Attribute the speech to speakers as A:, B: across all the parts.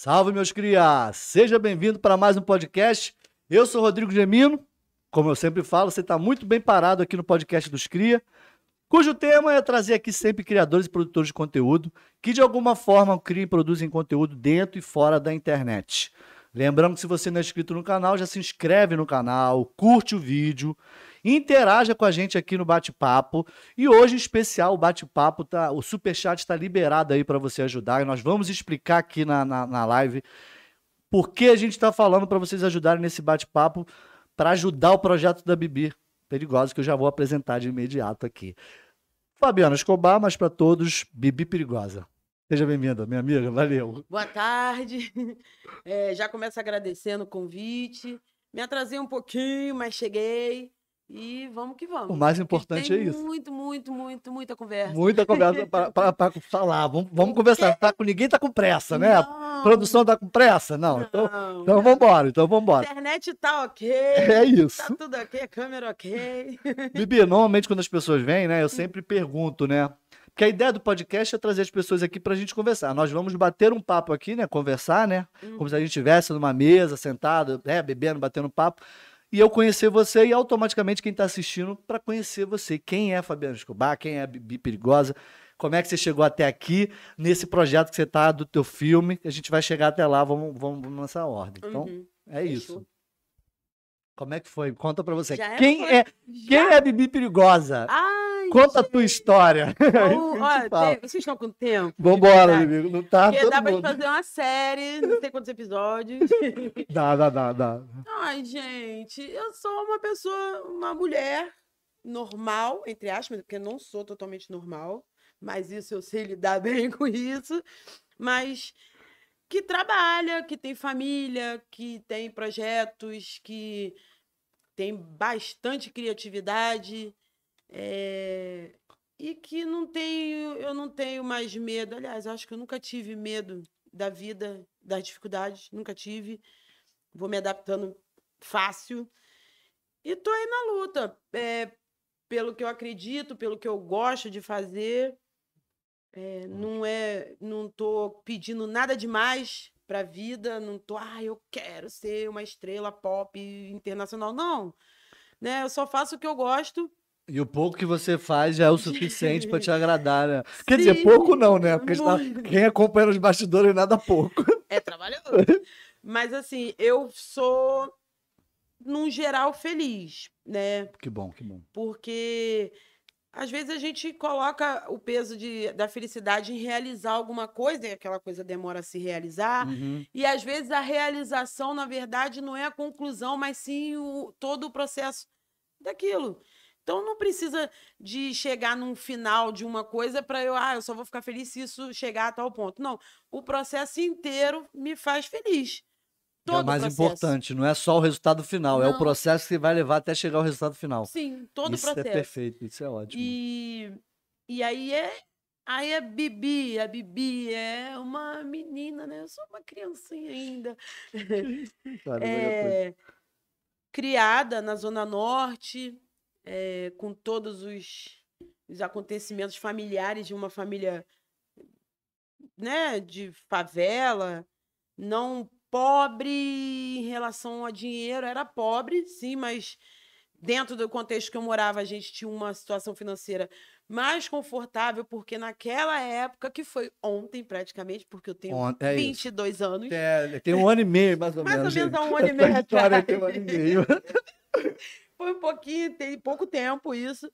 A: Salve, meus crias! Seja bem-vindo para mais um podcast. Eu sou Rodrigo Gemino. Como eu sempre falo, você está muito bem parado aqui no podcast dos Cria, cujo tema é trazer aqui sempre criadores e produtores de conteúdo que de alguma forma criam e produzem conteúdo dentro e fora da internet. Lembrando que se você não é inscrito no canal, já se inscreve no canal, curte o vídeo, interaja com a gente aqui no bate-papo. E hoje, em especial, o bate-papo tá, o superchat está liberado aí para você ajudar. E nós vamos explicar aqui na, na, na live por que a gente está falando para vocês ajudarem nesse bate-papo para ajudar o projeto da Bibi Perigosa, que eu já vou apresentar de imediato aqui. Fabiana Escobar, mas para todos, Bibi Perigosa. Seja bem-vinda, minha amiga, valeu.
B: Boa tarde. É, já começo agradecendo o convite. Me atrasei um pouquinho, mas cheguei. E vamos que vamos.
A: O mais importante é isso.
B: Muito, muito, muito, muita conversa.
A: Muita conversa para falar. Vamos, vamos conversar. Tá com, ninguém tá com pressa, né?
B: Não.
A: Produção tá com pressa? Não. Então,
B: Não.
A: então vamos embora. Então vamos embora.
B: Internet tá ok.
A: É isso.
B: Tá tudo ok, a câmera ok.
A: Bibi, normalmente quando as pessoas vêm, né, eu sempre pergunto, né? Porque a ideia do podcast é trazer as pessoas aqui pra gente conversar. Nós vamos bater um papo aqui, né? Conversar, né? Como se a gente estivesse numa mesa, sentado, né? bebendo, batendo papo. E eu conhecer você e automaticamente quem está assistindo para conhecer você. Quem é Fabiano Escobar? Quem é a Bibi Perigosa? Como é que você chegou até aqui nesse projeto que você tá do teu filme? A gente vai chegar até lá, vamos, vamos, vamos nessa ordem. Então,
B: Uhum.
A: é isso.
B: Fechou.
A: Como é que foi? Conta pra você.
B: Já é
A: quem
B: foi-
A: é,
B: Já?
A: quem é a Bibi Perigosa?
B: Ai,
A: Conta a tua história.
B: Olha, tem- vocês estão com tempo?
A: Vambora,
B: verdade?
A: Bibi. Não tá
B: Porque
A: todo
B: dá pra
A: mundo.
B: fazer uma série, não sei quantos episódios.
A: Dá, dá, dá, dá.
B: Ai, gente, eu sou uma pessoa, uma mulher normal, entre aspas, porque eu não sou totalmente normal, mas isso eu sei lidar bem com isso, mas que trabalha, que tem família, que tem projetos, que tem bastante criatividade, eh, e que não tenho, eu não tenho mais medo. Aliás, acho que eu nunca tive medo da vida, das dificuldades, nunca tive. Vou me adaptando fácil. E tô aí na luta. É, pelo que eu acredito, pelo que eu gosto de fazer. É, não é, não tô pedindo nada demais para a vida, não tô, ah, eu quero ser uma estrela pop internacional, não. Né? Eu só faço o que eu gosto.
A: E o pouco que você faz já é o suficiente pra te agradar, né? Quer dizer,
B: Sim,
A: pouco não, né? Porque
B: muito.
A: quem acompanha os bastidores nada pouco.
B: É trabalhoso. Mas assim, eu sou num geral feliz, né?
A: Que bom, que bom.
B: porque às vezes a gente coloca o peso de, da felicidade em realizar alguma coisa e aquela coisa demora a se realizar.
A: Uhum.
B: E às vezes a realização, na verdade, não é a conclusão, mas sim o, todo o processo daquilo. Então não precisa de chegar num final de uma coisa para eu, ah, eu só vou ficar feliz se isso chegar a tal ponto. Não, o processo inteiro me faz feliz.
A: É
B: Todo
A: o mais
B: processo.
A: importante, não é só o resultado final, é o
B: Não.
A: processo que vai levar até chegar ao resultado final.
B: Sim, todo
A: isso
B: o processo.
A: é perfeito, isso é ótimo.
B: E, e aí é. Aí a Bibi, a Bibi é uma menina, né? Eu sou uma criancinha ainda.
A: Eu-
B: É, criada na Zona Norte, é, com todos os, os acontecimentos familiares de uma família né, de favela, não pobre em relação a dinheiro, era pobre, sim, mas dentro do contexto que eu morava, a gente tinha uma situação financeira mais confortável, porque naquela época, que foi ontem praticamente, porque eu tenho
A: Ontem- é isso.
B: 22 anos,
A: É, tem um ano e meio, mais ou
B: mais ou
A: menos.
B: menos
A: gente.
B: há um ano e meio
A: história
B: atrás.
A: tem um ano e meio.
B: Foi um pouquinho, tem pouco tempo isso.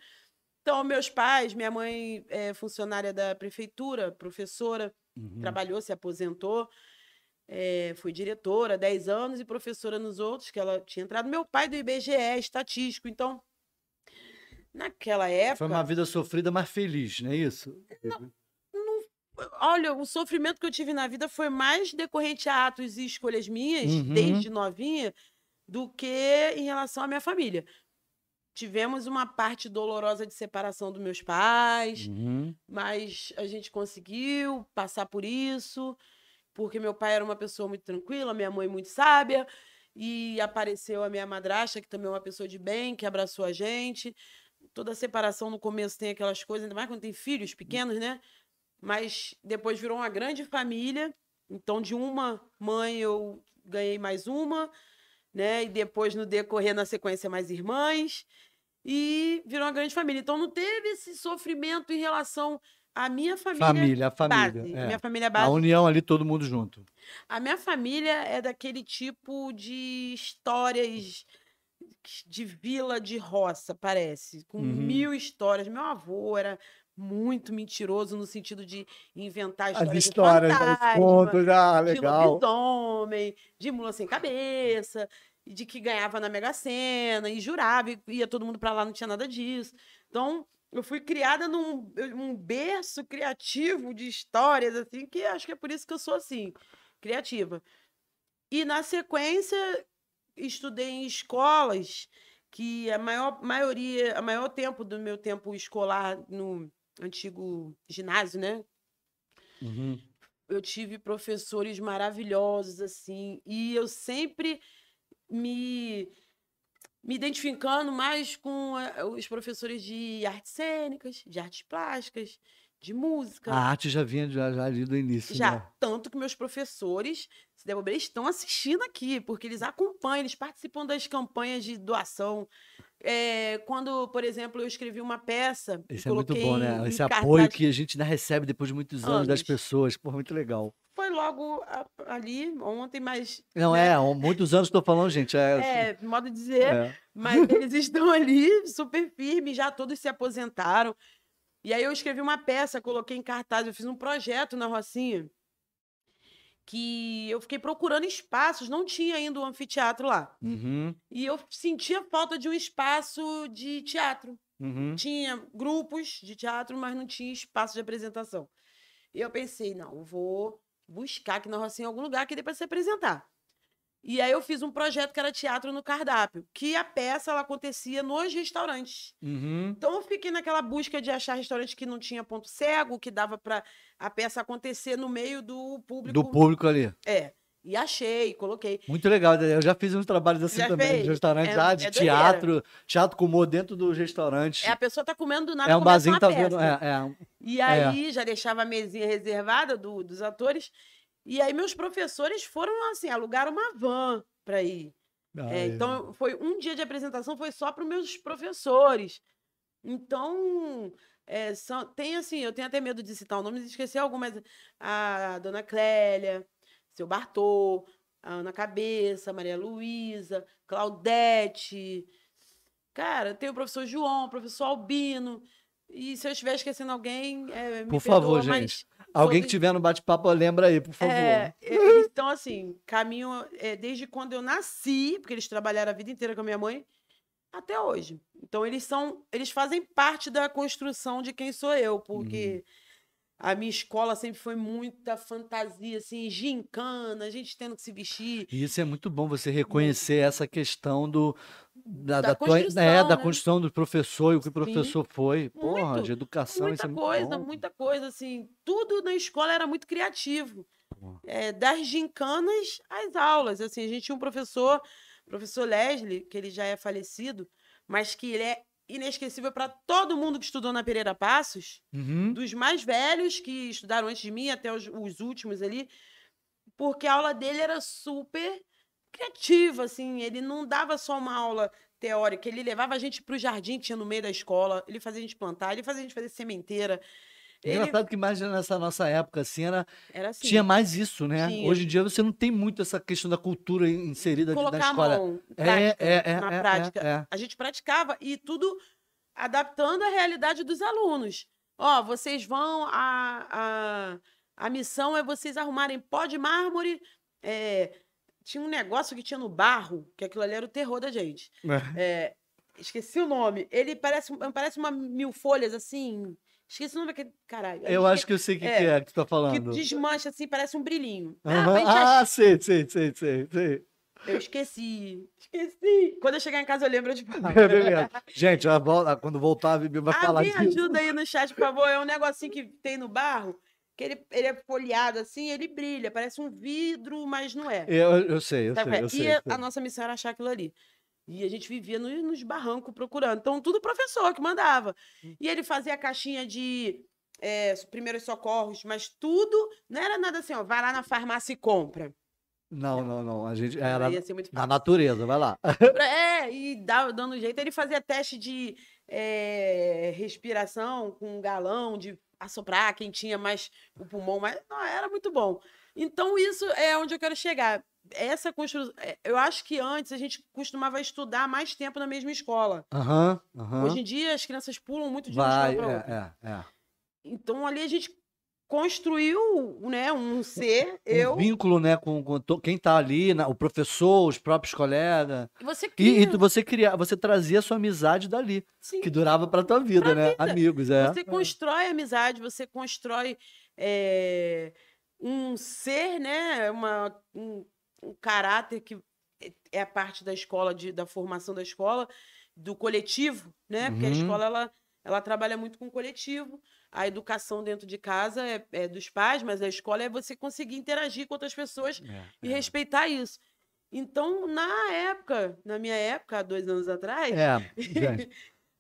B: Então, meus pais, minha mãe é funcionária da prefeitura, professora,
A: Uhum.
B: trabalhou, se aposentou, é, foi diretora 10 anos e professora nos outros, que ela tinha entrado. Meu pai do IBGE, estatístico. Então, naquela
A: Foi
B: época,
A: uma vida sofrida, mas feliz, não é isso?
B: olha, o sofrimento que eu tive na vida foi mais decorrente a atos e escolhas minhas,
A: Uhum.
B: desde novinha, do que em relação à minha família. Tivemos uma parte dolorosa de separação dos meus pais,
A: Uhum.
B: mas a gente conseguiu passar por isso, porque meu pai era uma pessoa muito tranquila, minha mãe muito sábia, e apareceu a minha madrasta, que também é uma pessoa de bem, que abraçou a gente. Toda separação no começo tem aquelas coisas, ainda mais quando tem filhos pequenos, né? Mas depois virou uma grande família Então, de uma mãe, eu ganhei mais uma, né? E depois, no decorrer, na sequência, mais irmãs. E virou uma grande família. Então, não teve esse sofrimento em relação à minha família.
A: Família, a família.
B: base.
A: é.
B: Minha família
A: A
B: base.
A: união ali, todo mundo junto.
B: A minha família é daquele tipo de histórias de vila de roça, parece. Com
A: Uhum.
B: mil histórias. Meu avô era muito mentiroso no sentido de inventar histórias,
A: As histórias,
B: de
A: os
B: fantasma,
A: contos, ah,
B: de
A: legal.
B: lobisomem, de mula sem cabeça, de que ganhava na Mega Sena, e jurava, e ia todo mundo pra lá, não tinha nada disso. Então, eu fui criada num um berço criativo de histórias, assim, que acho que é por isso que eu sou assim, criativa. E na sequência, estudei em escolas que a maior maioria, a maior tempo do meu tempo escolar no antigo ginásio, né?
A: Uhum.
B: eu tive professores maravilhosos, assim, e eu sempre me, me identificando mais com eh, os professores de artes cênicas, de artes plásticas, de música.
A: A arte já vinha já, já ali do início,
B: Já,
A: né?
B: tanto que meus professores, se der bobeira, estão assistindo aqui, porque eles acompanham, eles participam das campanhas de doação. É, quando, por exemplo, eu escrevi uma peça.
A: Isso é muito bom, né? Esse apoio que a gente ainda recebe depois de muitos anos, das
B: Anos.
A: pessoas. Pô, muito legal.
B: Foi logo a- ali, ontem, mas.
A: Não
B: né,
A: é, muitos anos estou falando, gente. É,
B: É, modo de dizer,
A: é.
B: mas eles estão ali super firmes, já todos se aposentaram. E aí eu escrevi uma peça, coloquei em cartaz, eu fiz um projeto na Rocinha que eu fiquei procurando espaços, não tinha ainda um anfiteatro lá.
A: Uhum,
B: E eu sentia falta de um espaço de teatro.
A: uhum.
B: Tinha grupos de teatro, mas não tinha espaço de apresentação. E eu pensei, não, vou buscar aqui na Rocinha algum lugar que dê para se apresentar. E aí eu fiz um projeto que era teatro no cardápio, que a peça ela acontecia nos restaurantes.
A: Uhum.
B: Então eu fiquei naquela busca de achar restaurante que não tinha ponto cego, que dava para a peça acontecer no meio do público.
A: Do público ali.
B: É. E achei, coloquei.
A: Muito legal. Eu já fiz uns trabalhos assim
B: Já
A: também,
B: fez?
A: de restaurante,
B: É-
A: já, de
B: é doideira.
A: teatro, teatro com humor dentro dos restaurantes.
B: É, a pessoa tá comendo do nada
A: É um barzinho, tá
B: peça.
A: vendo? É, é.
B: E aí já deixava a mesinha reservada do- dos atores. E aí meus professores foram assim, alugaram uma van para ir. É,
A: Ai,
B: então foi um dia de apresentação foi só para os meus professores. Então é, são- tem assim, eu tenho até medo de citar o nome e esquecer algum, mas a dona Clélia, seu Bartô, a Ana Cabeça, Maria Luísa, Claudete. Cara, tem o professor João, o professor Albino. E se eu estiver esquecendo alguém, é,
A: Por favor,
B: perdoa,
A: gente. Alguém que tiver no bate-papo, lembra aí, por favor.
B: é, estão assim, caminham é, desde quando eu nasci, porque eles trabalharam a vida inteira com a minha mãe, até hoje. Então eles são, eles fazem parte da construção de quem sou eu, porque a minha escola sempre foi muita fantasia, assim, gincana, a gente tendo que se vestir.
A: E isso é muito bom, você reconhecer essa questão do, da,
B: Da
A: da tua-
B: construção,
A: é, da
B: né?
A: construção do professor e o que o professor foi. Porra,
B: Muito,
A: de educação, isso
B: Muita
A: é muito
B: coisa,
A: bom.
B: muita coisa, assim. Tudo na escola era muito criativo. É, das gincanas às aulas. Assim, a gente tinha um professor, professor Leslie, que ele já é falecido, mas que ele é inesquecível para todo mundo que estudou na Pereira Passos,
A: Uhum.
B: dos mais velhos que estudaram antes de mim até os, os últimos ali, porque a aula dele era super criativa, assim, ele não dava só uma aula teórica, ele levava a gente para o jardim que tinha no meio da escola, ele fazia a gente plantar, ele fazia a gente fazer sementeira. Ele
A: Engraçado que mais nessa nossa época, assim, era,
B: era assim,
A: tinha mais isso, né?
B: Tinha.
A: Hoje em dia você não tem muito essa questão da cultura inserida de- na
B: colocar a
A: escola.
B: mão,
A: É,
B: prática,
A: é, é,
B: na
A: é,
B: prática.
A: é, é.
B: A gente praticava e tudo adaptando à realidade dos alunos. Ó, vocês vão, a, a, a missão é vocês arrumarem pó de mármore. é, tinha um negócio que tinha no barro, que aquilo ali era o terror da gente. É, esqueci o nome. Ele parece, parece uma mil folhas assim. Esqueci o nome daquele. Caralho.
A: Eu acho que eu sei o que,
B: é,
A: que é que tu tá
B: que
A: falando.
B: desmancha assim, parece um brilhinho. Ah, a gente ach-
A: Ah, sei, sei, sei, sei, sei.
B: Eu esqueci. Esqueci. Quando eu chegar em casa, eu lembro de falar.
A: É. Gente, a volta- quando voltar, a Bibi vai falar
B: Alguém
A: disso.
B: ajuda aí no chat, por favor. É um negocinho que tem no barro, que ele, ele é folheado assim, ele brilha, parece um vidro, mas não é.
A: Eu, eu sei, eu
B: Sabe
A: sei,
B: é?
A: eu sei.
B: e
A: eu
B: a,
A: sei.
B: a nossa missão era achar aquilo ali. E a gente vivia no- nos barrancos procurando. Então, tudo professor que mandava.
A: Hum.
B: E ele fazia a caixinha de, é, primeiros socorros, mas tudo não era nada assim, ó, vai lá na farmácia e compra.
A: Não, não, não. A gente era na natureza, vai lá.
B: É, e dando jeito. Ele fazia teste de é, respiração com um galão, de assoprar quem tinha mais o pulmão, mas não, era muito bom. Então, isso é onde eu quero chegar. Essa construção. Eu acho que antes a gente costumava estudar mais tempo na mesma escola.
A: Aham, aham.
B: Hoje em dia as crianças pulam muito de uma escola
A: Vai,
B: para outra.
A: é, é, é.
B: Então ali a gente construiu, né, um ser,
A: Um
B: eu.
A: vínculo, né, com, com quem tá ali, na- o professor, os próprios colegas.
B: E você
A: E,
B: cria.
A: e tu- você cria, você trazia a sua amizade dali,
B: sim,
A: que durava pra tua vida,
B: Pra
A: né?
B: vida.
A: Amigos, é.
B: Você constrói amizade, você constrói é, um ser, né? Uma, um, um caráter que é- é a parte da escola, de, da formação da escola, do coletivo, né? Porque a
A: Uhum.
B: escola ela, ela trabalha muito com o coletivo. A educação dentro de casa é, é dos pais, mas a escola é você conseguir interagir com outras pessoas
A: É,
B: e
A: é.
B: respeitar isso. Então, na época, na minha época, há dois anos atrás,
A: É, gente,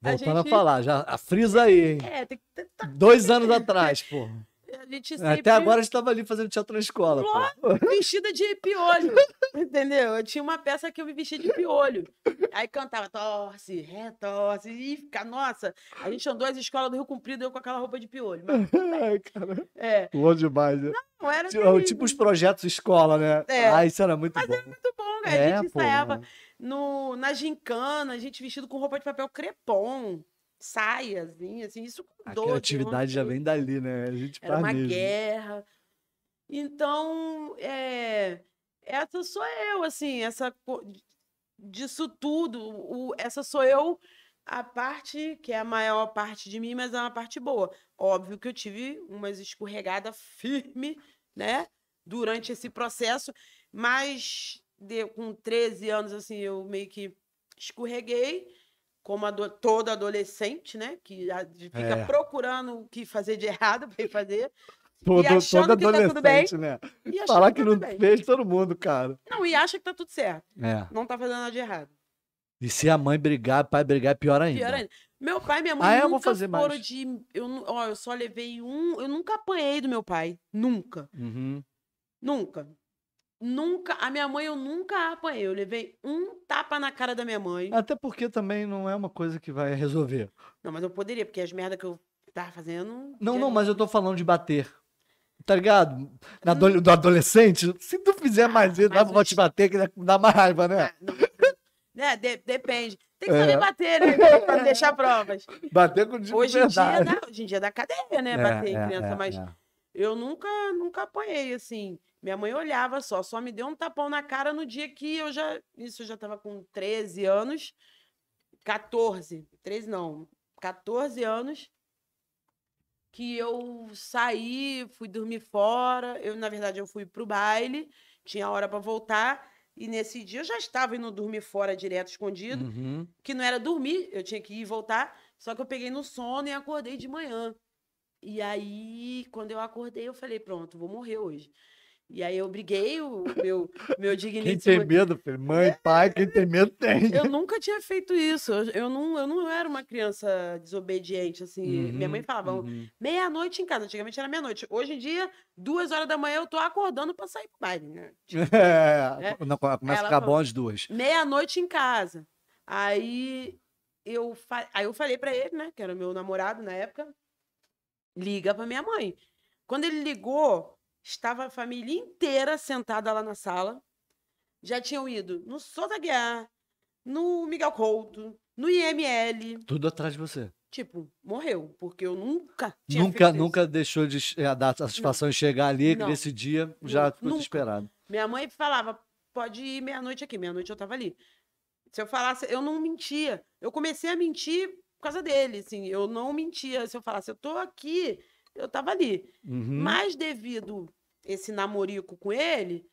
B: A
A: voltando a,
B: gente-
A: falar, já a frisa aí, hein?
B: é, tem que tá-
A: Dois anos atrás, pô.
B: A gente sempre
A: Até agora a gente tava ali fazendo teatro na escola, pô.
B: vestida de piolho, entendeu? Eu tinha uma peça que eu me vestia de piolho. Aí cantava torce, retorce, e fica, nossa, a gente andou as escolas do Rio Comprido eu com aquela roupa de piolho. Mas,
A: Ai, cara,
B: é,
A: bom demais, né?
B: não era
A: Tipo, tipo os projetos escola, né?
B: É.
A: Ah, isso era muito bom.
B: muito bom, né?
A: É,
B: a gente
A: pô.
B: ensaiava no, na gincana, a gente vestido com roupa de papel crepom, saiazinha, assim, isso com
A: A
B: 12,
A: criatividade já
B: 11.
A: vem dali, né? A gente
B: Era
A: faz
B: uma guerra. Então, é, essa sou eu, assim, essa disso tudo. o- essa sou eu, a parte que é a maior parte de mim, mas é uma parte boa. Óbvio que eu tive umas escorregadas firme, né, durante esse processo, mas de- com 13 anos, assim, eu meio que escorreguei. Como ado- todo adolescente, né? Que fica
A: É.
B: procurando o que fazer de errado para fazer.
A: Todo,
B: achando
A: todo
B: que tá tudo bem.
A: né?
B: E achando
A: Falar que
B: tá
A: não
B: bem.
A: fez todo mundo, cara.
B: Não, e acha que tá tudo certo.
A: É.
B: Não tá fazendo nada de errado.
A: E se a mãe brigar, pai brigar, é pior ainda.
B: Pior ainda. Meu pai e minha mãe
A: Ah, é? Eu vou
B: nunca
A: fazer
B: foram
A: mais.
B: de. Eu, ó, eu só levei um. Eu nunca apanhei do meu pai. Nunca.
A: Uhum.
B: Nunca. Nunca. A minha mãe eu nunca apanhei. Eu levei um tapa na cara da minha mãe.
A: Até porque também não é uma coisa que vai resolver.
B: Não, mas eu poderia, porque as merdas que eu tava fazendo.
A: Não, não, mas eu tô falando de bater. Tá ligado? Na ado- do adolescente, se tu fizer mais isso, eu vou te bater, que dá mais raiva, né?
B: Ah, não, né, de- depende. Tem que
A: É.
B: saber bater, né? Pra deixar provas.
A: Bater com de
B: Hoje em, dia, dá, hoje em dia dá cadeia, né?
A: É,
B: Bater em
A: é,
B: criança,
A: é,
B: mas
A: é.
B: eu nunca, nunca apanhei, assim. Minha mãe olhava só, só me deu um tapão na cara no dia que eu já. Isso eu já tava com 13 anos. 14. 13 não. 14 anos. Que eu saí, fui dormir fora. Eu, na verdade, eu fui pro baile, tinha hora para voltar. E nesse dia eu já estava indo dormir fora direto, escondido
A: Uhum.
B: que não era dormir, eu tinha que ir e voltar, só que eu peguei no sono e acordei de manhã. E aí, quando eu acordei, eu falei, pronto, vou morrer hoje. E aí eu briguei, o meu, meu
A: Quem tem
B: digníssimo...
A: medo, filho? Mãe, pai, quem tem medo tem.
B: Eu nunca tinha feito isso, eu, eu não, eu não era uma criança desobediente, assim. Minha mãe
A: Uhum,
B: falava,
A: uhum.
B: meia-noite em casa, antigamente era meia-noite. Hoje em dia, duas horas da manhã, eu tô acordando pra sair pro baile, né?
A: É, não, começa a ficar bom as duas.
B: meia-noite em casa. Aí eu, fa... Aí eu falei pra ele, né, que era meu namorado na época, liga pra minha mãe. Quando ele ligou, estava a família inteira sentada lá na sala. Já tinham ido no Souza Guiar, no Miguel Couto, no IML.
A: Tudo atrás de você.
B: Tipo, morreu, porque eu nunca tinha
A: Nunca,
B: feito isso.
A: nunca deixou de eh, dar satisfação e chegar ali, que nesse dia já ficou
B: nunca.
A: desesperado.
B: Minha mãe falava, pode ir meia-noite aqui. Meia-noite eu tava ali. Se eu falasse, eu não mentia. Eu comecei a mentir por causa dele, assim. Eu não mentia. Se eu falasse, eu tô aqui, eu tava ali.
A: Uhum.
B: Mas devido esse namorico com ele,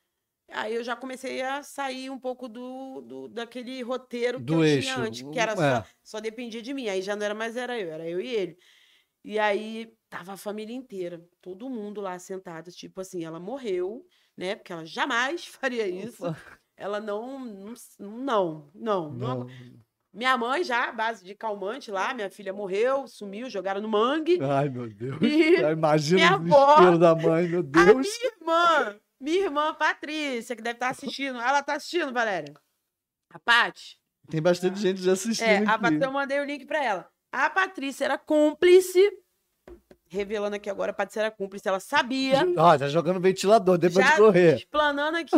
B: aí eu já comecei a sair um pouco do, do daquele roteiro que
A: Do
B: eu
A: eixo,
B: tinha antes, que
A: o-
B: era
A: é.
B: só, só dependia de mim. Aí já não era mais era eu, era eu e ele. E aí tava a família inteira, todo mundo lá sentado, tipo assim, ela morreu, né? Porque ela jamais faria isso. Ela não, não, não, não, não.
A: Não.
B: Minha mãe já, base de calmante lá, minha filha morreu, sumiu, jogaram no mangue.
A: Ai, meu Deus.
B: E
A: Imagina o desespero da mãe, meu
B: A
A: Deus.
B: minha irmã, minha irmã Patrícia, que deve estar assistindo. Ela tá assistindo, Valéria? A Paty?
A: Tem bastante gente já assistindo
B: É, a. Patrícia, eu mandei o link pra ela. A Patrícia era cúmplice, revelando aqui agora, a Patrícia era cúmplice, ela sabia.
A: Ó, tá jogando ventilador, depois
B: já
A: de correr.
B: explanando aqui.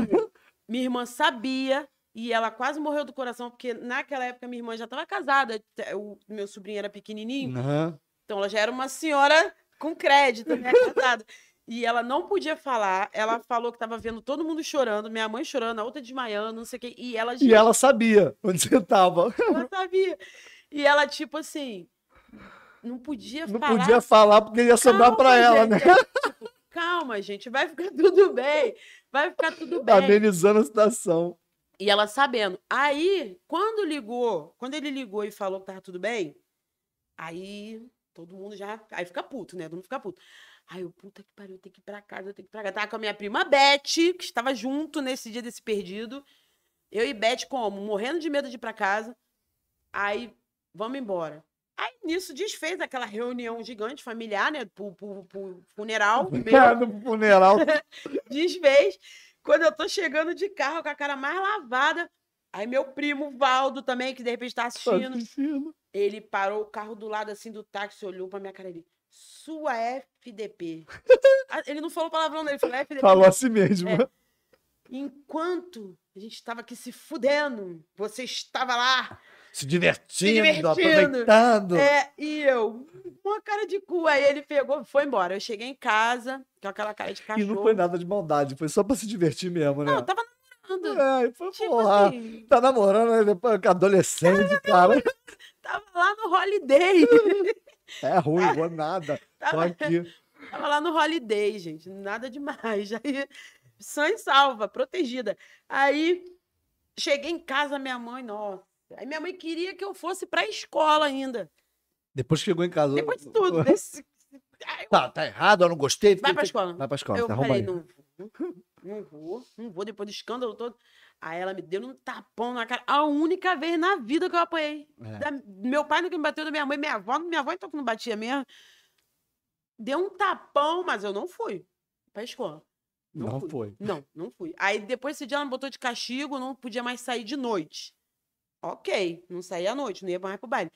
B: minha irmã sabia e ela quase morreu do coração, porque naquela época minha irmã já estava casada, o meu sobrinho era pequenininho,
A: Aham.
B: então ela já era uma senhora com crédito, né, casada. E ela não podia falar, ela falou que estava vendo todo mundo chorando, minha mãe chorando, a outra desmaiando, não sei o quê, e ela
A: E ela sabia onde você tava.
B: ela sabia. E ela, tipo assim, não podia
A: Não
B: falar.
A: podia falar porque ia sobrar pra ela, né?
B: é, tipo, calma, gente, vai ficar tudo bem. Vai ficar tudo bem.
A: Amenizando a situação.
B: E ela sabendo. Aí, quando ligou, quando ele ligou e falou que tava tudo bem, aí todo mundo já. Aí fica puto, né? Todo mundo fica puto. Aí eu, puta que pariu, eu tenho que ir pra casa, eu tenho que ir pra casa. Tava com a minha prima Beth, que estava junto nesse dia desse perdido. Eu e Beth, como? Morrendo de medo de ir pra casa. Aí, vamos embora. Aí, nisso, desfez aquela reunião gigante familiar, né? Pro, pro, pro funeral. Meu
A: no funeral.
B: desfez. Quando eu tô chegando de carro com a cara mais lavada, aí meu primo Valdo também, que de repente tá
A: Tá
B: assistindo,
A: assistindo.
B: ele parou o carro do lado assim do táxi, olhou pra minha cara ele, sua FDP. Ah, ele não falou palavrão, ele falou FDP.
A: Falou assim mesmo.
B: É. Enquanto a gente estava aqui se fudendo, você estava lá.
A: Se divertindo,
B: divertindo.
A: aproveitando.
B: É, e eu, uma cara de cu. Aí ele pegou e foi embora. Eu cheguei em casa, com aquela cara de
A: E
B: cachorro.
A: não foi nada de maldade, foi só pra se divertir mesmo, né?
B: Não, eu tava namorando.
A: É, e foi,
B: Tipo
A: porra,
B: assim,
A: tá namorando, né? Depois adolescente, cara.
B: tava lá no holiday.
A: É ruim, vou nada. Tô
B: tava,
A: aqui.
B: tava lá no holiday, gente. Nada demais. Aí, sã e salva, protegida. Aí, cheguei em casa, minha mãe, nossa. Aí minha mãe queria que eu fosse pra escola ainda.
A: Depois que chegou em casa.
B: Depois de tudo. Desse... Aí eu,
A: Tá, tá errado, eu não gostei.
B: Vai pra escola.
A: Vai pra escola,
B: eu
A: tá
B: falei, não vou, não vou, não vou, depois do escândalo todo. Aí ela me deu um tapão na cara. A única vez na vida que eu apanhei.
A: É.
B: Da- meu pai nunca me bateu, da minha mãe, minha avó, minha avó então que não batia mesmo. Deu um tapão, mas eu não fui pra escola.
A: Não
B: fui.
A: foi.
B: Não, não fui. Aí depois esse dia ela me botou de castigo, não podia mais sair de noite. Ok, não saía à noite, não ia mais pro baile.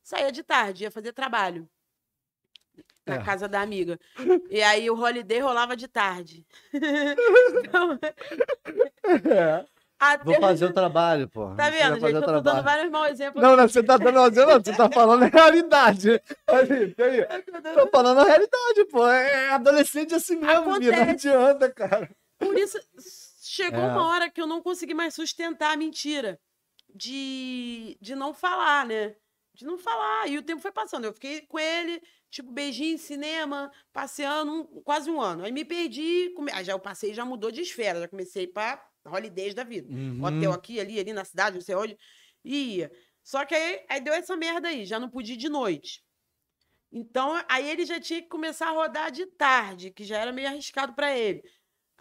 B: Saía de tarde, ia fazer trabalho. Na
A: É.
B: casa da amiga. E aí o holiday rolava de tarde. então,
A: É.
B: até...
A: Vou fazer o trabalho, pô.
B: Tá vendo, gente? Eu tô dando
A: trabalho.
B: vários maus exemplos.
A: Não, não, você tá dando não, você tá falando a realidade. Aí, aí. Tô falando a realidade, pô. É adolescente assim mesmo, vida. Não adianta, cara.
B: Por isso, chegou
A: É.
B: uma hora que eu não consegui mais sustentar a mentira. De, de não falar, né? De não falar. E o tempo foi passando. Eu fiquei com ele, tipo, beijinho, cinema, passeando um- quase um ano. Aí me perdi. Come... Aí já o passeio já mudou de esfera. Já comecei pra holidays da vida.
A: Uhum.
B: Hotel aqui, ali, ali na cidade, não sei onde. E ia. Só que aí, aí deu essa merda aí, já não podia ir de noite. Então, aí ele já tinha que começar a rodar de tarde, que já era meio arriscado pra ele.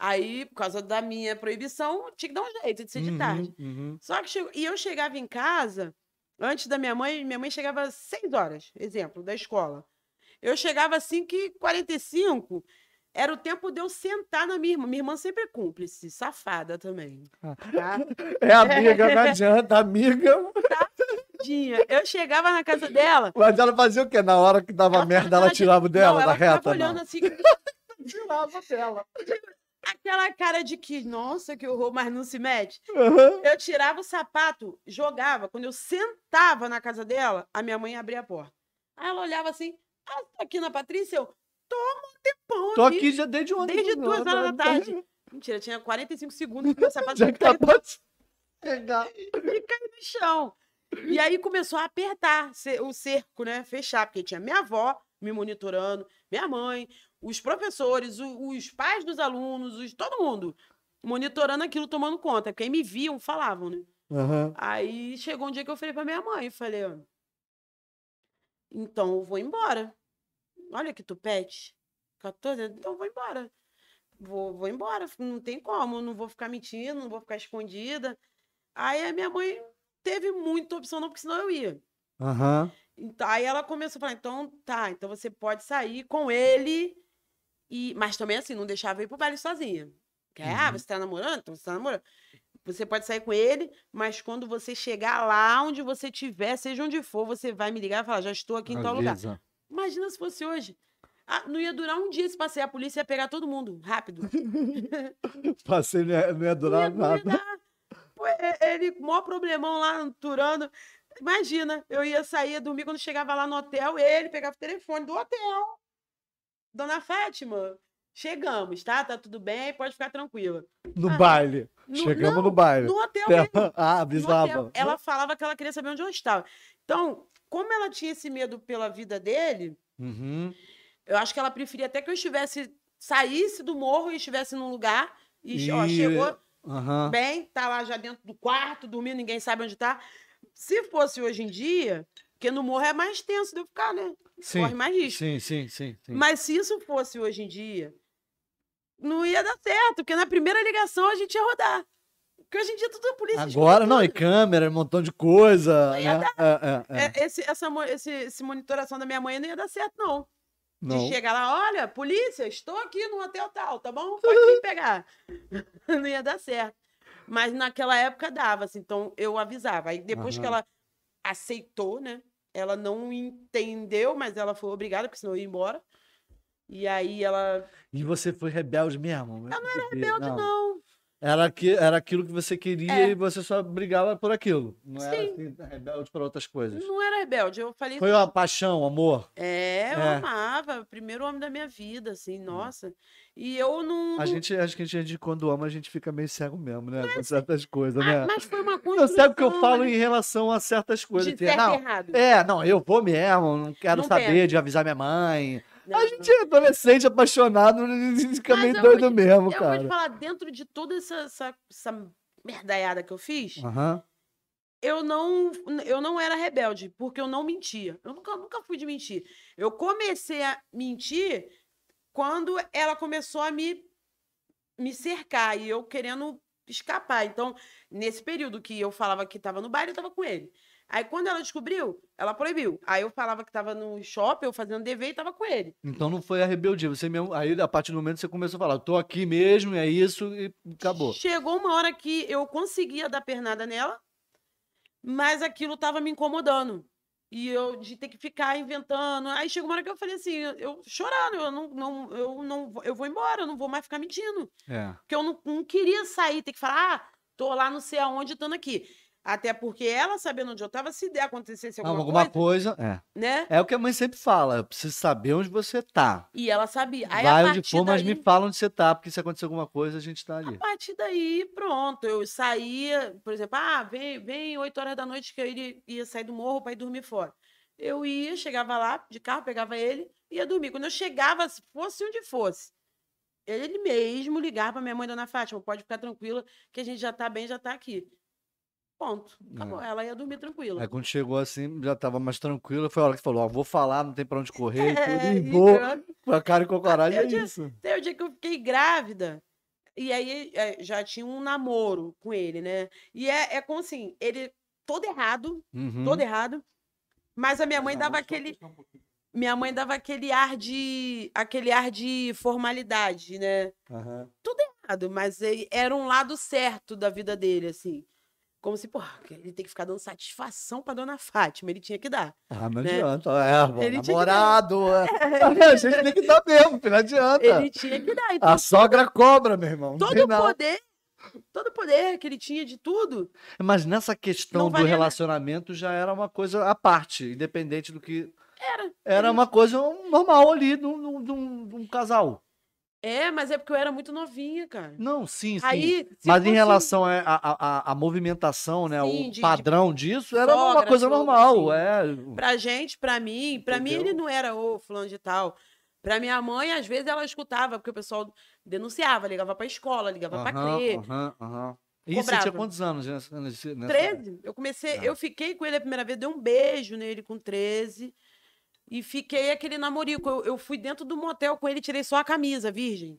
B: Aí, por causa da minha proibição, tinha que dar um jeito de ser de
A: Uhum,
B: tarde.
A: uhum.
B: Só que chegou, e eu chegava em casa, antes da minha mãe, minha mãe chegava às 6 horas, exemplo, da escola. Eu chegava às 5h45, era o tempo de eu sentar na minha irmã. Minha irmã sempre é cúmplice, safada também. Tá?
A: É amiga, não adianta, amiga.
B: Tadinha. Eu chegava na casa dela.
A: Mas ela fazia o quê? Na hora que dava
B: ela
A: merda, ela tirava o dela
B: não,
A: da
B: ela ficava
A: reta?
B: olhando
A: Não.
B: assim,
A: Tirava dela.
B: Aquela cara de que, nossa, que horror, mas não se mete.
A: Uhum.
B: Eu tirava o sapato, jogava. Quando eu sentava na casa dela, a minha mãe abria a porta. Aí ela olhava assim, ah, tá aqui na Patrícia? Eu, toma um tempão
A: Tô aqui já desde ontem.
B: Desde duas horas da tarde. Mentira, tinha 45 segundos que meu sapato
A: Já
B: caiu
A: acabou de pegar.
B: no chão. E aí começou a apertar o cerco, né? Fechar, porque tinha minha avó me monitorando, minha mãe, os professores, o- os pais dos alunos, os, todo mundo monitorando aquilo, tomando conta. Quem me viam falavam, né?
A: Uhum.
B: Aí chegou um dia que eu falei pra minha mãe, falei, ó, então eu vou embora. Olha que tupete. 14, anos, então eu vou embora. Vou, vou embora, não tem como, não vou ficar mentindo, não vou ficar escondida. Aí a minha mãe teve muita opção, não, porque senão eu ia.
A: Aham.
B: Então, aí ela começou a falar, então tá, então você pode sair com ele, e mas também assim, não deixava eu ir pro baile sozinha. Que, Ah,
A: Uhum.
B: você tá namorando? Então você tá namorando. Você pode sair com ele, mas quando você chegar lá onde você estiver, seja onde for, você vai me ligar e falar, já estou aqui em tal lugar.
A: Avisa.
B: Imagina se fosse hoje. Ah, não ia durar um dia esse passeio, a polícia ia pegar todo mundo, rápido.
A: Passei, não ia, não ia
B: Não
A: durar
B: ia- não ia
A: nada.
B: dar. Pô, é- ele, maior problemão lá, turando. Imagina, eu ia sair, ia dormir quando chegava lá no hotel, ele pegava o telefone do hotel. Dona Fátima, chegamos, tá? Tá tudo bem, pode ficar tranquila.
A: No
B: Ah,
A: baile.
B: No-
A: Chegamos
B: não,
A: no baile.
B: No hotel
A: Ela-
B: mesmo.
A: Ah, avisava.
B: Ela falava que ela queria saber onde eu estava. Então, como ela tinha esse medo pela vida dele,
A: Uhum.
B: eu acho que ela preferia até que eu estivesse, saísse do morro e estivesse num lugar. E, ó,
A: E-
B: chegou,
A: Aham.
B: bem, tá lá já dentro do quarto, dormindo, ninguém sabe onde tá. Se fosse hoje em dia, porque no morro é mais tenso de eu ficar, né?
A: Sim.
B: Corre mais risco.
A: Sim, sim, sim, sim.
B: Mas se isso fosse hoje em dia, não ia dar certo, porque na primeira ligação a gente ia rodar. Porque hoje em dia tudo a polícia
A: Agora não, e câmera, um montão de coisa.
B: Não ia
A: né? É, é, é.
B: É, esse, essa, esse, esse monitoração da minha mãe não ia dar certo, não.
A: Não.
B: De chegar lá, olha, polícia, estou aqui no hotel tal, tá bom? Pode vir pegar. não ia dar certo. Mas naquela época dava, assim, então eu avisava. Aí depois que ela aceitou, né? Ela não entendeu, mas ela foi obrigada, porque senão eu ia embora. E aí ela.
A: E você foi rebelde mesmo? Eu não era
B: Rebelde, não.
A: Era, aqui, era aquilo que você queria
B: É.
A: e você só brigava por aquilo. Não era
B: Sim.
A: assim, rebelde para outras coisas.
B: Não era rebelde. Eu falei.
A: Foi uma paixão, amor.
B: É, eu
A: É.
B: amava. Primeiro homem da minha vida, assim, nossa. E eu não.
A: A gente, acho que a gente, quando ama, a gente fica meio cego mesmo, né? Com certas coisas,
B: Ah,
A: né?
B: mas foi uma
A: Não
B: construção.
A: sabe o que eu falo
B: né?
A: em relação a certas coisas.
B: De
A: Tem-
B: certo
A: não,
B: errado.
A: é, não, eu vou mesmo, não quero
B: Não
A: saber de avisar minha mãe. A gente é adolescente, apaixonado, fica meio
B: eu vou
A: doido
B: te-
A: mesmo,
B: Eu vou te
A: cara.
B: falar, dentro de toda essa, essa, essa merdaiada que eu fiz,
A: Aham.
B: eu não, eu não era rebelde, porque eu não mentia. Eu nunca, nunca fui de mentir. Eu comecei a mentir quando ela começou a me, me cercar e eu querendo escapar. Então, nesse período que eu falava que estava no baile, eu estava com ele. Aí, quando ela descobriu, ela proibiu. Aí, eu falava que estava no shopping, eu fazendo dever e estava com ele.
A: Então não foi a rebeldia, você mesmo. Aí, a partir do momento você começou a falar, tô aqui mesmo, é isso, e acabou.
B: Chegou uma hora que eu conseguia dar pernada nela, mas aquilo tava me incomodando. E eu de ter que ficar inventando. Aí chegou uma hora que eu falei assim, eu, eu chorando, eu não, não, eu não vou- eu vou embora, eu não vou mais ficar mentindo.
A: É.
B: Porque eu não, não queria sair, ter que falar, ah, tô lá não sei aonde, estando aqui. Até porque ela, sabendo onde eu tava, se der acontecesse alguma,
A: Alguma
B: coisa,
A: coisa, é.
B: né?
A: É o que a mãe sempre fala, eu preciso saber onde você tá.
B: E ela sabia. Aí, a
A: Vai onde for, mas
B: daí-
A: me fala onde você tá, porque se acontecer alguma coisa, a gente tá
B: A
A: ali.
B: partir daí, pronto, eu saía, por exemplo, ah, vem, vem 8 horas da noite que eu iria, ia sair do morro para ir dormir fora. Eu ia, chegava lá de carro, pegava ele, ia dormir. Quando eu chegava, se fosse onde fosse, ele mesmo ligava para minha mãe, dona Fátima, pode ficar tranquila, que a gente já tá bem, já tá aqui. Ponto. Acabou. Ela ia dormir tranquila.
A: Aí quando chegou assim, já tava mais tranquilo, foi a hora que falou, ó, vou falar, não tem pra onde correr, e tudo,
B: É,
A: e vou, com a cara e com a coragem, é
B: o dia-
A: isso.
B: Até o dia que eu fiquei grávida. E aí é, já tinha um namoro com ele, né? E é, é como assim, ele todo errado,
A: Uhum.
B: todo errado. Mas a minha mãe dava aquele. Minha mãe dava aquele ar de. aquele ar de formalidade, né?
A: Aham.
B: Errado, Mas ele- era um lado certo da vida dele, assim. Como se, porra, ele tem que ficar dando satisfação pra dona Fátima. Ele tinha que dar.
A: Ah, não
B: Né?
A: adianta, é, bom,
B: Ele
A: namorado, é. a gente tem que dar mesmo, não adianta.
B: Ele tinha que dar. Então,
A: A sogra cobra, meu irmão.
B: todo o poder. Todo o poder que ele tinha de tudo.
A: Mas nessa questão do
B: nada.
A: relacionamento já era uma coisa à parte, independente do que.
B: Era.
A: Era uma coisa normal ali de um casal.
B: É, mas é porque eu era muito novinha, cara.
A: Não, sim, sim.
B: Aí,
A: Mas em relação à a, a, movimentação, né?
B: Sim,
A: o
B: de- de
A: padrão disso era uma
B: sogra,
A: coisa
B: sogro,
A: normal. É.
B: Pra gente, pra mim, pra mim ele não era o fulano de tal. Pra minha mãe, às vezes ela escutava, porque o pessoal denunciava, ligava pra escola, ligava pra
A: Aham,
B: CRE.
A: aham, aham. E você tinha quantos anos nessa, nessa-
B: 13. Eu comecei,
A: Ah.
B: eu fiquei com ele a primeira vez, dei um beijo nele com 13. E fiquei aquele namorico. Eu, eu fui dentro do motel com ele, tirei só a camisa, virgem.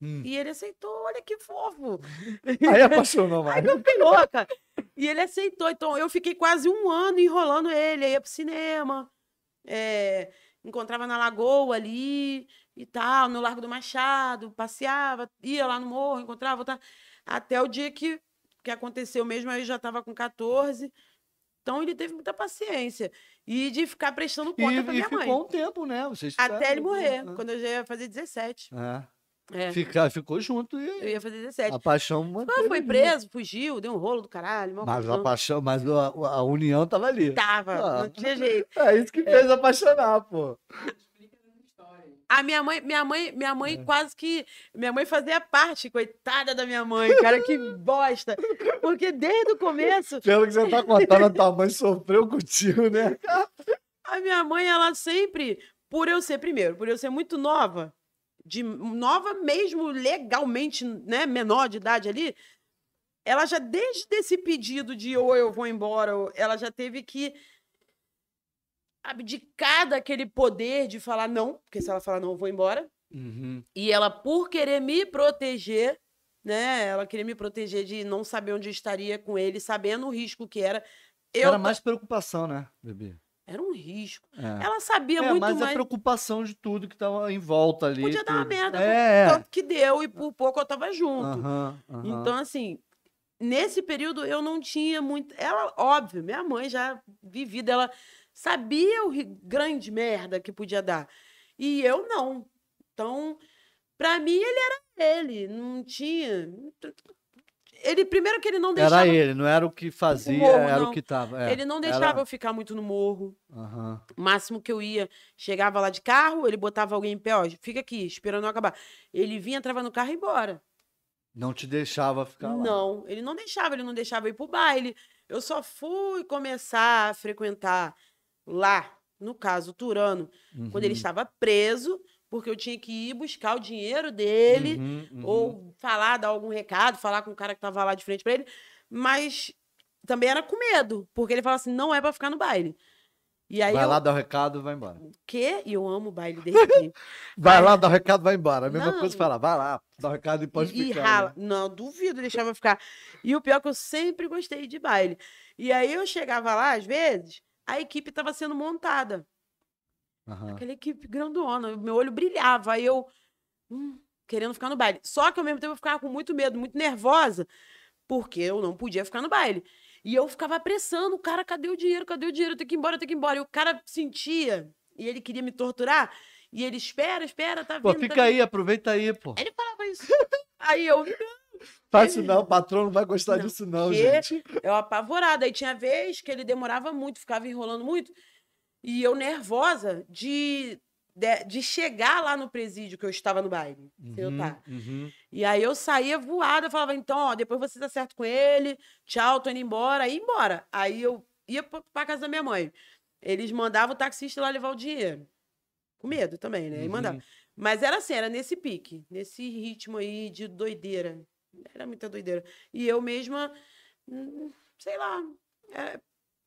A: Hum.
B: E ele aceitou, olha que fofo.
A: Aí apaixonou mais.
B: Aí eu fiquei louca. E ele aceitou. Então, eu fiquei quase um ano enrolando ele. Ia pro cinema, é, encontrava na Lagoa ali e tal, no Largo do Machado, passeava, ia lá no morro, encontrava, voltava. Até o dia que, que aconteceu mesmo, aí já estava com 14. Então, ele teve muita paciência. E de ficar prestando conta
A: E,
B: pra
A: e
B: minha
A: ficou
B: mãe.
A: um tempo, né? Vocês
B: Até ele morrer,
A: Ah,
B: quando eu já ia fazer 17.
A: É.
B: É,
A: Fica- ficou junto
B: eu
A: e
B: ia fazer 17.
A: a paixão manteve
B: foi preso, fugiu, deu um rolo do caralho.
A: Mas a paixão, mas a, a união tava ali.
B: Tava,
A: Ah.
B: não tinha jeito.
A: É isso que fez apaixonar, pô.
B: A minha mãe, minha mãe, minha mãe
A: É.
B: quase que. Minha mãe fazia parte, coitada da minha mãe, cara, que bosta. Porque desde o começo,
A: Pelo que você tá contando, a tua mãe sofreu contigo, né?
B: a minha mãe, ela sempre, por eu ser, primeiro, por eu ser muito nova, de nova mesmo legalmente, né, menor de idade ali, ela já, desde esse pedido de ou eu vou embora, ela já teve que abdicar daquele poder de falar não, porque se ela falar não, eu vou embora.
A: Uhum.
B: E ela, por querer me proteger, né? Ela queria me proteger de não saber onde eu estaria com ele, sabendo o risco que era. Eu
A: Era mais preocupação, né, bebê?
B: Era um risco.
A: É.
B: Ela sabia
A: É,
B: muito
A: mas
B: mais.
A: a preocupação de tudo que tava em volta ali.
B: Podia dar uma
A: tudo.
B: merda,
A: É, é.
B: Tanto que deu, e por pouco eu tava junto.
A: Aham, aham.
B: Então, assim, nesse período eu não tinha muito. Ela, óbvio, minha mãe já vivida, ela sabia o grande merda que podia dar. E eu não. Então, pra mim, ele era ele. Não tinha. Ele, primeiro que ele não deixava.
A: Era ele, não era o que fazia,
B: morro,
A: era
B: não.
A: o que tava. é.
B: Ele não deixava
A: Era-
B: eu ficar muito no morro.
A: Aham.
B: O máximo que eu ia, chegava lá de carro, ele botava alguém em pé, ó, fica aqui, esperando eu acabar. Ele vinha, entrava no carro e ia embora.
A: Não te deixava ficar lá.
B: Não, ele não deixava, ele não deixava eu ir pro baile. Eu só fui começar a frequentar lá, no caso, Turano, quando ele
A: Uhum.
B: estava preso, porque eu tinha que ir buscar o dinheiro dele,
A: Uhum, uhum.
B: ou falar, dar algum recado, falar com o cara que tava lá de frente pra ele. Mas também era com medo, porque ele falava assim: não é pra ficar no baile. E aí
A: Vai
B: eu,
A: lá, dá o recado e vai embora.
B: o quê? E eu amo o baile sempre.
A: Vai
B: Ai.
A: lá, dá o recado, vai embora. A mesma
B: Não.
A: coisa falar, vai lá, dá o recado e pode
B: e, e
A: ficar.
B: rala.
A: né?
B: Não, duvido, deixava ficar. E o pior é que eu sempre gostei de baile. E aí eu chegava lá, às vezes, a equipe estava sendo montada.
A: Aham.
B: Aquela equipe grandona. Meu olho brilhava. Aí eu, hum, querendo ficar no baile. Só que ao mesmo tempo eu ficava com muito medo, muito nervosa, porque eu não podia ficar no baile. E eu ficava apressando, o cara, cadê o dinheiro? Cadê o dinheiro? Eu tenho que ir embora, eu tenho que ir embora. E o cara sentia, e ele queria me torturar, e ele, espera, espera, tá vindo.
A: Pô,
B: tá
A: fica
B: vindo."
A: aí, aproveita aí, pô.
B: Ele falava isso. aí eu,
A: Faz isso não, o patrão não vai gostar
B: Não,
A: disso não, gente.
B: Eu apavorada. Aí tinha vez que ele demorava muito, ficava enrolando muito. E eu nervosa de, de, de chegar lá no presídio que eu estava no baile. sem eu
A: Uhum,
B: tá.
A: uhum.
B: E aí eu saía voada, falava, então, ó, depois você tá certo com ele, tchau, tô indo embora, ia embora. Aí eu ia pra, pra casa da minha mãe. Eles mandavam o taxista lá levar o dinheiro. Com medo também, né? E mandava.
A: Uhum.
B: Mas era assim, era nesse pique, nesse ritmo aí de doideira. Era muita doideira. E eu mesma, sei lá, é,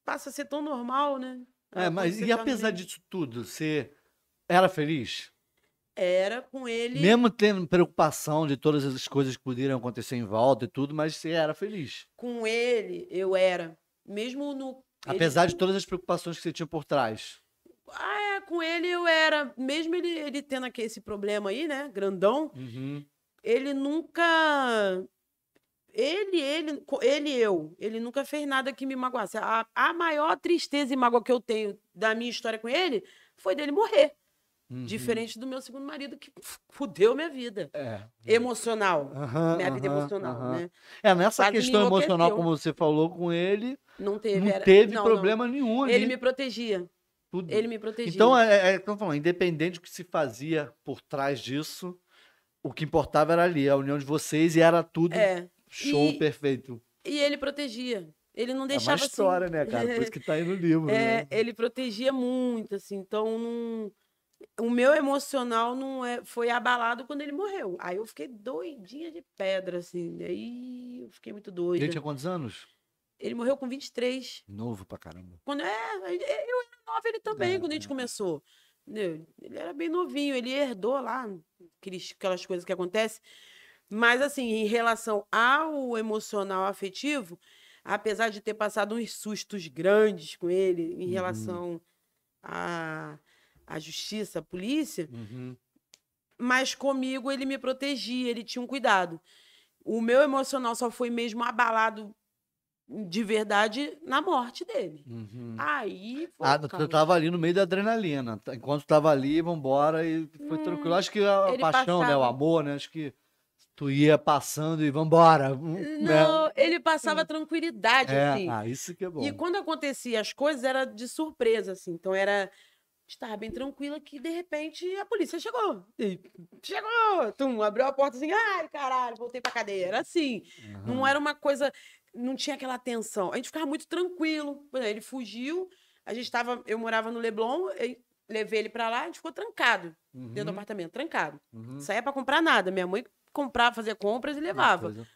B: passa a ser tão normal, né?
A: É, mas e apesar disso tudo, você era feliz?
B: Era com ele.
A: Mesmo tendo preocupação de todas as coisas que poderiam acontecer em volta e tudo, mas você era feliz.
B: Com ele, eu era. Mesmo no. ele-
A: Apesar de todas as preocupações que você tinha por trás.
B: Ah, é, com ele eu era. Mesmo ele, ele tendo aqui esse problema aí, né? Grandão,
A: Uhum.
B: Ele nunca. Ele, ele, ele e eu, ele nunca fez nada que me magoasse. A, a maior tristeza e mágoa que eu tenho da minha história com ele foi dele morrer.
A: uhum.
B: Diferente do meu segundo marido, que fudeu minha vida.
A: É.
B: Emocional.
A: Aham,
B: minha vida
A: aham,
B: emocional, né?
A: É, nessa
B: Quase
A: questão emocional, como você falou com ele,
B: Não teve.
A: não
B: era-
A: teve
B: não, não.
A: problema nenhum ali.
B: Ele me protegia.
A: tudo.
B: Ele me protegia.
A: Então, é, é, falando, independente do que se fazia por trás disso, o que importava era ali, a união de vocês, e era tudo
B: É.
A: show
B: E-
A: perfeito.
B: E ele protegia. Ele não
A: É uma
B: deixava assim.
A: história, né, cara? Por isso que tá aí no livro.
B: É,
A: né?
B: ele protegia muito, assim. Então, não... o meu emocional não é... foi abalado quando ele morreu. Aí eu fiquei doidinha de pedra, assim. Aí eu fiquei muito doida.
A: Ele tinha quantos anos?
B: Ele morreu com 23.
A: Novo pra caramba.
B: Quando é, eu era nova, ele também,
A: É,
B: quando a gente
A: é.
B: começou. Entendeu? Ele era bem novinho, ele herdou lá aqueles, aquelas coisas que acontecem. Mas, assim, em relação ao emocional afetivo, apesar de ter passado uns sustos grandes com ele em
A: Uhum.
B: relação à, à justiça, à polícia,
A: Uhum.
B: mas comigo ele me protegia, ele tinha um cuidado. O meu emocional só foi mesmo abalado de verdade na morte dele.
A: Uhum.
B: Aí foi.
A: Ah, tu tava ali no meio da adrenalina. Tá- Enquanto tu tava ali, vambora e foi tranquilo. Acho que a
B: Hum,
A: paixão, né? O
B: passava.
A: amor, né? Acho que tu ia passando e vambora. hum, né?
B: Não, ele passava tranquilidade,
A: É,
B: assim.
A: ah, isso que é bom.
B: E quando acontecia as coisas, era de surpresa, assim. Então era. Estava bem tranquila que, de repente, a polícia chegou. E chegou! Tum, abriu a porta assim, ai, caralho, voltei pra cadeia. Era assim. Não
A: Aham.
B: era uma coisa. Não tinha aquela tensão. A gente ficava muito tranquilo. Ele fugiu, a gente tava. Eu morava no Leblon, levei ele pra lá, a gente ficou trancado dentro do
A: Uhum,
B: apartamento, trancado.
A: uhum.
B: Saía pra comprar nada. Minha mãe comprava, fazia compras e levava.
A: Coisa-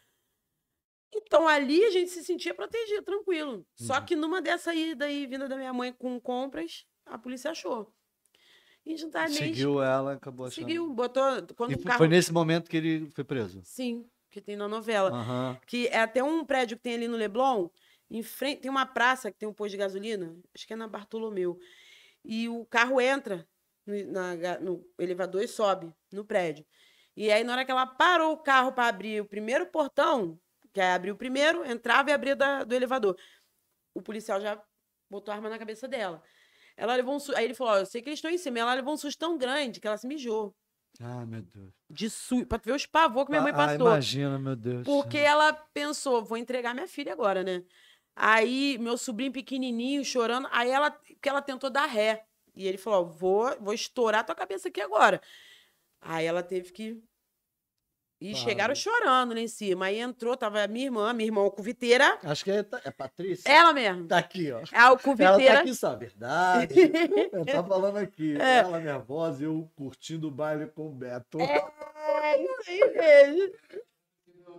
B: Então ali a gente se sentia protegido, tranquilo. Só
A: Uhum.
B: que numa dessa ida aí, vinda da minha mãe com compras, a polícia achou. E a gente não nem.
A: Seguiu ela, acabou achando.
B: Seguiu, botou. Quando
A: E
B: o carro.
A: foi nesse momento que ele foi preso.
B: Sim, que tem na novela.
A: Aham.
B: Que é até um prédio que tem ali no Leblon, em frente, tem uma praça que tem um posto de gasolina, acho que é na Bartolomeu. E o carro entra no, na no elevador e sobe no prédio. E aí, na hora que ela parou o carro para abrir o primeiro portão, que é abrir o primeiro, entrava e abria da- do elevador. O policial já botou a arma na cabeça dela. Ela levou um. Aí ele falou: Ó, eu sei que eles estão em cima. Ela levou um susto tão grande que ela se mijou.
A: Ah, meu Deus.
B: De su... Pra ver os pavor que minha mãe
A: Ah,
B: passou.
A: imagina, meu Deus.
B: Porque ela pensou, vou entregar minha filha agora, né? Aí, meu sobrinho pequenininho, chorando, aí ela, que ela tentou dar ré. E ele falou, vou, vou estourar tua cabeça aqui agora. Aí ela teve que... E chegaram chorando lá em cima. Aí entrou, tava a minha irmã, minha irmã alcuviteira.
A: Acho que é, é Patrícia.
B: Ela mesmo.
A: Tá aqui, ó.
B: A
A: Ela
B: alcuviteira.
A: tá aqui, sabe? Verdade. Ela tá falando aqui.
B: É.
A: Ela nervosa e eu curtindo o baile com o Beto.
B: É, isso aí mesmo.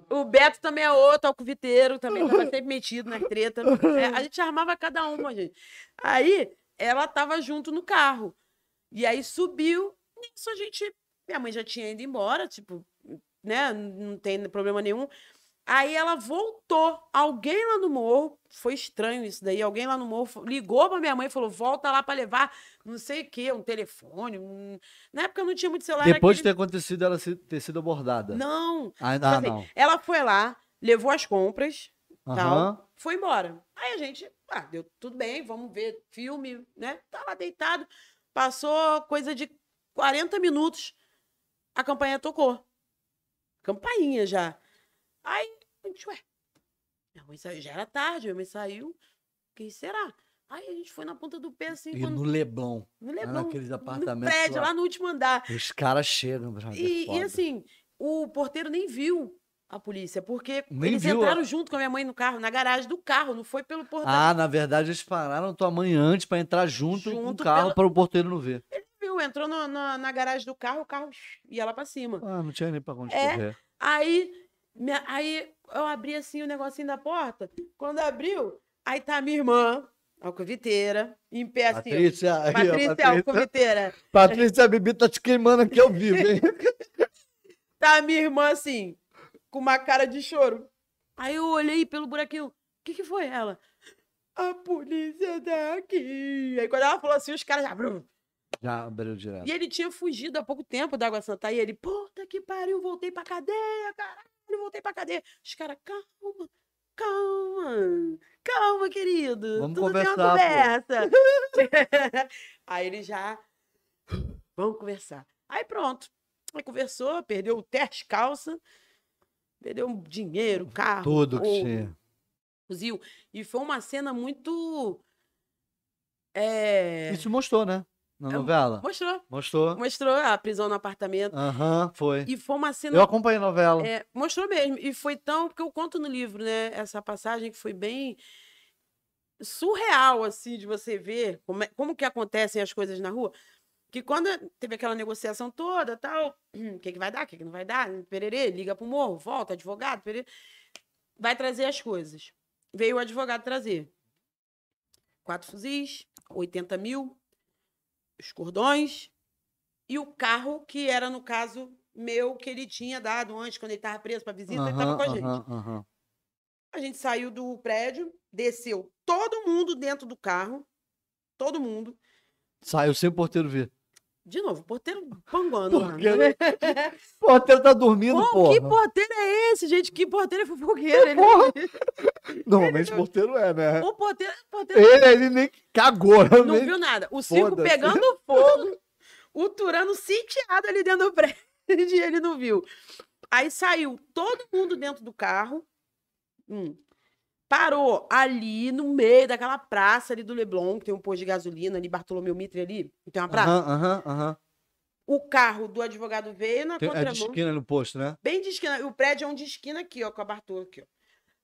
B: O Beto também é outro alcoviteiro, também tava sempre metido nas tretas. É, a gente armava cada uma, gente. Aí, ela tava junto no carro. E aí subiu. Nisso a gente. Minha mãe já tinha ido embora, tipo, né? Não tem problema nenhum. Aí ela voltou. Alguém lá no morro, foi estranho isso daí. Alguém lá no morro ligou pra minha mãe e falou: volta lá pra levar não sei o quê, um telefone. um- Na época não tinha muito celular.
A: Depois de
B: aquele-
A: ter acontecido ela ter sido abordada.
B: Não.
A: Ah,
B: Tipo
A: ah,
B: assim,
A: não.
B: Ela foi lá, levou as compras, tal,
A: Aham.
B: foi embora. Aí a gente, ah, deu tudo bem, vamos ver filme, né? Tá lá deitado. Passou coisa de 40 minutos, a campanha tocou. Campainha já. Aí, a gente, ué, minha mãe saiu, já era tarde, minha mãe saiu. Quem será? Aí a gente foi na ponta do pé, assim,
A: E
B: quando,
A: no Leblon.
B: no Leblon,
A: naqueles
B: no
A: apartamentos
B: prédio,
A: lá.
B: lá no último andar.
A: Os caras chegam.
B: E, e assim, o porteiro nem viu a polícia, porque
A: Nem
B: eles
A: viu
B: entraram junto com a minha mãe no carro, na garagem do carro, não foi pelo portão.
A: Ah, na verdade, eles pararam tua mãe antes pra entrar junto, com o
B: Junto
A: carro
B: pela-
A: para o porteiro não ver.
B: Viu? Entrou no- na, na garagem do carro, o carro ia lá pra cima.
A: Ah, não tinha nem pra onde
B: É.
A: correr.
B: Aí, minha- aí eu abri assim o negocinho da porta. Quando abriu, aí tá a minha irmã, alcoviteira, em pé assim.
A: Patrícia, aí,
B: Patrícia,
A: Patrícia,
B: alcoviteira.
A: Patrícia, a Bibi tá te queimando aqui ao vivo, hein?
B: Tá a minha irmã assim, com uma cara de choro. Aí eu olhei pelo buraquinho. O que que foi ela? A polícia tá aqui. Aí quando ela falou assim, os caras já.
A: Já abriu direto.
B: E ele tinha fugido há pouco tempo da Água Santa. E ele, puta que pariu, voltei pra cadeia, caralho, voltei pra cadeia. Os caras, calma, calma, calma, querido.
A: Vamos
B: Tudo tem uma
A: conversar,
B: conversa. Aí ele já, vamos conversar. Aí pronto. Aí conversou, perdeu o teste calça, perdeu dinheiro, carro,
A: Tudo que
B: o
A: tinha.
B: fuzil. E foi uma cena muito... É...
A: Isso mostrou, né? Na
B: É,
A: novela.
B: Mostrou.
A: Mostrou.
B: Mostrou a prisão no apartamento.
A: Aham, foi.
B: E foi uma cena.
A: Eu acompanhei a novela.
B: é, mostrou mesmo. E foi tão. Porque eu conto no livro, né? Essa passagem que foi bem surreal, assim, de você ver como, é- como que acontecem as coisas na rua. Que quando teve aquela negociação toda, tal, o que, que vai dar, o que, que não vai dar, pererê, liga pro morro, volta, advogado, pererê, vai trazer as coisas. Veio o advogado trazer quatro fuzis, 80 mil, os cordões e o carro que era, no caso, meu, que ele tinha dado antes, quando ele estava preso para visita, ele estava com a gente.
A: aham.
B: A gente saiu do prédio, desceu todo mundo dentro do carro. Todo mundo.
A: Saiu sem o porteiro ver.
B: De novo, o porteiro panguando.
A: Porteiro- O porteiro tá dormindo,
B: Pô, que porteiro é esse, gente? Que porteiro é fofoqueiro? Ele-.
A: Normalmente o porteiro é, né?
B: O porteiro, porteiro
A: Ele, ele nem cagou.
B: não
A: nem-
B: viu nada. O circo pegando fogo, o Turano sitiado ali dentro do prédio e ele não viu. Aí saiu todo mundo dentro do carro, hum, parou ali no meio daquela praça ali do Leblon, que tem um posto de gasolina ali, Bartolomeu Mitre ali, tem uma praça.
A: Aham, aham, aham.
B: O carro do advogado veio na
A: Tem- É de
B: contramão.
A: esquina no posto, né?
B: Bem de esquina. O prédio é um de esquina aqui, ó, com a Bartolo aqui, ó.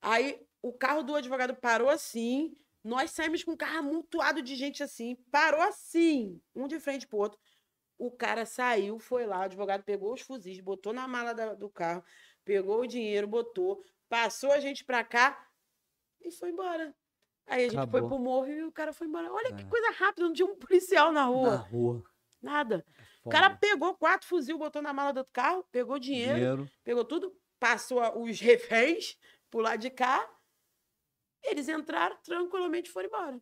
B: Aí o carro do advogado parou assim. Nós saímos com um carro amontoado de gente assim. Parou assim, um de frente pro outro. O cara saiu, foi lá, o advogado pegou os fuzis, botou na mala da- do carro, pegou o dinheiro, botou, passou a gente pra cá e foi embora. Aí a gente foi
A: Acabou.
B: pro morro e o cara foi embora. Olha que
A: É.
B: coisa rápida, não tinha um policial na
A: Na
B: rua.
A: rua.
B: Nada. O
A: Foda.
B: cara pegou quatro fuzil, botou na mala do carro, pegou dinheiro,
A: Dinheiro.
B: pegou tudo, passou os reféns pro lado de cá. Eles entraram tranquilamente e foram embora.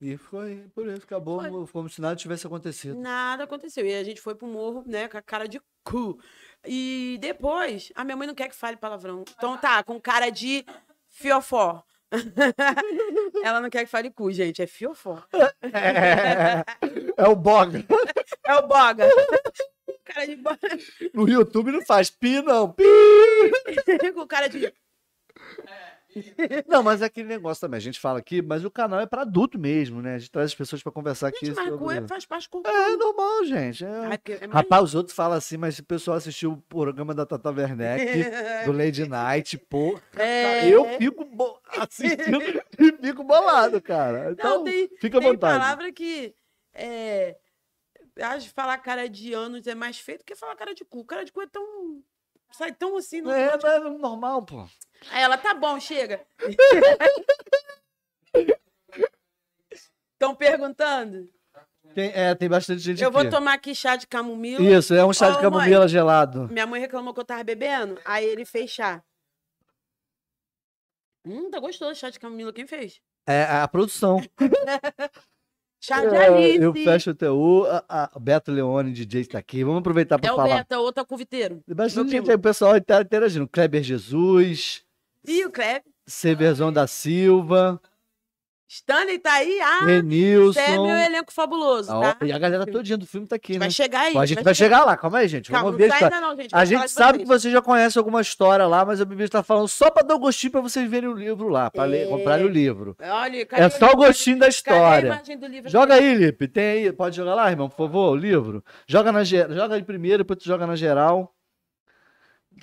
A: E foi por isso, acabou
B: Foi.
A: como se nada tivesse acontecido.
B: Nada aconteceu. E a gente foi pro morro, né, com a cara de cu. E depois, a minha mãe não quer que fale palavrão. Então tá, com cara de fiofó. Ela não quer que fale cu, gente, é fiofó.
A: É, é o boga.
B: É o boga. cara de boga.
A: No YouTube não faz pi, não. Pi!
B: com cara de.
A: Não, mas é aquele negócio também. A gente fala aqui, mas o canal é pra adulto mesmo, né? A gente traz as pessoas pra conversar aqui.
B: Gente, mas cu
A: sobre-
B: é- faz parte do cultura.
A: É normal, gente. é-
B: Ai, porque é mais-
A: Rapaz, os outros falam assim, mas se o pessoal assistiu o programa da Tata Werneck, do Lady Night, pô,
B: É.
A: eu fico bo- assistindo e fico bolado, cara. Então,
B: Não, tem,
A: fica à
B: tem
A: vontade.
B: palavra que é, acho que falar cara de anos é mais feito que falar cara de cu. Cara de cu é tão. Sai tão assim. Não
A: É,
B: pode-
A: mas é normal, pô.
B: Aí ela, tá bom, chega. Estão perguntando?
A: Tem, é, tem bastante gente
B: Eu vou
A: aqui.
B: tomar aqui chá de camomila.
A: Isso, é um chá
B: Ô,
A: de
B: mãe.
A: camomila gelado.
B: Minha mãe reclamou que eu tava bebendo, aí ele fez chá. Hum, tá gostoso chá de camomila. Quem fez?
A: É a produção.
B: Chá de
A: É,
B: Alice.
A: eu fecho o TU, a, a Beto Leone, DJ, tá aqui. Vamos aproveitar para
B: É o
A: falar.
B: Beto, é o outro cuviteiro.
A: Tem bastante
B: meu
A: gente
B: primo.
A: aí, o pessoal tá interagindo. Kleber Jesus,
B: Ih, o Kleber.
A: Severzão da Silva,
B: Stanley tá aí? Ah,
A: Renilson.
B: É meu elenco fabuloso, tá?
A: E a galera todinha do filme tá aqui, né?
B: Vai chegar aí.
A: a gente vai chegar lá, calma aí, gente.
B: Calma,
A: Vamos
B: não
A: ver história.
B: ainda não, gente.
A: A gente sabe que
B: vocês.
A: você já conhece alguma história lá, mas a Bíblia está falando só para dar o gostinho para vocês verem o livro lá, para
B: É.
A: comprarem o livro.
B: Olha,
A: É só o gostinho da história. Joga aí, Lipe. Tem aí. Pode jogar lá, irmão, por favor, o livro. Joga, na, joga aí primeiro, depois tu joga na geral.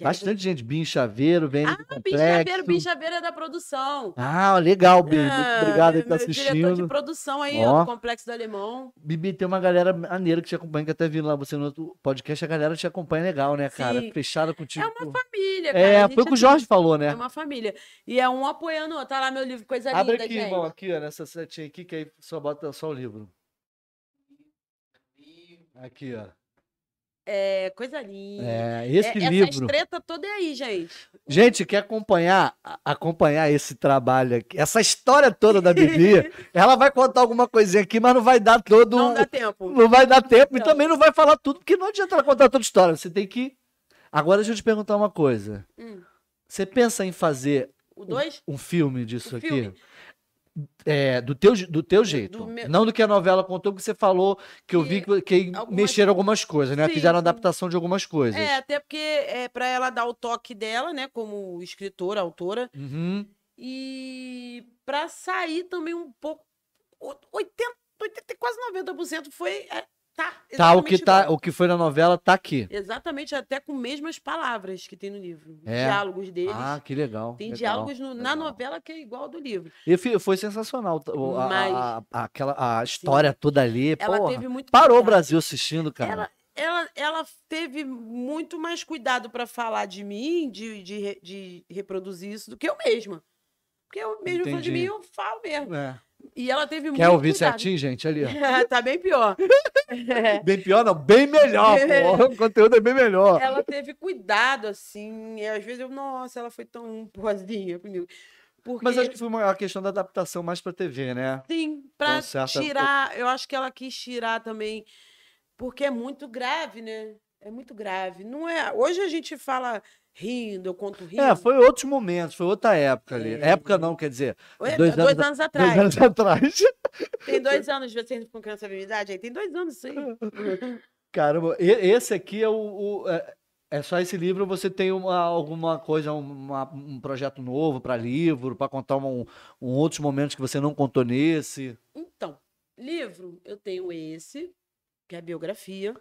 A: Bastante gente. Binho Chaveiro, vem do
B: Ah,
A: complexo.
B: Bichaveiro, Bichaveiro é da produção.
A: Ah, legal, Bibi. Muito
B: Ah,
A: obrigado aí por
B: meu
A: estar
B: Diretor de
A: assistindo.
B: produção aí,
A: Ó.
B: do Complexo do Alemão.
A: Bibi, tem uma galera maneira que te acompanha, que até vi lá você no outro podcast, a galera te acompanha legal, né, cara?
B: Sim.
A: Fechada contigo.
B: É uma
A: pô.
B: família, cara. a
A: É, foi o que o Jorge falou, né?
B: É uma família. E é um apoiando o outro. Tá lá meu livro, coisa
A: Abre
B: linda,
A: aqui,
B: gente.
A: irmão, aqui, ó, nessa setinha aqui, que aí só bota só o livro. Aqui, ó.
B: É, coisa linda.
A: É, esse
B: É,
A: livro.
B: Essa treta toda é aí, gente.
A: Gente, quer acompanhar, acompanhar esse trabalho aqui, essa história toda da Bibi, ela vai contar alguma coisinha aqui, mas não vai dar todo.
B: Não dá tempo.
A: não vai dar tempo e
B: Não.
A: também não vai falar tudo, porque não adianta ela contar toda a história. Você tem que. Agora deixa eu te perguntar uma coisa.
B: Hum.
A: Você pensa em fazer
B: dois?
A: um filme disso
B: O
A: aqui?
B: filme?
A: É, do teu, do teu jeito.
B: meu-
A: Não do que a novela contou, porque você falou que eu vi que, que
B: algumas-
A: mexeram algumas coisas, né?
B: Sim,
A: Fizeram adaptação de algumas coisas.
B: É, até porque é para ela dar o toque dela, né, como escritora, autora,
A: Uhum.
B: e para sair também um pouco o- 80, 80 quase 90% foi é, tá
A: Tá, o que, tá, o que foi na novela tá aqui.
B: Exatamente, até com mesmas palavras que tem no livro.
A: É?
B: Diálogos deles.
A: Ah, que legal.
B: tem
A: legal,
B: diálogos no- na
A: legal.
B: novela que é igual ao do livro.
A: E foi sensacional. o- a-
B: Mas-
A: a, a- aquela, a história toda ali.
B: Ela
A: porra,
B: teve muito
A: parou o
B: cuidado.
A: Brasil assistindo, cara.
B: Ela, ela, ela teve muito mais cuidado para falar de mim, de, de, de reproduzir isso, do que eu mesma. Porque eu mesmo falo de
A: Entendi.
B: mim, eu falo mesmo.
A: É.
B: E ela teve
A: Quer
B: muito
A: ouvir
B: cuidado.
A: certinho, gente? Ali, ó.
B: tá bem pior. É.
A: Bem pior, não, bem melhor, pô. O conteúdo é bem melhor.
B: Ela teve cuidado, assim. E às vezes eu, nossa, ela foi tão boazinha comigo. Porque,
A: Mas acho que foi uma questão da adaptação mais pra TV, né?
B: sim, pra
A: certa-
B: tirar, eu acho que ela quis tirar também, porque é muito grave, né? É muito grave. Não é. Hoje a gente fala rindo, eu conto rindo.
A: É, foi outros momentos, foi outra época ali.
B: É.
A: Época não, quer dizer, dois
B: dois,
A: anos-
B: anos atrás.
A: dois anos atrás.
B: Tem dois anos, vocês com criança minha idade? Aí tem dois anos aí.
A: Caramba, esse aqui é o. o- é, é só esse livro, você tem uma, alguma coisa, uma- um projeto novo para livro, para contar um, um outros momentos que você não contou nesse.
B: Então, livro, eu tenho esse, que é a biografia.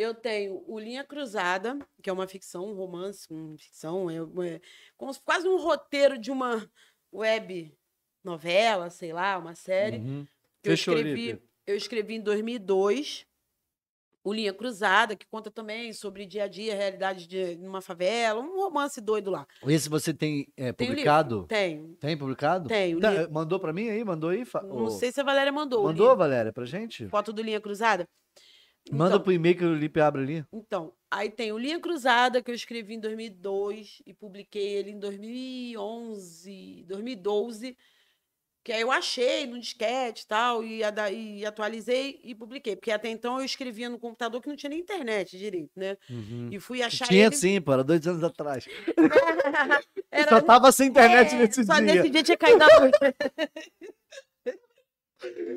B: Eu tenho o Linha Cruzada, que é uma ficção, um romance, uma ficção, é, é como se- quase um roteiro de uma web novela, sei lá, uma série.
A: Uhum.
B: que eu
A: Fechou,
B: escrevi,
A: Lipe.
B: eu escrevi em 2002. O Linha Cruzada, que conta também sobre dia a dia, realidade de numa favela, um romance doido lá.
A: Esse você tem é, publicado?
B: Tem,
A: Tem publicado?
B: tem.
A: Tá, mandou para mim aí? Mandou aí?
B: Não sei se a Valéria mandou.
A: Mandou. Valéria, pra gente?
B: Foto do Linha Cruzada?
A: Manda
B: Então,
A: pro e-mail que o Lipe abre ali.
B: Então, aí tem o Linha Cruzada, que eu escrevi em 2002 e publiquei ele em 2011, 2012, que aí eu achei no disquete e tal, e, e atualizei e publiquei. Porque até então eu escrevia no computador que não tinha nem internet direito, né? E fui achar
A: Tinha
B: ele...
A: sim, pô, era dois anos atrás.
B: Era-
A: Só tava sem internet
B: é,
A: nesse
B: só
A: dia.
B: nesse dia tinha caído a luz.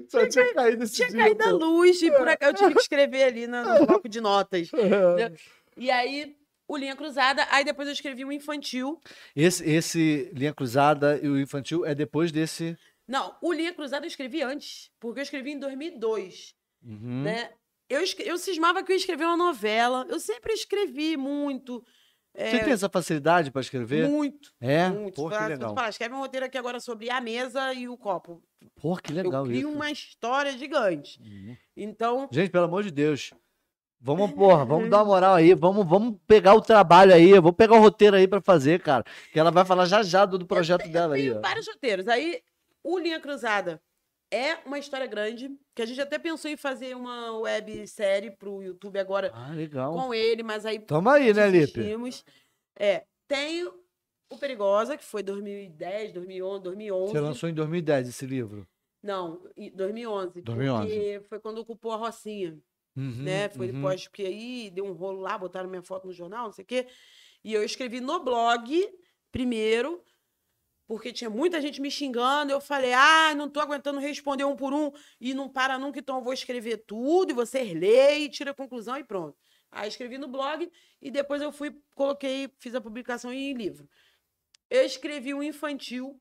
A: Só tinha caído nesse
B: tinha
A: dia.
B: caído a
A: pô.
B: luz e por acaso eu tive que escrever ali no, no bloco de notas.
A: É.
B: E aí, o Linha Cruzada, aí depois eu escrevi um infantil.
A: Esse, esse Linha Cruzada e o Infantil é depois desse.
B: Não, o Linha Cruzada eu escrevi antes, porque eu escrevi em 2002,
A: Uhum.
B: né? Eu, eu cismava que eu ia escrever uma novela. Eu sempre escrevi muito.
A: Você
B: é,
A: tem essa facilidade pra escrever?
B: muito,
A: É?
B: muito.
A: Pô, que
B: Fala-
A: legal.
B: fala, escreve um roteiro aqui agora sobre a mesa e o copo.
A: Pô, que legal
B: eu crio
A: isso.
B: uma história gigante.
A: Uhum.
B: Então,
A: Gente, pelo amor de Deus. Vamos, porra, vamos dar uma moral aí, vamos, vamos pegar o trabalho aí, eu vou pegar o roteiro aí pra fazer, cara. Que ela vai falar já já do, do projeto dela aí,
B: tenho
A: ó.
B: vários roteiros. Aí, o Linha Cruzada é uma história grande, que a gente até pensou em fazer uma websérie pro YouTube agora
A: Ah, legal.
B: com ele, mas aí
A: Tamo aí, né, Lipe?
B: É, tem o Perigosa, que foi 2010, 2011, 2011.
A: Você lançou em 2010 esse livro.
B: Não, em 2011,
A: 2011.
B: porque foi quando ocupou a Rocinha,
A: Uhum,
B: né? Foi
A: uhum.
B: depois que aí deu um rolo lá, botaram minha foto no jornal, não sei o quê. E eu escrevi no blog primeiro, porque tinha muita gente me xingando. Eu falei, ah, não tô aguentando responder um por um e não para nunca, então eu vou escrever tudo e vocês leem, tira a conclusão e pronto. Aí escrevi no blog e depois eu fui, coloquei, fiz a publicação em livro. Eu escrevi um infantil,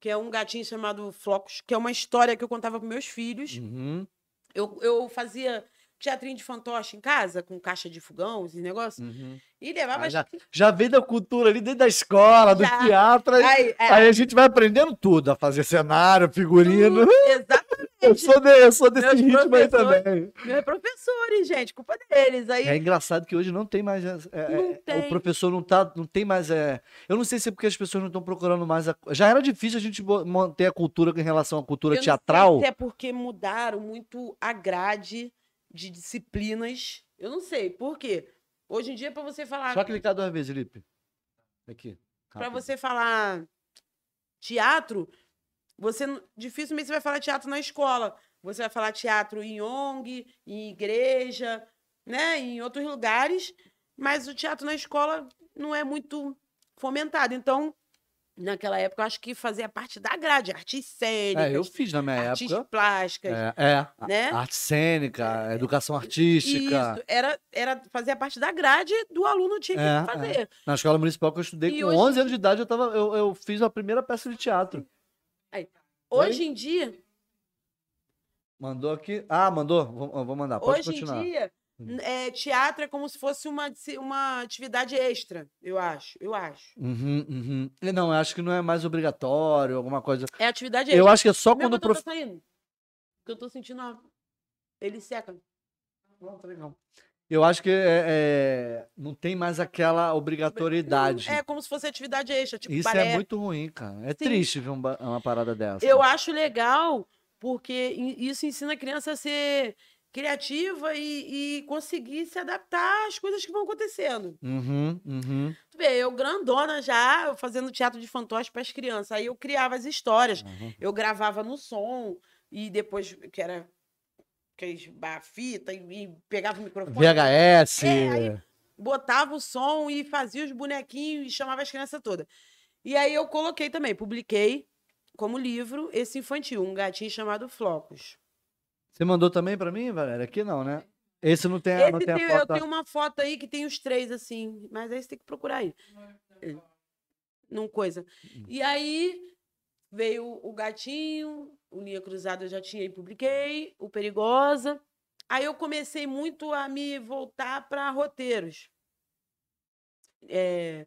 B: que é um gatinho chamado Flocos, que é uma história que eu contava para meus filhos.
A: Uhum,
B: Eu, eu fazia teatrinho de fantoche em casa, com caixa de fogão, esses negócios,
A: uhum.
B: e levava.
A: Ah, já, já veio da cultura ali dentro da escola, do
B: Já.
A: teatro. Aí,
B: Aí, é,
A: aí a gente vai aprendendo tudo, a fazer cenário, figurino.
B: exatamente.
A: Eu sou, de- eu sou desse
B: Meus
A: ritmo aí também.
B: Meus professores, gente, culpa deles. Aí,
A: É engraçado que hoje não tem mais. é, é,
B: Não
A: é,
B: tem.
A: O professor não tá, não tem mais. É, eu não sei se é porque as pessoas não estão procurando mais. A, já era difícil a gente manter a cultura em relação à cultura
B: eu
A: teatral.
B: se é porque mudaram muito a grade de disciplinas. Eu não sei por quê. Hoje em dia, para você falar.
A: Só clicar duas vezes, Felipe. Aqui.
B: para você falar teatro, você dificilmente você vai falar teatro na escola. Você vai falar teatro em ONG, em igreja, né, em outros lugares, mas o teatro na escola não é muito fomentado. Então, naquela época, eu acho que fazia parte da grade, artes cênicas,
A: É, eu fiz na minha
B: artes
A: época.
B: plásticas,
A: É, é,
B: né?
A: arte cênica, educação artística.
B: Isso, era, era fazia parte da grade do aluno tinha que
A: É, é.
B: fazer.
A: Na escola municipal que eu estudei,
B: E
A: com
B: hoje-
A: 11 anos de idade, eu, tava, eu, eu fiz a primeira peça de teatro. Oi?
B: Hoje em dia,
A: Mandou aqui. Ah, mandou? Vou, vou mandar. Pode
B: Hoje
A: continuar.
B: em dia,
A: Hum.
B: é, teatro é como se fosse uma, uma atividade extra, eu acho. Eu acho.
A: Uhum, uhum. Não, eu acho que não é mais obrigatório, alguma coisa.
B: É atividade extra.
A: Eu acho que é só
B: Meu
A: quando o
B: botão
A: prof...
B: tá saindo. Porque eu tô sentindo. ó, Ele seca.
A: Não, tá legal. Eu acho que é, é, não tem mais aquela obrigatoriedade.
B: É como se fosse atividade extra, tipo
A: Isso
B: balé.
A: é muito ruim, cara. É
B: Sim.
A: triste ver um ba- uma parada dessa.
B: Eu acho legal, porque isso ensina a criança a ser criativa e, e conseguir se adaptar às coisas que vão acontecendo.
A: Uhum, uhum.
B: Tu vê, eu grandona já, fazendo teatro de fantoche para as crianças. Aí eu criava as histórias,
A: uhum.
B: eu gravava no som e depois, que era aqueles fita e, e pegava o microfone.
A: VHS.
B: É, aí botava o som e fazia os bonequinhos e chamava as crianças todas. E aí eu coloquei também, publiquei como livro esse infantil, um gatinho chamado Flocos.
A: Você mandou também pra mim, Valéria? Aqui não, né? Esse não tem, a-
B: Esse
A: não tem a
B: tem-
A: foto.
B: eu tenho uma foto aí que tem os três, assim, mas aí você tem que procurar aí. É. Não coisa.
A: Hum.
B: E aí veio o gatinho, o Linha Cruzada eu já tinha e publiquei, o Perigosa. Aí eu comecei muito a me voltar para roteiros. É,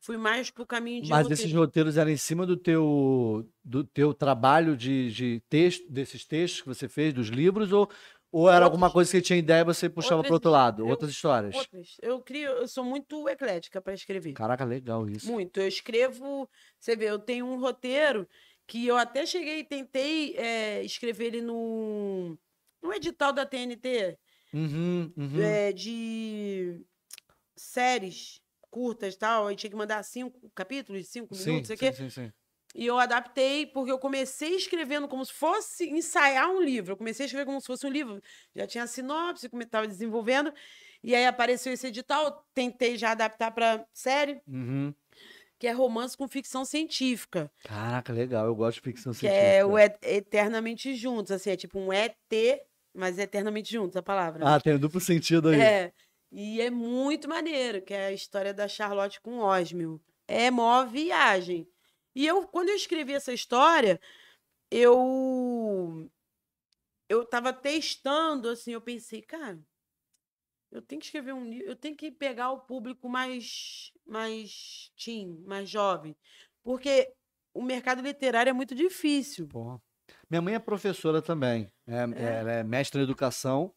B: fui mais pro caminho de
A: Mas
B: roteiro.
A: esses roteiros eram em cima do teu, do teu trabalho de, de texto, desses textos que você fez, dos livros, ou, ou era alguma
B: Outros-
A: coisa que você tinha ideia e você puxava
B: outras
A: pro outro lado?
B: eu-
A: outras histórias?
B: Outras. Eu crio, eu sou muito eclética para escrever.
A: Caraca, legal isso.
B: Muito. Eu escrevo. Você vê, eu tenho um roteiro que eu até cheguei e tentei é, escrever ele no, no edital da TNT
A: Uhum, uhum.
B: é, de séries curtas e tal. Aí tinha que mandar cinco capítulos, cinco
A: sim,
B: minutos, sei o
A: sim,
B: quê.
A: sim, sim.
B: E eu adaptei, porque eu comecei escrevendo como se fosse ensaiar um livro. Eu comecei a escrever como se fosse um livro. Já tinha a sinopse, como estava desenvolvendo. E aí apareceu esse edital, tentei já adaptar para série,
A: Uhum.
B: Que é romance com ficção científica.
A: Caraca, legal. Eu gosto de ficção
B: Que
A: científica.
B: é o Et- Eternamente Juntos. Assim, é tipo um ET, mas eternamente juntos, a palavra.
A: Ah, tem duplo sentido aí.
B: É. E é muito maneiro, que é a história da Charlotte com Osmio. É mó viagem. E eu, quando eu escrevi essa história, eu eu tava testando, assim, eu pensei, cara, eu tenho que escrever um livro, eu tenho que pegar o público mais mais teen, mais jovem, porque o mercado literário é muito difícil.
A: Porra. Minha mãe é professora também. É,
B: É?
A: Ela é mestre em educação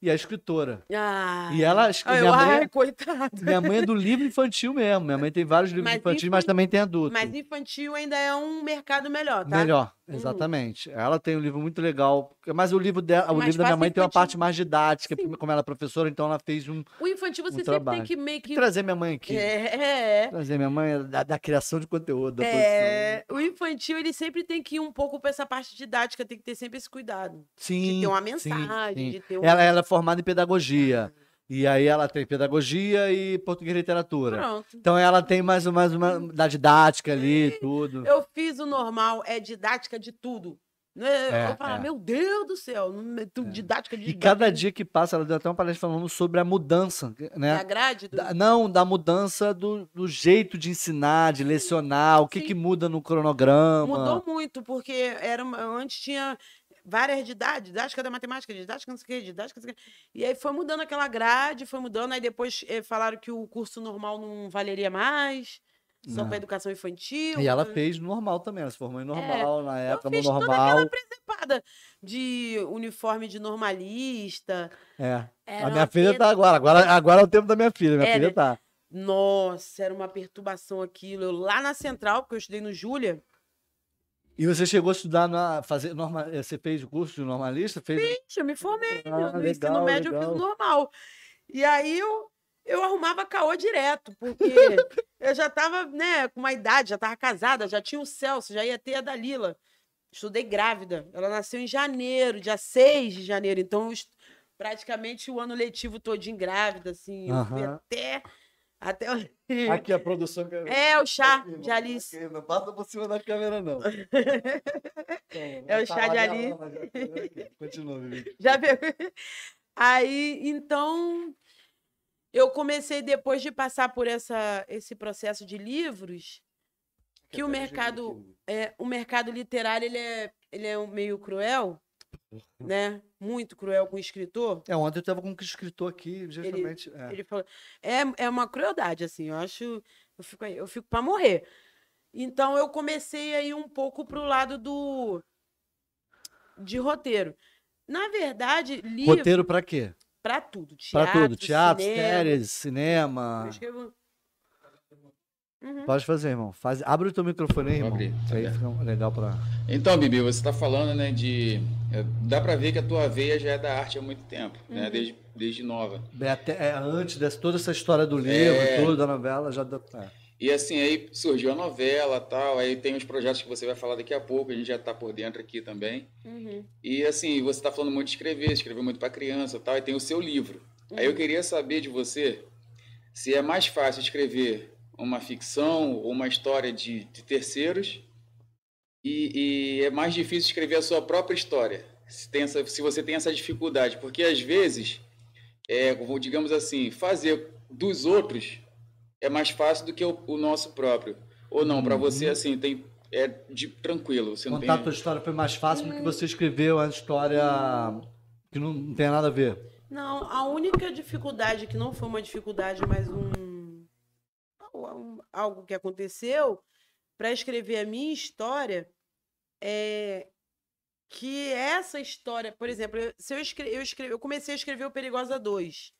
A: e é escritora.
B: Ah,
A: E ela,
B: ai,
A: minha, mãe,
B: ai,
A: é-
B: coitada.
A: minha mãe é do livro infantil mesmo. Minha mãe tem vários livros
B: Mas
A: infantis, mas também tem adulto.
B: Mas infantil ainda é um mercado melhor, tá?
A: Melhor,
B: Uhum.
A: exatamente. Ela tem um livro muito legal, mas o livro dela,
B: É
A: o livro da minha mãe tem uma parte mais didática,
B: Sim.
A: como ela é professora, então ela fez um
B: O infantil você sempre
A: trabalho.
B: tem que meio que.
A: trazer minha mãe aqui.
B: É, é.
A: Trazer minha mãe da, da criação de conteúdo,
B: É, o infantil ele sempre tem que ir um pouco para essa parte didática, tem que ter sempre esse cuidado.
A: produção.
B: De
A: Sim,
B: ter uma
A: sim,
B: mensagem,
A: sim.
B: de ter um.
A: Ela, ela é formada em pedagogia. E aí ela tem pedagogia e português e literatura.
B: Pronto.
A: Então ela tem mais, uma- mais uma da didática ali, tudo.
B: Eu fiz o normal, é didática de tudo. Né?
A: É,
B: eu falo,
A: é.
B: meu Deus do céu, é didática de
A: E cada dia que passa, ela deu até uma palestra falando sobre a mudança,
B: da
A: né?
B: grade do...
A: Da- não, da mudança do, do jeito de ensinar, de lecionar, o que,
B: sim.
A: que muda no cronograma.
B: Mudou muito, porque era uma- antes tinha várias didáticas, didática da matemática, didática não sei o quê, didática não sei o quê. E aí foi mudando aquela grade, foi mudando, aí depois eh, falaram que o curso normal não valeria mais, só
A: Não.
B: para educação infantil.
A: E ela fez normal também, ela se formou em normal, na
B: É, Eu
A: época, no
B: fiz toda
A: normal.
B: aquela presepada de uniforme de normalista.
A: É.
B: Era
A: A minha
B: uma
A: filha
B: pena.
A: tá agora. agora. Agora é o tempo da minha filha. Minha
B: É,
A: filha
B: né?
A: tá.
B: Nossa, era uma perturbação aquilo. Eu lá na central, porque eu estudei no Júlia,
A: E você chegou a estudar na. Fazer, norma, eh, você fez o curso de normalista? Fez...
B: Gente, eu me formei.
A: Ah,
B: no ensino
A: legal,
B: médio eu
A: legal.
B: fiz normal. E aí eu, eu arrumava caô direto, porque eu já tava, né, com uma idade, já tava casada, já tinha o Celso, já ia ter a Dalila. Estudei grávida. Ela nasceu em janeiro, dia 6 de janeiro. Então, eu praticamente o ano letivo todinho grávida, assim. Eu fui
A: Aham.
B: Até. até...
A: Aqui a produção.
B: É, o chá
A: Aqui,
B: de Alice.
A: aqui, não passa por cima da câmera, não.
B: É o chá de Alice.
A: Continua, Vivi.
B: Já viu? Aí, então, eu comecei, depois de passar por essa, esse processo de livros, que o mercado, é, o mercado literário ele é, ele é meio cruel, né? Muito cruel com o escritor.
A: É, ontem eu tava com um escritor aqui, justamente. é.
B: Ele falou, é, é uma crueldade, assim, eu acho, eu fico aí, eu fico para morrer. Então eu comecei aí um pouco pro lado do de roteiro. Na verdade, livro
A: Roteiro pra quê?
B: para tudo,
A: Pra
B: teatro,
A: tudo. Teatro,
B: cinema.
A: séries, cinema.
B: Eu escrevo Uhum.
A: Pode fazer, irmão. Faz... Abre o teu microfone aí, irmão.
C: abrir, tá
A: Aí legal pra.
C: Então, Bibi, você está falando né, de dá para ver que a tua veia já é da arte há muito tempo, né?
B: Uhum.
C: Desde, desde nova.
A: É, até, é, antes dessa toda essa história do livro,
C: É.
A: tudo, da novela, já dá. É.
C: E assim, aí surgiu a novela tal, aí tem os projetos que você vai falar daqui a pouco, a gente já está por dentro aqui também.
B: Uhum.
C: E assim, você está falando muito de escrever, escrever muito para criança tal, e tem o seu livro. Aí eu queria saber de você se é mais fácil escrever uma ficção ou uma história de, de terceiros e, e é mais difícil escrever a sua própria história. Se, tem essa, se você tem essa dificuldade, porque às vezes, é, digamos assim, fazer dos outros é mais fácil do que o, o nosso próprio. Ou não, para você assim tem é de tranquilo, você não
A: Contar a
C: tem
A: tua história foi mais fácil porque você escreveu a história que não, não tem nada a ver.
B: Não, a única dificuldade, que não foi uma dificuldade, mas um, um- algo que aconteceu para escrever a minha história é que essa história, por exemplo, eu- se eu escrevi, eu, escrevi, eu comecei a escrever o Perigosa 2,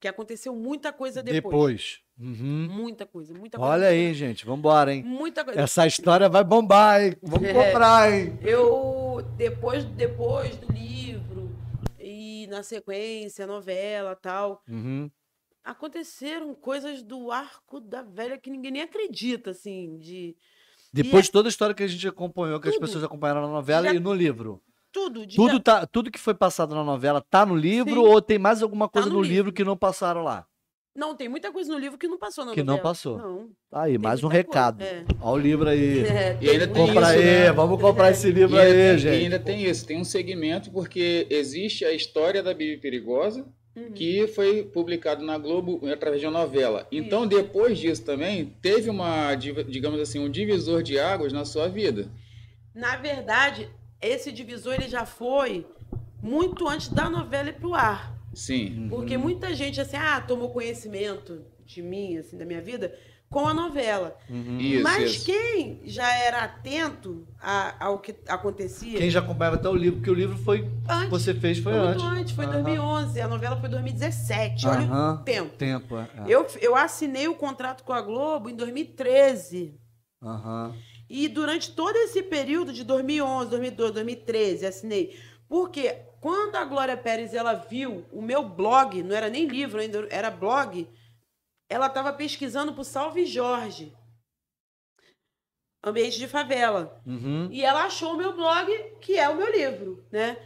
B: que aconteceu muita coisa depois.
A: Depois. Uhum.
B: Muita coisa, muita coisa.
A: Olha aí, gente. Vambora, hein?
B: Muita coisa.
A: Essa história vai bombar, hein? Vamos
B: É.
A: comprar, hein?
B: Eu, depois, depois do livro, e na sequência, novela tal,
A: Uhum.
B: aconteceram coisas do arco da velha que ninguém nem acredita, assim, de
A: Depois de toda a história que a gente acompanhou, que as
B: Tudo.
A: pessoas acompanharam na novela
B: Já-
A: e no livro.
B: tudo. De
A: Tudo, tá, tudo que foi passado na novela tá no livro
B: Sim.
A: ou tem mais alguma coisa
B: no
A: no livro.
B: livro.
A: que não passaram lá?
B: Não, tem muita coisa no livro que não passou na
A: Que não
B: novela.
A: passou.
B: Não.
A: Tá aí,
B: tem
A: mais um
B: coisa.
A: recado.
B: É.
A: Olha o livro aí.
B: É,
C: E ainda
B: tem.
A: Compra
C: isso,
A: aí,
C: né?
A: vamos comprar esse livro
C: E
A: aí,
C: tem, e
A: gente.
C: ainda tem isso, tem um segmento porque existe a história da Bibi Perigosa,
B: Uhum.
C: que foi publicado na Globo através de uma novela. Então, depois disso também, teve uma, digamos assim, um divisor de águas na sua vida.
B: Na verdade, esse divisor ele já foi muito antes da novela ir pro ar.
C: Sim.
B: Porque muita gente, assim, ah, tomou conhecimento de mim, assim, da minha vida, com a novela.
A: Uhum.
C: Isso,
B: Mas
C: isso.
B: quem já era atento a- ao que acontecia
A: Quem já acompanhava até o livro, porque o livro foi.
B: antes,
A: Você fez foi,
B: foi muito
A: antes.
B: antes, foi
A: Aham.
B: 2011, a novela foi 2017, olha
A: Aham.
B: o tempo.
A: Tempo, é. é.
B: Eu, eu assinei o contrato com a Globo em 2013.
A: Aham.
B: E durante todo esse período de 2011, 2012, 2013, assinei. Porque quando a Glória Pérez ela viu o meu blog, não era nem livro ainda, era blog, ela estava pesquisando por Salve Jorge. Ambiente de favela.
A: Uhum.
B: E ela achou o meu blog, que é o meu livro, né?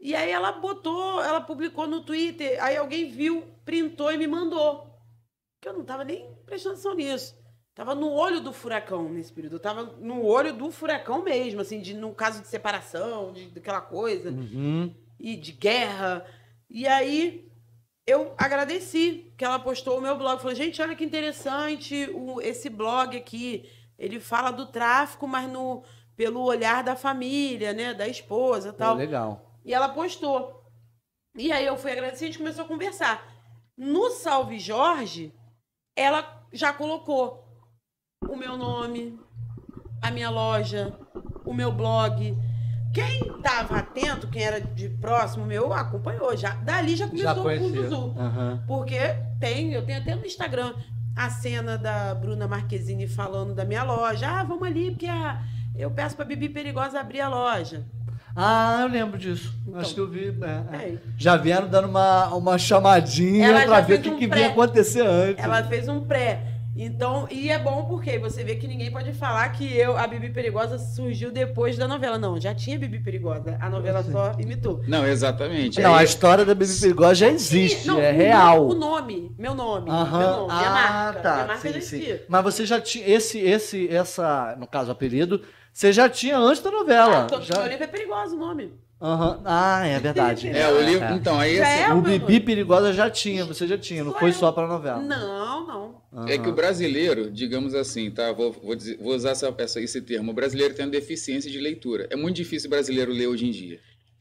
B: E aí ela botou, ela publicou no Twitter, aí alguém viu, printou e me mandou. Que eu não tava nem prestando atenção nisso. Tava no olho do furacão nesse período. Eu tava no olho do furacão mesmo, assim, de, no caso de separação, de, daquela coisa
A: Uhum.
B: e de guerra. E aí eu agradeci que ela postou o meu blog. Falei, gente, olha que interessante o, esse blog aqui. Ele fala do tráfico, mas no, pelo olhar da família, né? Da esposa e tal.
A: legal.
B: E ela postou. E aí eu fui agradecer e a gente começou a conversar. No Salve Jorge, ela já colocou o meu nome, a minha loja, o meu blog. Quem estava atento, quem era de próximo meu, acompanhou. Já, dali já
A: Já
B: começou o
A: conhecia.
B: Zuzu.
A: Aham.
B: Porque tem, eu tenho até no Instagram a cena da Bruna Marquezine falando da minha loja. Ah, vamos ali, porque a, eu peço pra Bibi Perigosa abrir a loja.
A: Ah, eu lembro disso.
B: Então.
A: Acho que eu vi. é, é.
B: É.
A: Já vieram dando uma, uma chamadinha
B: já
A: ver o que,
B: um
A: que
B: pré.
A: vinha acontecer antes.
B: Ela fez um pré. Então, e é bom porque você vê que ninguém pode falar que eu, a Bibi Perigosa surgiu depois da novela. Não, já tinha Bibi Perigosa. A novela só imitou.
C: Não, exatamente.
A: Não, a
C: Aí-
A: história da Baby Perigosa já existe,
B: Não,
A: é
B: o-
A: real.
B: O nome, meu nome.
A: Aham.
B: Meu nome, minha
A: Ah,
B: marca.
A: tá.
B: minha marca
A: sim,
B: já
A: sim. Mas você já tinha esse, esse, essa, no caso, apelido, você já tinha antes da novela.
B: Ah, tô,
A: já...
B: Livro é perigoso o nome.
A: Aham. Ah, é verdade.
C: É, o livro. Então, aí
B: Já
C: assim,
B: é
A: O Bibi. Perigosa já tinha, você já tinha, não foi
B: eu.
A: só pra novela.
B: Não, não.
C: É que o brasileiro, digamos assim, tá? Vou, vou, dizer- vou usar essa, essa- esse termo. O brasileiro tem uma deficiência de leitura. É muito difícil o brasileiro ler hoje em dia.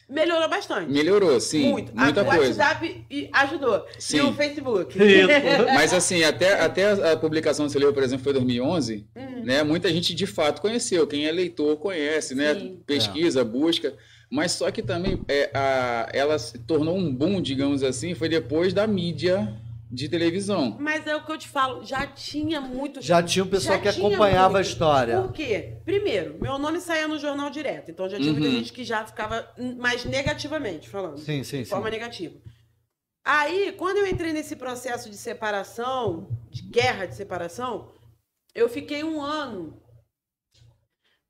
B: Melhorou bastante.
C: Melhorou, sim.
B: Muito.
C: Muita
B: o
C: coisa.
B: WhatsApp e- ajudou.
C: Sim.
B: E o Facebook.
C: Mas assim, até, até a publicação que você leu, por exemplo, foi 2011,
B: Hum.
C: né? Muita gente de fato conheceu. Quem é leitor conhece, né?
B: Sim.
C: Pesquisa, busca. Mas só que também é, a, ela se tornou um boom, digamos assim, foi depois da mídia de televisão.
B: Mas é o que eu te falo, já tinha muito.
A: Já tinha um pessoal
B: Já
A: que acompanhava a
B: muito.
A: história.
B: Por quê? Primeiro, meu nome saía no jornal direto, então já tinha muita
C: Uhum.
B: gente que já ficava mais negativamente falando.
A: Sim, sim,
B: de
A: sim.
B: forma negativa. Aí, quando eu entrei nesse processo de separação, de guerra de separação, eu fiquei um ano,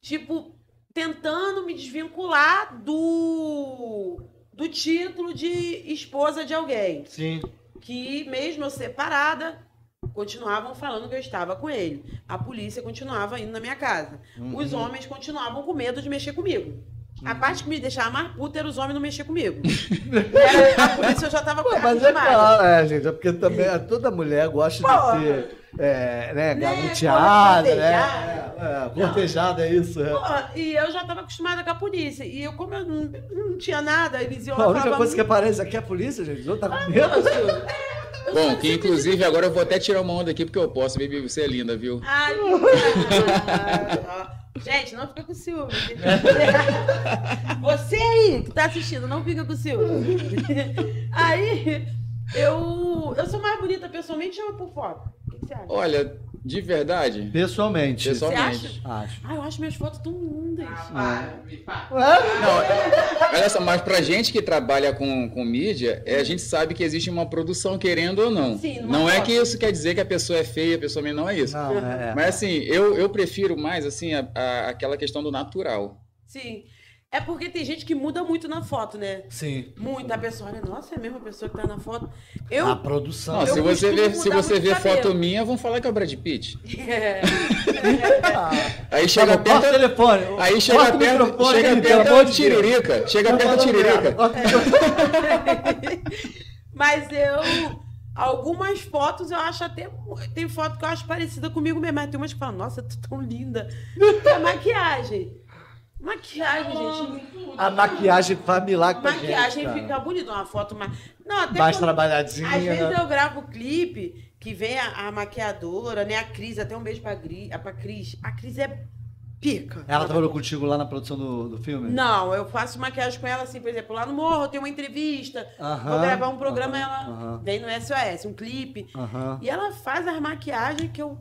B: tipo, tentando me desvincular do, do título de esposa de alguém.
A: Sim.
B: Que, mesmo eu separada, continuavam falando que eu estava com ele. A polícia continuava indo na minha casa. Os
A: Uhum.
B: homens continuavam com medo de mexer comigo. A parte que me deixava mais puta era os homens não mexer comigo. Era- a polícia eu já tava
A: Pô, mas é claro, é, gente, é porque também é, toda mulher gosta
B: Porra.
A: de ser é, né,
B: Né,
A: galanteada,
B: cortejada.
A: né? É, é, cortejada, é isso. É.
B: Pô, e eu já estava acostumada com a polícia. E eu, como eu não, não tinha nada, eles iam
A: A única coisa que aparece aqui é a polícia, gente. Outros tá com medo.
C: Bom, que inclusive agora eu vou até tirar uma onda aqui porque eu posso, baby, você é linda, viu?
B: Ai, ah, Gente, não fica com ciúme. Você aí que tá assistindo, não fica com ciúme. Aí, eu, eu sou mais bonita pessoalmente ou por foto? O que você acha?
C: Olha, de verdade,
A: Pessoalmente.
C: pessoalmente.
A: Acho.
B: Ai, eu acho minhas fotos tão lindas.
C: Olha só, mas pra gente que trabalha com, com mídia, é, a gente sabe que existe uma produção querendo ou não.
B: Sim,
C: não é
B: foto.
C: que isso quer dizer que a pessoa é feia, a pessoa não é isso.
A: Não, é. é.
C: Mas assim, eu, eu prefiro mais assim a- a- aquela questão do natural.
B: Sim. É porque tem gente que muda muito na foto, né?
A: Sim.
B: Muita pessoa olha, nossa, é a mesma pessoa que tá na foto. Eu.
A: A produção.
C: Não,
B: Eu
C: se você ver, se você ver foto minha, vão falar que é o Brad Pitt.
B: É.
C: Aí chega perto,
A: telefone.
C: aí chega perto, chega perto da
A: Deus.
C: tiririca, chega perto da
A: merda.
C: tiririca.
B: Mas eu. Algumas fotos eu acho até. Tem foto que eu acho parecida comigo mesmo. Mas tem umas que falam, nossa, tu tão linda. É maquiagem. Maquiagem, gente.
A: A maquiagem faz milagre pra
B: Maquiagem
A: gente, cara.
B: fica bonita. Uma foto mais. Não, até
A: Mais
B: quando-
A: trabalhadinha.
B: Às vezes
A: né?
B: eu gravo clipe que vem a, a maquiadora, né? A Cris, até um beijo pra, Gri, pra Cris. A Cris é pica.
A: Ela trabalhou contigo lá na produção do, do filme?
B: Não, eu faço maquiagem com ela assim, por exemplo, lá no morro, eu tenho uma entrevista,
A: Aham,
B: vou gravar um programa,
A: aham,
B: ela
A: aham.
B: vem no SOS, um clipe. E ela faz as maquiagens que eu.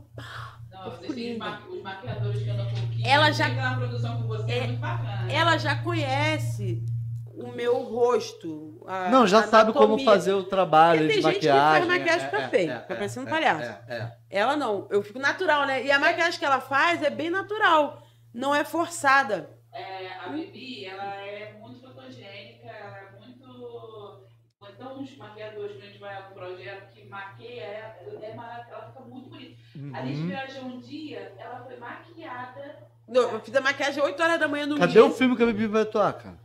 D: Não, ma- os maquiadores que andam com o Kim,
B: Ela já-
D: chega na produção com você, é,
B: É-
D: muito bacana.
B: Ela já conhece o meu rosto. a-
A: Não, já
B: a
A: sabe como fazer o trabalho
B: Porque
A: de
B: tem gente que
A: maquiagem.
B: faz maquiagem fica feio, fica parecendo um palhaço.
A: É, é.
B: Ela não, eu fico natural, né? E a maquiagem que ela faz é bem natural, não é forçada.
D: É, a Bibi, ela é muito fotogênica, ela é muito... Então, os maquiadores que a gente vai a um projeto que maqueia ela, é maravilhosa, bonita. A gente
A: Uhum.
D: viajou um dia, ela foi maquiada.
B: Não, Eu fiz a maquiagem 8 horas da manhã no
A: Cadê
B: dia.
A: o filme que a Bibi vai atuar, cara?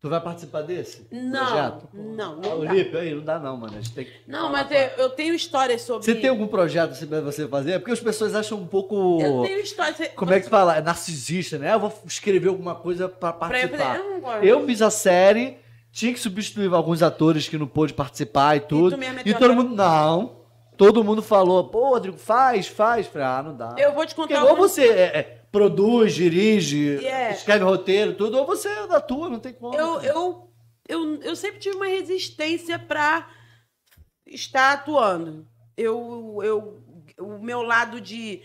A: Tu vai participar desse?
B: Não,
A: projeto?
B: não,
A: Ah,
B: não
A: o
B: dá.
A: Lipe, aí não dá não, mano. A gente tem que...
B: Não, mas eu, eu tenho histórias sobre.
A: Você tem algum projeto assim pra você fazer? É Porque as pessoas acham um pouco...
B: Eu tenho história. Você-
A: Como é que fala? É narcisista, né? Eu vou escrever alguma coisa pra
B: Pra eu,
A: participar.
B: fazer- eu não gosto.
A: Eu fiz a série, tinha que substituir alguns atores que não pôde participar e tudo. E,
B: a
A: todo mundo, não. Todo mundo falou, pô, Rodrigo, faz, faz. Falei, ah, não dá.
B: Eu vou te
A: Porque
B: contar.
A: ou
B: algumas-
A: você é, é, produz, dirige,
B: É.
A: escreve roteiro, tudo, ou você atua, não tem como.
B: Eu, eu, eu, eu sempre tive uma resistência pra estar atuando. Eu, eu, o meu lado de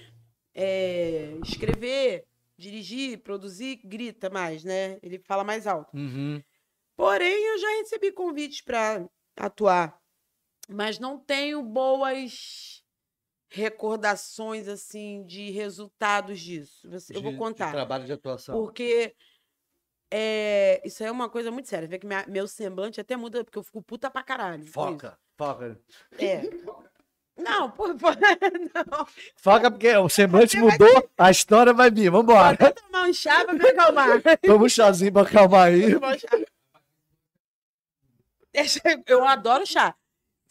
B: é, escrever, dirigir, produzir, grita mais, né? Ele fala mais alto.
A: Uhum.
B: Porém, eu já recebi convites para atuar, mas não tenho boas recordações assim de resultados disso. Eu vou contar.
A: De trabalho de atuação.
B: Porque é, isso aí é uma coisa muito séria. Vê que minha- meu semblante até muda, porque eu fico puta pra caralho.
A: Foca, foca.
B: É. Não, pô, pô, não.
A: Foca porque o semblante mudou, a história vai vir, vambora.
B: Vou tomar um chá pra me acalmar.
A: Toma um chazinho pra acalmar aí.
B: Eu adoro chá.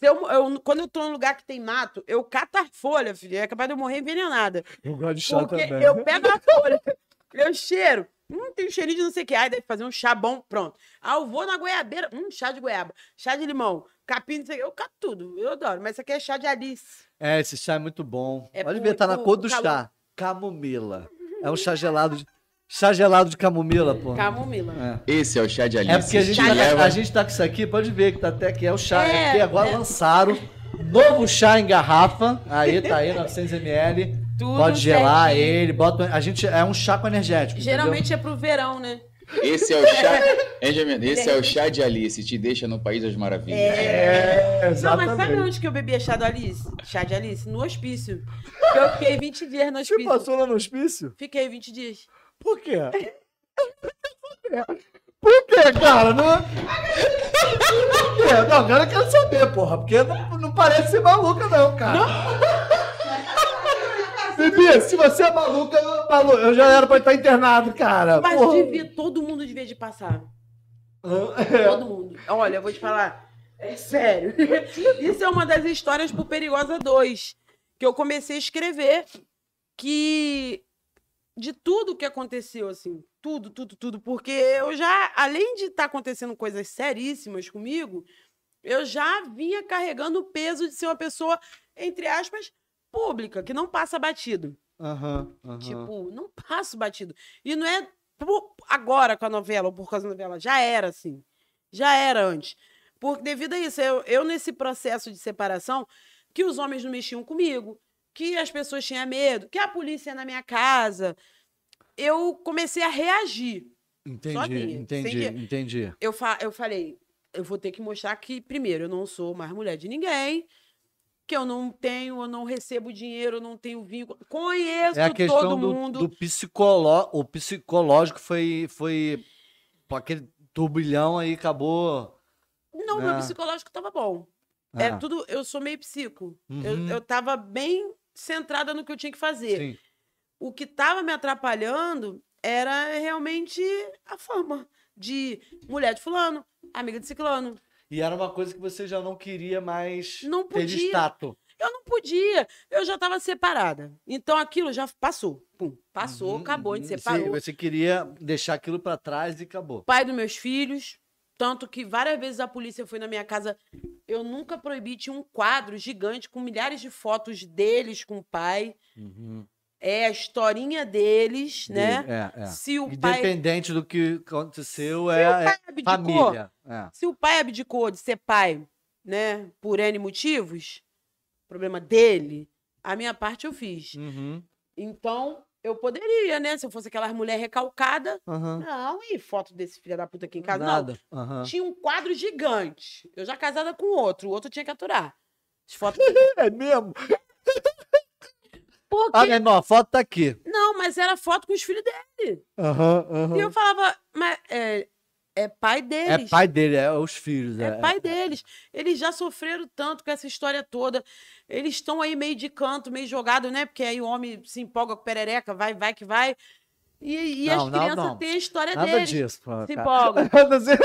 B: Eu, eu- quando eu tô num lugar que tem mato, eu cato a folha, filho. É capaz de eu morrer envenenada.
A: Eu gosto de chá
B: Porque
A: também.
B: eu pego a folha, eu cheiro. Hum, tem um cheirinho de não sei o que. Aí deve fazer um chá bom, pronto. Ah, eu vou na goiabeira. Hum, chá de goiaba. Chá de limão. Capim, não sei o que. Eu cato tudo. Eu adoro. Mas isso aqui é chá de Alice.
A: É, esse chá é muito bom.
B: É
A: Pode
B: por-
A: ver, tá na cor do
B: calor.
A: chá. Camomila. É um chá gelado de, chá gelado de camomila, pô.
B: Camomila.
A: É.
C: Esse é o chá de Alice.
A: É porque a gente, tá, a gente tá com isso aqui, pode ver que tá até aqui, é o chá. É,
B: É,
A: porque agora
B: é.
A: lançaram Novo chá em garrafa. Aí, tá aí, 900ml.
B: Tudo
A: Pode gelar
B: certinho.
A: ele. Bota, a gente, é um chá com energético.
B: Geralmente é pro verão, né?
C: Esse é o chá. Hein, Gemino? Esse é o chá de Alice, te deixa no País das Maravilhas.
A: É,
B: Não, mas sabe
A: exatamente.
B: onde que eu bebia chá do Alice? Chá de Alice? No hospício. Porque eu fiquei 20 dias no
A: Você
B: hospício.
A: passou lá no hospício?
B: Fiquei 20 dias.
A: Por quê? Por quê, cara? Não... Por quê? Não, agora eu quero saber, porra. Porque não, não parece ser maluca, não, cara. Bibi, se você é maluca, eu, malu- eu já era pra estar internado, cara.
B: Mas
A: porra.
B: devia, todo mundo devia de passar.
A: É.
B: Todo mundo. Olha, eu vou te falar. É sério. Isso é uma das histórias pro Perigosa 2. Que eu comecei a escrever. Que. De tudo que aconteceu, assim. Tudo, tudo, tudo. Porque eu já, além de estar acontecendo coisas seríssimas comigo, eu já vinha carregando o peso de ser uma pessoa, entre aspas, pública, que não passa batido.
A: Aham, aham.
B: Tipo, não passo batido. E não é por- agora com a novela ou por causa da novela. Já era assim. Já era antes. Por, devido a isso, eu, eu nesse processo de separação, que os homens não mexiam comigo, que as pessoas tinham medo, que a polícia ia na minha casa, eu comecei a reagir.
A: Entendi,
B: sozinha,
A: entendi,
B: que-
A: entendi.
B: Eu, fa eu falei, eu vou ter que mostrar que, primeiro, eu não sou mais mulher de ninguém, que eu não tenho, eu não recebo dinheiro, eu não tenho vínculo. Conheço
A: É a questão
B: todo
A: do,
B: mundo.
A: do psicoló o psicológico foi, foi aquele turbilhão aí acabou.
B: Não,
A: né?
B: meu psicológico tava bom. É
A: Ah,
B: tudo, eu sou meio psico.
A: Uhum.
B: Eu, eu tava bem centrada no que eu tinha que fazer.
A: sim.
B: O que tava me atrapalhando era realmente a fama de mulher de fulano, amiga de ciclano.
A: E era uma coisa que você já não queria mais
B: Não
A: ter
B: podia.
A: status.
B: Eu não podia, eu já tava separada. Então aquilo já passou. Pum, passou,
A: Uhum,
B: acabou, a gente
A: uhum.
B: separou.
A: Sim, você queria deixar aquilo pra trás e acabou.
B: pai dos meus filhos. Tanto que várias vezes a polícia foi na minha casa. Eu nunca proibi, tinha um quadro gigante com milhares de fotos deles com o pai.
A: Uhum.
B: É a historinha deles, né?
A: É, é.
B: Se o pai.
A: Independente do que aconteceu,
B: Se
A: é,
B: pai
A: é
B: abdicou,
A: família. É.
B: se o pai abdicou de ser pai, né, por N motivos, problema dele, a minha parte eu fiz.
A: Uhum.
B: Então, eu poderia, né? Se eu fosse aquela mulher recalcada.
A: Uhum.
B: Não, e foto desse filho da puta aqui em casa? Não.
A: Nada. Aham.
B: Tinha um quadro gigante. Eu já casada com outro, o outro tinha que aturar. As fotos.
A: É mesmo?
B: Porque...
A: Ah, meu irmão, a foto tá aqui.
B: Não, mas era foto com os filhos dele.
A: Aham, aham.
B: E eu falava, mas é, é pai
A: É
B: deles.
A: pai dele, é os filhos.
B: É
A: É,
B: pai deles. Eles já sofreram tanto com essa história toda. Eles estão aí meio de canto, meio jogado, né? Porque aí o homem se empolga com perereca, vai, vai que vai. E, e
A: Não,
B: as crianças
A: não.
B: têm a história
A: Nada
B: deles.
A: disso, pô,
B: Se empolga.
A: Você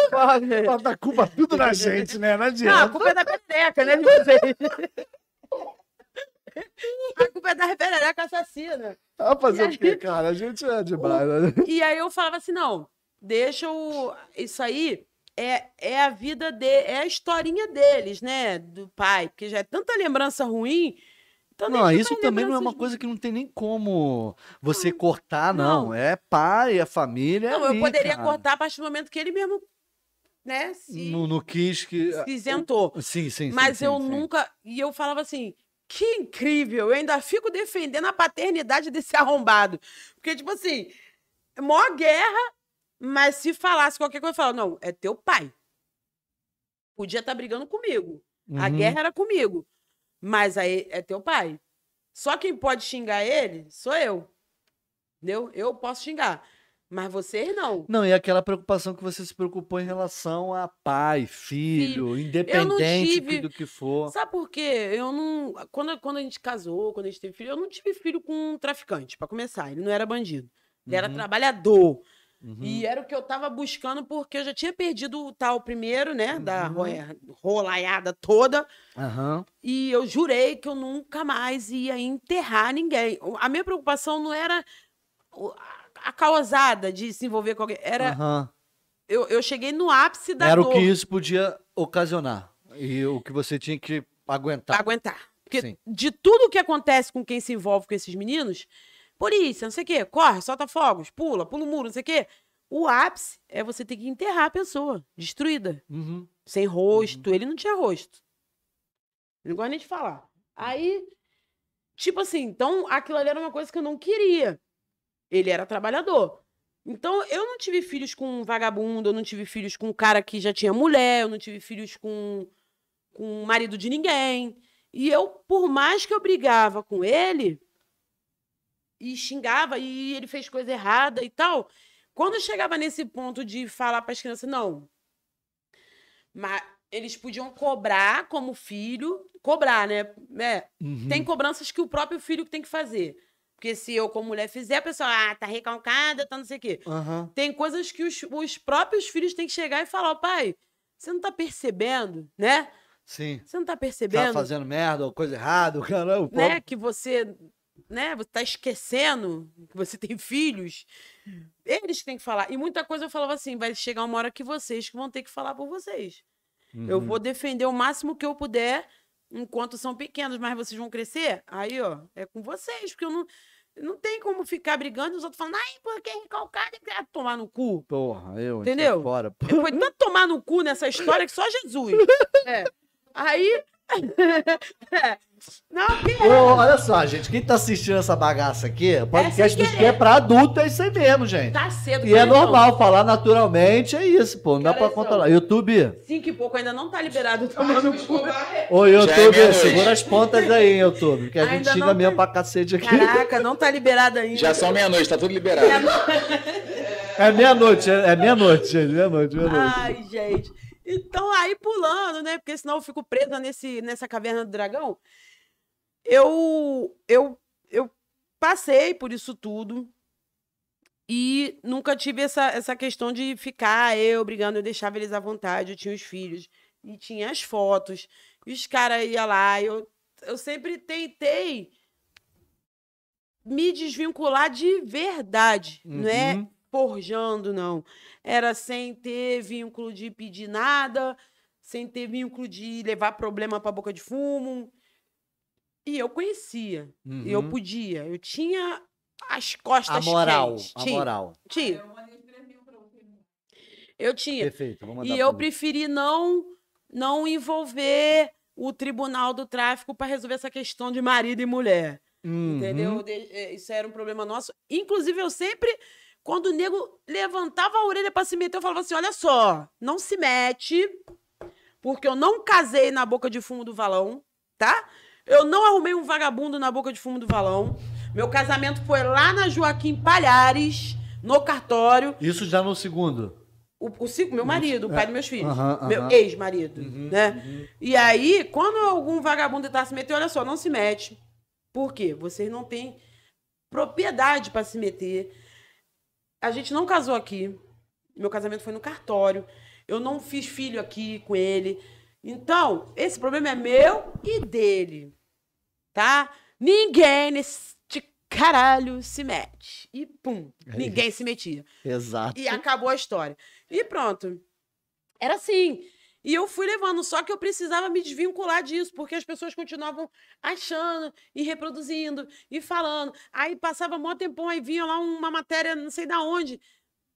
A: bota a culpa tudo na gente, né? Não
B: Não, a
A: adianta.
B: culpa é da perereca, né? A culpa é da perereca assassina.
A: Ah, fazer o quê, cara? A gente é demais, né?
B: E aí eu falava assim, não, deixa o... Isso aí é, é a vida de... É a historinha deles, né? Do pai. Porque já é tanta lembrança ruim. Então
A: Não, isso também não é uma coisa que não tem nem como você cortar, não. É pai, é família.
B: Não,
A: é
B: eu
A: ali,
B: poderia
A: cara.
B: cortar a partir do momento que ele mesmo, né, se,
A: No, no quis que.
B: se isentou.
A: Sim, sim, sim.
B: Mas
A: sim,
B: eu
A: sim.
B: nunca. E eu falava assim. Que incrível! Eu ainda fico defendendo a paternidade desse arrombado. Porque, tipo assim, é maior guerra, mas se falasse qualquer coisa, eu falava, não, é teu pai. Podia estar brigando comigo. A
A: Uhum.
B: guerra era comigo. Mas aí é teu pai. Só quem pode xingar ele sou eu. Entendeu? Eu posso xingar. Mas vocês não.
A: Não, e aquela preocupação que você se preocupou em relação a pai, filho, independente
B: tive-
A: do que for.
B: Sabe por quê? Eu não. Quando, quando a gente casou, quando a gente teve filho, eu não tive filho com um traficante, pra começar. Ele não era bandido. Ele era
A: Uhum.
B: trabalhador.
A: Uhum.
B: E era o que eu tava buscando, porque eu já tinha perdido o tal primeiro, né? Da
A: Uhum.
B: ro- rolaiada toda.
A: Aham.
B: E eu jurei que eu nunca mais ia enterrar ninguém. A minha preocupação não era a- causada de se envolver com alguém. Era. Eu, eu cheguei no ápice da
A: Era
B: dor
A: o que isso podia ocasionar. E o que você tinha que aguentar.
B: aguentar. Porque
A: Sim.
B: de tudo que acontece com quem se envolve com esses meninos, polícia, não sei o quê, corre, solta fogos, pula, pula o muro, não sei o quê. O ápice é você ter que enterrar a pessoa, destruída,
A: Uhum.
B: sem rosto. Ele não tinha rosto. Não gosta nem de falar. Aí, tipo assim, então aquilo ali era uma coisa que eu não queria. Ele era trabalhador. Então, eu não tive filhos com um vagabundo, eu não tive filhos com um cara que já tinha mulher, eu não tive filhos com, com o marido de ninguém. E eu, por mais que eu brigava com ele, e xingava, e ele fez coisa errada e tal, quando chegava nesse ponto de falar para as crianças, não, mas eles podiam cobrar como filho, cobrar, né? É,
A: Uhum.
B: Tem cobranças que o próprio filho tem que fazer. Porque se eu, como mulher, fizer, a pessoa, ah, tá recalcada, tá não sei o quê.
A: Aham.
B: Tem coisas que os, os próprios filhos têm que chegar e falar, pai, você não tá percebendo, né?
A: Sim.
B: Você não tá
A: Tá
B: percebendo,
A: fazendo merda ou coisa errada, o cara.
B: Né? Que você, né? Você tá esquecendo que você tem filhos. Eles que têm que falar. E muita coisa eu falava assim, vai chegar uma hora que vocês que vão ter que falar por vocês. Eu
A: Uhum.
B: vou defender o máximo que eu puder enquanto são pequenos, mas vocês vão crescer. Aí, ó, é com vocês, porque eu não, não tem como ficar brigando e os outros falando, ai, porque é recalcado, ah, tomar no cu.
A: Porra, eu.
B: Entendeu?
A: sai Fora. pô.
B: Foi tanto tomar no cu nessa história que só Jesus. É. Aí. É. Não, que
A: Ô, olha só, gente, quem tá assistindo essa bagaça aqui, o podcast do que é pra adulto, é isso aí mesmo, gente.
B: tá cedo.
A: E é
B: não.
A: normal, falar naturalmente é isso, pô. Não dá pra controlar. YouTube.
B: Cinco e pouco ainda não tá liberado tomando cu.
A: Ô,
C: Já é
A: YouTube,
C: meia-noite.
A: segura as pontas aí, hein, YouTube. Que a gente
B: Ainda
A: xinga
B: não
A: mesmo
B: tem-
A: pra cacete aqui.
B: Caraca, não tá liberado ainda.
C: Já são meia-noite, tá tudo liberado.
A: É meia-noite, é é meia-noite, gente. Meia-noite, meia-noite.
B: Ai, gente. Então, aí pulando, né? Porque senão eu fico presa nesse, nessa caverna do dragão. Eu, eu, eu passei por isso tudo e nunca tive essa, essa questão de ficar eu brigando, eu deixava eles à vontade, eu tinha os filhos e tinha as fotos, os caras iam lá, eu, eu sempre tentei me desvincular de verdade, não é
A: Uhum.
B: Forjando, não. Era sem ter vínculo de pedir nada, sem ter vínculo de levar problema para boca de fumo. E eu conhecia, e eu
A: Uhum.
B: podia, eu tinha as costas
A: A moral,
B: quentes.
A: a
B: Tinha,
A: moral.
B: tinha. Eu tinha.
A: Perfeito, vou mandar
B: E eu preferi não não envolver o Tribunal do Tráfico para resolver essa questão de marido e mulher.
A: Uhum.
B: Entendeu? De- é, Isso era um problema nosso. Inclusive, eu sempre, quando o nego levantava a orelha pra se meter, eu falava assim: olha só, não se mete, porque eu não casei na boca de fumo do valão, tá? Eu não arrumei um vagabundo na boca de fumo do valão. Meu casamento foi lá na Joaquim Palhares, no cartório.
A: Isso já no segundo.
B: O, o meu marido, o pai dos meus filhos.
A: Aham,
B: Meu
A: aham.
B: ex-marido,
A: Uhum,
B: né?
A: uhum.
B: E aí, quando algum vagabundo tentar se meter, olha só, não se mete. Por quê? Vocês não têm propriedade para se meter. A gente não casou aqui. Meu casamento foi no cartório. Eu não fiz filho aqui com ele. Então, esse problema é meu e dele. Tá? Ninguém nesse caralho se mete. E pum,
A: É
B: ninguém se metia.
A: Exato.
B: E acabou a história. E pronto. Era assim. E eu fui levando, só que eu precisava me desvincular disso, porque as pessoas continuavam achando e reproduzindo e falando. Aí passava mó tempão, aí vinha lá uma matéria, não sei da onde,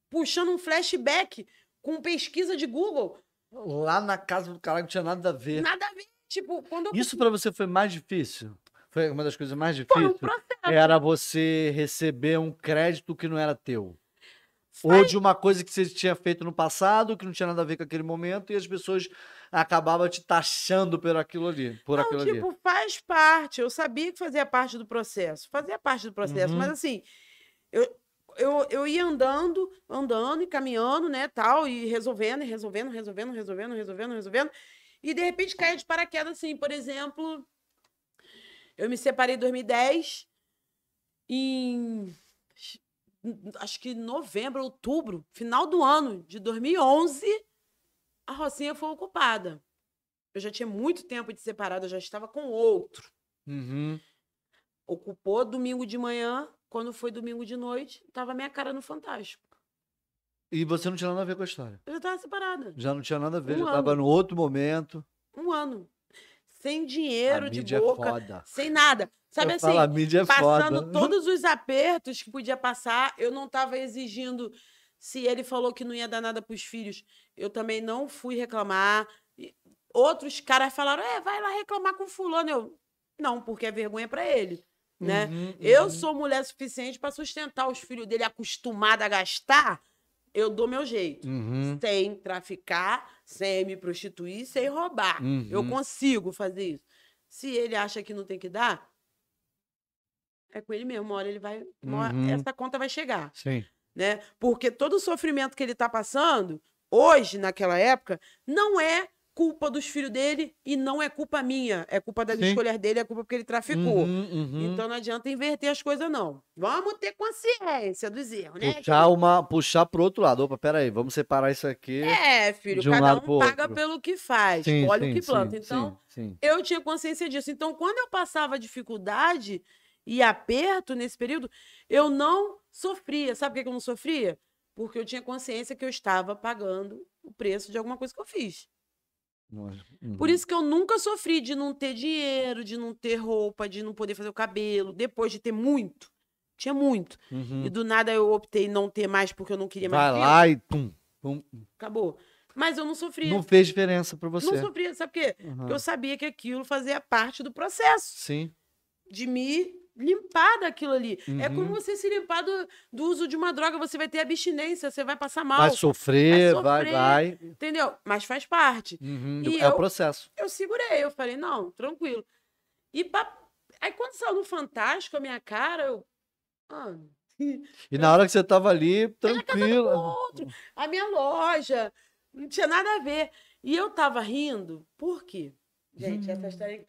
B: puxando um flashback com pesquisa de Google.
A: Lá na casa do caralho não tinha nada a ver.
B: Nada a ver. Tipo, quando eu
A: Isso pra você foi mais difícil? Foi uma das coisas mais
B: foi um
A: difíceis?
B: processo.
A: Era você receber um crédito que não era teu. Ou de uma coisa que você tinha feito no passado, que não tinha nada a ver com aquele momento, e as pessoas acabavam te taxando por aquilo ali. Por
B: Não,
A: aquilo ali.
B: tipo, faz parte. Eu sabia que fazia parte do processo. Fazia parte do processo.
A: Uhum.
B: Mas assim, eu, eu, eu ia andando, andando e caminhando, né, tal, e resolvendo, e resolvendo, resolvendo, resolvendo, resolvendo, resolvendo. E de repente caia de paraquedas, assim, por exemplo, eu me separei em 2010, em acho que novembro, outubro, final do ano de 2011, a Rocinha foi ocupada. Eu já tinha muito tempo de separado, eu já estava com outro.
A: Uhum.
B: Ocupou domingo de manhã, quando foi domingo de noite, tava minha cara no Fantástico.
A: E você não tinha nada a ver com a história.
B: Eu já tava separada.
A: Já não tinha nada a ver,
B: Um
A: já tava no outro momento.
B: Um ano. Sem dinheiro de
A: é
B: boca,
A: foda.
B: sem nada. Sabe
A: Eu
B: assim,
A: falo, a mídia é
B: passando
A: foda.
B: todos os apertos que podia passar, eu não estava exigindo. Se ele falou que não ia dar nada para os filhos, eu também não fui reclamar. Outros caras falaram, é, vai lá reclamar com fulano. Eu, não, porque é vergonha pra ele, né?
A: Uhum,
B: Eu
A: uhum.
B: sou mulher suficiente pra sustentar os filhos dele acostumada a gastar, eu dou meu jeito.
A: Uhum,
B: Sem traficar, sem me prostituir, sem roubar. Eu
A: uhum.
B: consigo fazer isso. Se ele acha que não tem que dar, é com ele mesmo. Uma hora ele vai. hora
A: Uhum.
B: Essa conta vai chegar,
A: Sim.
B: né? Porque todo o sofrimento que ele tá passando, hoje, naquela época, não é culpa dos filhos dele e não é culpa minha. É culpa das
A: Sim.
B: escolhas dele, é culpa porque ele traficou.
A: Uhum, uhum.
B: Então não adianta inverter as coisas, não. Vamos ter consciência dos erros, né?
A: puxar, uma, puxar pro outro lado. Opa, peraí, vamos separar isso aqui.
B: É, filho,
A: um
B: cada um paga
A: outro.
B: pelo que faz,
A: Sim, sim,
B: o que planta.
A: sim,
B: então, eu tinha consciência disso. Então, quando eu passava dificuldade e aperto nesse período, eu não sofria. Sabe por que eu não sofria? Porque eu tinha consciência que eu estava pagando o preço de alguma coisa que eu fiz.
A: Nossa,
B: Por
A: uhum.
B: isso que eu nunca sofri de não ter dinheiro, de não ter roupa, de não poder fazer o cabelo, depois de ter muito. Tinha muito.
A: Uhum.
B: E do nada eu optei não ter mais porque eu não queria mais.
A: Vai lá e pum, pum.
B: Acabou. Mas eu não sofria.
A: Não fez diferença pra você.
B: Não sofria, sabe por quê?
A: Uhum.
B: Porque eu sabia que aquilo fazia parte do processo
A: Sim.
B: de me limpar daquilo ali. É
A: Uhum.
B: como você se limpar do, do uso de uma droga, você vai ter abstinência, você vai passar mal,
A: Vai sofrer,
B: vai
A: vai,
B: sofrer.
A: vai.
B: entendeu? Mas faz parte.
A: Uhum.
B: E
A: É o
B: eu-
A: processo.
B: Eu segurei, eu falei, não, tranquilo. E pa- aí quando saiu no Fantástico a minha cara, eu. Ah,
A: E na hora que você tava ali, tranquilo.
B: outro, a minha loja, não tinha nada a ver. E eu tava rindo, por quê? Gente,
A: Hum.
B: essa história.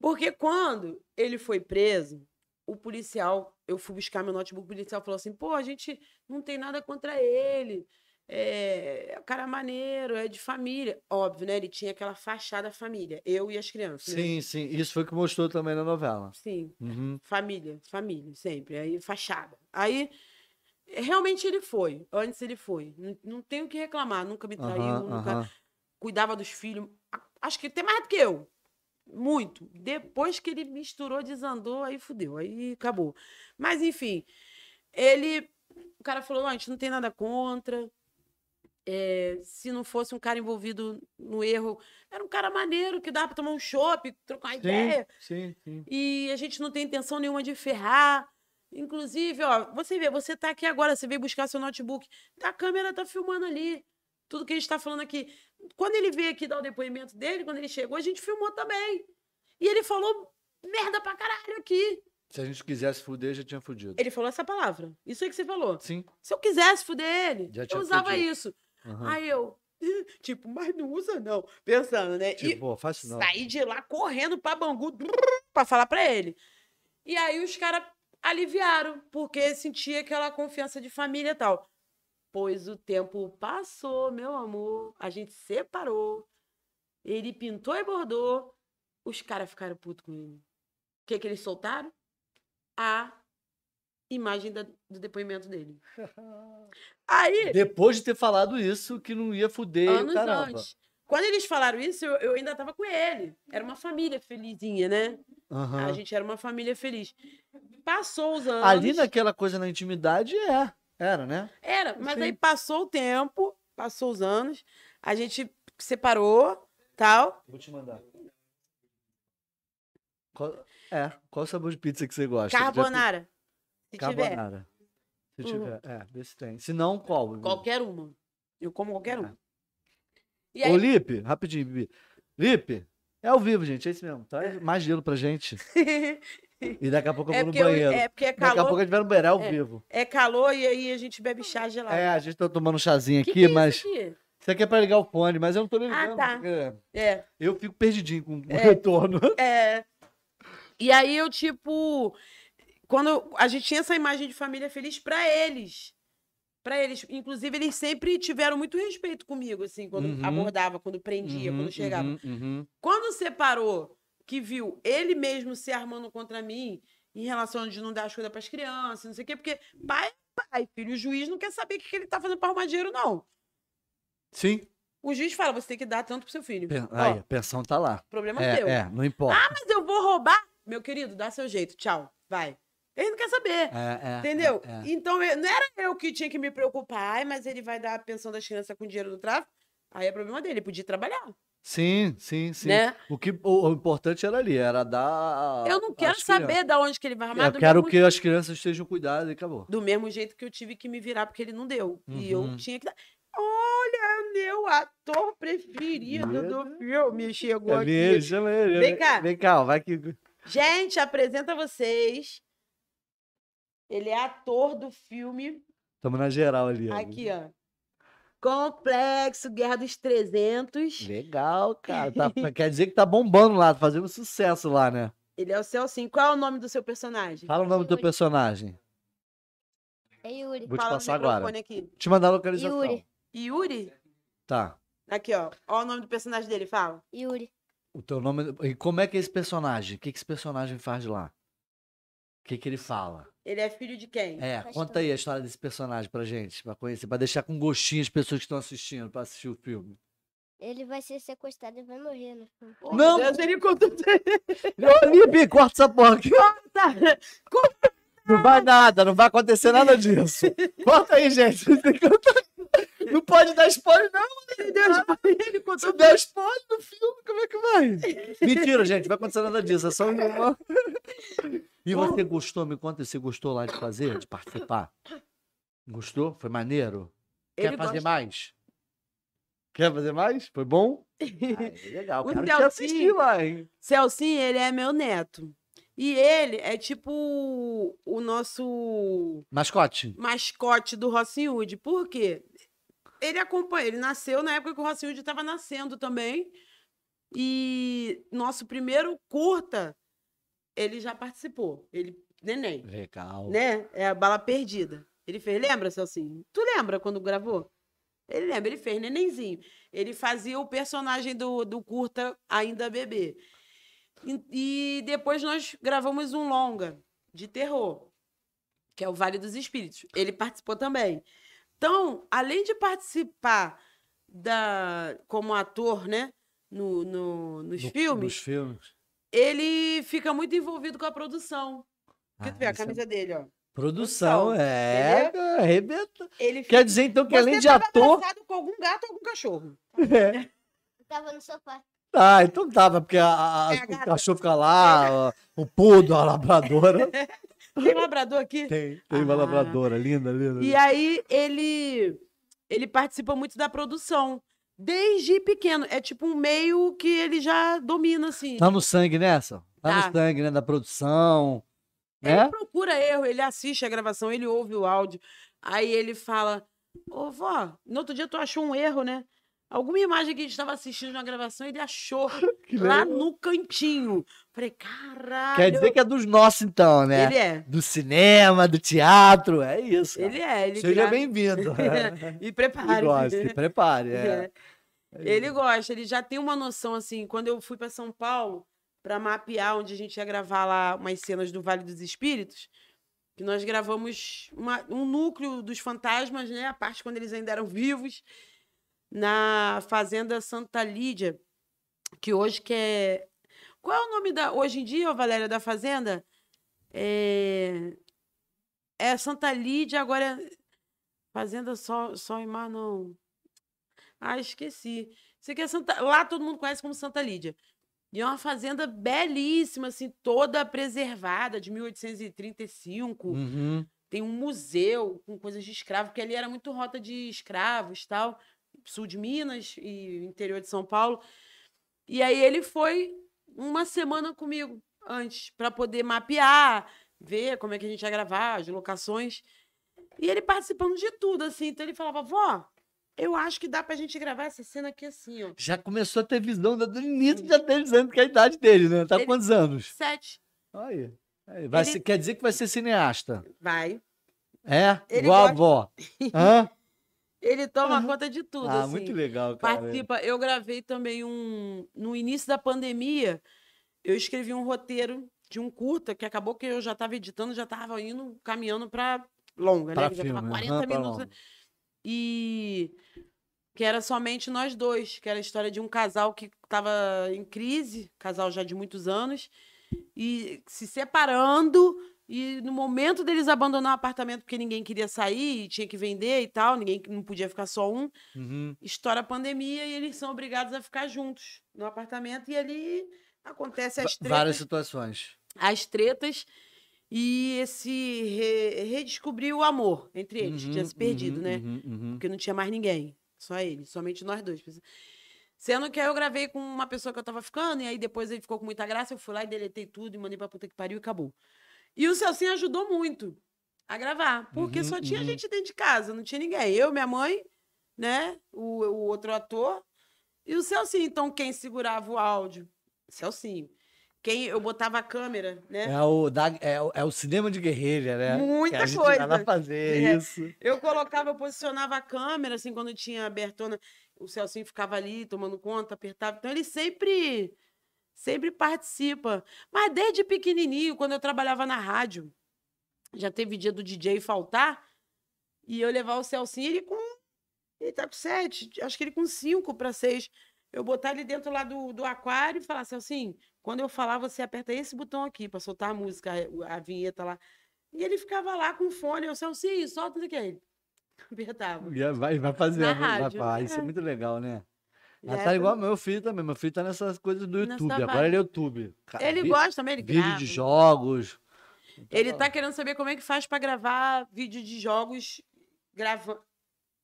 B: Porque quando ele foi preso, o policial, eu fui buscar meu notebook, o policial falou assim: pô, a gente não tem nada contra ele. É, é um cara maneiro, é de família. Óbvio, né? Ele tinha aquela fachada família, eu e as crianças. né?
A: Sim, sim. Isso foi o que mostrou também na novela.
B: Sim.
A: Uhum.
B: Família, família, sempre. Aí, fachada. Aí, realmente ele foi. Antes ele foi. Não, não tenho o que reclamar. Nunca me traiu, nunca cuidava dos filhos. Acho que até mais do que eu. Muito. Depois que ele misturou, desandou, aí fudeu. Aí acabou. Mas, enfim, ele. O cara falou: não, a gente não tem nada contra. É, se não fosse um cara envolvido no erro, era um cara maneiro que dava pra tomar um chopp, trocar uma ideia.
A: Sim, sim, sim.
B: E a gente não tem intenção nenhuma de ferrar. Inclusive, ó, você vê, você tá aqui agora, você veio buscar seu notebook, a câmera tá filmando ali. Tudo que a gente tá falando aqui. Quando ele veio aqui dar o depoimento dele, quando ele chegou, a gente filmou também. E ele falou merda pra caralho aqui.
A: Se a gente quisesse fuder, já tinha fudido.
B: Ele falou essa palavra. Isso aí que você falou.
A: Sim.
B: Se eu quisesse fuder ele, eu usava
A: fudido.
B: isso.
A: Aham.
B: Aí eu, tipo, mas não usa não. Pensando, né? E-
A: Tipo, pô, faz não.
B: Saí de lá correndo pra Bangu pra falar pra ele. E aí os caras aliviaram, porque sentia aquela confiança de família e tal. Pois o tempo passou, meu amor. A gente separou. Ele pintou e bordou. Os caras ficaram putos com ele. O que, que eles soltaram? A imagem da- do depoimento dele. Aí,
A: Depois de ter falado isso, que não ia fuder,
B: anos
A: caramba.
B: antes. Quando eles falaram isso, eu, eu ainda tava com ele. Era uma família felizinha, né?
A: Aham.
B: A gente era uma família feliz. Passou os anos.
A: Ali naquela coisa na intimidade, é. Era, né?
B: Era, mas
A: Sim.
B: aí passou o tempo, passou os anos, a gente separou, tal.
A: Vou te mandar. Qual- é, qual sabor de pizza que você gosta? Já-
B: Carbonara. Se tiver.
A: Carbonara. Se
B: Uhum.
A: tiver, é, vê se tem. Se não, qual? Bibi?
B: Qualquer uma. Eu como qualquer
A: É.
B: uma. E
A: Ô,
B: aí,
A: Lipe, rapidinho, Bibi. Lipe, é ao vivo, gente, é isso mesmo. Traz mais gelo pra gente. E daqui a pouco eu
B: é,
A: vou no
B: porque eu-
A: banheiro.
B: é porque é
A: Daqui a pouco a
B: calor,
A: gente vai no banheiro, é ao
B: É.
A: vivo.
B: é calor e aí a gente bebe chá gelado.
A: É, a gente tá tomando um chazinho
B: Que
A: aqui,
B: que é
A: mas.
B: isso aqui?
A: Isso aqui é pra ligar o fone, mas eu não tô ligando.
B: tá.
A: porque
B: É.
A: Eu fico perdidinho com o
B: É.
A: retorno.
B: É. E aí eu, tipo, quando a gente tinha essa imagem de família feliz pra eles. Pra eles. Inclusive, eles sempre tiveram muito respeito comigo, assim, quando
A: Uhum.
B: abordava, quando prendia,
A: Uhum,
B: quando chegava.
A: uhum, uhum.
B: Quando separou, que viu ele mesmo se armando contra mim em relação de não dar as coisas pras crianças, não sei o quê, porque pai é pai, filho. O juiz não quer saber o que ele tá fazendo pra arrumar dinheiro, não.
A: Sim.
B: O juiz fala, você tem que dar tanto pro seu filho.
A: Pen-
B: Ó,
A: Aí, a pensão tá lá.
B: problema
A: É,
B: teu.
A: é, não importa.
B: Ah, mas eu vou roubar. Meu querido, dá seu jeito. Tchau. Vai. Ele não quer saber.
A: É, é,
B: Entendeu?
A: é, é.
B: Então, eu- não era eu que tinha que me preocupar. Ai, mas ele vai dar a pensão das crianças com dinheiro do tráfico. Aí é problema dele. Ele podia trabalhar.
A: Sim, sim, sim.
B: né?
A: O, que, o, o importante era ali, era dar.
B: Eu não quero saber
A: crianças.
B: da onde que ele vai armar.
A: Eu
B: do
A: quero
B: mesmo
A: que as crianças estejam cuidadas e acabou.
B: Do mesmo jeito que eu tive que me virar porque ele não deu. E eu
A: Uhum.
B: tinha que dar. Olha, meu ator preferido do filme chegou
A: É
B: aqui.
A: ele, chama ele.
B: Vem cá.
A: Vem cá, vai que.
B: Gente, apresenta vocês. Ele é ator do filme.
A: Estamos na geral ali. ó.
B: Aqui, ó. Complexo Guerra dos 300.
A: Legal, cara. Tá- quer dizer que tá bombando lá, tá fazendo sucesso lá, né?
B: Ele é o Celcinho. Qual é o nome do seu personagem?
A: Fala o nome do teu
E: Yuri.
A: personagem.
E: É Yuri.
A: Vou te
B: Fala
A: passar agora.
B: aqui.
A: Te mandar a localização.
E: Yuri.
B: Yuri?
A: Tá.
B: Aqui, ó. Olha o nome do personagem dele, fala.
E: Yuri.
A: O teu nome. E como é que é esse personagem? O que, que esse personagem faz lá? O que, que ele fala?
B: Ele é filho de quem?
A: É,
E: Pastor.
A: conta aí a história desse personagem pra gente, pra conhecer, pra deixar com gostinho as pessoas que estão assistindo pra assistir o filme.
E: Ele vai ser sequestrado e vai morrer no filme.
B: Oh,
A: Não!
B: Deus, ele contou.
A: Ô, Lipe, corta essa porra aqui. Não vai nada, não vai acontecer nada disso. Corta aí, gente. Não pode dar spoiler, não.
B: Ele deu spoiler, ele contou
A: Se der spoiler no filme, como é que vai? Mentira, gente, não vai acontecer nada disso. É só um... E você gostou? Me conta se você gostou lá de fazer, de participar. Gostou? Foi maneiro? Quer
B: Ele
A: fazer
B: gosta.
A: mais? Quer fazer mais? Foi bom? Ah, legal.
B: O
A: Quero te assistir lá, hein?
B: Celcinho, ele é meu neto. E ele é tipo o nosso
A: Mascote.
B: mascote do Rossi. Por quê? Ele acompanha, ele nasceu na época que o Rossi estava nascendo também. E nosso primeiro curta, ele já participou. Ele, neném,
A: Legal.
B: né? É a bala perdida. Ele fez, lembra, Celcinho? Tu lembra quando gravou? Ele lembra, ele fez, nenenzinho. Ele fazia o personagem do, do curta ainda bebê. E, e depois nós gravamos um longa de terror, que é o Vale dos Espíritos. Ele participou também. Então, além de participar da, como ator, né? No, no- nos
A: No-
B: filmes,
A: Nos filmes.
B: Ele fica muito envolvido com a produção. Porque
A: Ah,
B: tu vê a
A: é-
B: camisa dele, ó.
A: Produção,
B: Produção,
A: é. cara, Arrebenta.
B: Ele
A: Quer dizer, então, que
B: Você
A: além de ator.
B: abraçado com algum gato ou algum cachorro.
A: É.
E: Eu tava no sofá.
A: Ah, então tava, porque a- a-
B: É a
A: o cachorro fica lá, o pudo, a labradora.
B: Tem um labrador aqui?
A: Tem, tem uma
B: Ah.
A: labradora, linda, linda.
B: E aí ele ele participa muito da produção. Desde pequeno. É tipo um meio que ele já domina, assim.
A: Tá no sangue nessa? Tá,
B: Tá.
A: no sangue, né? Da produção.
B: Ele
A: É?
B: procura erro, ele assiste a gravação, ele ouve o áudio. Aí ele fala: Ô, vó, no outro dia tu achou um erro, né? Alguma imagem que a gente estava assistindo na gravação, ele achou lá no cantinho. Falei, caralho.
A: Quer dizer que é dos nossos, então, né?
B: Ele é.
A: Do cinema, do teatro, é isso. cara.
B: Ele é. Ele
A: Seja
B: grava-
A: bem-vindo.
B: E prepare.
A: prepare. É.
B: É. Ele gosta, ele já tem uma noção assim. Quando eu fui para São Paulo para mapear onde a gente ia gravar lá umas cenas do Vale dos Espíritos, que nós gravamos uma- um núcleo dos fantasmas, né? A parte quando eles ainda eram vivos, na fazenda Santa Lídia, que hoje que é qual é o nome da hoje em dia, Valéria, da fazenda? É, é Santa Lídia, agora é Fazenda Sol, Sol e Mar, não. Ah, esqueci. Isso aqui é Santa... Lá todo mundo conhece como Santa Lídia. E é uma fazenda belíssima, assim, toda preservada, de 1835.
A: Uhum.
B: Tem um museu com coisas de escravo, porque ali era muito rota de escravos tal, sul de Minas e interior de São Paulo. E aí ele foi uma semana comigo antes, para poder mapear, ver como é que a gente ia gravar, as locações. E ele participando de tudo, assim. Então ele falava, vó, eu acho que dá pra gente gravar essa cena aqui assim, ó.
A: Já começou a ter visão do início, já tem dizendo que é a idade dele, né? Tá
B: Ele-
A: quantos anos?
B: Sete.
A: Aí. Aí, Vai
B: Ele-
A: ser- quer dizer que vai ser cineasta.
B: Vai.
A: É?
B: Ele
A: Igual a
B: gosta-
A: avó. Hã?
B: Ele toma
A: Aham.
B: conta de tudo,
A: Ah,
B: assim.
A: muito legal, cara.
B: Participa. Eu gravei também um. No início da pandemia, eu escrevi um roteiro de um curta que acabou que eu já estava editando, já estava indo, caminhando para longa,
A: Pra
B: né? Que já
A: filme.
B: tava 40
A: aham, pra
B: minutos.
A: longa.
B: E que era somente nós dois, que era a história de um casal que estava em crise, casal já de muitos anos, e se separando E no momento deles abandonar o apartamento porque ninguém queria sair, e tinha que vender e tal, ninguém não podia ficar só um,
A: Uhum.
B: estoura a pandemia e eles são obrigados a ficar juntos no apartamento e ali acontece as
A: Va- Várias
B: tretas,
A: situações.
B: as tretas e esse re- redescobrir o amor entre eles, que tinha se
A: Uhum,
B: perdido,
A: uhum,
B: né?
A: uhum, uhum.
B: Porque não tinha mais ninguém. Só ele, somente nós dois. Sendo que aí eu gravei com uma pessoa que eu tava ficando, e aí depois ele ficou com muita graça, eu fui lá e deletei tudo e mandei pra puta que pariu e acabou. E o Celcinho ajudou muito a gravar, porque
A: Uhum,
B: só tinha
A: uhum.
B: gente dentro de casa, não tinha ninguém. Eu, minha mãe, né? O, o outro ator e o Celcinho. Então, quem segurava o áudio? Celcinho. Quem eu botava a câmera, né?
A: É o, da, é, o- é o cinema de guerrilha, né?
B: Muita
A: que a
B: coisa.
A: vai lá fazer
B: É.
A: isso.
B: Eu colocava, eu posicionava a câmera, assim, quando tinha abertona, o Celcinho ficava ali tomando conta, apertava. Então ele sempre, sempre participa. Mas desde pequenininho, quando eu trabalhava na rádio, já teve dia do DJ faltar, e eu levar o Celcinho, ele com. Ele tá com sete, acho que ele com cinco para seis. Eu botar ele dentro lá do, do aquário e falar, Celcinho, quando eu falar, você aperta esse botão aqui para soltar a música, a, a vinheta lá. E ele ficava lá com o fone, eu, Celcinho, solta isso aqui. Ele apertava.
A: Vai, vai fazer.
B: Na
A: vai-
B: rádio,
A: vai- Isso é
B: é.
A: muito legal, né? Ah,
B: é
A: tá igual meu filho também. Meu filho tá nessas coisas do YouTube. Agora ele é YouTube. Cara,
B: Ele
A: vi-
B: gosta também, ele
A: Vídeo
B: grava.
A: de jogos.
B: Ele tá querendo saber como é que faz pra gravar vídeo de jogos gravando.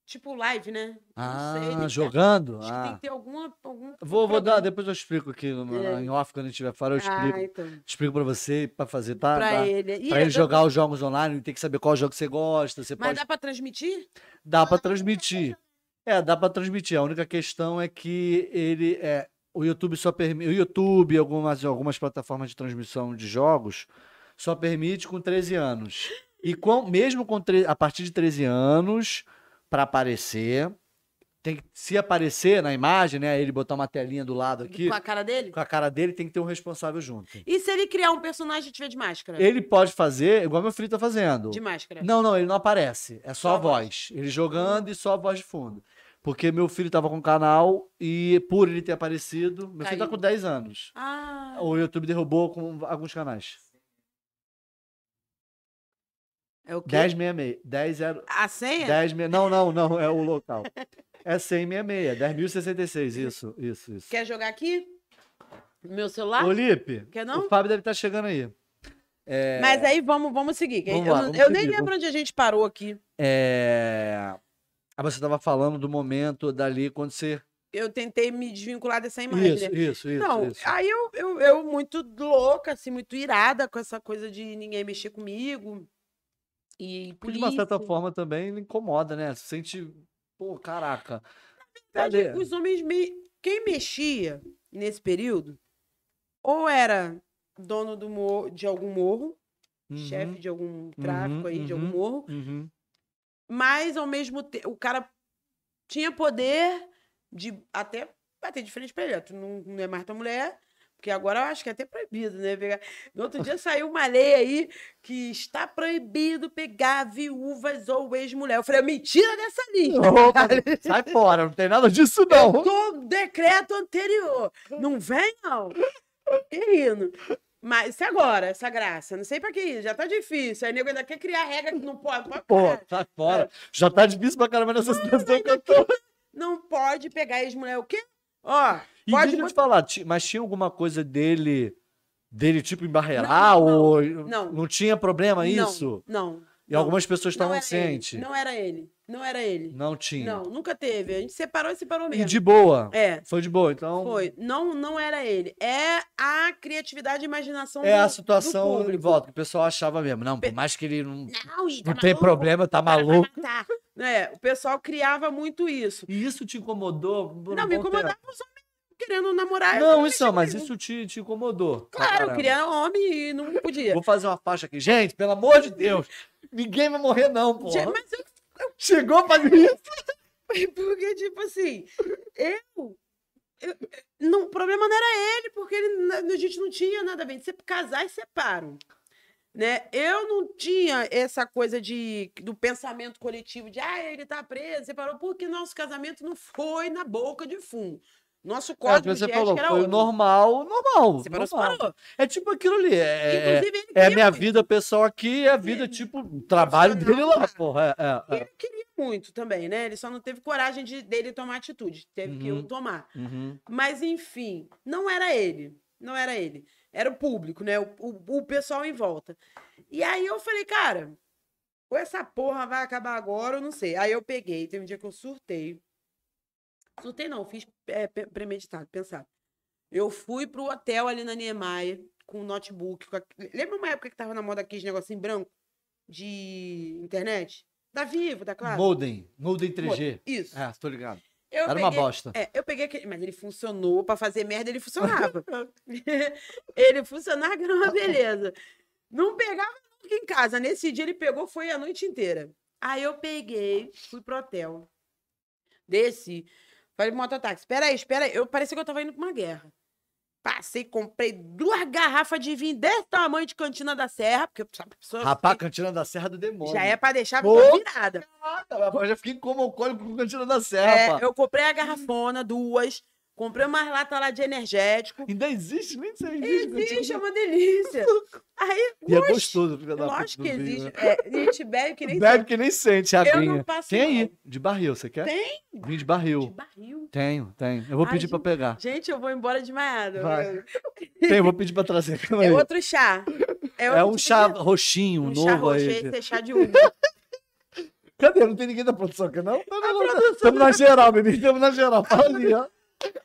B: Tipo live, né?
A: Ah,
B: sei,
A: jogando?
B: Acho que tem
A: Ah.
B: que ter alguma. algum
A: Vou, vou dar, depois eu explico aqui no-
B: É.
A: em off, quando a gente estiver fora, eu explico.
B: Ah, então.
A: Explico pra você, pra fazer, tá?
B: pra
A: tá.
B: ele. E
A: Pra ele jogar os jogos online, tem que saber qual jogo você gosta. Você
B: Mas
A: pode.
B: dá pra transmitir?
A: Dá pra transmitir. É, dá pra transmitir. A única questão é que ele é. O YouTube só permite. O YouTube algumas, algumas plataformas de transmissão de jogos só permite com 13 anos. E com, mesmo com tre- a partir de 13 anos, para aparecer, tem que, se aparecer na imagem, né? Ele botar uma telinha do lado aqui,
B: Com a cara dele?
A: com a cara dele, tem que ter um responsável junto.
B: E se ele criar um personagem e tiver de máscara?
A: Ele pode fazer, igual meu filho tá fazendo.
B: De máscara.
A: Não, não, ele não aparece. É só,
B: Só
A: a
B: a voz.
A: voz. Ele jogando e só a voz de fundo. Porque meu filho tava com o canal e por ele ter aparecido, meu filho tá
B: Caiu.
A: com 10 anos.
B: Ah.
A: O YouTube derrubou com alguns canais.
B: É o quê?
A: 1066. 10 zero-
B: A senha?
A: 10 me- Não, não, não, é o local. É 10066, 10.066, isso, isso, isso.
B: Quer jogar aqui? No meu celular?
A: Ô, Lipe,
B: Quer não?
A: o Fábio deve estar chegando aí. É,
B: Mas aí vamos, vamos seguir.
A: Vamos
B: eu
A: lá, vamos
B: eu nem
A: seguir,
B: lembro onde a gente parou aqui.
A: é... Ah, você estava falando do momento dali quando você.
B: Eu tentei me desvincular dessa imagem.
A: Isso,
B: né?
A: isso, isso.
B: Não,
A: isso.
B: aí eu, eu, eu muito louca, assim, muito irada com essa coisa de ninguém mexer comigo. E
A: de uma certa forma também incomoda, né? Você sente, pô, caraca.
B: Na verdade,
A: Cadê?
B: os homens me... Quem mexia nesse período ou era dono do mor... de algum morro, chefe de algum tráfico aí, de algum
A: uhum.
B: morro,
A: Uhum.
B: Mas ao mesmo tempo o cara tinha poder de até bater de frente pra ele. Tu não, não é mais tua mulher, porque agora eu acho que é até proibido, né? Pegar... No outro dia saiu uma lei aí que está proibido pegar viúvas ou ex-mulher. Eu falei, mentira dessa.
A: Opa, sai fora, não tem nada disso não.
B: Eu tô decreto anterior. Não vem, não. Que rindo. Mas isso é agora, essa graça. Não sei pra que isso. Já tá difícil. Aí nego ainda quer criar regra que não pode. pode
A: Pô, sai fora. Já tá difícil pra caramba nessa situação que eu tô.
B: Não pode pegar ex-mulher o quê? Ó,
A: E
B: pode
A: deixa eu te falar, mas tinha alguma coisa dele, dele tipo embarrear ou
B: não.
A: não tinha problema
B: Não,
A: isso?
B: Não.
A: E
B: não,
A: algumas pessoas
B: não
A: estavam cientes.
B: Não era ele. Não era ele.
A: Não tinha.
B: Não, nunca teve. A gente separou e separou
A: E
B: mesmo.
A: de boa.
B: É,
A: Foi de boa, então.
B: foi. Não, não era ele. É a criatividade e imaginação
A: É
B: do,
A: a situação em
B: público.
A: volta, que o pessoal achava mesmo. Não, por mais que ele não,
B: Não, Ih, tá
A: não tem
B: maluco?
A: problema, tá maluco.
B: matar. É, o pessoal criava muito isso.
A: E isso te incomodou?
B: Não, me incomodava os homens querendo namorar.
A: Não, isso mas
B: comigo.
A: isso te, te incomodou.
B: Claro, eu queria homem e não podia.
A: Vou fazer uma faixa aqui. Gente, pelo amor de Deus, ninguém vai morrer não, pô.
B: Mas eu
A: Chegou a fazer isso.
B: Porque, tipo assim, eu. eu- não, o problema não era ele, porque ele, a gente não tinha nada a ver. Você casar e separam. Né? Eu não tinha essa coisa de, do pensamento coletivo de ah, ele tá preso, separou, porque nosso casamento não foi na boca de fumo. Nosso
A: É,
B: código
A: que você falou, foi
B: outro.
A: normal, normal.
B: Você
A: normal.
B: parou.
A: É tipo aquilo ali. É, é,
B: Inclusive, ele
A: é a minha
B: muito.
A: vida pessoal aqui, é a vida, tipo, o trabalho dele lá, porra. É, é, é.
B: Ele queria muito também, né? Ele só não teve coragem de, dele tomar atitude. Teve que eu
A: Uhum.
B: tomar.
A: Uhum.
B: Mas, enfim, não era ele. Não era ele. Era o público, né? O, o, o pessoal em volta. E aí eu falei, cara, ou essa porra vai acabar agora, ou não sei. Aí eu peguei, teve um dia que eu surtei. Surtei não, fiz é, premeditado, pensado. Eu fui pro hotel ali na Niemeyer com um notebook. com a- Lembra uma época que tava na moda aqueles negocinho branco de internet? Da Vivo, da Claro?
A: Modem, Modem 3G.
B: Isso.
A: É, tô ligado.
B: Eu
A: Era uma
B: peguei-
A: bosta.
B: é, eu peguei aquele. Mas ele funcionou pra fazer merda, ele funcionava. ele funcionava que era uma beleza. Não pegava nunca em casa. Nesse dia ele pegou, foi a noite inteira. Aí eu peguei, fui pro hotel. Desci. Falei pro mototáxi: espera aí, espera aí. Eu parecia que eu tava indo pra uma guerra. Passei, comprei duas garrafas de vinho desse tamanho de cantina da serra, porque a pessoa
A: Rapaz, Cantina da Serra do Demônio.
B: já é pra deixar a pessoa virada.
A: Caraca, rapaz, já fiquei como alcoólico com Cantina da Serra,
B: É, eu comprei a garrafona, duas. Comprei umas latas lá de energético.
A: Ainda existe, nem sei. Existe,
B: Existe, é uma delícia. Aí,
A: E é
B: gosto.
A: gostoso, filho da
B: lógico que
A: vinho,
B: existe.
A: né?
B: É, a gente bebe que nem
A: Bebe
B: sabe.
A: que nem sente a aguinha. Tem aí, de barril, você quer?
B: Tem?
A: Vinho de barril.
B: De barril.
A: Tenho, tenho. Eu vou
B: Ai,
A: pedir pra
B: gente.
A: pegar.
B: Gente, eu vou embora desmaiada.
A: Vai. Tem, eu vou pedir pra trazer.
B: É outro chá. É,
A: É
B: outro
A: um
B: tipo
A: chá
B: de-
A: roxinho,
B: um
A: novo
B: chá roxo,
A: aí.
B: esse é chá de uva.
A: Cadê? Não tem ninguém da produção aqui, não? Não, não, não. Estamos na geral, menino. Estamos na geral. Fala ali, ó.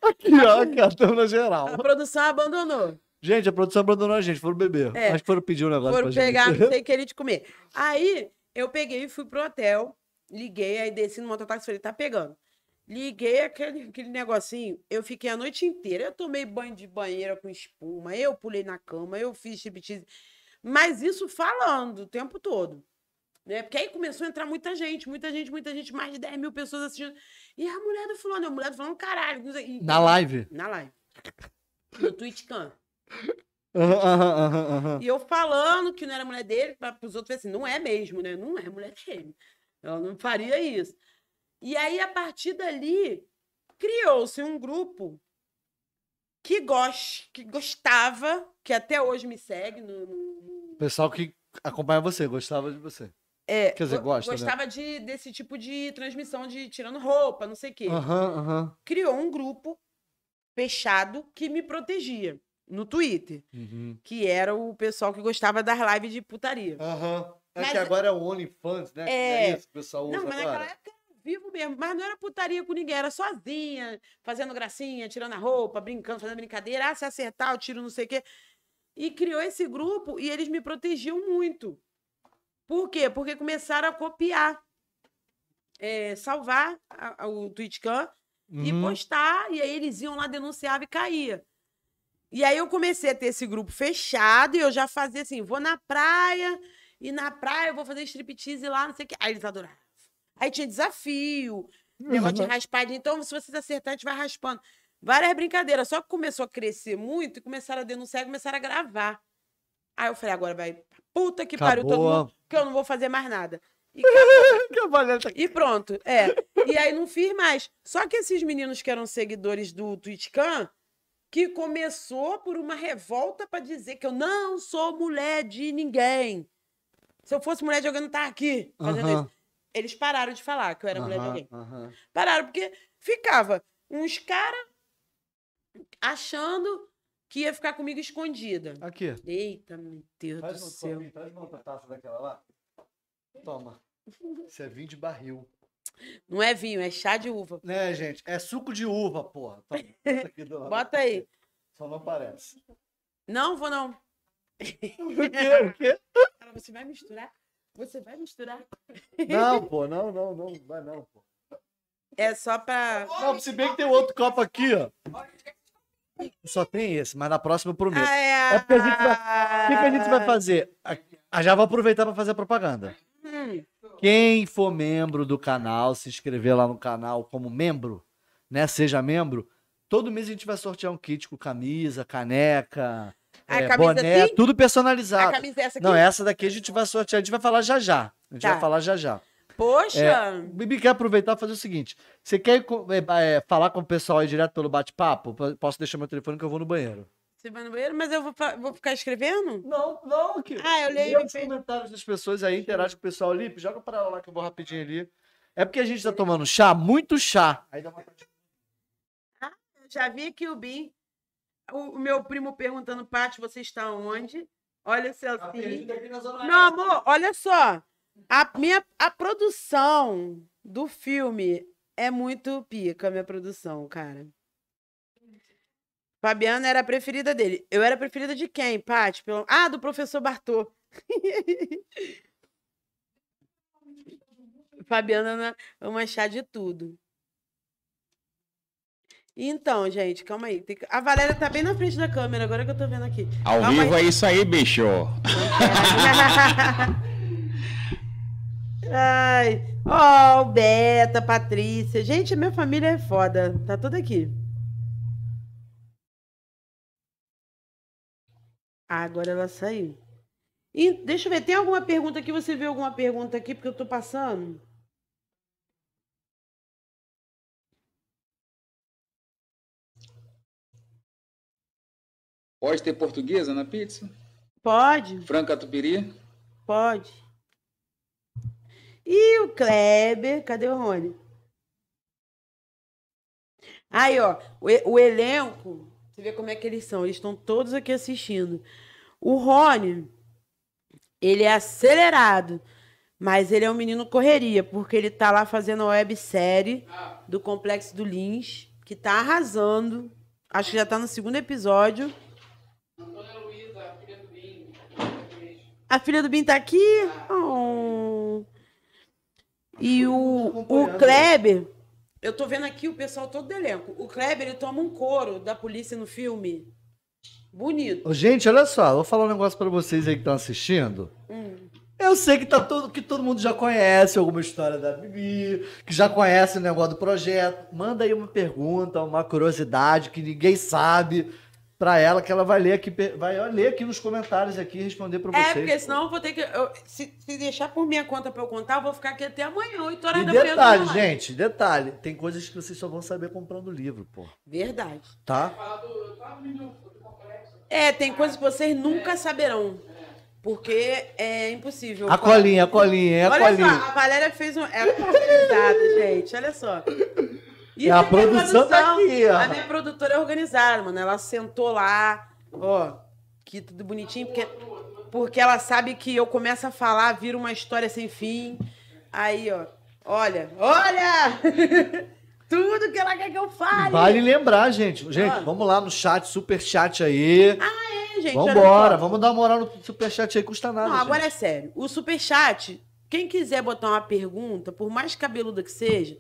A: Aqui, ó. Estamos na geral.
B: A produção abandonou.
A: Gente, a produção abandonou a gente. Foram beber.
B: É.
A: Acho que foram pedir um negócio
B: Foram
A: pra
B: pegar,
A: gente.
B: não sei o que ele de comer. Aí, eu peguei e fui pro hotel, liguei, aí desci no mototáxi e falei, tá pegando. Liguei aquele, aquele negocinho, eu fiquei a noite inteira, eu tomei banho de banheira com espuma, eu pulei na cama, eu fiz striptease, mas isso falando o tempo todo. Né? Porque aí começou a entrar muita gente, muita gente, muita gente, mais de 10 mil pessoas assistindo. E a mulher do fulano, a mulher do fulano, caralho. e-
A: Na live.
B: Na live. No TwitchCam.
A: Aham.
B: E eu falando que não era mulher dele, para os outros assim, não é mesmo, né? Não é mulher dele. Ela não faria isso. E aí, a partir dali, criou-se um grupo que, gos- que gostava, que até hoje me segue no.
A: pessoal que acompanha você, gostava de você.
B: É,
A: Quer dizer,
B: go-
A: gosta, né?
B: Gostava de, desse tipo de transmissão de tirando roupa, não sei o quê.
A: Aham, aham.
B: Criou um grupo fechado que me protegia no Twitter,
A: Uhum.
B: que era o pessoal que gostava das lives de putaria.
A: Aham. É
B: Mas-
A: que agora é o OnlyFans, né? Que
B: É.
A: isso que o pessoal usa
B: Não, mas
A: agora.
B: naquela época era vivo mesmo. Mas não era putaria com ninguém, era sozinha, fazendo gracinha, tirando a roupa, brincando, fazendo brincadeira. Ah, se acertar, eu tiro não sei o quê. E criou esse grupo e eles me protegiam muito. Por quê? Porque começaram a copiar. É, salvar a- a- o TwitchCam e
A: Uhum.
B: postar. E aí eles iam lá, denunciavam e caía. E aí eu comecei a ter esse grupo fechado e eu já fazia assim, vou na praia e na praia eu vou fazer striptease lá, não sei o que. Aí eles adoravam. Aí tinha desafio, negócio de
A: Uhum.
B: raspadinha. Então, se vocês acertarem, a gente vai raspando. Várias brincadeiras. Só que começou a crescer muito e começaram a denunciar e começaram a gravar. Aí eu falei, agora vai puta que pariu todo
A: Acabou.
B: mundo, que eu não vou fazer mais nada. E e pronto, é. E aí não fiz mais. Só que esses meninos que eram seguidores do TwitchCam, que começou por uma revolta pra dizer que eu não sou mulher de ninguém. Se eu fosse mulher de alguém, eu não tava aqui fazendo
A: Aham,
B: isso. Eles pararam de falar que eu era mulher de alguém.
A: aham.
B: Pararam, porque ficava uns caras achando que ia ficar comigo escondida.
A: Aqui.
B: Eita, meu Deus do
A: Traz, um
B: céu.
A: copinho, traz uma outra taça daquela lá. Toma. Isso é vinho de barril.
B: Não é vinho, é chá de uva.
A: Né, gente? É suco de uva, porra. Toma. Bota do
B: aí.
A: Só não parece.
B: Não, vou não.
A: O quê? O quê?
B: Cara, você vai misturar? Você vai misturar?
A: Não, pô. Não, não, não. Vai não, pô.
B: É só pra.
A: Não, se bem que tem outro copo aqui, ó. Só tem esse, mas na próxima eu prometo.
B: Ah, é.
A: É porque a gente vai- O que, que a gente vai fazer? Ah, já vou aproveitar para fazer a propaganda.
B: Hum,
A: Quem for membro do canal, se inscrever lá no canal como membro, né? Seja membro, todo mês a gente vai sortear um kit com camisa, caneca,
B: A
A: é,
B: camisa
A: boné, tudo
B: a
A: personalizado.
B: camisa é essa aqui?
A: Não, essa daqui a gente vai sortear, a gente vai falar já já. A gente
B: Tá.
A: vai falar já já.
B: Poxa!
A: É, Bibi, quer aproveitar e fazer o seguinte: você quer é, é, falar com o pessoal aí direto pelo bate-papo? Posso deixar meu telefone que eu vou no banheiro.
B: Você vai no banheiro, mas eu vou, vou ficar escrevendo?
A: Não, não, que.
B: Ah, eu leio
A: os comentários das pessoas aí, interage com o pessoal ali. Joga pra ela lá que eu vou rapidinho ali. É porque a gente tá tomando chá, muito chá. Aí dá uma...
B: Já vi aqui o Bim. O, o meu primo perguntando, Paty, você está onde? Olha o Celcinho. Meu amor, olha só. A minha a produção do filme é muito pica, a minha produção, cara. Fabiana era a preferida dele. Eu era a preferida de quem, Paty? Pelo... Ah, do professor Bartô. Fabiana é uma chá de tudo. Então, gente, calma aí. Tem que- A Valéria tá bem na frente da câmera, agora que eu tô vendo aqui.
C: Ao
B: Calma
C: vivo
B: aí.
C: é isso aí, bicho.
B: Ai, ó, o Beta, Patrícia. Gente, a minha família é foda. Tá tudo aqui. Ah, agora ela saiu. E, deixa eu ver, tem alguma pergunta aqui? Você viu alguma pergunta aqui? Porque eu tô passando.
C: Pode ter portuguesa na pizza?
B: Pode,
C: Franca tupiri?
B: pode. E o Kleber, cadê o Rony? Aí, ó, o, o elenco, você vê como é que eles são, eles estão todos aqui assistindo. O Rony, ele é acelerado, mas ele é um menino correria, porque ele tá lá fazendo a websérie do Complexo do Lins, que tá arrasando. Acho que já tá no segundo episódio.
D: Antônia Luísa, a filha do Binho.
B: A filha do Bin tá aqui? Oh. E o, o Kleber, eu tô vendo aqui o pessoal todo do elenco. O Kleber, ele toma um couro da polícia no filme. Bonito.
A: Gente, olha só, vou falar um negócio pra vocês aí que estão assistindo.
B: Hum.
A: Eu sei que, tá todo, que todo mundo já conhece alguma história da Bibi, que já conhece o negócio do projeto. Manda aí uma pergunta, uma curiosidade que ninguém sabe pra ela, que ela vai ler aqui, vai ler aqui nos comentários aqui e responder pra vocês.
B: É, porque senão eu vou ter que. eu- se, se deixar por minha conta pra eu contar, eu vou ficar aqui até amanhã, 8 horas
A: E
B: da manhã.
A: detalhe, gente, detalhe, tem coisas que vocês só vão saber comprando o livro, pô.
B: Verdade.
A: Tá?
B: É, tem coisas que vocês nunca saberão. Porque é impossível.
A: A colinha, a colinha, é a
B: Olha
A: colinha.
B: só, a Valéria fez um. Ela é organizada, gente. Olha só.
A: É, a produção tá aqui, ó.
B: A minha produtora é organizada, mano. Ela sentou lá, ó, que tudo bonitinho, porque, porque ela sabe que eu começo a falar, vira uma história sem fim. Aí, ó, olha, olha! tudo que ela quer que eu fale.
A: Vale lembrar, gente. Gente,
B: Ah.
A: vamos lá no chat, super chat aí.
B: É, gente,
A: Vambora,
B: só.
A: vamos dar uma moral no superchat aí, custa nada.
B: Não, agora
A: gente.
B: é sério. O superchat, quem quiser botar uma pergunta, por mais cabeluda que seja,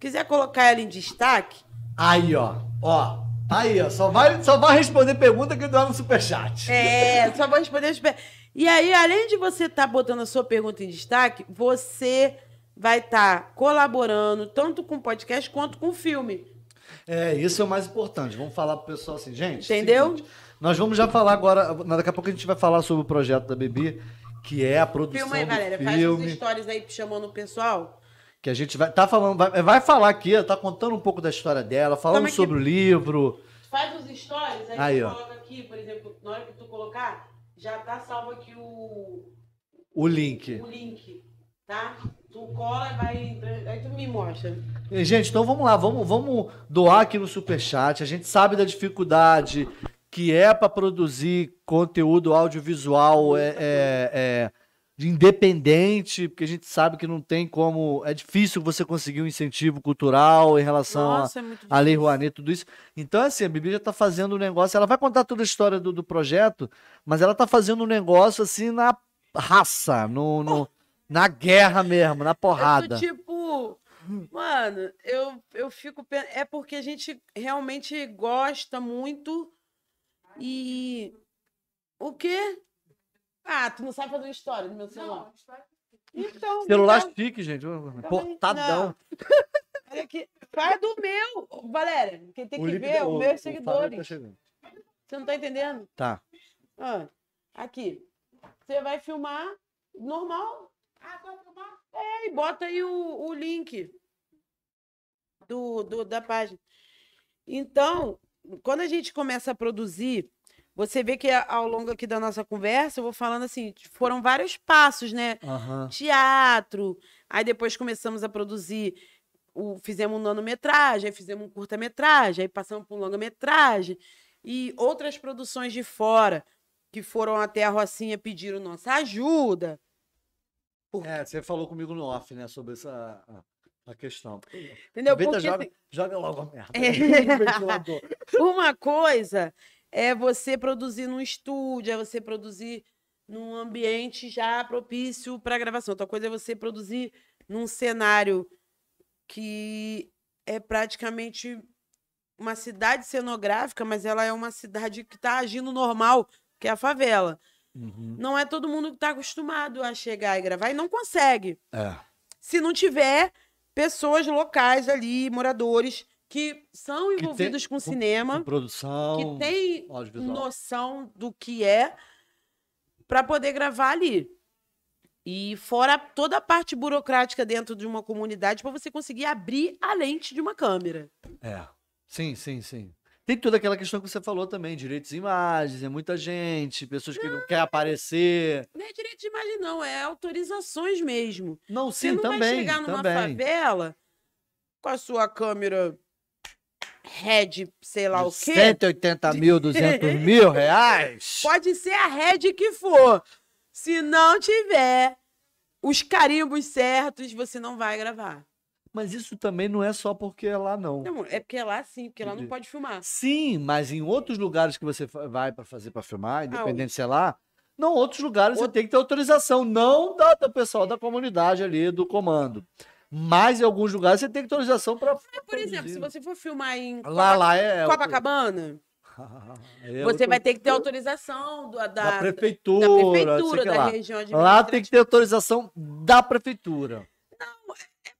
B: quiser colocar ela em destaque,
A: Aí, ó. Ó. Aí, ó. Só vai, só vai responder pergunta que doar no superchat.
B: É, só vou responder. as per- E aí, além de você estar botando a sua pergunta em destaque, você vai estar colaborando tanto com o podcast quanto com o filme.
A: É, isso é o mais importante. Vamos falar pro pessoal assim, gente.
B: Entendeu?
A: seguinte, nós vamos já falar agora. Daqui a pouco a gente vai falar sobre o projeto da Bebi, que é a produção
B: Filma aí,
A: do.
B: Faz
A: filme.
B: os stories aí chamando o pessoal.
A: Que a gente vai tá falando, vai, vai falar aqui, tá contando um pouco da história dela, falando
B: é que-
A: sobre o livro.
B: Faz os stories, aí,
A: Aí,
B: coloca aqui, por exemplo, na hora que tu colocar, já tá salvo aqui o,
A: O link.
B: o link, tá? Tu cola e vai. entrando- Aí tu me mostra.
A: Gente, então vamos lá, vamos, vamos doar aqui no Superchat. A gente sabe da dificuldade que é para produzir conteúdo audiovisual é, é- é, de independente, porque a gente sabe que não tem como. É difícil você conseguir um incentivo cultural em relação
B: Nossa, é
A: Lei. Rouanet, tudo isso. Então, assim, a Bibi já tá fazendo um negócio. Ela vai contar toda a história do, do projeto, mas ela tá fazendo um negócio assim na raça, no, no- na guerra mesmo, na porrada.
B: tipo, mano, eu, eu fico. É porque a gente realmente gosta muito e. O quê? Ah, tu não sabe fazer história no meu celular. Então.
A: Celular
B: então,
A: chique, gente.
B: também-
A: Portadão.
B: não. Olha aqui. Faz do meu, Valéria. Quem tem que
A: Lipe-
B: ver,
A: o-
B: os
A: o
B: meus
A: Fábio tá
B: seguidores.
A: chegando.
B: Você não tá entendendo?
A: Tá.
B: Ah, aqui. Você vai filmar normal. É, e bota aí o, o link do, do, da página. Então, quando a gente começa a produzir, você vê que ao longo aqui da nossa conversa, eu vou falando assim, foram vários passos, né?
A: Aham.
B: Teatro, aí depois começamos a produzir, o, fizemos um nanometragem, aí fizemos um curta-metragem, aí passamos por um longa-metragem, e outras produções de fora, que foram até a Rocinha pediram nossa ajuda.
A: É, você falou comigo no off, né, sobre essa a, questão.
B: Entendeu?
A: Aproveita,
B: Porque
A: joga,
B: assim,
A: joga logo a merda.
B: É. Uma coisa é você produzir num estúdio, é você produzir num ambiente já propício para gravação. Outra coisa é você produzir num cenário que é praticamente uma cidade cenográfica, mas ela é uma cidade que está agindo normal, que é a favela.
A: Uhum.
B: Não é todo mundo que está acostumado a chegar e gravar e não consegue
A: É.
B: se não tiver pessoas locais ali, moradores, que são
A: tem-
B: envolvidos com
A: com-
B: cinema,
A: Com produção,
B: que tem noção do que é, para poder gravar ali. E fora toda a parte burocrática dentro de uma comunidade para você conseguir abrir a lente de uma câmera.
A: É. Sim, sim, sim. Tem toda aquela questão que você falou também, direitos de imagens, é muita gente, pessoas que não querem aparecer.
B: Não é direito de imagem, não, é autorizações mesmo.
A: Não,
B: Você
A: sim,
B: não vai
A: também,
B: chegar numa
A: também.
B: favela com a sua câmera Red, sei lá o quê.
A: 180 mil, 200 mil reais?
B: Pode ser a Red que for. Se não tiver os carimbos certos, você não vai gravar.
A: Mas isso também não é só porque é lá, não.
B: Não, é porque é lá sim, porque lá não pode filmar.
A: Sim, mas em outros lugares que você vai para fazer para filmar,
B: Ah,
A: independente se é lá, não, outros lugares você
B: Outro-
A: tem que ter autorização, não da, do pessoal da comunidade ali, do comando. Mas em alguns lugares você tem que ter autorização para.
B: Por exemplo, se você for filmar em
A: Lá,
B: Copa-
A: lá é.
B: Copacabana,
A: é
B: você
A: outro-
B: vai ter que ter autorização do- da,
A: da,
B: da
A: prefeitura,
B: prefeitura,
A: sei que
B: da
A: lá.
B: região de
A: Lá tem que ter autorização da prefeitura.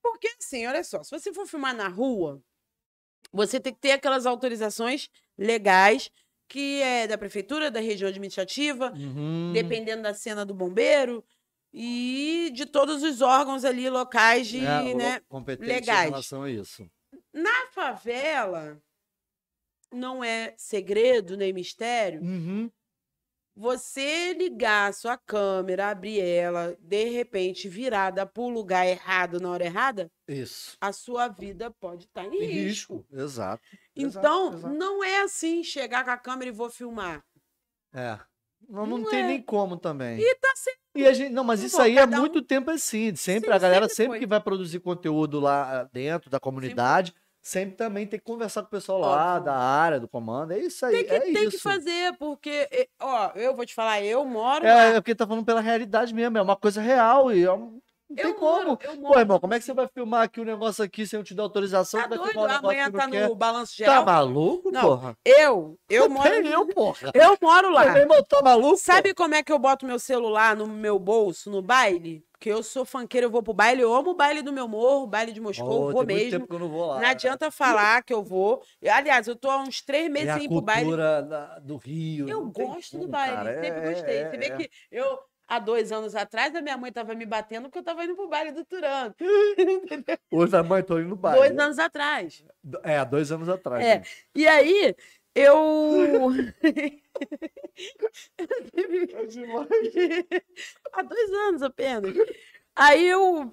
B: Porque assim, olha só, se você for filmar na rua, você tem que ter aquelas autorizações legais, que é da prefeitura, da região administrativa,
A: Uhum.
B: dependendo da cena do bombeiro e de todos os órgãos ali locais de,
A: É,
B: né?
A: competente
B: legais.
A: em relação a isso.
B: Na favela não é segredo nem mistério
A: Uhum.
B: você ligar a sua câmera, abrir ela, de repente virada para o lugar errado na hora errada,
A: Isso.
B: a sua vida pode estar em
A: Em
B: risco.
A: risco. Exato.
B: Então,
A: exato, exato.
B: não é assim chegar com a câmera e vou filmar.
A: É. Não, não,
B: Não
A: tem
B: é.
A: nem como também.
B: E tá certo.
A: E a gente, não, mas
B: Não
A: isso aí é
B: cada um-
A: muito tempo assim. Sempre
B: Sim,
A: a galera
B: sempre
A: sempre que vai produzir conteúdo lá ah, dentro da comunidade, sempre também tem que conversar com o pessoal lá da área do comando. É isso aí,
B: Tem que,
A: é
B: tem
A: isso.
B: que fazer, porque, ó, eu vou te falar, eu moro
A: É,
B: lá.
A: é porque tá falando pela realidade mesmo, é uma coisa real e é um- não tem
B: eu
A: como.
B: moro, eu
A: Pô,
B: moro.
A: irmão, como é que você vai filmar aqui o negócio aqui sem eu te dar autorização?
B: Tá
A: vai
B: doido?
A: um
B: Amanhã tá
A: não quer?
B: no balanço
A: Tá
B: geral.
A: maluco,
B: Não,
A: porra?
B: Eu, eu moro.
A: Até eu, porra.
B: Eu moro lá.
A: Meu irmão, tá maluco?
B: Sabe como é que eu boto meu celular no meu bolso, no baile? Porque eu sou funkeiro, eu vou pro baile, eu amo o baile do meu morro, baile de Moscou,
A: Oh,
B: eu vou
A: tem
B: mesmo.
A: eu não vou lá.
B: Não adianta falar que eu vou. Eu- Aliás, eu tô há uns três meses
A: É a
B: sem ir pro baile.
A: cultura da- do Rio.
B: Eu
A: tem
B: gosto do
A: como,
B: baile,
A: cara.
B: sempre
A: É,
B: gostei.
A: é,
B: Você vê
A: é.
B: que eu, há dois anos atrás, a minha mãe tava me batendo porque eu tava indo pro baile do Turano.
A: Hoje a mãe tô indo no baile.
B: Dois anos atrás.
A: É, dois anos atrás.
B: É.
A: né?
B: E aí, eu. Há dois anos apenas. Aí eu,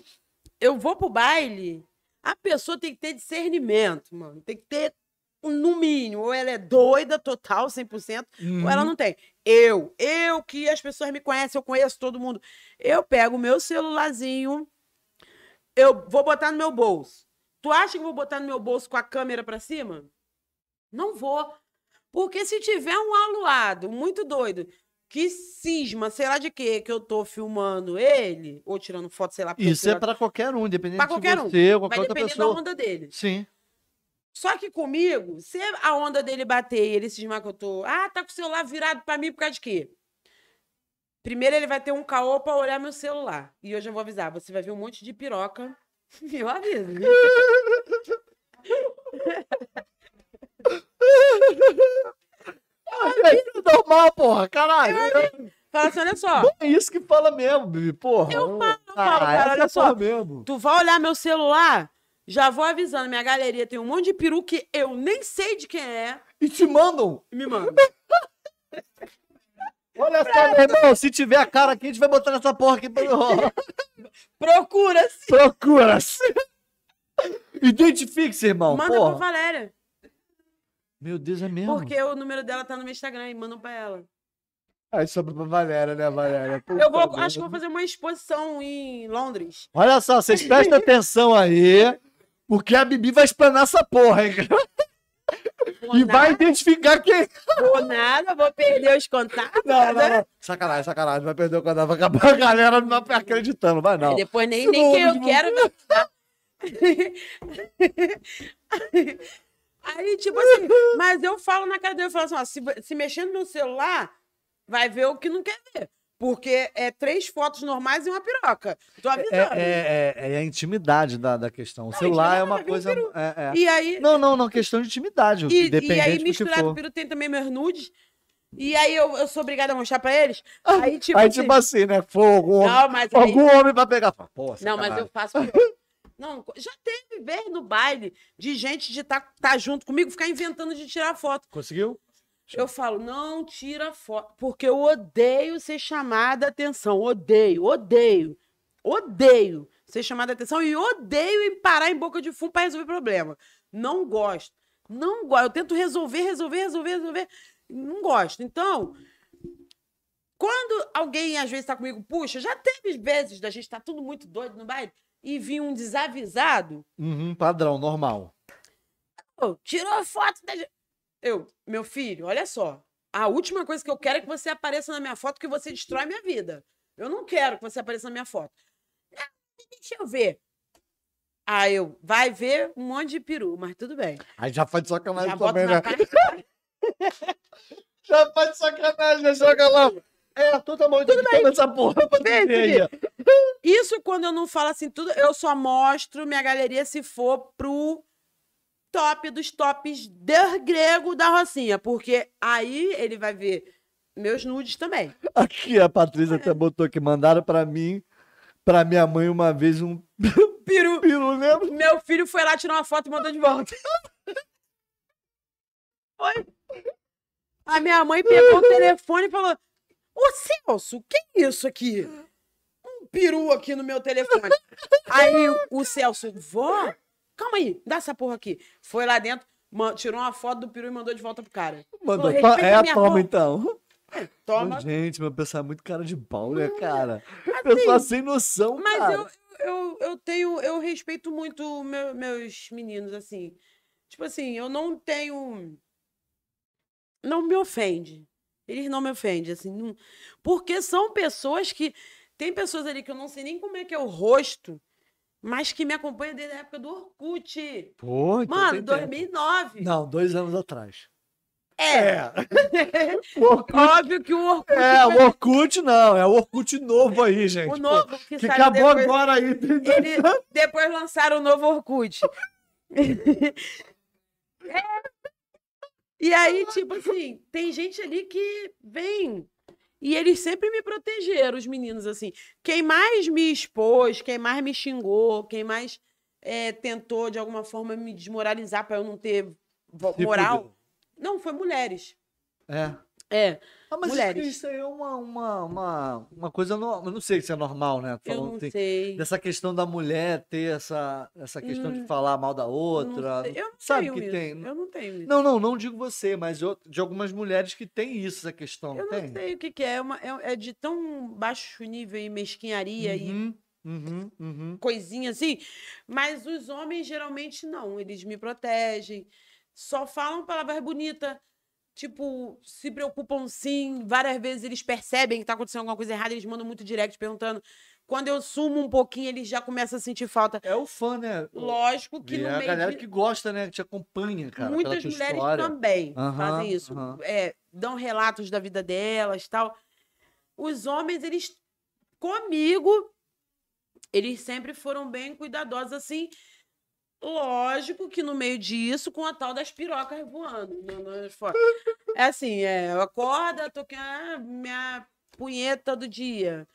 B: eu vou pro baile, a pessoa tem que ter discernimento, mano. Tem que ter, no mínimo, ou ela é doida total, 100%, ou ela
A: Uhum.
B: não tem. Eu, eu que as pessoas me conhecem, eu conheço todo mundo. Eu pego o meu celularzinho, eu vou botar no meu bolso. Tu acha que eu vou botar no meu bolso com a câmera pra cima? Não vou. Porque se tiver um aluado muito doido que cisma, sei lá de quê, que eu tô filmando ele, ou tirando foto, sei lá.
A: Isso é pra qualquer um, independente
B: Pra
A: de
B: qualquer um.
A: você ou qualquer
B: Vai
A: outra
B: depender da
A: pessoa.
B: onda dele.
A: Sim.
B: Só que comigo, se a onda dele bater e ele cismar que eu tô. Ah, tá com o celular virado pra mim por causa de quê? Primeiro ele vai ter um caô pra olhar meu celular. E eu já vou avisar, você vai ver um monte de piroca. Eu aviso.
A: É normal, porra, caralho.
B: Fala assim, olha só.
A: É isso que fala mesmo, Bibi. Porra.
B: Eu falo, eu
A: ah,
B: cara, olha
A: é
B: só.
A: mesmo.
B: Tu vai olhar meu celular, já vou avisando. Minha galeria tem um monte de peru que eu nem sei de quem é.
A: E te mandam.
B: Me manda.
A: Olha só, meu irmão, se tiver a cara aqui, a gente vai botar nessa porra aqui. pra-
B: Procura-se.
A: Procura-se. Identifique-se, irmão.
B: Manda pra
A: porra.
B: Valéria.
A: Meu Deus, é mesmo?
B: Porque o número dela tá no meu Instagram e mandam pra ela.
A: Aí sobra pra Valéria, né, Valéria?
B: Eu vou, acho que vou fazer uma exposição em Londres.
A: Olha só, vocês prestem atenção aí, porque a Bibi vai explanar essa porra, hein?
B: Vou
A: E vai
B: nada,
A: identificar quem.
B: vou nada, vou perder os contatos.
A: Não, não, não. Sacanagem, sacanagem. Vai perder o canal. Vai acabar a galera não vai acreditando, vai não.
B: Aí depois nem, nem quem eu quero. vai. Aí, tipo assim, mas eu falo na cara dele, eu falo assim, ó, se, se mexer no celular, vai ver o que não quer ver. Porque é três fotos normais e uma piroca. Tô avisando.
A: É, é, é, é a intimidade da, da questão. O
B: Não,
A: celular é uma
B: ver
A: coisa. é, é.
B: E aí,
A: Não, não, não, questão de intimidade.
B: e, e aí misturado com o peru tem também meus nudes. E aí eu, eu sou obrigada a mostrar pra eles. Aí, tipo,
A: Aí,
B: assim,
A: tipo assim, né? Fogo, homem.
B: não, mas aí,
A: Algum homem pra pegar. Pô,
B: Não, mas eu faço. Não, já teve vez no baile de gente de estar tá, junto comigo, ficar inventando de tirar foto.
A: Conseguiu?
B: Eu falo, não tira foto, porque eu odeio ser chamada atenção. Odeio, odeio, odeio ser chamada atenção e odeio parar em boca de fumo para resolver problema. Não gosto. Não gosto. Eu tento resolver, resolver, resolver, resolver. Não gosto. Então, quando alguém às vezes está comigo, puxa, já teve vezes da gente estar tudo muito doido no baile e vir um desavisado,
A: Uhum, padrão, normal.
B: Tirou foto da. gente. Eu, meu filho, olha só. A última coisa que eu quero é que você apareça na minha foto, que você destrói minha vida. Eu não quero que você apareça na minha foto. Ah, Deixa eu ver. Aí eu, vai ver um monte de peru, mas tudo bem.
A: Aí já faz de sacanagem
B: Já
A: também, né? Já faz de sacanagem, né? Joga lá. É, totalmente. Tudo bem. essa porra pra ó.
B: Isso quando eu não falo assim tudo, eu só mostro minha galeria se for pro top dos tops de grego da Rocinha, porque aí ele vai ver meus nudes também.
A: Aqui, a Patrícia até botou aqui. Mandaram pra mim, pra minha mãe uma vez um
B: Peru.
A: peru, lembra?
B: Meu filho foi lá tirar uma foto e mandou de volta. Foi. A minha mãe pegou o telefone e falou: Ô Celso, o que é isso aqui? Um peru aqui no meu telefone. Aí o- o Celso, vó, calma aí, dá essa porra aqui. Foi lá dentro, tirou uma foto do peru e mandou de volta pro cara.
A: Mandou.
B: "Respeita
A: É,
B: minha
A: toma
B: avó."
A: então.
B: Toma.
A: Gente, meu pessoal é muito cara de pau, né, cara? Pessoal sem noção,
B: Mas
A: cara.
B: eu, eu, eu tenho, eu respeito muito meu- meus meninos, assim. Tipo assim, eu não tenho. Não me ofende. Eles não me ofendem, assim. não- Porque são pessoas que. Tem pessoas ali que eu não sei nem como é que é o rosto, mas que me acompanham desde a época do Orkut.
A: Pô, então
B: Mano,
A: tem tempo.
B: 2009.
A: Não, dois anos atrás.
B: É.
A: O Orkut,
B: Óbvio que o Orkut.
A: é, o Orkut não, é o Orkut novo aí, gente.
B: o
A: pô,
B: novo que,
A: que
B: saiu
A: acabou
B: depois-
A: agora aí.
B: Ele, depois lançaram o novo Orkut. É. E aí, tipo assim, tem gente ali que vem. E eles sempre me protegeram, os meninos, assim. Quem mais me expôs, quem mais me xingou, quem mais eh, tentou, de alguma forma, me desmoralizar para eu não ter moral. Não, foi mulheres.
A: É.
B: É,
A: Ah, mas
B: Mulheres.
A: isso aí é uma, uma, uma, uma coisa. No... Eu não sei se é normal, né?
B: eu
A: Falando
B: não
A: assim,
B: sei.
A: Dessa questão da mulher ter essa, essa questão de
B: Hum,
A: falar mal da
B: Não
A: outra.
B: sei. Eu não
A: Sabe
B: tenho
A: que
B: isso.
A: tem.
B: Eu não tenho isso.
A: Não, não, não digo você, mas eu- de algumas mulheres que tem isso, essa questão.
B: Eu
A: tem?
B: não sei o que, que é. É, uma- é- é de tão baixo nível e mesquinharia e
A: Uhum, uhum, uhum.
B: coisinha assim. Mas os homens geralmente não. Eles me protegem. Só falam palavras bonitas. Tipo, se preocupam sim. Várias vezes eles percebem que tá acontecendo alguma coisa errada. Eles mandam muito direct perguntando. Quando eu sumo um pouquinho, eles já começam a sentir falta.
A: É o fã, né?
B: Lógico que
A: E
B: no
A: é a
B: meio
A: galera
B: de...
A: que gosta, né? Que te acompanha, cara.
B: Muitas mulheres
A: história.
B: também
A: Aham,
B: fazem isso.
A: aham.
B: É, dão relatos da vida delas tal. Os homens, eles, comigo, eles sempre foram bem cuidadosos, assim. Lógico que no meio disso, com a tal das pirocas voando. fora. É assim, é, eu acordo, tô aqui, ah, minha punheta todo dia.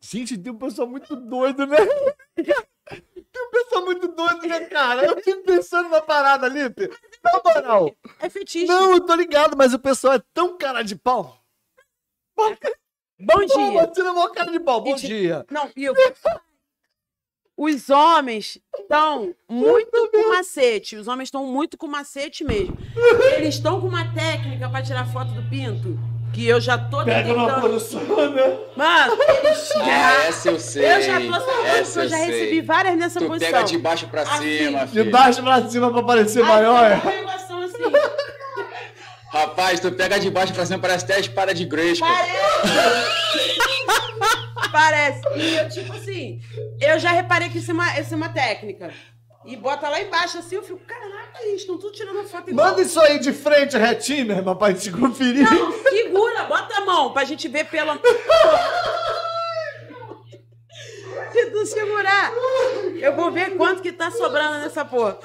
A: Gente, tem um pessoal muito doido, né? Tem um pessoal muito doido, né, cara? Eu fico pensando na parada ali. Na moral.
B: É fetiche.
A: Não, eu tô ligado, mas o pessoal é tão cara de pau.
B: Bom dia.
A: Você não é mó cara de pau. Bom
B: te-
A: dia.
B: Não, e eu. Os homens estão muito com macete. Os homens estão muito com macete mesmo. Eles estão com uma técnica pra tirar foto do pinto. Que eu já tô
A: Pega uma
B: detectando.
A: posição, né?
B: Mano, eles
C: Ah,
B: já.
C: essa eu sei.
B: Eu já tô sabendo
C: essa
B: que eu já
C: sei.
B: recebi várias nessa
C: Tu
B: posição.
C: pega de baixo pra
B: Assim,
C: cima,
A: De
C: filho.
A: baixo pra cima pra parecer
B: Aí
A: maior.
B: fica uma assim.
C: Rapaz, tu pega de baixo pra cima, parece até a espada de Gresca.
B: Parece. E eu, tipo assim, eu já reparei que isso é uma, isso é uma técnica. E bota lá embaixo assim, eu fico, caraca, eles estão tudo tirando foto igual.
A: Manda isso aí de frente, retinho, meu irmão, pra gente conferir.
B: Não, segura, bota a mão pra gente ver pela. Se tu segurar, eu vou ver quanto que tá sobrando nessa porra.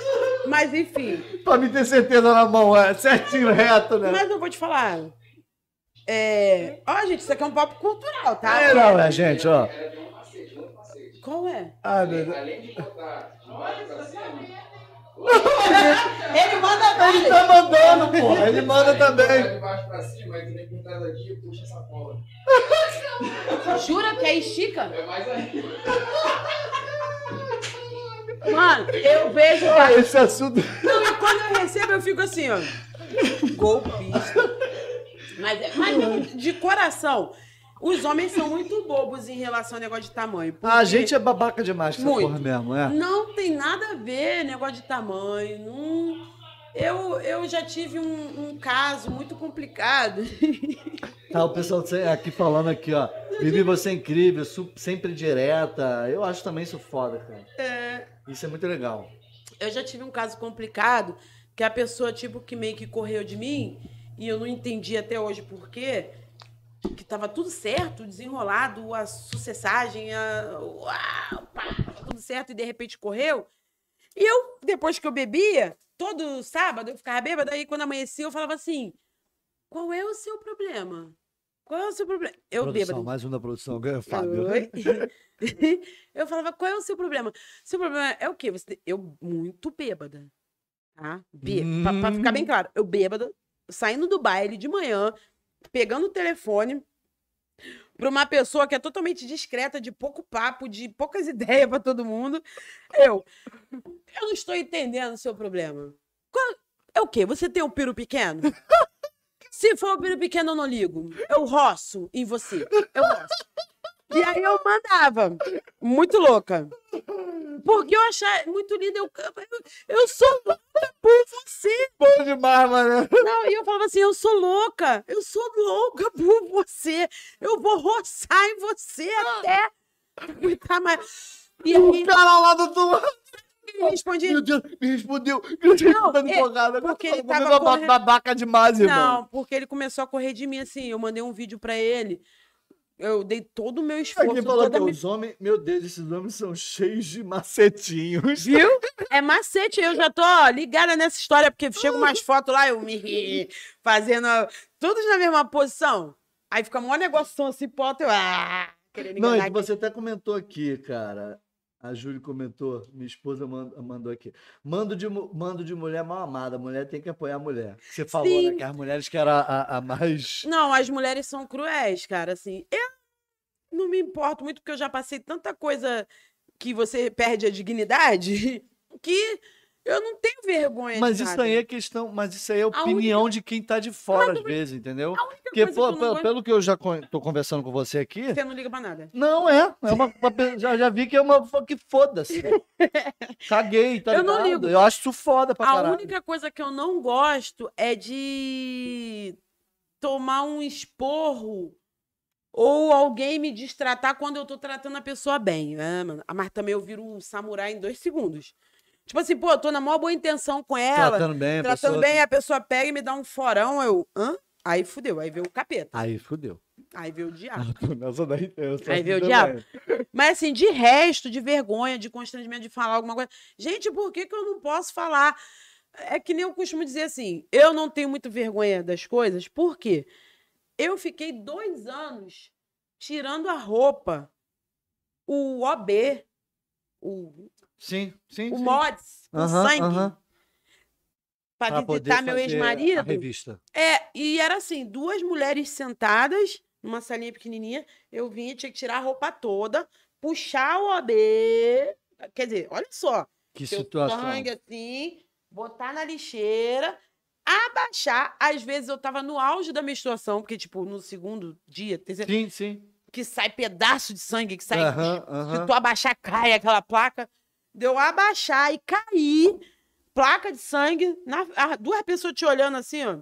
B: Mas enfim.
A: Pra me ter certeza na mão, é certinho, reto, né?
B: Mas eu vou te falar. É. Ó, gente, isso aqui é um papo cultural, tá?
A: É, não, é, gente, ó.
B: Qual é?
A: Ai, meu Deus.
C: Além de botar de baixo pra cima,
B: Ele manda
A: Ele
B: várias.
A: tá mandando, porra. Ele manda também.
C: de baixo pra cima, aí tu vem com cada dia e puxa essa cola.
B: Jura que aí estica?
C: É mais aí.
B: Mano, eu vejo.
A: Ah, esse assunto.
B: Não, e quando eu recebo, eu fico assim, ó. Golpista. Mas, é- mas de coração, os homens são muito bobos em relação ao negócio de tamanho.
A: A
B: porque
A: gente é babaca demais com essa porra mesmo, é.
B: Não tem nada a ver negócio de tamanho. Não... Eu, eu já tive um, um caso muito complicado.
A: Tá, o pessoal aqui falando aqui, ó. Vivi você é incrível, sempre direta. Eu acho também isso foda, cara.
B: É,
A: Isso é muito legal.
B: eu já tive um caso complicado que a pessoa, tipo, que meio que correu de mim e eu não entendi até hoje por quê. Que tava tudo certo, desenrolado, a sucessagem, a... Uau, pá, tudo certo e de repente correu. E eu, depois que eu bebia, todo sábado eu ficava bêbada, aí quando amanhecia eu falava assim: qual é o seu problema? Qual é o seu problema? Eu
A: produção,
B: bêbada.
A: mais um da produção, ganha Fábio.
B: Eu falava, qual é o seu problema? Seu problema é o quê? Você... Eu muito bêbada. Tá? Bê... Pra, pra ficar bem claro, eu bêbada, saindo do baile de manhã, pegando o telefone pra uma pessoa que é totalmente discreta, de pouco papo, de poucas ideias pra todo mundo. Eu, eu não estou entendendo o seu problema. Qual- É o quê? Você tem um piro pequeno? Se for piro pequeno, eu não ligo. Eu roço em você. Eu roço. E aí eu mandava. Muito louca. Porque eu achava muito linda. Eu, eu, eu sou louca por você.
A: Bom demais, mano.
B: Não, e eu falava assim: eu sou louca. Eu sou louca por você. Eu vou roçar em você até. aguentar mais. E aí
A: O cara lá do outro lado.
B: Ele respondia:
A: Meu Deus, me respondeu.
B: Não,
A: dando
B: é,
A: empolgada.
B: porque ele
A: Vou
B: tava correndo-
A: babaca demais, irmão.
B: Não, porque ele começou a correr de mim assim. Eu mandei um vídeo pra ele. Eu dei todo o meu
A: Aqui
B: esforço.
A: falou
B: toda
A: que
B: a minha-
A: os homens, meu Deus, esses homens são cheios de macetinhos.
B: Viu? É macete, eu já tô ligada nessa história, porque chega umas fotos lá, eu me fazendo todos na mesma posição. Aí fica um negócio assim, foto, eu. Ah,
A: Não, e você até comentou aqui, cara. A Júlia comentou, minha esposa mand- mandou aqui. Mando de, mando de mulher mal amada. A mulher tem que apoiar a mulher. Você falou, né?
B: Sim.
A: Que as mulheres que eram a, a- a mais.
B: Não, as mulheres são cruéis, cara, assim. Eu não me importo muito, porque eu já passei tanta coisa que você perde a dignidade, que eu não tenho vergonha
A: Mas
B: de
A: isso
B: nada.
A: aí é questão. Mas isso aí é
B: A
A: opinião de quem tá de fora, às vezes, entendeu?
B: A única
A: Porque, pô,
B: não
A: pelo,
B: gosto-
A: pelo que eu já con- tô conversando com você aqui.
B: Você não liga pra nada.
A: Não, é. é uma, uma já, já vi que é uma. Que foda-se. Caguei, tá
B: Eu não
A: ligado?
B: ligo.
A: Eu acho isso foda pra
B: A
A: caralho.
B: única coisa que eu não gosto é de tomar um esporro ou alguém me destratar quando eu tô tratando a pessoa bem. né, mano? Mas também eu viro um samurai em dois segundos. Tipo assim, pô, eu tô na maior boa intenção com ela,
A: Tratando bem, a
B: tratando
A: pessoa-
B: bem, a pessoa pega e me dá um forão, eu. Hã? Aí fudeu, aí veio o capeta,
A: Aí fudeu.
B: aí veio o diabo.
A: Nessa daí,
B: Aí
A: assim
B: veio o diabo. Mas assim, de resto, de vergonha, de constrangimento de falar alguma coisa. Gente, por que, que eu não posso falar? É que nem eu costumo dizer assim, eu não tenho muito vergonha das coisas, por quê? Eu fiquei dois anos tirando a roupa, o OB, o,
A: Sim, sim.
B: o
A: sim.
B: MODS, com
A: Aham,
B: sangue,
A: aham.
B: pra
A: Pra
B: visitar meu ex-marido.
A: revista.
B: É, e era assim, duas mulheres sentadas numa salinha pequenininha, eu vinha, tinha que tirar a roupa toda, puxar o OB, quer dizer, olha só,
A: Que situação.
B: sangue assim, botar na lixeira, abaixar. Às vezes eu tava no auge da menstruação, porque, tipo, no segundo dia, terceiro,
A: Sim, sim.
B: que sai pedaço de sangue, que sai.
A: Aham,
B: Se tu abaixar, cai aquela placa. Deu abaixar e cair, placa de sangue, na, a- duas pessoas te olhando assim, ó.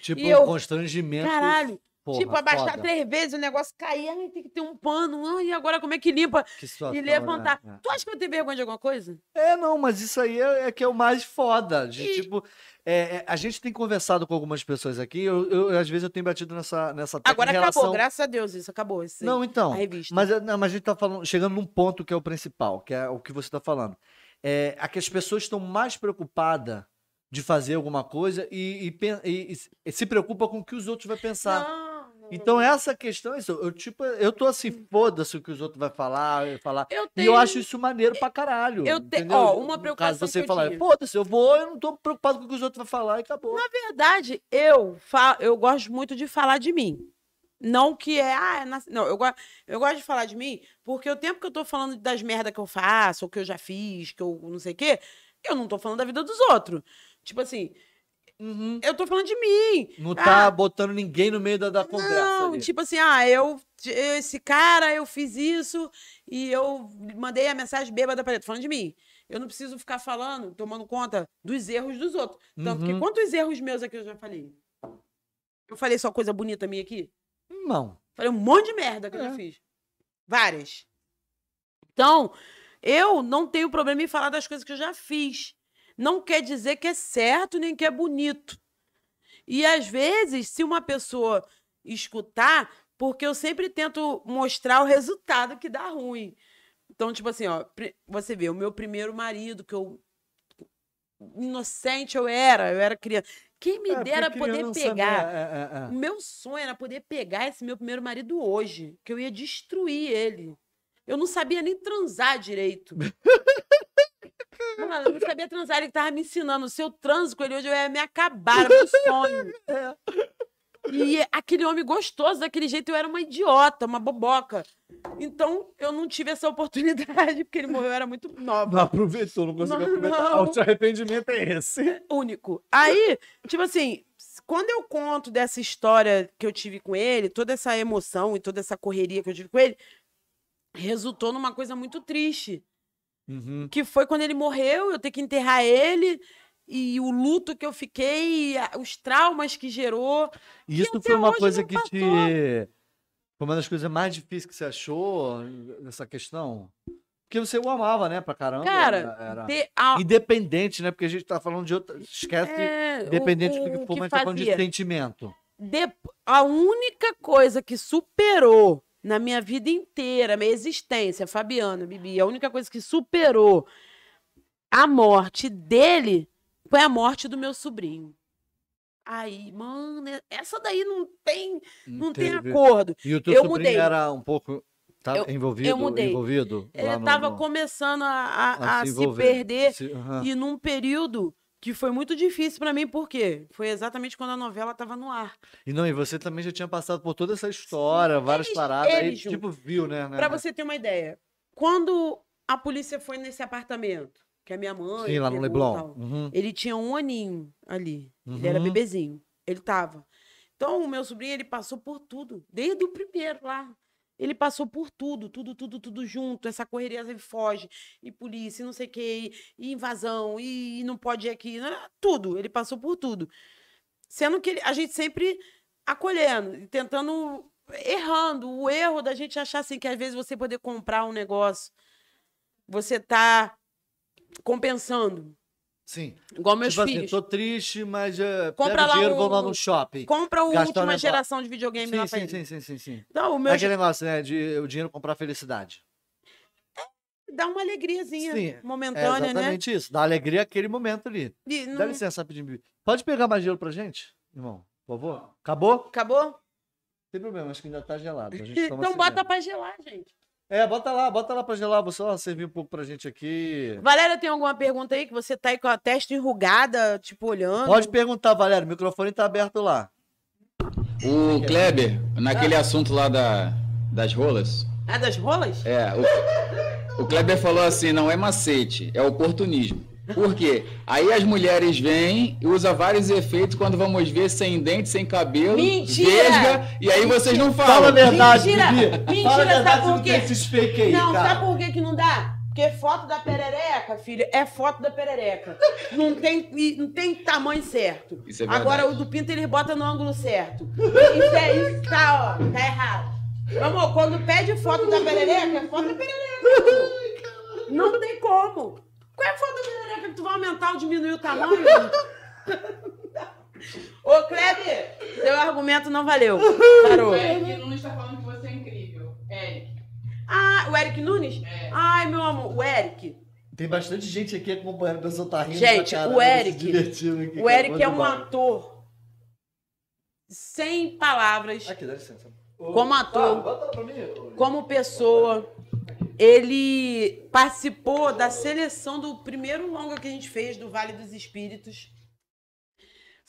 A: Tipo,
B: e eu-
A: um constrangimento.
B: Caralho.
A: Porra,
B: tipo, abaixar
A: foda.
B: três vezes, o negócio cair, ai, tem que ter um pano. Ai, e agora como é que limpa?
A: Que
B: e levantar.
A: né?
B: Tu acha que eu tenho vergonha de alguma coisa?
A: É, não, mas isso aí é, é que é o mais foda. De,
B: E-
A: Tipo, é, é, a gente tem conversado com algumas pessoas aqui, eu, eu- às vezes eu tenho batido nessa, nessa
B: Agora acabou,
A: relação...
B: graças a Deus, isso acabou. Isso
A: Não, então, mas, é- não, mas a gente tá falando, chegando num ponto que é o principal, que é o que você tá falando. É, é que as pessoas estão mais preocupadas de fazer alguma coisa e, e e- e se- preocupa com o que os outros vão pensar.
B: Não,
A: Então, essa questão é isso. Eu, tipo, eu tô assim, foda-se o que os outros vão falar, eu falar.
B: Eu
A: E
B: tenho.
A: eu acho isso maneiro pra caralho.
B: Eu te-
A: entendeu?
B: ó, uma preocupação
A: caso, você falar, foda-se, eu vou, eu não tô preocupado com o que os outros vão falar e acabou.
B: Na verdade, eu, fa... eu gosto muito de falar de mim. Não que é. Ah, é nas- Não, eu, go... eu gosto de falar de mim porque o tempo que eu tô falando das merdas que eu faço, ou que eu já fiz, que eu não sei o quê, eu não tô falando da vida dos outros. Tipo assim,
A: Uhum.
B: eu tô falando de mim.
A: Não tá
B: Ah.
A: botando ninguém no meio da, da conversa.
B: Não,
A: ali.
B: tipo assim, ah, eu, esse cara, eu fiz isso e eu mandei a mensagem bêbada pra ele. Tô falando de mim. Eu não preciso ficar falando, tomando conta dos erros dos outros. Tanto que
A: Uhum.
B: quantos erros meus aqui eu já falei? Eu falei só coisa bonita minha aqui?
A: Não.
B: Falei um monte de merda que eu
A: É.
B: já fiz. Várias. Então, eu não tenho problema em falar das coisas que eu já fiz. Não quer dizer que é certo nem que é bonito. E às vezes, se uma pessoa escutar, porque eu sempre tento mostrar o resultado que dá ruim. Então, tipo assim, ó, você vê, o meu primeiro marido, que eu. Inocente eu era, eu era criança. Quem me
A: É,
B: dera poder pegar.
A: né, é, é, é.
B: O meu sonho era poder pegar esse meu primeiro marido hoje, que eu ia destruir ele. Eu não sabia nem transar direito. Mano, eu não sabia transar, ele tava me ensinando. Se eu transo com ele hoje, eu ia me acabar, era meu sonho. E aquele homem gostoso, daquele jeito, eu era uma idiota, uma boboca. Então, eu não tive essa oportunidade, porque ele morreu, eu era muito nova.
A: Não aproveitou, não conseguiu
B: Não,
A: aproveitar.
B: não.
A: O seu arrependimento é esse.
B: único. Aí, tipo assim, quando eu conto dessa história que eu tive com ele, toda essa emoção e toda essa correria que eu tive com ele, resultou numa coisa muito triste.
A: Uhum.
B: Que foi quando ele morreu, eu ter que enterrar ele, e o luto que eu fiquei, os traumas que gerou.
A: E isso foi uma coisa que te. Foi uma das coisas mais difíceis que você achou nessa questão? Porque você o amava, né, pra caramba.
B: Cara,
A: era-
B: a-
A: Independente, né? Porque a gente tá falando de outra. Esquece.
B: é, o-
A: Independente
B: o,
A: do que
B: o
A: for, mas tá falando de sentimento.
B: Dep- a única coisa que superou na minha vida inteira, minha existência, Fabiana, Bibi, a única coisa que superou a morte dele foi a morte do meu sobrinho. Aí, mano, essa daí não tem, não tem acordo.
A: E o teu
B: Eu
A: sobrinho
B: mudei.
A: era um pouco. Tá
B: Eu-
A: envolvido?
B: eu mudei.
A: Envolvido?
B: Ele
A: no-
B: estava
A: no-
B: começando a, a-
A: a
B: a se
A: envolver.
B: perder
A: Se- aham.
B: e num período que foi muito difícil pra mim, por quê? Foi exatamente quando a novela estava no ar.
A: E não, e você também já tinha passado por toda essa história, várias
B: eles-
A: paradas. aí,
B: eles, Ju,
A: tipo, viu, né? né,
B: Pra
A: né?
B: você ter uma ideia, quando a polícia foi nesse apartamento, que a minha mãe.
A: Sim, lá no Leblon.
B: tal,
A: Uhum.
B: Ele tinha um aninho ali. Ele era
A: Uhum.
B: bebezinho. Ele tava. Então, o meu sobrinho, ele passou por tudo. Desde o primeiro lá. Ele passou por tudo, tudo, tudo, tudo junto. Essa correria, ele foge. E polícia, e não sei o quê. E invasão, e, não pode ir aqui. né, Tudo. Ele passou por tudo. Sendo que ele- a gente sempre acolhendo, e tentando, errando. O erro da gente achar assim, que às vezes você poder comprar um negócio, você tá compensando.
A: Sim.
B: Igual meus
A: tipo assim,
B: filhos.
A: tô triste, mas uh,
B: Compra lá
A: dinheiro,
B: um-
A: vamos lá no shopping.
B: Compra
A: um
B: última
A: negócio.
B: geração de videogame lá
A: Sim,
B: pra
A: sim, sim, sim, sim, sim.
B: Então, o
A: É
B: meu
A: aquele negócio, né? De o dinheiro comprar felicidade.
B: dá uma alegriazinha
A: Sim, É
B: momentânea, né?
A: exatamente isso. Dá alegria aquele momento ali.
B: E não-
A: Dá licença rapidinho. Pode pegar mais gelo pra gente, irmão? Por favor? Acabou?
B: Acabou?
A: tem problema, acho que ainda tá gelado. A
B: Então
A: assim
B: bota pra gelar, gente.
A: É, bota lá, bota lá pra gelar. Vou só servir um pouco pra gente aqui.
B: Valéria, tem alguma pergunta aí que você tá aí com a testa enrugada, tipo, olhando?
A: Pode perguntar, Valério. O microfone tá aberto lá.
C: O Kleber, naquele assunto lá da, das rolas,
B: É das rolas?
C: é, o, o Kleber falou assim, não é macete, é oportunismo. Por quê? Aí as mulheres vêm e usam vários efeitos quando vamos ver sem dente, sem cabelo,
B: Mentira!
C: vesga, e aí vocês não
A: Fala a
C: falam.
A: verdade,
B: Mentira!
A: Bibi.
B: Mentira,
A: Fala a verdade,
B: sabe por quê?
A: esses fake aí,
B: não,
A: cara.
B: sabe por que, que não dá? Porque foto da perereca, filha, é foto da perereca. Não tem, não tem tamanho certo.
C: Isso é
B: Agora
C: verdade.
B: o do pinto ele bota no ângulo certo. Isso é isso, tá, ó, tá errado. Amor, quando pede foto da perereca, é foto da perereca. Não tem como. Qual é a foto da perereca que tu vai aumentar ou diminuir o tamanho? Ô, Kleber, seu argumento não valeu. Parou.
D: O Eric Nunes está falando que você é incrível. Eric.
B: Ah, o Eric Nunes?
D: É.
B: Ai, meu amor, o Eric.
A: Tem bastante gente aqui acompanhando, o pessoal tá rindo
B: Gente,
A: pra
B: o Eric-
A: aqui,
B: O
A: cara,
B: Eric é um ator sem palavras,
A: Aqui, dá licença.
B: Como ator,
A: Ah, bota lá pra mim.
B: como pessoa. Ele participou da seleção do primeiro longa que a gente fez, do Vale dos Espíritos.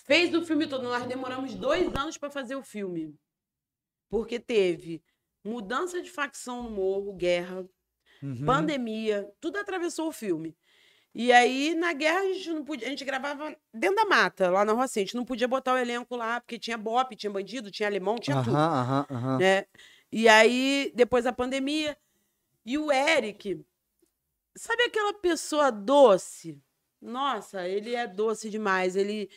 B: Fez o filme todo. Nós demoramos dois anos para fazer o filme. Porque teve mudança de facção no morro, guerra,
A: Uhum.
B: pandemia, tudo atravessou o filme. E aí, na guerra, a gente não podia. A gente gravava dentro da mata, lá na Rocinha. A gente não podia botar o elenco lá, porque tinha bope, tinha bandido, tinha alemão, tinha tudo.
A: Aham, aham, aham.
B: Né? E aí, depois da pandemia. E o Eric, sabe aquela pessoa doce? Nossa, ele é doce demais. Ele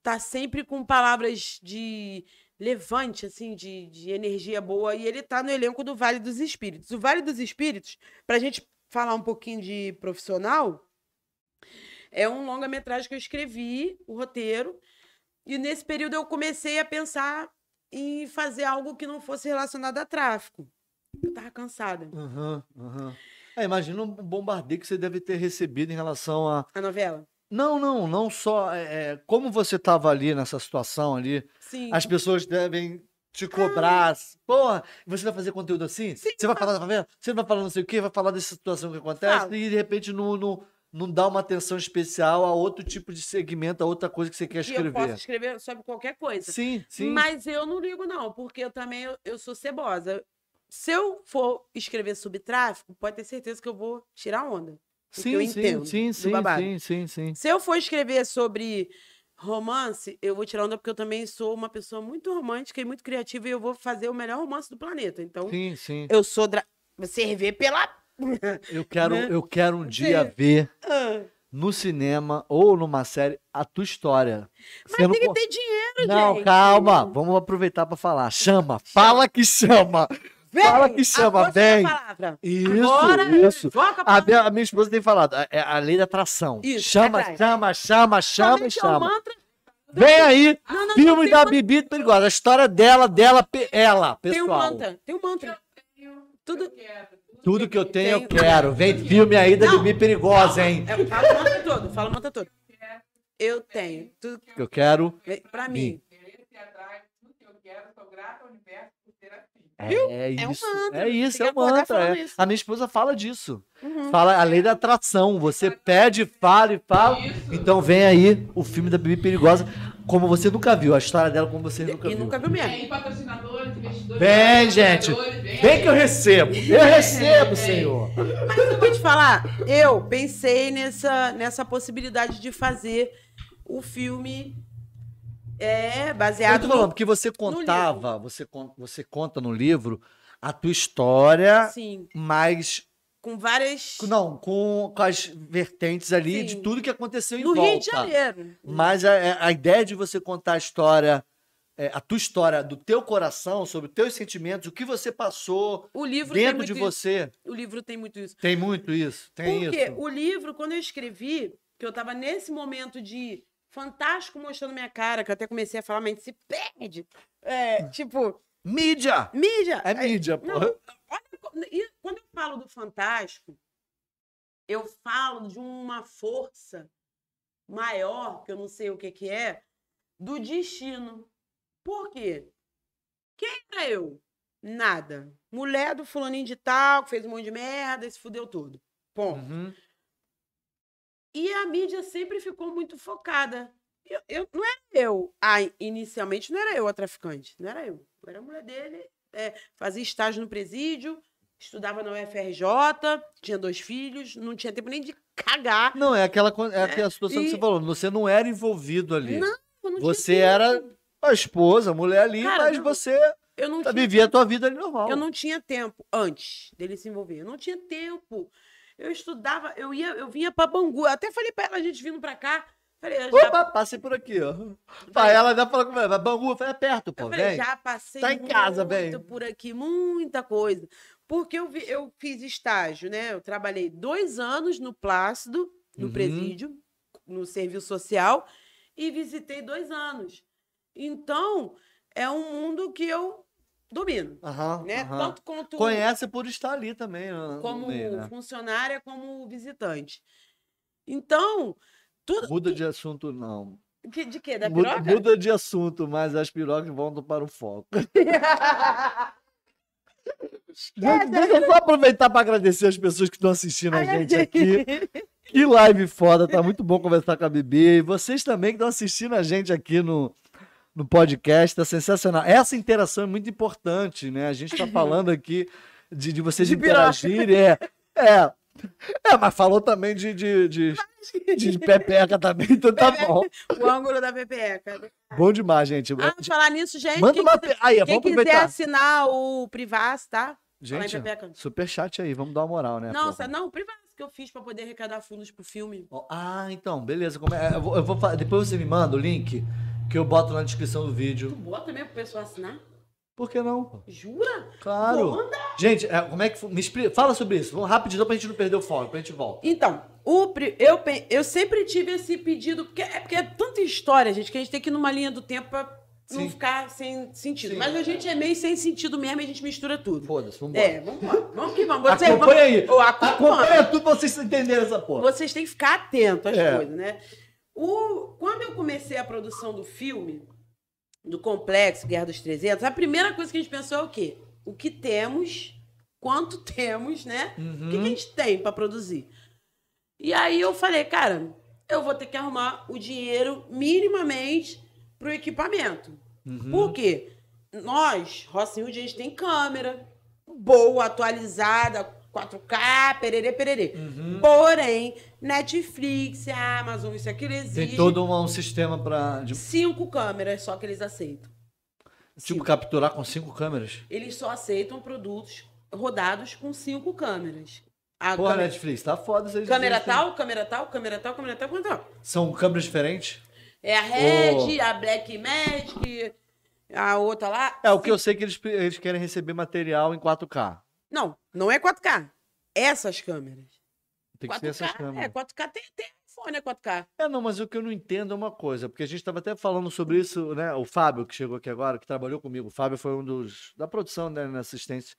B: tá sempre com palavras de levante, assim, de, de energia boa. E ele tá no elenco do Vale dos Espíritos. O Vale dos Espíritos, pra gente falar um pouquinho de profissional, é um longa-metragem que eu escrevi, o roteiro. E nesse período eu comecei a pensar em fazer algo que não fosse relacionado a tráfico. Eu tava cansada.
A: Aham, aham. É, imagina um bombardeio que você deve ter recebido em relação a.
B: A novela?
A: Não, não, não só. é, é, como você estava ali nessa situação ali,
B: Sim.
A: as pessoas devem te cobrar. Porra, você vai fazer conteúdo assim?
B: Sim,
A: você vai falar da favela? Você não vai falar não sei o quê? Vai falar dessa situação que acontece?
B: Falo.
A: E de repente não, não, não dá uma atenção especial a outro tipo de segmento, a outra coisa que você quer
B: E eu posso
A: escrever.
B: escrever sobre qualquer coisa.
A: Sim, sim.
B: Mas eu não ligo, não, porque eu também eu, eu sou cebosa. Se eu for escrever sobre tráfico, pode ter certeza que eu vou tirar onda. porque eu entendo
A: sim, sim, sim, sim, sim.
B: Se eu for escrever sobre romance, eu vou tirar onda porque eu também sou uma pessoa muito romântica e muito criativa e eu vou fazer o melhor romance do planeta. Então,
A: Sim, sim.
B: eu sou dra... servir pela.
A: Eu quero,
B: né?
A: eu quero um dia
B: Sim.
A: ver
B: Ah,
A: no cinema ou numa série a tua história.
B: Mas
A: Sendo
B: tem que ter dinheiro,
A: Não,
B: gente.
A: calma. Vamos aproveitar para falar. Chama. Fala que chama.
B: Vem,
A: Fala que
B: a
A: chama, vem. Isso,
B: Agora,
A: isso.
B: a
A: A minha, a minha esposa tem falado. É é a lei da atração.
B: Isso,
A: chama,
B: atrai.
A: chama, chama, chama,
B: Também é um
A: chama. Vem aí.
B: Não, não,
A: Filme
B: não,
A: da
B: um-
A: Bibi Perigosa. A história dela, dela, ela,
B: Tem um
A: pessoal.
B: mantra. Tem um mantra. Tudo.
A: Tudo que eu tenho, eu quero. Vem filme aí da
B: Não.
A: Bibi Perigosa, hein?
B: É, fala o mantra todo. Fala o mantra todo. Eu tenho. Tudo
A: Que eu quero.
B: que- pra mim.
D: Interesse atrás, tudo que eu quero, sou grata ao universo por assim.
A: É
B: É um
A: isso.
B: mantra,
A: É isso, é um mantra. é.
B: isso.
A: A minha esposa fala disso.
B: Uhum.
A: Fala a lei da atração. Você pede, fala e fala.
D: Isso.
A: Então vem aí o filme da Bibi Perigosa, como você nunca viu. A história dela como você nunca
B: E
A: viu.
B: nunca viu mesmo.
D: Tem patrocinadores, investidores.
A: Vem, gente.
D: Vem,
A: Vem que eu recebo. Eu recebo,
D: Vem.
A: Senhor.
B: Mas eu vou te falar, eu pensei nessa, nessa possibilidade de fazer o filme é,
A: Eu
B: baseado
A: tô
B: no-
A: falando, porque você contava, você, você conta no livro a tua história,
B: Sim,
A: mas.
B: com várias.
A: Não, com, com as vertentes ali de
B: Sim.
A: tudo que aconteceu em
B: no
A: volta.
B: Rio de Janeiro.
A: Mas a, a ideia de você contar a história, é, a tua história do teu coração, sobre os teus sentimentos, o que você passou
B: O livro
A: dentro de
B: isso.
A: você.
B: O livro tem muito isso.
A: Tem muito isso. Tem
B: Porque
A: isso.
B: o livro, quando eu escrevi, que eu tava nesse momento de fantástico mostrando minha cara, que eu até comecei a falar, mas se perde. É, tipo,
A: Mídia!
B: mídia.
A: É
B: Aí-
A: mídia, porra.
B: olha quando eu falo do fantástico, eu falo de uma força maior, que eu não sei o que que é, do destino. Por quê? Quem era eu. Nada. Mulher do fulaninho de tal, que fez um monte de merda e se fudeu tudo. Ponto.
A: Uhum.
B: E a mídia sempre ficou muito focada. Eu, eu- não era eu. Ah, inicialmente não era eu a traficante. Não era eu. Eu era a mulher dele. é, fazia estágio no presídio, estudava na UFRJ, tinha dois filhos, não tinha tempo nem de cagar.
A: Não, é aquela, co- é aquela situação que você falou. Você não era envolvido ali.
B: Não, eu não
A: Você
B: tinha
A: era
B: tempo.
A: a esposa, a mulher ali,
B: Cara,
A: mas
B: não.
A: você
B: Eu não
A: tá, vivia a tua vida ali normal.
B: Eu não tinha tempo antes dele se envolver. Eu não tinha tempo. Eu estudava, eu ia, eu vinha pra Bangu. Eu até falei pra ela, a gente vindo pra cá. Falei, eu já,
A: Opa, passei por aqui, ó. Pai, ela ainda falou comigo, vai Bangu, eu falei, é perto, pô,
B: eu falei,
A: vem.
B: já passei
A: Tá em casa,
B: muito
A: bem.
B: por aqui, muita coisa. Porque eu, vi- eu fiz estágio, né? Eu trabalhei dois anos no Plácido, no
A: Uhum.
B: presídio, no serviço social, e visitei dois anos. Então, é um mundo que eu domino,
A: Aham,
B: né?
A: aham.
B: Tanto quanto
A: Conhece por estar ali também. no- no
B: como
A: meio, né?
B: funcionária, como visitante. Então, tudo.
A: Muda de assunto, não.
B: Que, de quê? Da
A: Muda,
B: piroca?
A: muda de assunto, mas as pirocas voltam para o foco. Deixa eu só aproveitar para agradecer as pessoas que estão assistindo a gente aqui. Que live foda, tá muito bom conversar com a Bibi. E vocês também que estão assistindo a gente aqui no, no podcast, tá sensacional. Essa interação é muito importante, né? A gente tá falando aqui de, de vocês
B: De
A: interagirem. É, é, é, mas falou também de, de, de, de pepeca também, então tá bom.
B: o ângulo da pepeca.
A: Bom demais, gente.
B: Ah, falar nisso, gente.
A: Manda
B: quem
A: uma.
B: quiser,
A: Aí,
B: quem quiser assinar o Privas, tá?
A: Gente, super chat aí, vamos dar uma moral, né?
B: Não,
A: porra?
B: não, o Privas que eu fiz pra poder arrecadar fundos pro filme.
A: Ah, então, beleza. É- eu vou, eu vou depois você me manda o link que eu boto na descrição do
B: Tu
A: vídeo.
B: bota mesmo pro pessoal assinar?
A: Por que não?
B: Jura?
A: Claro. Gente, é, como é que. Me explica, fala sobre isso. Vamos rapidinho pra gente não perder o foco, pra gente volta.
B: Então, o, eu, eu sempre tive esse pedido, porque é, porque é tanta história, gente, que a gente tem que ir numa linha do tempo pra não
A: Sim.
B: ficar sem sentido.
A: Sim.
B: Mas a gente é meio sem sentido mesmo e a gente mistura tudo.
A: Foda-se, vamos
B: É, vamos lá. Vamos que vamos. Vocês,
A: Acompanha aí.
B: Ô, acompanha.
A: Acompanha tudo pra vocês entenderem essa porra.
B: Vocês têm que ficar atentos às
A: É.
B: coisas, né? O, quando eu comecei a produção do filme, do Complexo Guerra dos 300, a primeira coisa que a gente pensou é o quê? O que temos, quanto temos, né? O
A: Uhum.
B: que, que a gente tem para produzir? E aí eu falei, cara, eu vou ter que arrumar o dinheiro minimamente pro equipamento.
A: Uhum.
B: Por quê? Nós, Rocinho, a gente tem câmera boa, atualizada, 4K, pererê, pererê.
A: Uhum.
B: Porém, Netflix, Amazon, isso aqui exige
A: Tem todo um, um sistema pra. de-
B: cinco câmeras só que eles aceitam.
A: tipo,
B: Cinco.
A: capturar com cinco câmeras.
B: Eles só aceitam produtos rodados com cinco câmeras. A
A: Porra,
B: câmera,
A: Netflix, tá foda aí.
B: câmera tal, câmera tal, câmera tal, câmera tal, câmera tal.
A: São câmeras diferentes?
B: É a Red, a Black Magic, a outra lá.
A: É, o que eu sei é que eles, eles querem receber material em 4K.
B: Não, não é 4K. Essas câmeras.
A: Tem que ser essas câmeras.
B: É, 4K tem, tem iPhone, é 4K.
A: É, não, mas o que eu não entendo é uma coisa, porque a gente estava até falando sobre isso, né? O Fábio, que chegou aqui agora, que trabalhou comigo, o Fábio foi um dos da produção, né, na assistência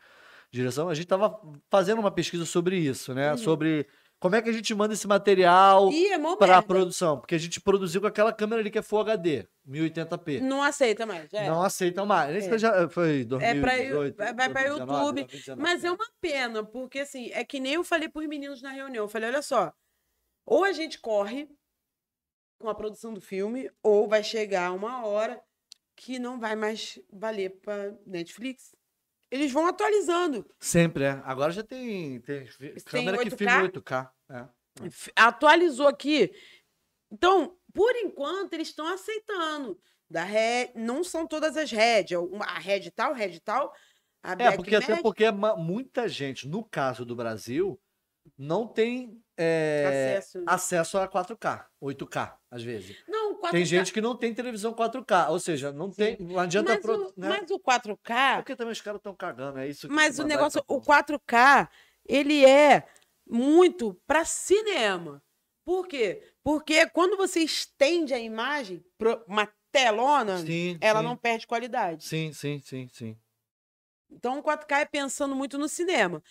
A: de direção. A gente estava fazendo uma pesquisa sobre isso, né?
B: Uhum.
A: Sobre como é que a gente manda esse material
B: é
A: para a produção, porque a gente produziu com aquela câmera ali que é Full HD, 1080p.
B: Não aceita mais. É.
A: Não aceitam mais.
B: É.
A: já foi
B: É
A: 2018,
B: pra, vai,
A: 2019,
B: YouTube.
A: 2019.
B: Mas é uma pena, porque assim, é que nem eu falei pros meninos na reunião. Eu falei, olha só, ou a gente corre com a produção do filme, ou vai chegar uma hora que não vai mais valer pra Netflix. Eles vão atualizando.
A: Sempre, é. Agora já tem, tem
B: Tem
A: câmera que
B: 8K?
A: filma 8K. É.
B: Atualizou aqui. Então, por enquanto, eles estão aceitando. Da Red, não são todas as Red. uma- A Red tal, Red tal. A
A: É, porque até porque muita gente, no caso do Brasil, não tem é,
B: Acesso.
A: acesso a 4K, 8K, às vezes.
B: Não, 4K.
A: Tem gente que não tem televisão 4K, ou seja, não tem, não adianta
B: mas,
A: pro-
B: o,
A: né?
B: mas o 4K,
A: Porque também os caras estão cagando, é isso. que
B: mas o negócio,
A: essa
B: o
A: porra.
B: 4K, ele é muito para cinema. Por quê? Porque quando você estende a imagem para uma telona,
A: Sim,
B: ela
A: sim,
B: não perde qualidade.
A: Sim, sim, sim, sim.
B: Então o 4K é pensando muito no cinema.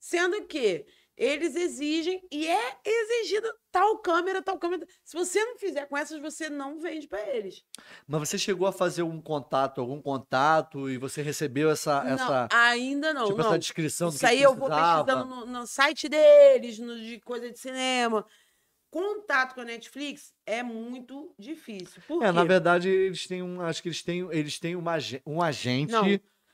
B: Sendo que eles exigem e é exigido tal câmera, tal câmera. Se você não fizer com essas, você não vende para eles.
A: Mas você chegou a fazer um contato, algum contato, e você recebeu essa,
B: Não,
A: essa,
B: ainda não.
A: tipo,
B: não.
A: essa descrição do
B: Isso
A: que
B: aí eu vou pesquisando no, no site deles, no, de coisa de cinema. Contato com a Netflix é muito difícil. Por
A: É,
B: quê?
A: na verdade, eles têm um. Acho que eles têm, eles têm uma, um agente.
B: Não,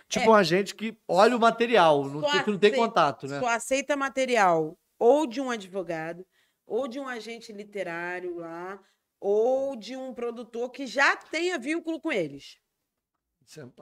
A: tipo
B: é-
A: um agente que olha o material, não, que não tem
B: aceita-
A: contato, né?
B: Só aceita material ou de um advogado, ou de um agente literário lá, ou de um produtor que já tenha vínculo com eles.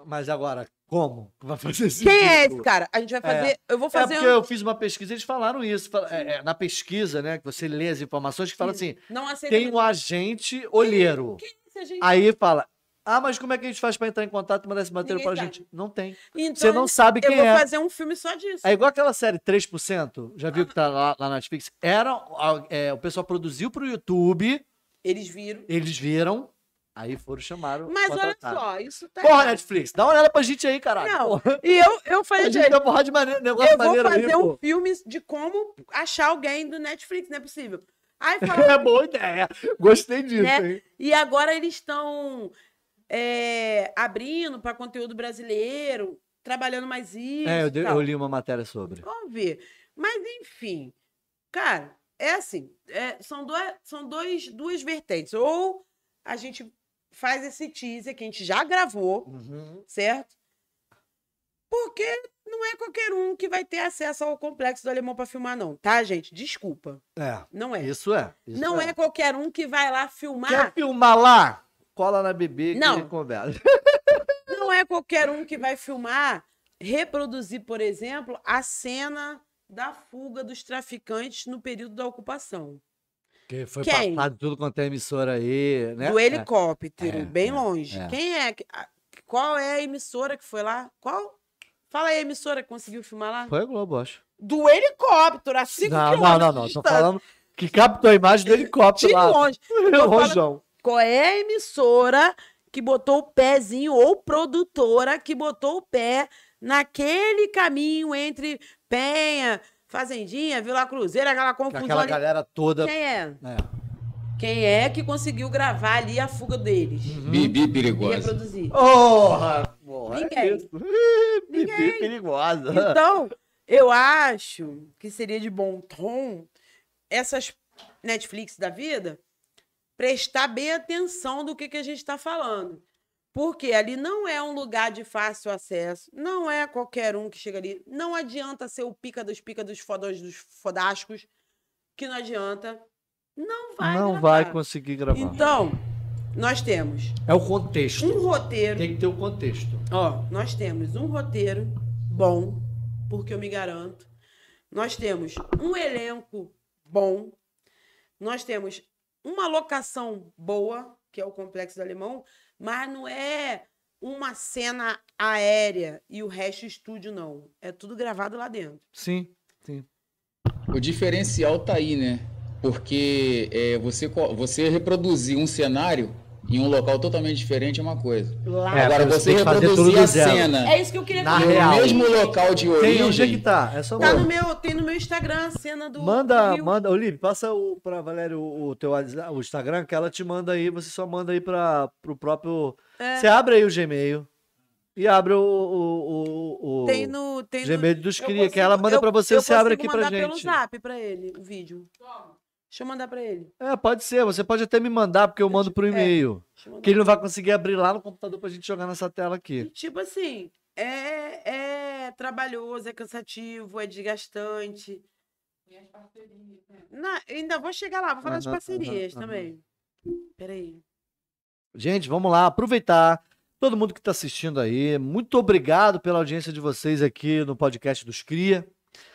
A: Mas agora, como vai fazer esse
B: Quem é esse cara? A gente vai fazer. Eu vou
A: É
B: fazer.
A: porque
B: um-
A: eu fiz uma pesquisa, eles falaram isso. é, é, na pesquisa, né? Que você lê as informações, que fala assim:
B: Não aceita.
A: tem um agente olheiro.
B: Quem é esse agente?
A: Aí fala. Ah, mas como é que a gente faz pra entrar em contato e mandar esse material pra
B: sabe.
A: gente? Não tem.
B: Então,
A: Você não sabe
B: eu
A: quem
B: vou
A: é.
B: fazer um filme só disso.
A: É igual aquela série 3%, já viu que tá lá, lá na Netflix? Era, a- é, o pessoal produziu pro YouTube,
B: Eles viram.
A: eles viram, aí foram chamaram.
B: Mas olha só, isso tá.
A: Porra,
B: errado.
A: Netflix, dá uma olhada pra gente aí, caralho.
B: Não,
A: Porra,
B: E eu, eu
A: a
B: falei,
A: gente tem uma porrada de maneiro, negócio
B: eu vou
A: maneiro aí,
B: fazer um
A: pô.
B: filme de como achar alguém do Netflix, não é possível. Aí fala,
A: É boa ideia. Gostei disso,
B: Né?
A: hein?
B: e agora eles estão é, abrindo para conteúdo brasileiro, trabalhando mais isso.
A: É, eu, eu li uma matéria sobre.
B: Vamos ver. Mas, enfim, cara, é assim: é, são, dois, são dois, duas vertentes. Ou a gente faz esse teaser que a gente já gravou,
A: Uhum.
B: certo? Porque não é qualquer um que vai ter acesso ao complexo do alemão para filmar, não, tá, gente? Desculpa.
A: É,
B: Não é.
A: isso é. isso
B: não é. qualquer um que vai lá filmar.
A: Quer filmar lá? Cola na bebê que
B: Não.
A: conversa.
B: Não é qualquer um que vai filmar, reproduzir, por exemplo, a cena da fuga dos traficantes no período da ocupação.
A: Que foi
B: Quem?
A: passado tudo quanto é emissora aí, né?
B: do helicóptero,
A: É,
B: bem
A: é,
B: longe.
A: é.
B: Quem é? que- Qual é a emissora que foi lá? Qual? Fala aí a emissora que conseguiu filmar lá.
A: Foi a Globo, acho.
B: Do helicóptero, a 5
A: Não,
B: quilômetros.
A: não, não, não.
B: distância.
A: falando que captou a imagem do helicóptero
B: De
A: lá.
B: longe. falando-
A: Rojão.
B: Qual é a emissora que botou o pezinho, ou produtora que botou o pé naquele caminho entre Penha, Fazendinha, Vila Cruzeiro, aquela confusão
A: Aquela
B: ali.
A: galera toda.
B: Quem é?
A: É.
B: Quem é que conseguiu gravar ali a fuga deles?
A: Uhum.
C: Bibi
B: E
C: perigosa.
B: reproduzir.
A: Porra! Porra, é
B: Ninguém.
A: isso. Bibi perigosa.
B: Então, eu acho que seria de bom tom essas Netflix da vida prestar bem atenção do que, que a gente está falando. Porque ali não é um lugar de fácil acesso, não é qualquer um que chega ali. Não adianta ser o pica dos pica dos fodões dos fodascos, que não adianta. Não vai
A: Não
B: gravar.
A: vai conseguir gravar.
B: Então, nós temos
A: É o contexto.
B: um roteiro.
A: Tem que ter o contexto.
B: Ó, nós temos um roteiro bom, porque eu me garanto. Nós temos um elenco bom. Nós temos uma locação boa, que é o Complexo do Alemão, mas não é uma cena aérea e o resto estúdio, não. É tudo gravado lá dentro.
A: Sim, sim.
C: O diferencial tá aí, né? Porque é, você, você reproduzir um cenário em um local totalmente diferente é uma coisa.
B: Lá.
A: É,
C: Agora,
A: você
C: você reproduzir a
A: zero.
C: cena
B: É isso que eu queria
A: Na
C: no mesmo local de
A: Tem onde é que
C: origem,
A: tá? É só
B: Tá no meu, tem no meu Instagram a cena do.
A: Manda,
B: do Rio.
A: manda, Olívio, passa o, pra Valéria o, o teu WhatsApp- o Instagram, que ela te manda aí, você só manda aí para pro próprio.
B: É.
A: Você abre aí o Gmail e abre o, o, o, o
B: Tem no. Tem no
A: Gmail dos
B: Eu
A: cria, que ela manda
B: eu-
A: pra você,
B: eu
A: você abre aqui pra
B: mandar pelo
A: gente.
B: zap pra ele o vídeo. Deixa eu mandar pra ele.
A: É, pode ser, você pode até me mandar, porque eu mando pro
B: é.
A: e-mail.
B: Eu mandar
A: Que ele não vai conseguir abrir lá no computador pra gente jogar nessa tela
B: E,
A: aqui.
B: tipo assim, é, é trabalhoso, é cansativo, é desgastante.
D: E as parcerias, né?
B: Na- ainda vou chegar lá, vou falar das
A: Aham,
B: parcerias
A: aham.
B: também. Peraí.
A: Gente, vamos lá, aproveitar. Todo mundo que está assistindo aí, muito obrigado pela audiência de vocês aqui no podcast dos Cria.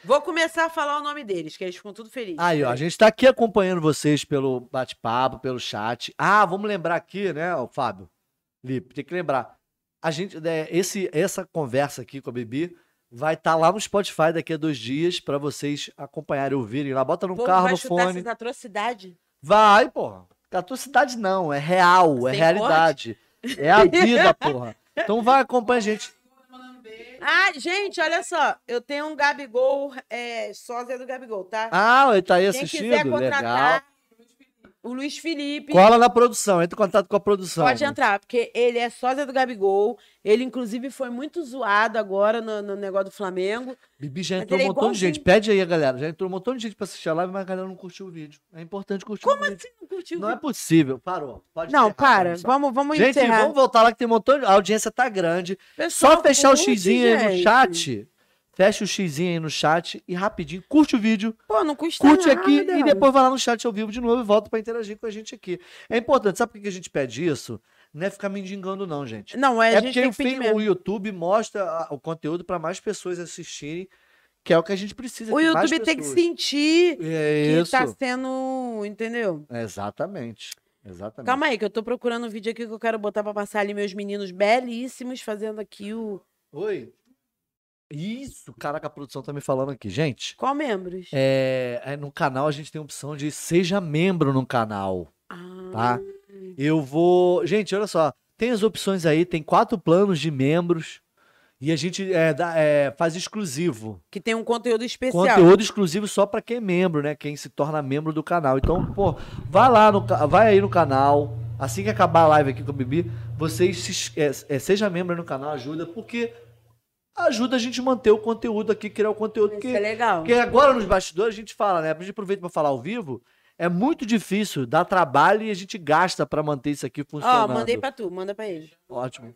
B: Vou começar a falar o nome deles, que eles ficam tudo felizes.
A: Aí, ó, a gente está aqui acompanhando vocês pelo bate-papo, pelo chat. Ah, vamos lembrar aqui, né, ó, Fábio? Lipe, tem que lembrar. A gente, é, esse, essa conversa aqui com a Bibi vai estar lá no Spotify daqui a dois dias para vocês acompanharem, ouvirem lá. Bota
B: O
A: no
B: povo
A: carro,
B: vai
A: no fone.
B: essas atrocidades.
A: Vai, porra. Catocidade não, é real, é
B: Sem
A: realidade. É a vida, porra. Então vai, acompanha a gente.
B: Ah, gente, olha só. Eu tenho um Gabigol, é, sósia do Gabigol, tá?
A: Ah, ele tá aí
B: Quem
A: assistindo?
B: quiser
A: Legal.
B: O Luiz Felipe.
A: Cola na produção, entra em contato com a produção.
B: Pode entrar, porque ele é sósia do Gabigol. Ele, inclusive, foi muito zoado agora no, no negócio do Flamengo.
A: Bibi já entrou
B: ele
A: um
B: é
A: montão de gente. Pede aí, galera. Já entrou um montão de gente pra assistir a live, mas a galera não curtiu o vídeo. É importante curtir o vídeo.
B: Você não curtiu?
A: Não é possível. Parou. Pode
B: Não, para. Vamos, vamos
A: Gente,
B: encerrar.
A: vamos voltar lá que tem um montão de... A audiência tá grande.
B: Pessoal,
A: Só fechar o xizinho aí no
B: gente.
A: chat. Fecha o xizinho aí no chat e rapidinho curte o vídeo.
B: Pô, não custa
A: Curte
B: nada.
A: aqui e depois vai lá no chat ao vivo de novo e volta pra interagir com a gente aqui. É importante, sabe por que a gente pede isso? Não é ficar mendigando, não, gente.
B: Não, é,
A: É
B: a gente
A: porque
B: tem
A: o, o YouTube mostra o conteúdo pra mais pessoas assistirem, que é o que a gente precisa.
B: O YouTube tem que sentir
A: É
B: que tá sendo. Entendeu?
A: Exatamente. Exatamente.
B: Calma aí, que eu tô procurando um vídeo aqui que eu quero botar pra passar ali meus meninos belíssimos fazendo aqui o.
A: Oi. Isso, caraca, a produção tá me falando aqui. Gente,
B: Qual membros?
A: é, é, no canal a gente tem a opção de seja membro no canal.
B: Ah,
A: tá? Eu vou. Gente, olha só. Tem as opções aí, tem quatro planos de membros. E a gente é, dá- é, faz exclusivo.
B: Que tem um conteúdo especial.
A: Conteúdo exclusivo só pra quem é membro, né? Quem se torna membro do canal. Então, pô, vai lá no vai aí no canal. Assim que acabar a live aqui com a Bibi, vocês se, é, é, seja membro no canal, ajuda, porque ajuda a gente manter o conteúdo aqui, criar o conteúdo
B: Isso
A: que
B: é legal.
A: porque agora nos bastidores a gente fala, né? A gente aproveita pra falar ao vivo. É muito difícil, dá trabalho e a gente gasta pra manter isso aqui
B: Ó,
A: funcionando.
B: mandei pra tu, manda pra ele.
A: Ótimo.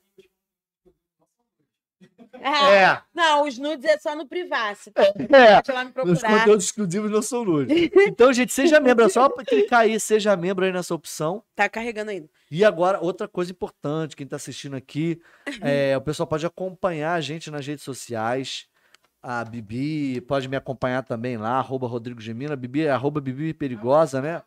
B: Ah,
A: É,
B: Não, os nudes é só no privado.
A: é.
B: Pode lá me
A: Os
B: procurar.
A: conteúdos exclusivos não são nudes. Então, gente, seja membro. É só clicar aí, seja membro aí nessa opção.
B: Tá carregando ainda.
A: E agora, outra coisa importante, quem tá assistindo aqui, é, o pessoal pode acompanhar a gente nas redes sociais. A Bibi pode me acompanhar também lá, arroba Rodrigo Gemina. Bibi, arroba Bibi Perigosa, né?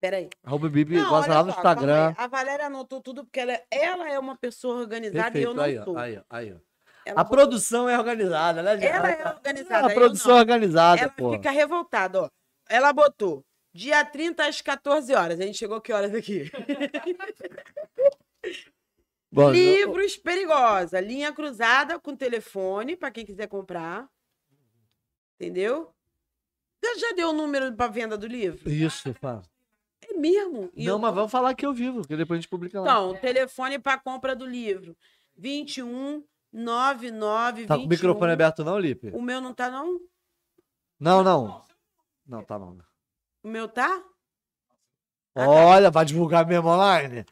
B: Peraí.
A: Arroba Bibi
B: Não,
A: Perigosa lá no
B: só,
A: Instagram.
B: aí. A Valéria anotou tudo porque ela, ela é uma pessoa organizada e eu
A: Perfeito,
B: não
A: aí, ó,
B: sou.
A: aí, ó, aí, ó.
B: Ela
A: A produção é organizada, né, gente?
B: Ela é organizada,
A: A
B: eu
A: produção é organizada,
B: Ela
A: pô.
B: fica revoltada, ó. Ela botou dia 30 às 14 horas. A gente chegou que horas aqui?
A: Bom,
B: Livros perigosa, linha cruzada com telefone para quem quiser comprar. Entendeu? Você já deu o número para venda do livro?
A: Isso, fala.
B: É mesmo? E
A: Não,
B: eu-
A: mas vamos falar aqui ao vivo, que depois a gente publica lá.
B: Então, telefone para compra do livro. 21 99
A: tá com o microfone aberto não, Lipe?
B: O meu não tá não?
A: Não, não. Não, tá não.
B: O meu tá? Ah, tá.
A: Olha, vai divulgar mesmo online.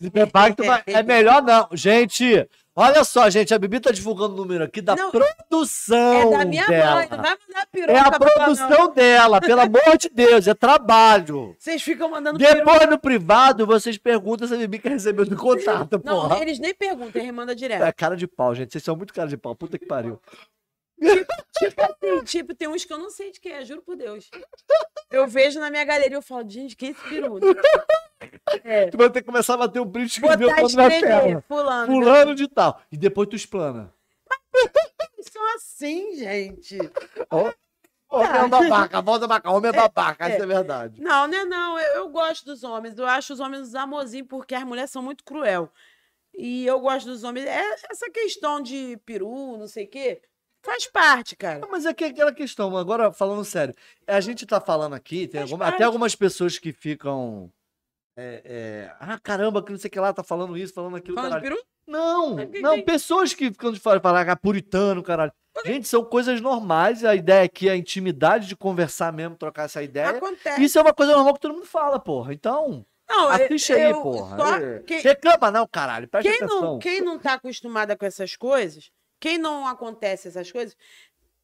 A: Se prepara que tu vai... É melhor não. Gente, olha só, gente, a Bibi tá divulgando o número aqui da
B: Não,
A: produção
B: É da minha
A: dela.
B: mãe, não vai mandar peruca
A: É a
B: não.
A: produção dela, pelo amor de Deus, é trabalho.
B: Vocês ficam mandando.
A: Depois no privado, vocês perguntam se a Bibi quer receber do contato,
B: Não,
A: porra.
B: eles nem perguntam, eles mandam direto.
A: É cara de pau, gente. Vocês são muito cara de pau. Puta que pariu.
B: Tipo assim, tipo, tem uns que eu não sei de quem é, juro por Deus. Eu vejo na minha galeria, eu falo, gente, quem é esse peru? É.
A: Tu vai ter que começar a bater um print e escrever o
B: Botar
A: nome na tela.
B: fulano.
A: Fulano de tal. E depois tu explana.
B: São assim, gente.
A: Homem é babaca, volta pra cá. Homem é babaca,
B: é.
A: isso é verdade.
B: Não, né, não. Eu, eu gosto dos homens. Eu acho os homens os amorzinhos porque as mulheres são muito cruel. E eu gosto dos homens. É essa questão de peru, não sei o quê, faz parte, cara.
A: Mas é que aquela questão, agora falando sério, a gente tá falando aqui, tem alguma- até algumas pessoas que ficam. é, é, ah, caramba, que não sei o que lá, tá falando isso, falando aquilo.
B: Falando de
A: caralho.
B: peru?
A: Não,
B: quem
A: não, pessoas que ficam de fora, falar ah, puritano, caralho. Gente, são coisas normais. A ideia aqui é a intimidade de conversar mesmo, trocar essa ideia.
B: Acontece.
A: Isso é uma coisa normal que todo mundo fala, porra. Então,
B: Não, eu-
A: assiste aí,
B: eu
A: porra.
B: só-
A: É.
B: quem-
A: Reclama não, caralho. Presta
B: Quem
A: atenção.
B: não, quem não tá acostumada com essas coisas, quem não acontece essas coisas,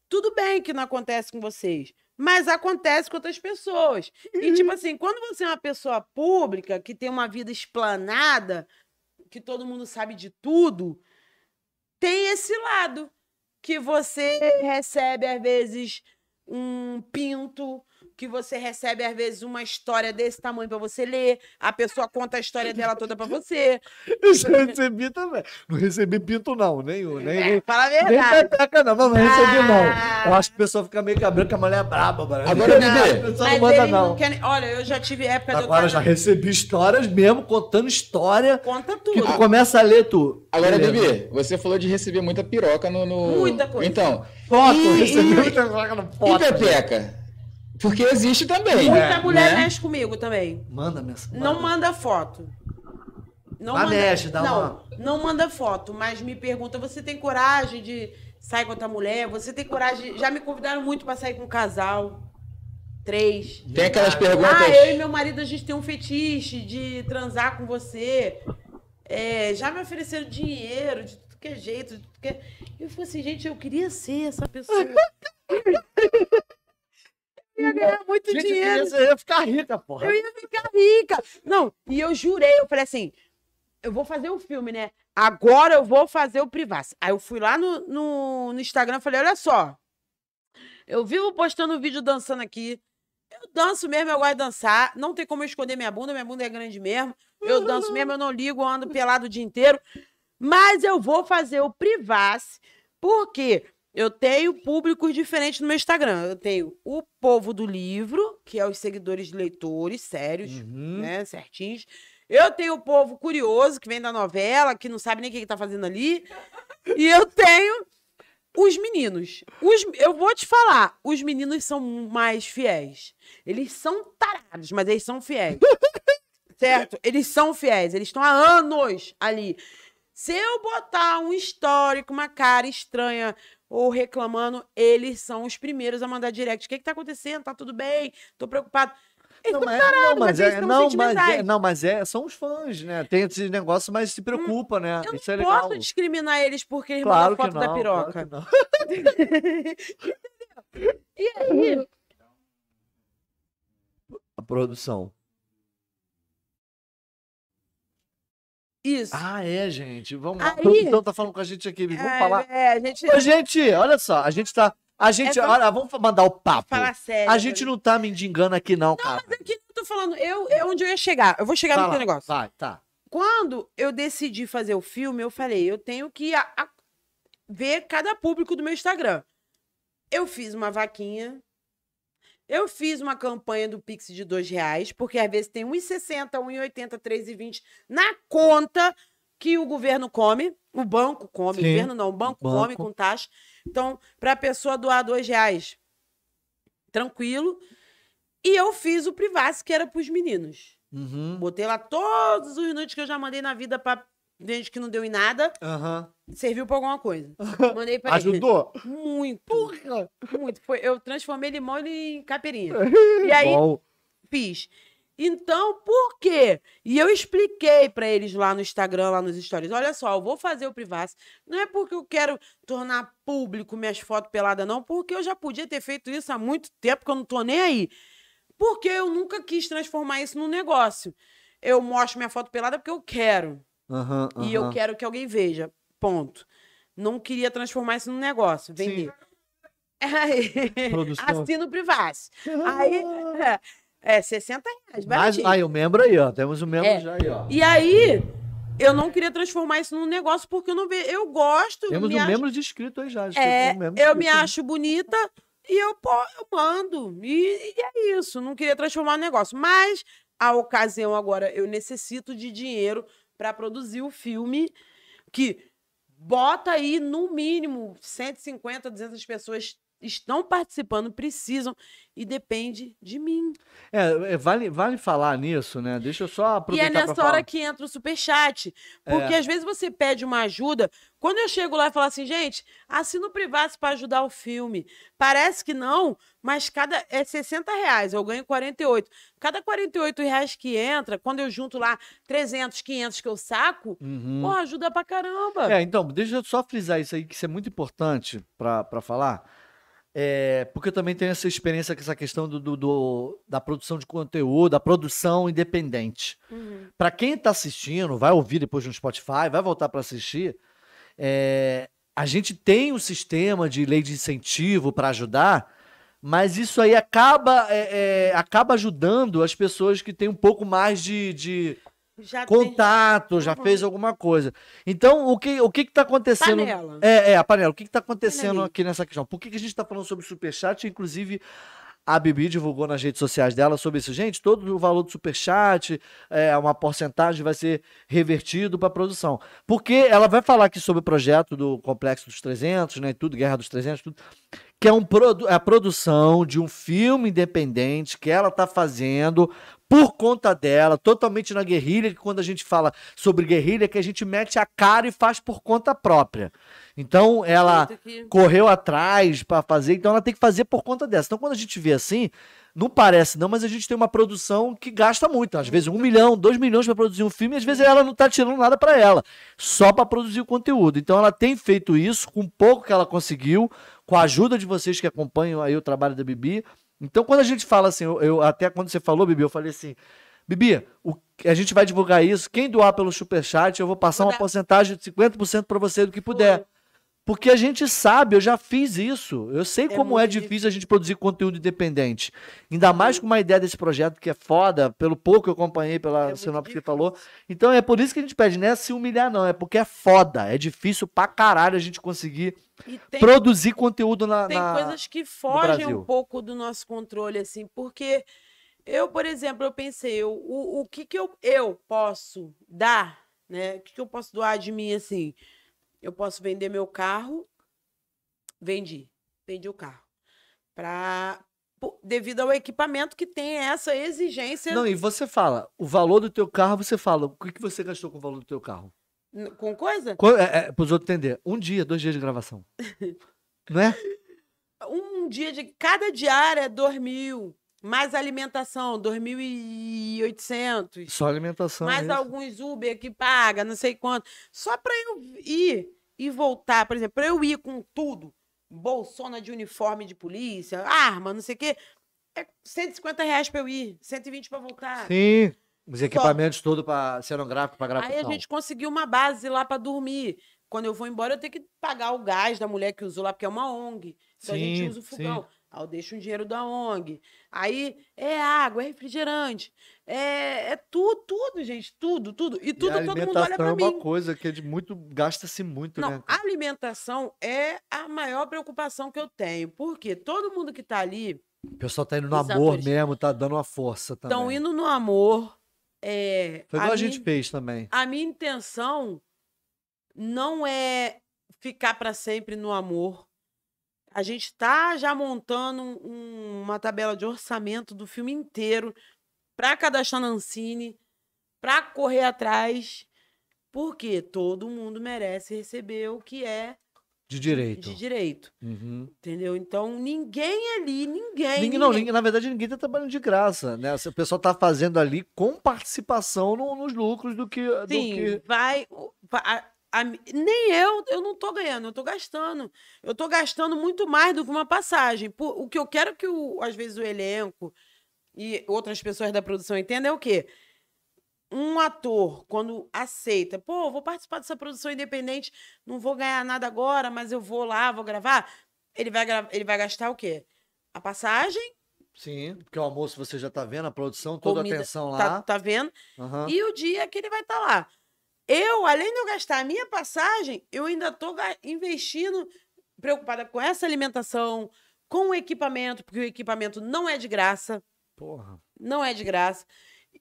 B: tudo bem que não acontece com vocês, mas acontece com outras pessoas.
A: Uhum.
B: E, tipo assim, quando você é uma pessoa pública, que tem uma vida explanada, que todo mundo sabe de tudo, tem esse lado que você recebe, às vezes, um pinto, que você recebe, às vezes, uma história desse tamanho pra você ler. A pessoa conta a história dela toda pra você.
A: Eu já recebi também. Não recebi pinto, não. Nem, nem, nem,
B: É, fala a
A: nem
B: verdade.
A: pepeca, não. Mas não recebi,
B: Ah.
A: não. Eu acho que o pessoal fica meio que a mulher é braba, mano.
C: Agora,
A: Não,
C: Bebê,
A: a pessoa
B: Mas
A: não manda, não.
B: não querem. Olha, eu já tive época de eu
A: Agora eu já recebi histórias mesmo, contando história,
B: Conta
A: que
B: tudo.
A: tu começa a ler, tu.
C: Agora. Bebê, você falou de receber muita piroca no. no-
B: Muita coisa.
C: Então,
A: Foto,
C: E-
A: recebi
C: e-
A: muita coisa no
C: e
A: foto.
C: Pepeca? Porque existe também.
B: Muita
C: né?
B: mulher
C: Né?
B: mexe comigo também.
A: Manda mensagem.
B: Não manda foto. Não
A: Mas
B: manda,
A: mexe, dá
B: não,
A: uma-
B: não manda foto, mas me pergunta: você tem coragem de sair com outra mulher? Você tem coragem? Já me convidaram muito pra sair com um casal. Três.
C: Tem aquelas perguntas.
B: Ah, eu e meu marido, a gente tem um fetiche de transar com você. É, já me ofereceram dinheiro, de tudo que é jeito. De tudo que é... Eu falei assim, gente, eu queria ser essa pessoa. eu ia ganhar muito
A: Gente,
B: dinheiro.
A: você ia ficar rica, porra.
B: Eu ia ficar rica. Não, e eu jurei, eu falei assim, eu vou fazer o filme, né? Agora eu vou fazer o Privacy. Aí eu fui lá no, no, no Instagram e falei, olha só, eu vivo postando vídeo dançando aqui. Eu danço mesmo, eu gosto de dançar. Não tem como eu esconder minha bunda, minha bunda é grande mesmo. Eu danço mesmo, eu não ligo, eu ando pelado o dia inteiro. Mas eu vou fazer o Privacy, porque eu tenho públicos diferentes no meu Instagram. Eu tenho o povo do livro, que é os seguidores de leitores sérios,
A: Uhum.
B: né, certinhos. Eu tenho o povo curioso, que vem da novela, que não sabe nem o que, que tá fazendo ali. E eu tenho os meninos. Os, eu vou te falar, os meninos são mais fiéis. Eles são tarados, mas eles são fiéis. certo? Eles são fiéis, eles estão há anos ali. Se eu botar um histórico, uma cara estranha ou reclamando, eles são os primeiros a mandar direct. O que, que tá acontecendo? Tá tudo bem? Tô preocupado. Eles
A: Não, mas, não, mas, é,
B: são
A: não, mas é, não, mas é, são os fãs, né? Tem esse negócio, mas se preocupa, né?
B: Eu
A: Isso é
B: não
A: legal.
B: posso discriminar eles porque eles
A: Claro
B: mandam foto
A: não,
B: da piroca.
A: claro
B: e aí,
A: A produção.
B: Isso.
A: Ah, é, gente. Vamos lá.
B: Aí-
A: produção tá falando com a gente aqui. Vamos
B: é,
A: falar.
B: É, a gente
A: Ô, gente, olha só. A gente tá. A gente.
B: É só-
A: Olha, vamos mandar o papo.
B: fala sério.
A: A gente não tá mendigando aqui, não, cara.
B: Mas aqui eu tô falando, eu, onde eu ia chegar? Eu vou chegar no
A: lá,
B: teu negócio.
A: Vai, tá.
B: Quando eu decidi fazer o filme, eu falei, eu tenho que a- a- ver cada público do meu Instagram. Eu fiz uma vaquinha. Eu fiz uma campanha do Pix de dois reais, porque às vezes tem 1,60, 1,80, 3,20 na conta que o governo come, o banco come,
A: Sim,
B: o governo não, o banco,
A: banco.
B: come com taxa. Então, para a pessoa doar dois reais, tranquilo. E eu fiz o Privacy, que era para os meninos.
A: Uhum.
B: Botei lá todos os nudes que eu já mandei na vida gente que não deu em nada.
A: Aham.
B: Serviu pra alguma coisa. Mandei pra ele.
A: Ajudou?
B: Muito.
A: Porra.
B: Muito. Foi, eu transformei limão em caipirinha. E aí,
A: Bom.
B: fiz. Então, por quê? E eu expliquei pra eles lá no Instagram, lá nos stories. Olha só, eu vou fazer o Privacy. Não é porque eu quero tornar público minhas fotos peladas, não. Porque eu já podia ter feito isso há muito tempo, que eu não tô nem aí. Porque eu nunca quis transformar isso num negócio. Eu mostro minha foto pelada porque eu quero.
A: Aham,
B: E eu quero que alguém veja. Ponto. Não queria transformar isso num negócio. Vender. Aí, assino o Privacy. Aí, é, é 60 reais.
A: Mas, aí, o membro aí, ó. Temos o membro
B: É.
A: já aí, ó.
B: E aí, eu não queria transformar isso num negócio porque eu não vejo. Eu gosto.
A: Temos um
B: acho-
A: membro de inscrito aí já.
B: É,
A: um
B: eu me acho bonita e eu, po- eu mando. E, e é isso. Não queria transformar no negócio. Mas a ocasião agora, eu necessito de dinheiro para produzir o filme que bota aí no mínimo 150, 200 pessoas estão participando, precisam e depende de mim.
A: É, é, vale, vale falar nisso, né? Deixa eu só
B: E é
A: aproveitar
B: nessa hora que entra o superchat. Porque
A: É.
B: às vezes você pede uma ajuda. Quando eu chego lá e falo assim, gente, assina o privado para ajudar o filme. Parece que não, mas cada. É 60 reais, eu ganho 48. Cada 48 reais que entra, quando eu junto lá 300, 500 que eu saco,
A: Uhum.
B: ajuda pra caramba.
A: É, então, deixa eu só frisar isso aí, que isso é muito importante pra falar. É, porque eu também tenho essa experiência com essa questão do, do- do- da produção de conteúdo, da produção independente.
B: Uhum.
A: Pra quem tá assistindo, vai ouvir depois no Spotify, vai voltar pra assistir. é, a gente tem um sistema de lei de incentivo pra ajudar, Mas isso aí acaba, é, é, acaba ajudando as pessoas que têm um pouco mais de, de
B: Já tem
A: contato, já
B: Uhum.
A: fez alguma coisa. Então, o que o que está acontecendo?
B: panela.
A: É, é, a panela. O que está acontecendo aqui nessa questão? Por que, que a gente está falando sobre superchat? Inclusive, a Bibi divulgou nas redes sociais dela sobre isso. Gente, todo o valor do superchat, é, uma porcentagem vai ser revertido para a produção. Porque ela vai falar aqui sobre o projeto do Complexo dos 300, né, tudo, Guerra dos 300, tudo, que é, um produ é a produção de um filme independente que ela está fazendo por conta dela, totalmente na guerrilha, que quando a gente fala sobre guerrilha, é que a gente mete a cara e faz por conta própria. Então, ela
B: que-
A: correu atrás para fazer, então ela tem que fazer por conta dessa. Então, quando a gente vê assim, não parece não, mas a gente tem uma produção que gasta muito. Às vezes um milhão, dois milhões para produzir um filme, e às vezes ela não tá tirando nada para ela, só para produzir o conteúdo. Então, ela tem feito isso com pouco que ela conseguiu, com a ajuda de vocês que acompanham aí o trabalho da Bibi. Então, quando a gente fala assim, eu, eu- até quando você falou, Bibi, eu falei assim, Bibi, o- a gente vai divulgar isso. Quem doar pelo superchat, eu vou passar uma porcentagem de 50% para você do que puder. Porque a gente sabe, eu já fiz isso. Eu sei
B: É
A: como é
B: muito
A: difícil a gente produzir conteúdo independente. Ainda mais com uma ideia desse projeto que é foda, pelo pouco que eu acompanhei pela
B: É
A: sinopse que
B: difícil.
A: falou. Então é por isso que a gente pede, não é se humilhar, não. É porque é foda. É difícil pra caralho a gente conseguir
B: tem,
A: produzir conteúdo na.
B: tem
A: na-
B: coisas que fogem um pouco do nosso controle, assim, porque eu, por exemplo, eu pensei, eu, o, o que que eu, eu posso dar, né? O que que eu posso doar de mim, assim? Eu posso vender meu carro, vendi, vendi o carro, pra, devido ao equipamento que tem essa exigência
A: Não, e você fala, o valor do teu carro, você fala, o que, que você gastou com o valor do teu carro?
B: com coisa.
A: É, é, pros outros entender. Um dia, dois dias de gravação. não é?
B: Um dia de cada diária é 2 mil, mais alimentação, 2.800.
A: Só alimentação.
B: mais
A: isso.
B: alguns Uber que paga, não sei quanto. Só para eu ir e voltar, por exemplo, para eu ir com tudo, bolsona de uniforme de polícia, arma, não sei o quê, é 150 reais para eu ir, 120 para voltar.
A: Sim. Os equipamentos todos para cenográfico, para gravação.
B: Aí a gente conseguiu uma base lá para dormir. Quando eu vou embora, eu tenho que pagar o gás da mulher que usou lá, porque é uma ONG. Então a
A: Sim,
B: gente usa o
A: sim.
B: Aí eu deixo um dinheiro da ONG. Aí é água, é refrigerante. É, é tudo, tudo, gente. Tudo, tudo. E tudo
A: e a
B: todo mundo olha
A: alimentação
B: para
A: é uma
B: mim.
A: coisa que é de muito. Gasta-se muito,
B: Não,
A: né?
B: a alimentação é a maior preocupação que eu tenho. Porque todo mundo que tá ali
A: O pessoal tá indo no amor
B: atores
A: mesmo, tá dando uma força também.
B: estão indo no amor. É,
A: Foi igual a,
B: minha-
A: gente fez também.
B: a minha intenção não é ficar para sempre no amor. A gente está já montando um- uma tabela de orçamento do filme inteiro para cadastrar na Ancine, para correr atrás, porque todo mundo merece receber o que é
A: De direito.
B: de direito,
A: Uhum.
B: entendeu? Então ninguém ali, ninguém,
A: Ninguém, não,
B: ninguém-
A: ninguém- na verdade, ninguém tá trabalhando de graça, né? O pessoal tá fazendo ali com participação no- nos lucros do que. do
B: Sim,
A: que-
B: vai. a- a nem eu, eu não tô ganhando, eu tô gastando. Eu tô gastando muito mais do que uma passagem. Por- o que eu quero que, o, às vezes, o elenco e outras pessoas da produção entendam é o quê? Um ator, quando aceita, pô, vou participar dessa produção independente, não vou ganhar nada agora, mas eu vou lá, vou gravar. Ele vai, ele vai gastar o quê? A passagem,
A: Sim, porque o almoço você já tá vendo, a produção, toda
B: Comida,
A: a atenção
B: tá,
A: lá.
B: tá vendo?
A: Aham.
B: E o dia que ele vai estar lá. Eu, além de eu gastar a minha passagem, eu ainda estou investindo, preocupada com essa alimentação, com o equipamento, porque o equipamento não é de graça.
A: Porra.
B: Não é de graça.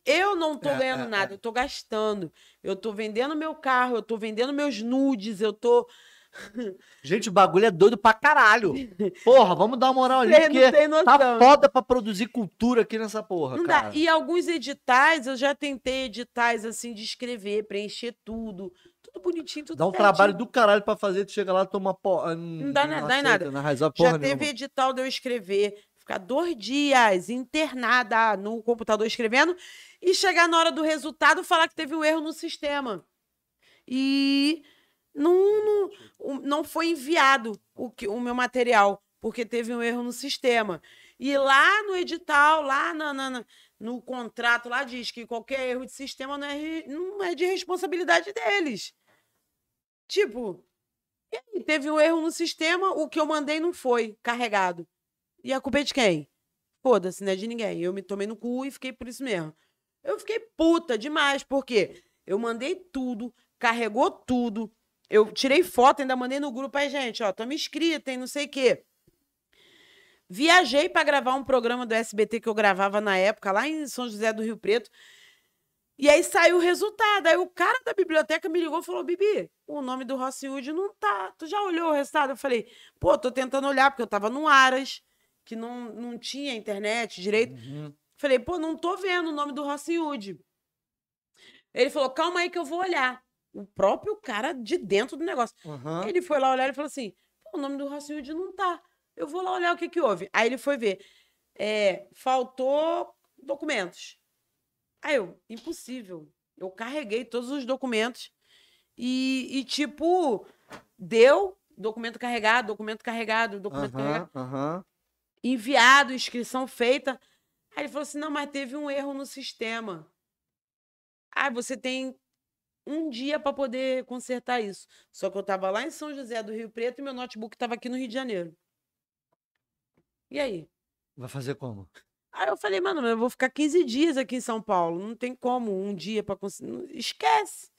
B: Eu não tô
A: É,
B: ganhando
A: é,
B: nada,
A: é.
B: eu tô gastando. Eu tô vendendo meu carro, eu tô vendendo meus nudes, eu tô.
A: Gente, o bagulho é doido pra caralho. Porra, vamos dar uma moral ali, porque
B: não
A: tá foda pra produzir cultura aqui nessa porra,
B: Não
A: cara.
B: dá. E alguns editais, eu já tentei editais assim de escrever, preencher tudo. Tudo bonitinho, tudo
A: Dá um
B: certinho.
A: trabalho do caralho pra fazer, tu chega lá e toma porra. Não
B: dá na- dá nada.
A: Não
B: Já
A: nenhuma.
B: teve edital de eu escrever, ficar dois dias internada no computador escrevendo e chegar na hora do resultado falar que teve um erro no sistema. E não, não, não foi enviado o, que, o meu material, porque teve um erro no sistema. E lá no edital, lá na- na- no contrato, lá diz que qualquer erro de sistema não é, não é de responsabilidade deles. Tipo, teve um erro no sistema, o que eu mandei não foi carregado. E a culpa é de quem? Foda-se, não é de ninguém. Eu me tomei no cu e fiquei por isso mesmo. Eu fiquei puta demais, porque eu mandei tudo, carregou tudo. Eu tirei foto, ainda mandei no grupo aí, gente, ó, tamo inscrita, hein, não sei o quê. Viajei pra gravar um programa do SBT que eu gravava na época, lá em São José do Rio Preto. E aí saiu o resultado. Aí o cara da biblioteca me ligou e falou: Bibi, o nome do Rossi Wood não tá. Tu já olhou o resultado? Eu falei: pô, tô tentando olhar, porque eu tava no Aras, que não, não tinha internet direito.
A: Uhum.
B: Falei: pô, não tô vendo o nome do Rossi Wood. Ele falou: calma aí que eu vou olhar. O próprio cara de dentro do negócio.
A: Aham.
B: Ele foi lá olhar e falou assim: pô, o nome do Rossi Wood não tá. Eu vou lá olhar o que que houve. Aí ele foi ver. É, faltou documentos. Aí eu, impossível. Eu carreguei todos os documentos e, e, tipo, deu documento carregado, documento carregado, documento carregado,
A: Aham, aham.
B: enviado, inscrição feita. Aí ele falou assim: não, mas teve um erro no sistema. Aí você tem um dia para poder consertar isso. Só que eu tava lá em São José do Rio Preto e meu notebook tava aqui no Rio de Janeiro. E aí?
A: Vai fazer como?
B: Aí eu falei, mano, eu vou ficar 15 dias aqui em São Paulo. Não tem como um dia para conseguir. Esquece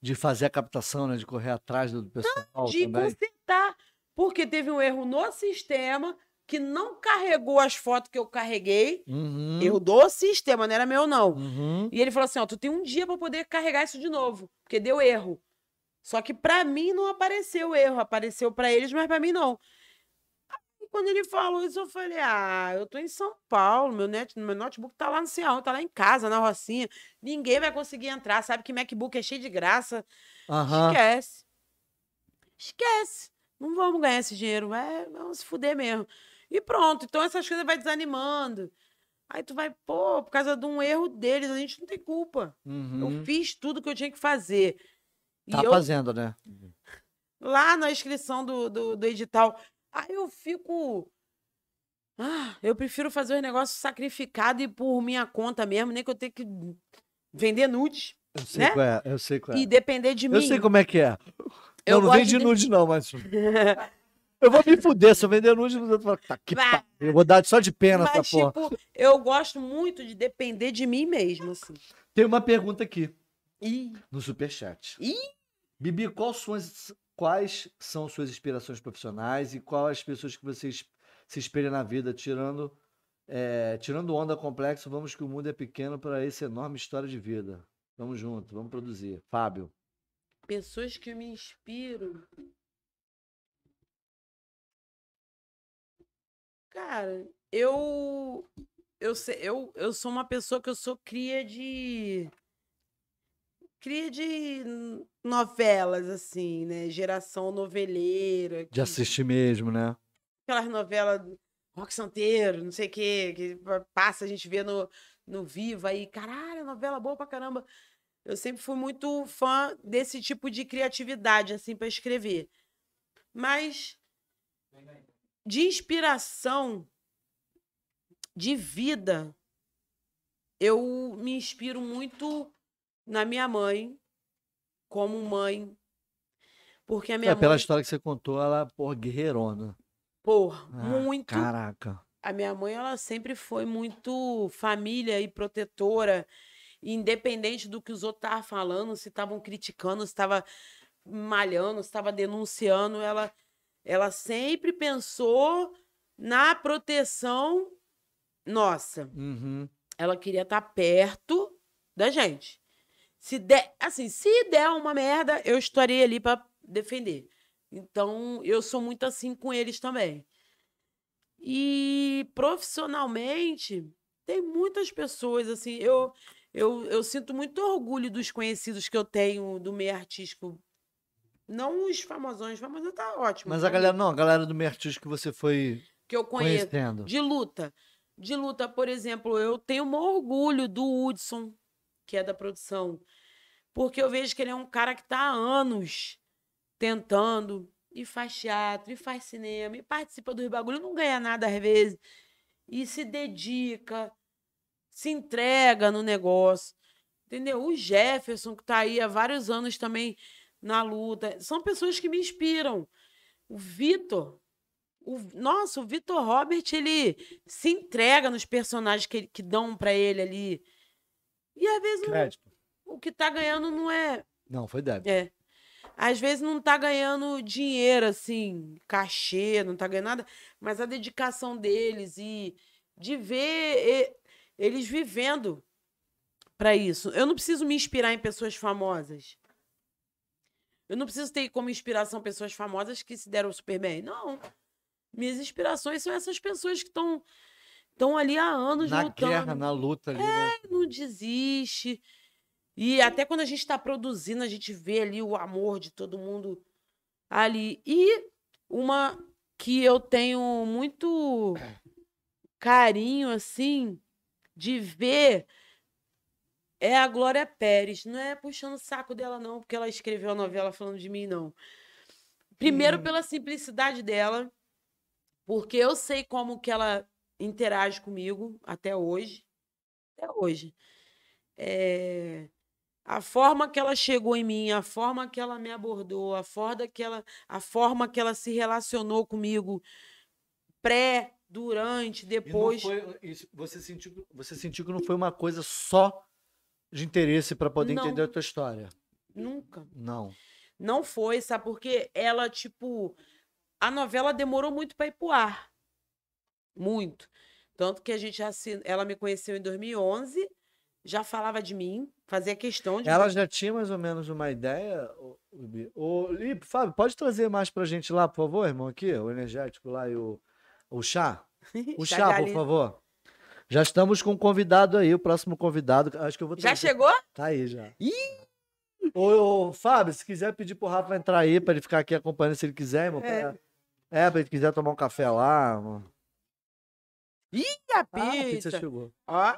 A: De fazer a captação, né? De correr atrás do pessoal
B: de
A: também.
B: consertar. Porque teve um erro no sistema que não carregou as fotos que eu carreguei.
A: Uhum.
B: Erro do sistema, não era meu, não.
A: Uhum.
B: E ele falou assim: ó, tu tem um dia para poder carregar isso de novo, porque deu erro. Só que pra mim não apareceu erro, apareceu pra eles, mas pra mim não. Aí quando ele falou isso, eu falei: ah, eu tô em São Paulo, meu, net, meu notebook tá lá no aonde, tá lá em casa, na Rocinha. Ninguém vai conseguir entrar, sabe que MacBook é cheio de graça.
A: Aham.
B: Esquece. Esquece. Não vamos ganhar esse dinheiro, vai, vamos se fuder mesmo. E pronto, então essas coisas vai desanimando. Aí tu vai, pô, por causa de um erro deles, a gente não tem culpa.
A: Uhum.
B: Eu fiz tudo que eu tinha que fazer. E
A: Tá
B: eu,
A: fazendo, né?
B: lá na inscrição do, do, do edital, aí eu fico. Ah, eu prefiro fazer os negócios sacrificado e por minha conta mesmo, nem que eu tenha que vender nudes
A: Eu sei
B: Né?
A: qual é, eu sei qual é.
B: e depender de mim.
A: Eu sei como é que é.
B: Eu
A: Eu não
B: gosto
A: vende
B: de-
A: nude, não, mas. Eu vou me fuder. Se eu vender nude, eu vou falar, tá, que pariu, Eu vou dar só de pena essa
B: Mas,
A: porra.
B: tipo, eu gosto muito de depender de mim mesmo, assim.
A: Tem uma pergunta aqui
B: Ih,
A: no Superchat.
B: Ih!
A: Bibi, quais são, as- quais são suas inspirações profissionais e quais as pessoas que você se espelha na vida, tirando, é, tirando onda complexo, vamos que o mundo é pequeno para essa enorme história de vida. Vamos junto, vamos produzir. Fábio.
B: pessoas que me inspiram. Cara, eu eu, sei, eu eu sou uma pessoa que eu sou cria de cria de novelas assim, né? Geração noveleira,
A: De assistir mesmo, né?
B: aquelas novelas Rock Santeiro, não sei o quê, que pa- passa, a gente vê no, no Viva aí, caralho, novela boa pra caramba. Eu sempre fui muito fã desse tipo de criatividade, assim, pra escrever. Mas de inspiração, de vida, eu me inspiro muito na minha mãe, como mãe. Porque a minha
A: É, pela
B: mãe,
A: história que você contou, ela, porra, guerreirona.
B: porra,
A: Ah,
B: muito
A: Caraca.
B: a minha mãe, ela sempre foi muito família e protetora, independente do que os outros estavam falando, se estavam criticando, se estava malhando, se estava denunciando, ela, ela sempre pensou na proteção nossa.
A: Uhum.
B: Ela queria estar perto da gente. Se der, assim, se der uma merda, eu estarei ali para defender. Então, eu sou muito assim com eles também. E profissionalmente, tem muitas pessoas assim, eu eu, eu sinto muito orgulho dos conhecidos que eu tenho do meio artístico. Não os famosões, famosos tá ótimo.
A: Mas a
B: pra mim,
A: galera, não, a galera do meio artístico que você foi
B: que eu conheço
A: conhecendo.
B: de luta. De luta, por exemplo, eu tenho um orgulho do Hudson, que é da produção, porque eu vejo que ele é um cara que está há anos tentando, e faz teatro, e faz cinema, e participa dos bagulho, não ganha nada às vezes, e se dedica, se entrega no negócio. Entendeu? O Jefferson, que está aí há vários anos também na luta, são pessoas que me inspiram. O Vitor, O, nossa, o Vitor Robert, ele se entrega nos personagens que, que dão pra ele ali. E às vezes não- o que tá ganhando não é
A: Não, foi débito.
B: É. Às vezes não tá ganhando dinheiro, assim, cachê, não tá ganhando nada, mas a dedicação deles e de ver eles vivendo para isso. Eu não preciso me inspirar em pessoas famosas. Eu não preciso ter como inspiração pessoas famosas que se deram super bem. Não. Minhas inspirações são essas pessoas que estão estão ali há anos
A: Na
B: lutando
A: guerra, na luta ali, né?
B: não desiste. E até quando a gente está produzindo, a gente vê ali o amor de todo mundo ali. E uma que eu tenho muito carinho, assim, de ver é a Glória Pérez. Não é puxando o saco dela, não, porque ela escreveu a novela falando de mim, não. Primeiro,
A: Hum.
B: pela simplicidade dela, porque eu sei como que ela interage comigo até hoje. Até hoje. É, A forma que ela chegou em mim, a forma que ela me abordou, a forma que ela, a forma que ela se relacionou comigo, pré, durante, depois.
A: foi- isso- você, sentiu, você sentiu que não foi uma coisa só de interesse para poder
B: Não.
A: entender a tua história?
B: Nunca.
A: Não.
B: Não foi, sabe? Porque ela, tipo, a novela demorou muito para ir pro ar. Muito. Tanto que a gente assin... ela me conheceu em 2011, já falava de mim, fazia questão de.
A: Ela já tinha mais ou menos uma ideia, Lipe, Fábio, pode trazer mais pra gente lá, por favor, irmão, aqui, o energético lá e o, o chá? O
B: Chá
A: por favor. Já estamos com um convidado aí, o próximo convidado, acho que eu vou
B: Já chegou?
A: Tá aí já.
B: Ih!
A: Ô, ô, Fábio, se quiser pedir pro Rafa entrar aí, pra ele ficar aqui acompanhando se ele quiser, irmão.
B: É.
A: pra- É, pra ele quiser tomar um café lá. Mano.
B: E a
A: Ah, a pizza
B: pizza?
A: chegou.
B: Ó.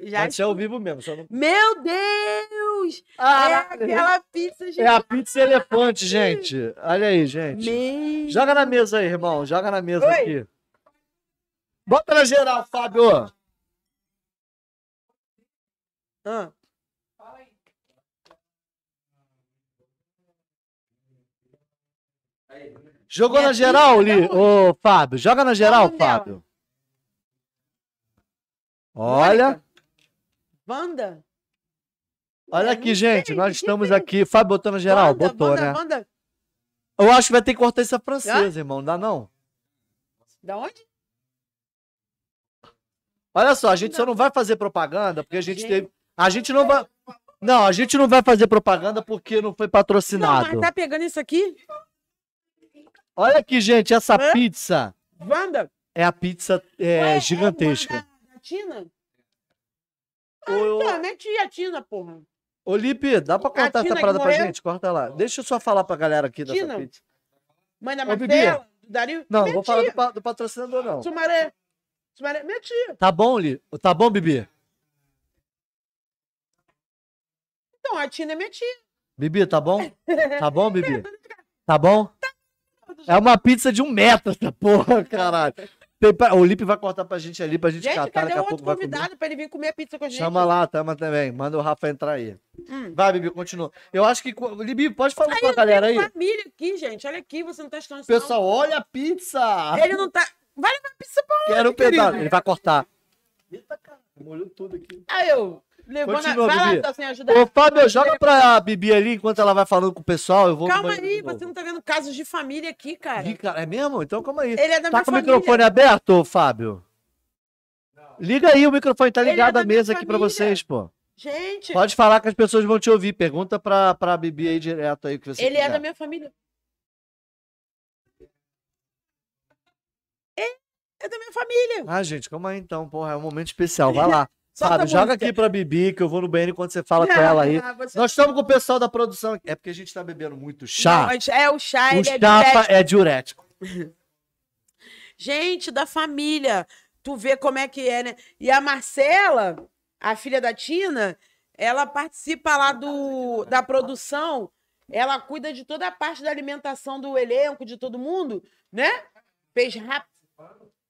B: Já
A: Pode ser ao vivo mesmo, não...
B: Meu Deus! É
A: Ah,
B: aquela pizza, gente.
A: é a pizza elefante, gente. Olha aí, gente.
B: Meu...
A: Joga na mesa aí, irmão. Joga na mesa
B: Oi.
A: aqui. Bota na geral, Fábio.
B: Ah,
A: Jogou
B: Minha
A: na geral,
B: pizza,
A: Li... Ô, Fábio. Joga na geral? Fábio. Olha?
B: Wanda?
A: olha
B: É,
A: aqui, gente. Nós estamos
B: é
A: aqui. Fábio botou na geral? Botou, né? Eu acho que vai ter que cortar isso a francesa, irmão. Não dá, não?
B: Da onde?
A: Olha só, a gente só não vai fazer propaganda porque a gente teve. A gente não vai. Não, a gente não vai fazer propaganda porque não foi
B: Não,
A: patrocinado.
B: mas tá pegando isso aqui?
A: Olha aqui, gente, essa
B: Hã?
A: pizza
B: Wanda?
A: é a pizza é,
B: Ué,
A: gigantesca.
B: Wanda da Tina?
A: Ô,
B: Pô, minha tia Tina, porra.
A: ô Lipe, dá pra cortar essa parada pra gente? Corta lá. Deixa eu só falar pra galera aqui dessa
B: Tina?
A: pizza.
B: Mãe da. Marcela, do Dario.
A: Não, não
B: minha
A: vou falar
B: tia.
A: do, pa- do patrocinador, não.
B: Sumaré. Sumaré, minha tia.
A: Tá bom, Li? Tá bom, Bibi?
B: Então, a Tina é minha tia.
A: Bibi, tá bom? Tá bom, Bibi? Tá bom? É uma pizza de um metro essa porra, caralho. O Lipe vai cortar pra gente ali, pra gente,
B: Gente,
A: catar,
B: cadê
A: daqui
B: o
A: a
B: outro
A: pouco vai comer.
B: convidado pra ele vir comer pizza com a gente?
A: Chama lá, tama também. Manda o Rafa entrar aí.
B: Hum.
A: Vai, Bibi, continua. Eu acho que. Bibi, pode falar com a galera aí?
B: Família aqui, gente. Olha aqui, você não tá estranho.
A: Pessoal, olha a pizza!
B: Ele não tá. Vai levar pizza pra
A: Quero um pedaço. Ele vai cortar. Eita, cara. Molhou tudo aqui.
B: Aí eu. Levando
A: Continua,
B: a... Vai
A: Bibi.
B: lá, tá sem ajudar.
A: Ô, Fábio, joga pra Bibi ali enquanto ela vai falando com o pessoal. Eu vou.
B: Calma aí, você não tá vendo casos de família aqui, cara.
A: Ih, cara, é mesmo? Então calma aí.
B: Ele é da
A: Tá
B: minha
A: com o microfone aberto, Fábio? Liga aí, o microfone tá
B: é
A: ligado
B: da
A: à mesa aqui pra vocês, pô.
B: Gente,
A: Pode falar que as pessoas vão te ouvir. Pergunta pra, pra Bibi aí direto aí o que você
B: ele é
A: quiser.
B: da minha família. É, é da minha família.
A: Ah, gente, calma aí então, porra. É um momento especial. Vai lá.
B: A
A: joga
B: música.
A: aqui pra Bibi, que eu vou no banheiro enquanto você fala com ela aí.
B: Ah,
A: Nós estamos com o pessoal da produção aqui. É porque a gente tá bebendo muito chá.
B: É o chá,
A: o
B: ele é
A: chá
B: diurético.
A: é diurético.
B: Gente da família, tu vê como é que é, né? E a Marcela, a filha da Tina, ela participa lá do, da produção, ela cuida de toda a parte da alimentação do elenco, de todo mundo, né? Fez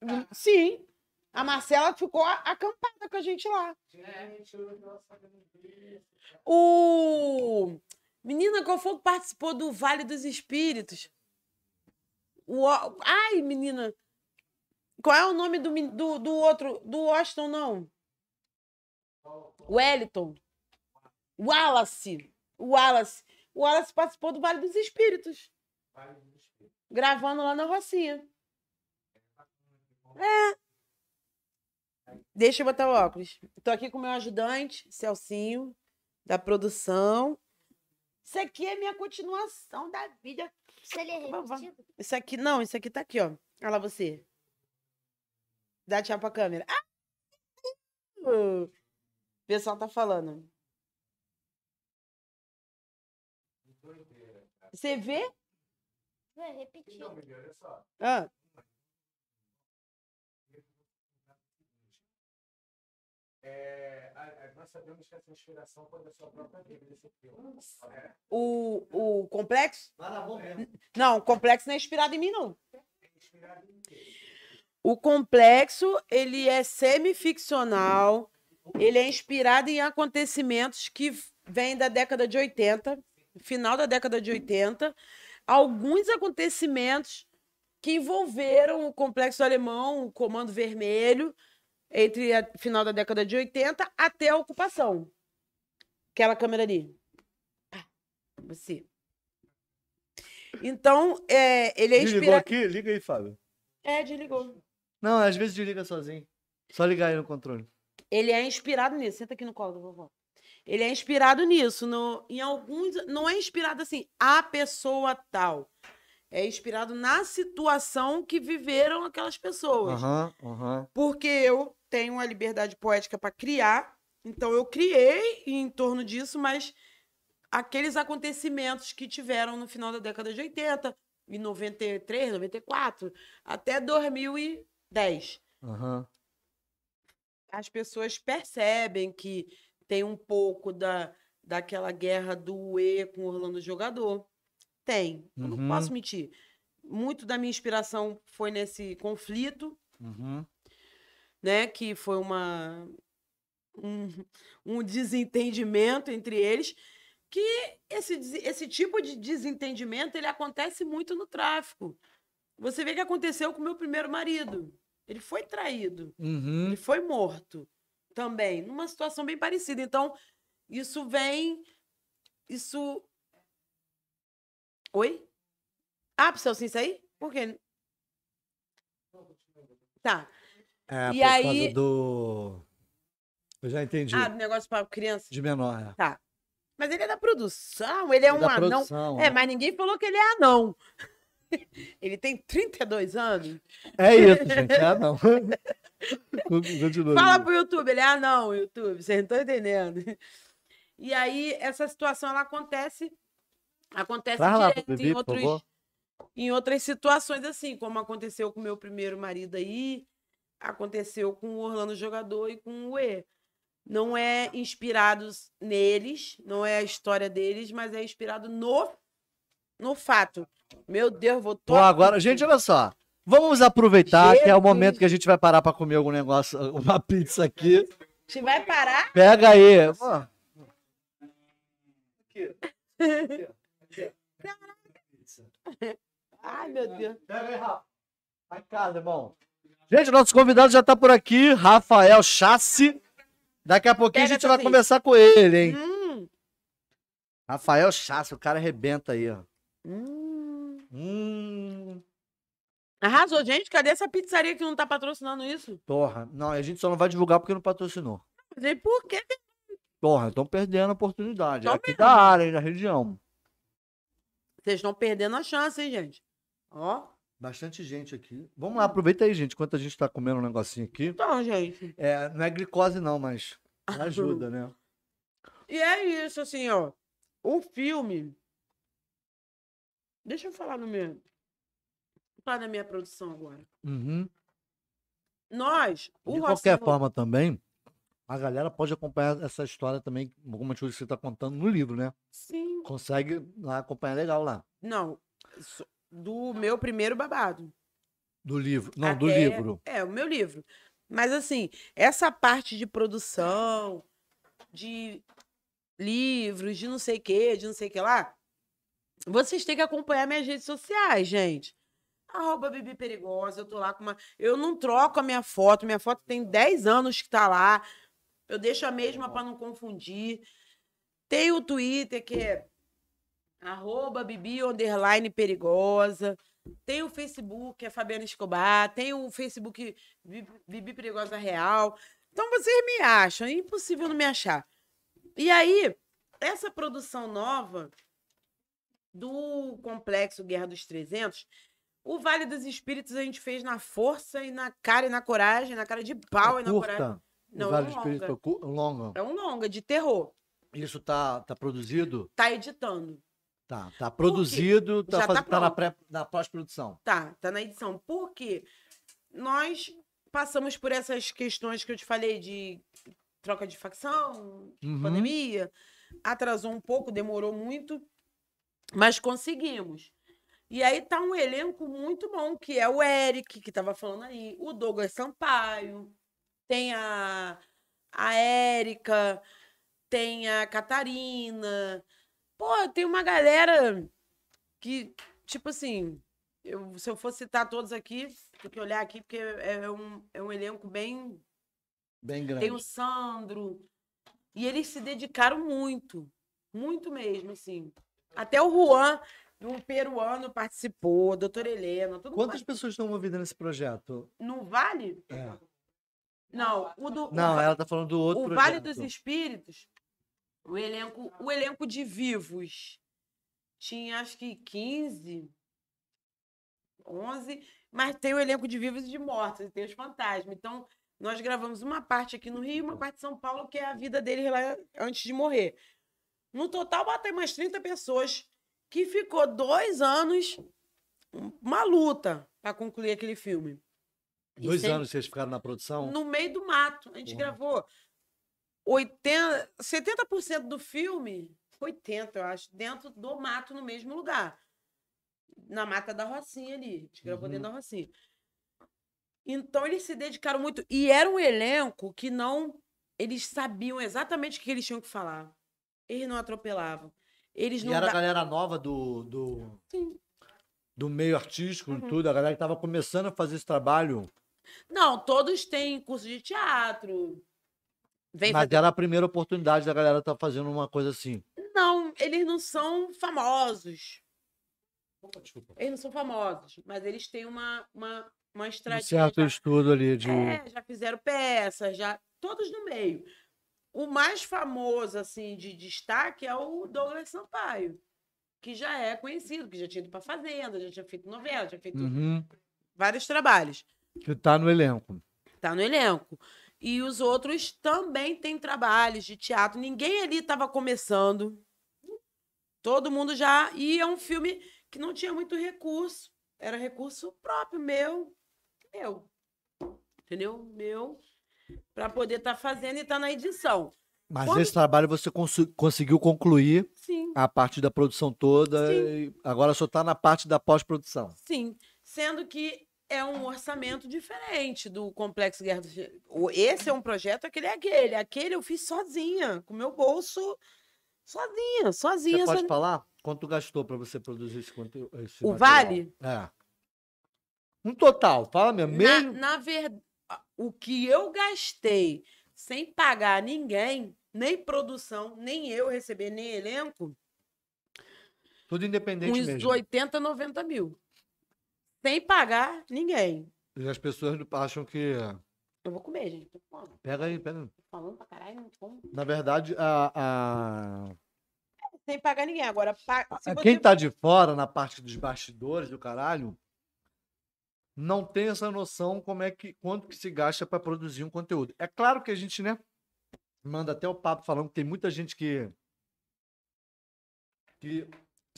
B: rápido. Sim. A Marcela ficou acampada com a gente lá. O menina qual foi que participou do Vale dos Espíritos? O, ai, menina. Qual é o nome do, do, do outro? Do Washington, não. Wellington. Wallace. Wallace. O Wallace participou do Vale dos Espíritos. Gravando lá na Rocinha. É. Deixa eu botar o óculos. Tô aqui com o meu ajudante, Celcinho, da produção. Isso aqui é minha continuação da vida.
E: Isso ali é repetido?
B: Isso aqui, não, isso aqui tá aqui, ó. Olha lá você. Dá tchau pra câmera. Ah! O pessoal tá falando. Você vê?
E: Não é repetido.
B: Ah,
F: É, a- a- nós sabemos que essa inspiração foi da sua própria vida, desse filme. né?
B: o, o complexo?
A: Lá na mão mesmo.
B: Não, o complexo não é inspirado em mim, não.
F: Inspirado em quê?
B: O complexo, ele é semificcional, ele é inspirado em acontecimentos que vêm da década de 80, final da década de 80, alguns acontecimentos que envolveram o complexo alemão, o Comando Vermelho, entre a final da década de 80 até a ocupação. Aquela câmera ali. Ah, Você. Então, é, ele é
A: Desligou
B: inspirado.
A: aqui? Liga aí, Fábio.
B: É, desligou.
A: Não, às vezes desliga sozinho. Só ligar aí no controle.
B: Ele é inspirado nisso. Senta aqui no colo da vovó. Ele é inspirado nisso. No, em alguns. Não é inspirado assim, a pessoa tal. É inspirado na situação que viveram aquelas pessoas.
A: Aham, aham.
B: Porque eu tenho uma liberdade poética para criar. Então eu criei em torno disso, mas aqueles acontecimentos que tiveram no final da década de 80, em 93, 94, até 2010
A: Aham.
B: as pessoas percebem que tem um pouco da, daquela guerra do E com o Orlando Jogador. Tem. Eu
A: Uhum.
B: não posso mentir. Muito da minha inspiração foi nesse conflito,
A: Uhum.
B: Né? Que foi uma, um, um desentendimento entre eles. Que esse, esse tipo de desentendimento ele acontece muito no tráfico. Você vê que aconteceu com o meu primeiro marido. Ele foi traído.
A: Uhum.
B: Ele foi morto também, numa situação bem parecida. Então, isso vem. Isso. Oi? Ah, pro sim sair? Por quê? Tá.
A: É,
B: E
A: por
B: aí-
A: causa do... Eu já entendi.
B: Ah, do negócio para criança.
A: De menor, é.
B: Mas ele é da produção, ele é um
A: da
B: anão.
A: produção.
B: É, mas ninguém falou que ele é anão. Ele tem 32 anos.
A: É isso, gente. É não. Continua.
B: Fala pro YouTube, ele é anão, YouTube, vocês não estão entendendo. E aí, essa situação, ela acontece, acontece
A: Traz lá
B: direto
A: Bibi,
B: em, outros. Em outras situações, assim, como aconteceu com o meu primeiro marido aí, aconteceu com o Orlando Jogador e com o E. Não é inspirado neles, não é a história deles, mas é inspirado no, no fato. Meu Deus, vou
A: Bom, agora, gente, olha só. Vamos aproveitar que é o momento que a gente vai parar para comer algum negócio, uma pizza aqui.
B: A gente vai parar?
A: Pega aí. Ó.
B: Ai, meu Deus.
A: Pega aí, Rafa. Vai em casa, irmão. Gente, nosso convidado já tá por aqui, Rafael Chassi. Daqui a pouquinho
B: Pega
A: a gente vai conversar com ele, hein?
B: Hum,
A: Rafael Chassi, o cara arrebenta aí, ó.
B: hum.
A: Hum,
B: Arrasou, gente. Cadê essa pizzaria que não tá patrocinando isso?
A: porra. Não, a gente só não vai divulgar porque não patrocinou.
B: Falei, por quê?
A: Porra, estão perdendo a oportunidade.
B: Tão
A: aqui da área, hein, da região.
B: Vocês estão perdendo a chance, hein, gente? Ó.
A: Bastante gente aqui. Vamos lá, aproveita aí, gente, enquanto a gente tá comendo um negocinho aqui.
B: Então, gente.
A: É, não é glicose não, mas ajuda, né?
B: E é isso, assim, ó. O filme. Deixa eu falar no meu. Vou falar da minha produção agora.
A: Uhum.
B: Nós, o
A: De qualquer
B: Rocinho-
A: forma também, a galera pode acompanhar essa história também, algumas coisas que você tá contando no livro, né?
B: Sim.
A: Consegue lá acompanhar legal lá.
B: Não. Do meu primeiro babado.
A: Do livro. Não, do
B: Até-
A: livro.
B: É, o meu livro. Mas, assim, essa parte de produção, de livros, de não sei o quê, de não sei o que lá, vocês têm que acompanhar minhas redes sociais, gente. Arroba Bibi Perigosa, eu tô lá com uma. Eu não troco a minha foto, minha foto tem 10 anos que tá lá. Eu deixo a mesma para não confundir. Tem o Twitter, que é arroba Bibi underline Perigosa. Tem o Facebook, é Fabiana Escobar. Tem o Facebook Bi- Bibi Perigosa Real. Então vocês me acham, é impossível não me achar. E aí, essa produção nova do Complexo Guerra dos 300, o Vale dos Espíritos a gente fez na força e na cara e na coragem, na cara de pau e na coragem.
A: curta.
B: Não,
A: o Vale
B: é
A: do
B: um
A: cu- longa.
B: É um longa de terror.
A: Isso tá, tá produzido?
B: Tá editando.
A: Tá. Tá produzido, tá,
B: tá
A: faz- tá na,
B: pronto.
A: pré, na pós-produção.
B: Tá, tá na edição. Por quê? Nós passamos por essas questões que eu te falei de troca de facção,
A: Uhum.
B: pandemia. Atrasou um pouco, demorou muito, mas conseguimos. E aí tá um elenco muito bom, que é o Eric, que tava falando aí, o Douglas Sampaio, tem a, a Érica, tem a Catarina. Pô, tem uma galera que, tipo assim, eu, se eu for citar todos aqui, tem que olhar aqui, porque é um, é um elenco bem
A: Bem grande.
B: tem o Sandro. E eles se dedicaram muito. Muito mesmo, assim. Até o Juan, um peruano, participou, a doutora Helena, todo
A: Quantas
B: mundo.
A: pessoas estão envolvidas nesse projeto?
B: No Vale?
A: É.
B: Não, o do.
A: Não,
B: o,
A: ela tá falando do outro
B: o
A: projeto.
B: Vale dos Espíritos, o elenco, o elenco de vivos tinha acho que 15, 11, mas tem o elenco de vivos e de mortos, e tem os fantasmas. Então, nós gravamos uma parte aqui no Rio e uma parte em São Paulo, que é a vida deles lá antes de morrer. No total, bota umas 30 pessoas que ficou dois anos, uma luta para concluir aquele filme.
A: Dois
B: sem-
A: anos vocês ficaram na produção?
B: no meio do mato. A gente
A: Porra.
B: gravou 80, 70% do filme, 80, eu acho, dentro do mato, no mesmo lugar. Na mata da Rocinha ali. A gravou
A: Uhum.
B: dentro da Rocinha. Então, eles se dedicaram muito. E era um elenco que não. Eles sabiam exatamente o que eles tinham que falar. Eles não atropelavam. Eles
A: E
B: não.
A: era a
B: da-
A: galera nova do, do,
B: Sim.
A: do meio artístico e
B: Uhum.
A: tudo, a galera que tava começando a fazer esse trabalho.
B: Não, todos têm curso de teatro. Vem
A: Mas
B: fazer
A: era a primeira oportunidade da galera estar fazendo uma coisa assim.
B: Não, eles não são famosos.
A: Opa, desculpa.
B: Eles não são famosos, mas eles têm uma, uma, uma
A: Um
B: estratégia.
A: certo estudo ali de.
B: É, já fizeram peças, já todos no meio. O mais famoso, assim, de destaque é o Douglas Sampaio, que já é conhecido, que já tinha ido pra Fazenda, já tinha feito novela, já tinha feito
A: Uhum.
B: vários trabalhos.
A: Que tá no elenco.
B: Tá no elenco. E os outros também têm trabalhos de teatro. Ninguém ali estava começando. Todo mundo já. E é um filme que não tinha muito recurso. Era recurso próprio, meu. Meu. Entendeu? Meu. Para poder estar fazendo e estar na edição.
A: Mas
B: Quando-
A: esse trabalho você consu- conseguiu concluir
B: Sim,
A: a parte da produção toda.
B: Sim.
A: agora só tá na parte da pós-produção.
B: sim. Sendo que é um orçamento diferente do Complexo Guerra do Esse é um projeto, aquele é aquele. Aquele eu fiz sozinha, com meu bolso. Sozinha, sozinha.
A: Você pode
B: sozinha.
A: falar quanto gastou para você produzir esse conteúdo?
B: O vale?
A: É. Um total, fala mesmo.
B: Na,
A: Mesmo...
B: na verdade, o que eu gastei sem pagar ninguém, nem produção, nem eu receber, nem elenco,
A: Tudo independente
B: uns
A: mesmo.
B: 80, 90 mil. Sem pagar ninguém.
A: E as pessoas acham que.
B: Eu vou comer, gente.
A: Pega aí, pega. aí.
B: Tô falando pra caralho, não como.
A: Na verdade, a, a...
B: Sem pagar ninguém. Agora, pa- se
A: a-
B: você-
A: quem tá de fora, na parte dos bastidores do caralho, não tem essa noção como é que quanto que se gasta para produzir um conteúdo. É claro que a gente, né, manda até o papo falando que tem muita gente que que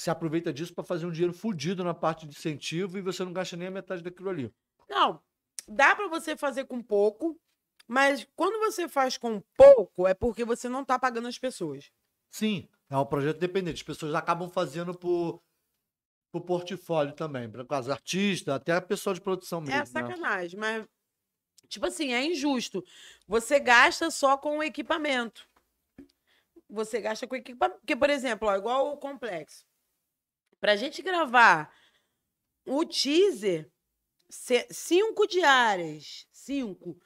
A: se aproveita disso para fazer um dinheiro fudido na parte de incentivo e você não gasta nem a metade daquilo ali.
B: Não, dá pra você fazer com pouco, mas quando você faz com pouco, é porque você não tá pagando as pessoas.
A: Sim, é um projeto dependente. As pessoas acabam fazendo por por portfólio também, para as artistas, até a pessoa de produção mesmo.
B: É
A: né?
B: sacanagem, mas. Tipo assim, é injusto. Você gasta só com o equipamento. Você gasta com equipamento. Porque, por exemplo, ó, igual o complexo. Pra gente gravar o teaser, se- cinco diárias, cinco,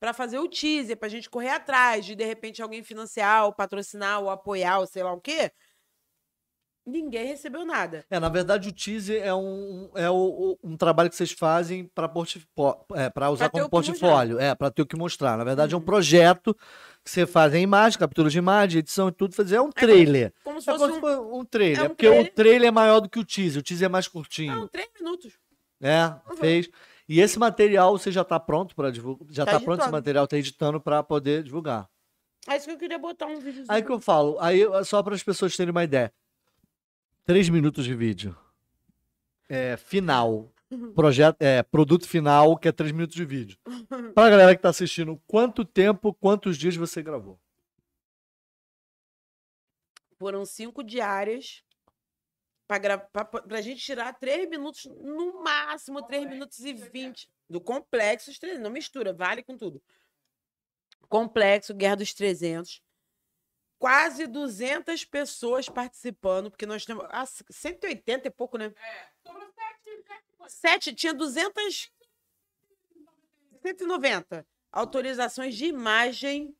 B: para fazer o teaser, pra gente correr atrás de, de repente, alguém financiar, ou patrocinar, ou apoiar, ou sei lá o quê. Ninguém recebeu nada.
A: É, na verdade, o teaser é um, é o- um trabalho que vocês fazem para é, pra usar
B: Pra
A: como portfólio. É, para ter o que mostrar. Na verdade, é um
B: Uhum.
A: projeto que você faz em imagem, captura de imagem, edição e tudo. Fazer é um trailer.
B: Como se
A: É
B: fosse
A: como se
B: um,
A: um trailer.
B: é um
A: é porque o
B: trailer.
A: trailer é maior do que o teaser. O teaser é mais curtinho.
B: não, três minutos.
A: É,
B: Uhum.
A: fez. E esse material você já tá pronto para divulgar? Já
B: Tá
A: tá, pronto esse material, tá editando para poder divulgar.
B: É isso que eu queria botar um vídeo.
A: Aí que eu falo, aí só para as pessoas terem uma ideia. Três minutos de vídeo. É, final. Projeto, é, produto final, que é três minutos de vídeo. Pra galera que tá assistindo, quanto tempo, quantos dias você gravou?
B: Foram cinco diárias pra, gra... pra, pra gente tirar três minutos, no máximo três minutos e vinte. Do complexo, os 300, não mistura, vale com tudo. Complexo, Guerra dos 300. Quase 200 pessoas participando, porque nós temos ah, 180 e pouco, né? Sete, tinha 200. 190 autorizações de imagem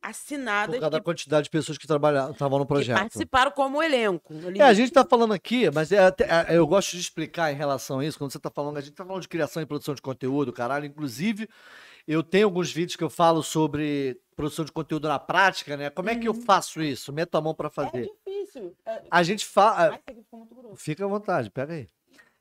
B: assinadas
A: Por causa da
B: que,
A: quantidade de pessoas que trabalhavam, estavam no
B: que
A: projeto.
B: participaram como elenco.
A: É, a gente tá falando aqui, mas é até- é, eu gosto de explicar em relação a isso, quando você tá falando, a gente tá falando de criação e produção de conteúdo, caralho, inclusive eu tenho alguns vídeos que eu falo sobre produção de conteúdo na prática, né? Como é que eu faço isso? Meto a mão pra
B: É
A: fazer.
B: difícil. É-
A: A gente fala, fica à vontade, pega aí.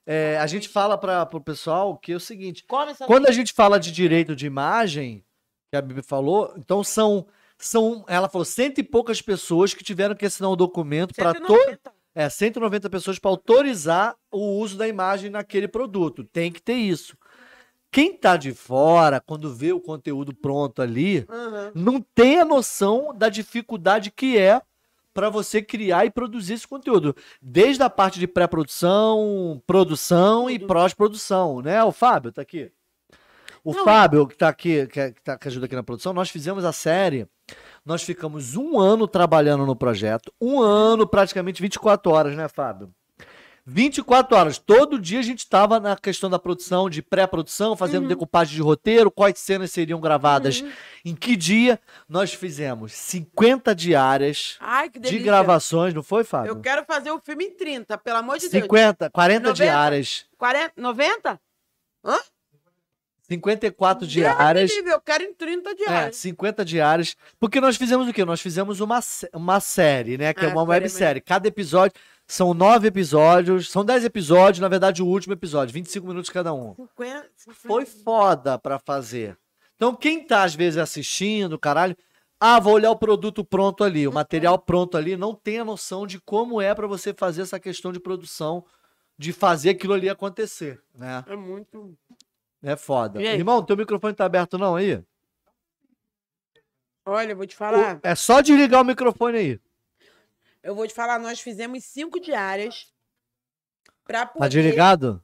A: É, a gente fala para o pessoal que é o seguinte, quando a gente fala de direito de imagem, que a Bibi falou, então são, são ela falou, cento e poucas pessoas que tiveram que assinar um documento para todo
B: 190.
A: é, 190 pessoas para autorizar o uso da imagem naquele produto. Tem que ter isso. Quem tá de fora, quando vê o conteúdo pronto ali,
B: Aham.
A: não tem a noção da dificuldade que é para você criar e produzir esse conteúdo. Desde a parte de pré-produção, produção e pós-produção, né? O Fábio tá aqui. O
B: Não,
A: Fábio, que tá aqui, é- que tá- que ajuda aqui na produção, nós fizemos a série. Nós ficamos um ano trabalhando no projeto. Um ano, praticamente 24 horas, né, Fábio? 24 horas. Todo dia a gente estava na questão da produção, de pré-produção, fazendo
B: Uhum.
A: decupagem de roteiro, quais cenas seriam gravadas
B: Uhum.
A: em que dia. Nós fizemos 50 diárias
B: Ai,
A: de gravações, não foi,
B: Eu
A: Fábio?
B: quero fazer o filme em 30, pelo amor de Deus.
A: 50, 40
B: 90?
A: diárias.
B: 40, 90?
A: 54
B: Deus
A: diárias.
B: me livre, Eu quero em 30
A: É,
B: diárias.
A: 50 diárias. Porque nós fizemos o quê? Nós fizemos uma, uma série, né? Que é
B: Ah,
A: uma
B: série
A: websérie. Cada episódio. São nove episódios. São dez episódios. Na verdade, o último episódio. 25 minutos cada um.
B: 50, 50.
A: Foi foda pra fazer. Então, quem tá às vezes assistindo, caralho. Ah, vou olhar o produto pronto ali, o material pronto ali, não tem a noção de como é pra você fazer essa questão de produção, de fazer aquilo ali acontecer, né?
B: É muito.
A: É foda. Irmão, teu microfone tá aberto não aí?
B: Olha, eu vou te falar.
A: É só desligar o microfone aí.
B: Eu vou te falar, nós fizemos cinco diárias pra poder...
A: Tá desligado?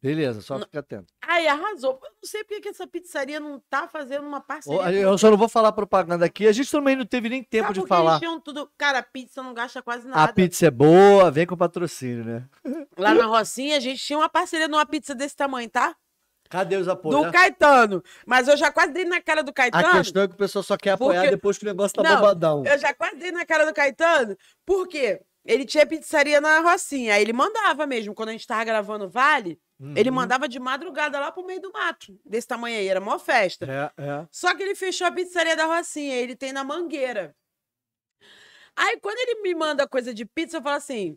A: Beleza, só fica atento.
B: Ai, arrasou. Eu não sei porque que essa pizzaria não tá fazendo uma parceria.
A: Eu só não vou falar propaganda aqui. A gente também não teve nem tempo
B: Sabe
A: de falar.
B: Tudo... Cara, pizza não gasta quase
A: A
B: nada.
A: pizza é boa, vem com patrocínio, né?
B: Lá na Rocinha, a gente tinha uma parceria numa pizza desse tamanho, tá?
A: Cadê os apoios?
B: Do Caetano. Mas eu já quase dei na cara do
A: A
B: Caetano.
A: questão é que o pessoal só quer apoiar
B: Porque-
A: depois que o negócio tá
B: Não,
A: bombadão.
B: Eu já quase dei na cara do Caetano. Por quê? Ele tinha pizzaria na Rocinha. Aí ele mandava mesmo. Quando a gente tava gravando Vale, ele
A: Uhum.
B: mandava de madrugada lá pro meio do mato. Desse tamanho aí. Era mó festa.
A: É, é.
B: Só que ele fechou a pizzaria da Rocinha. Ele tem na Mangueira. Aí quando ele me manda coisa de pizza, eu falo assim.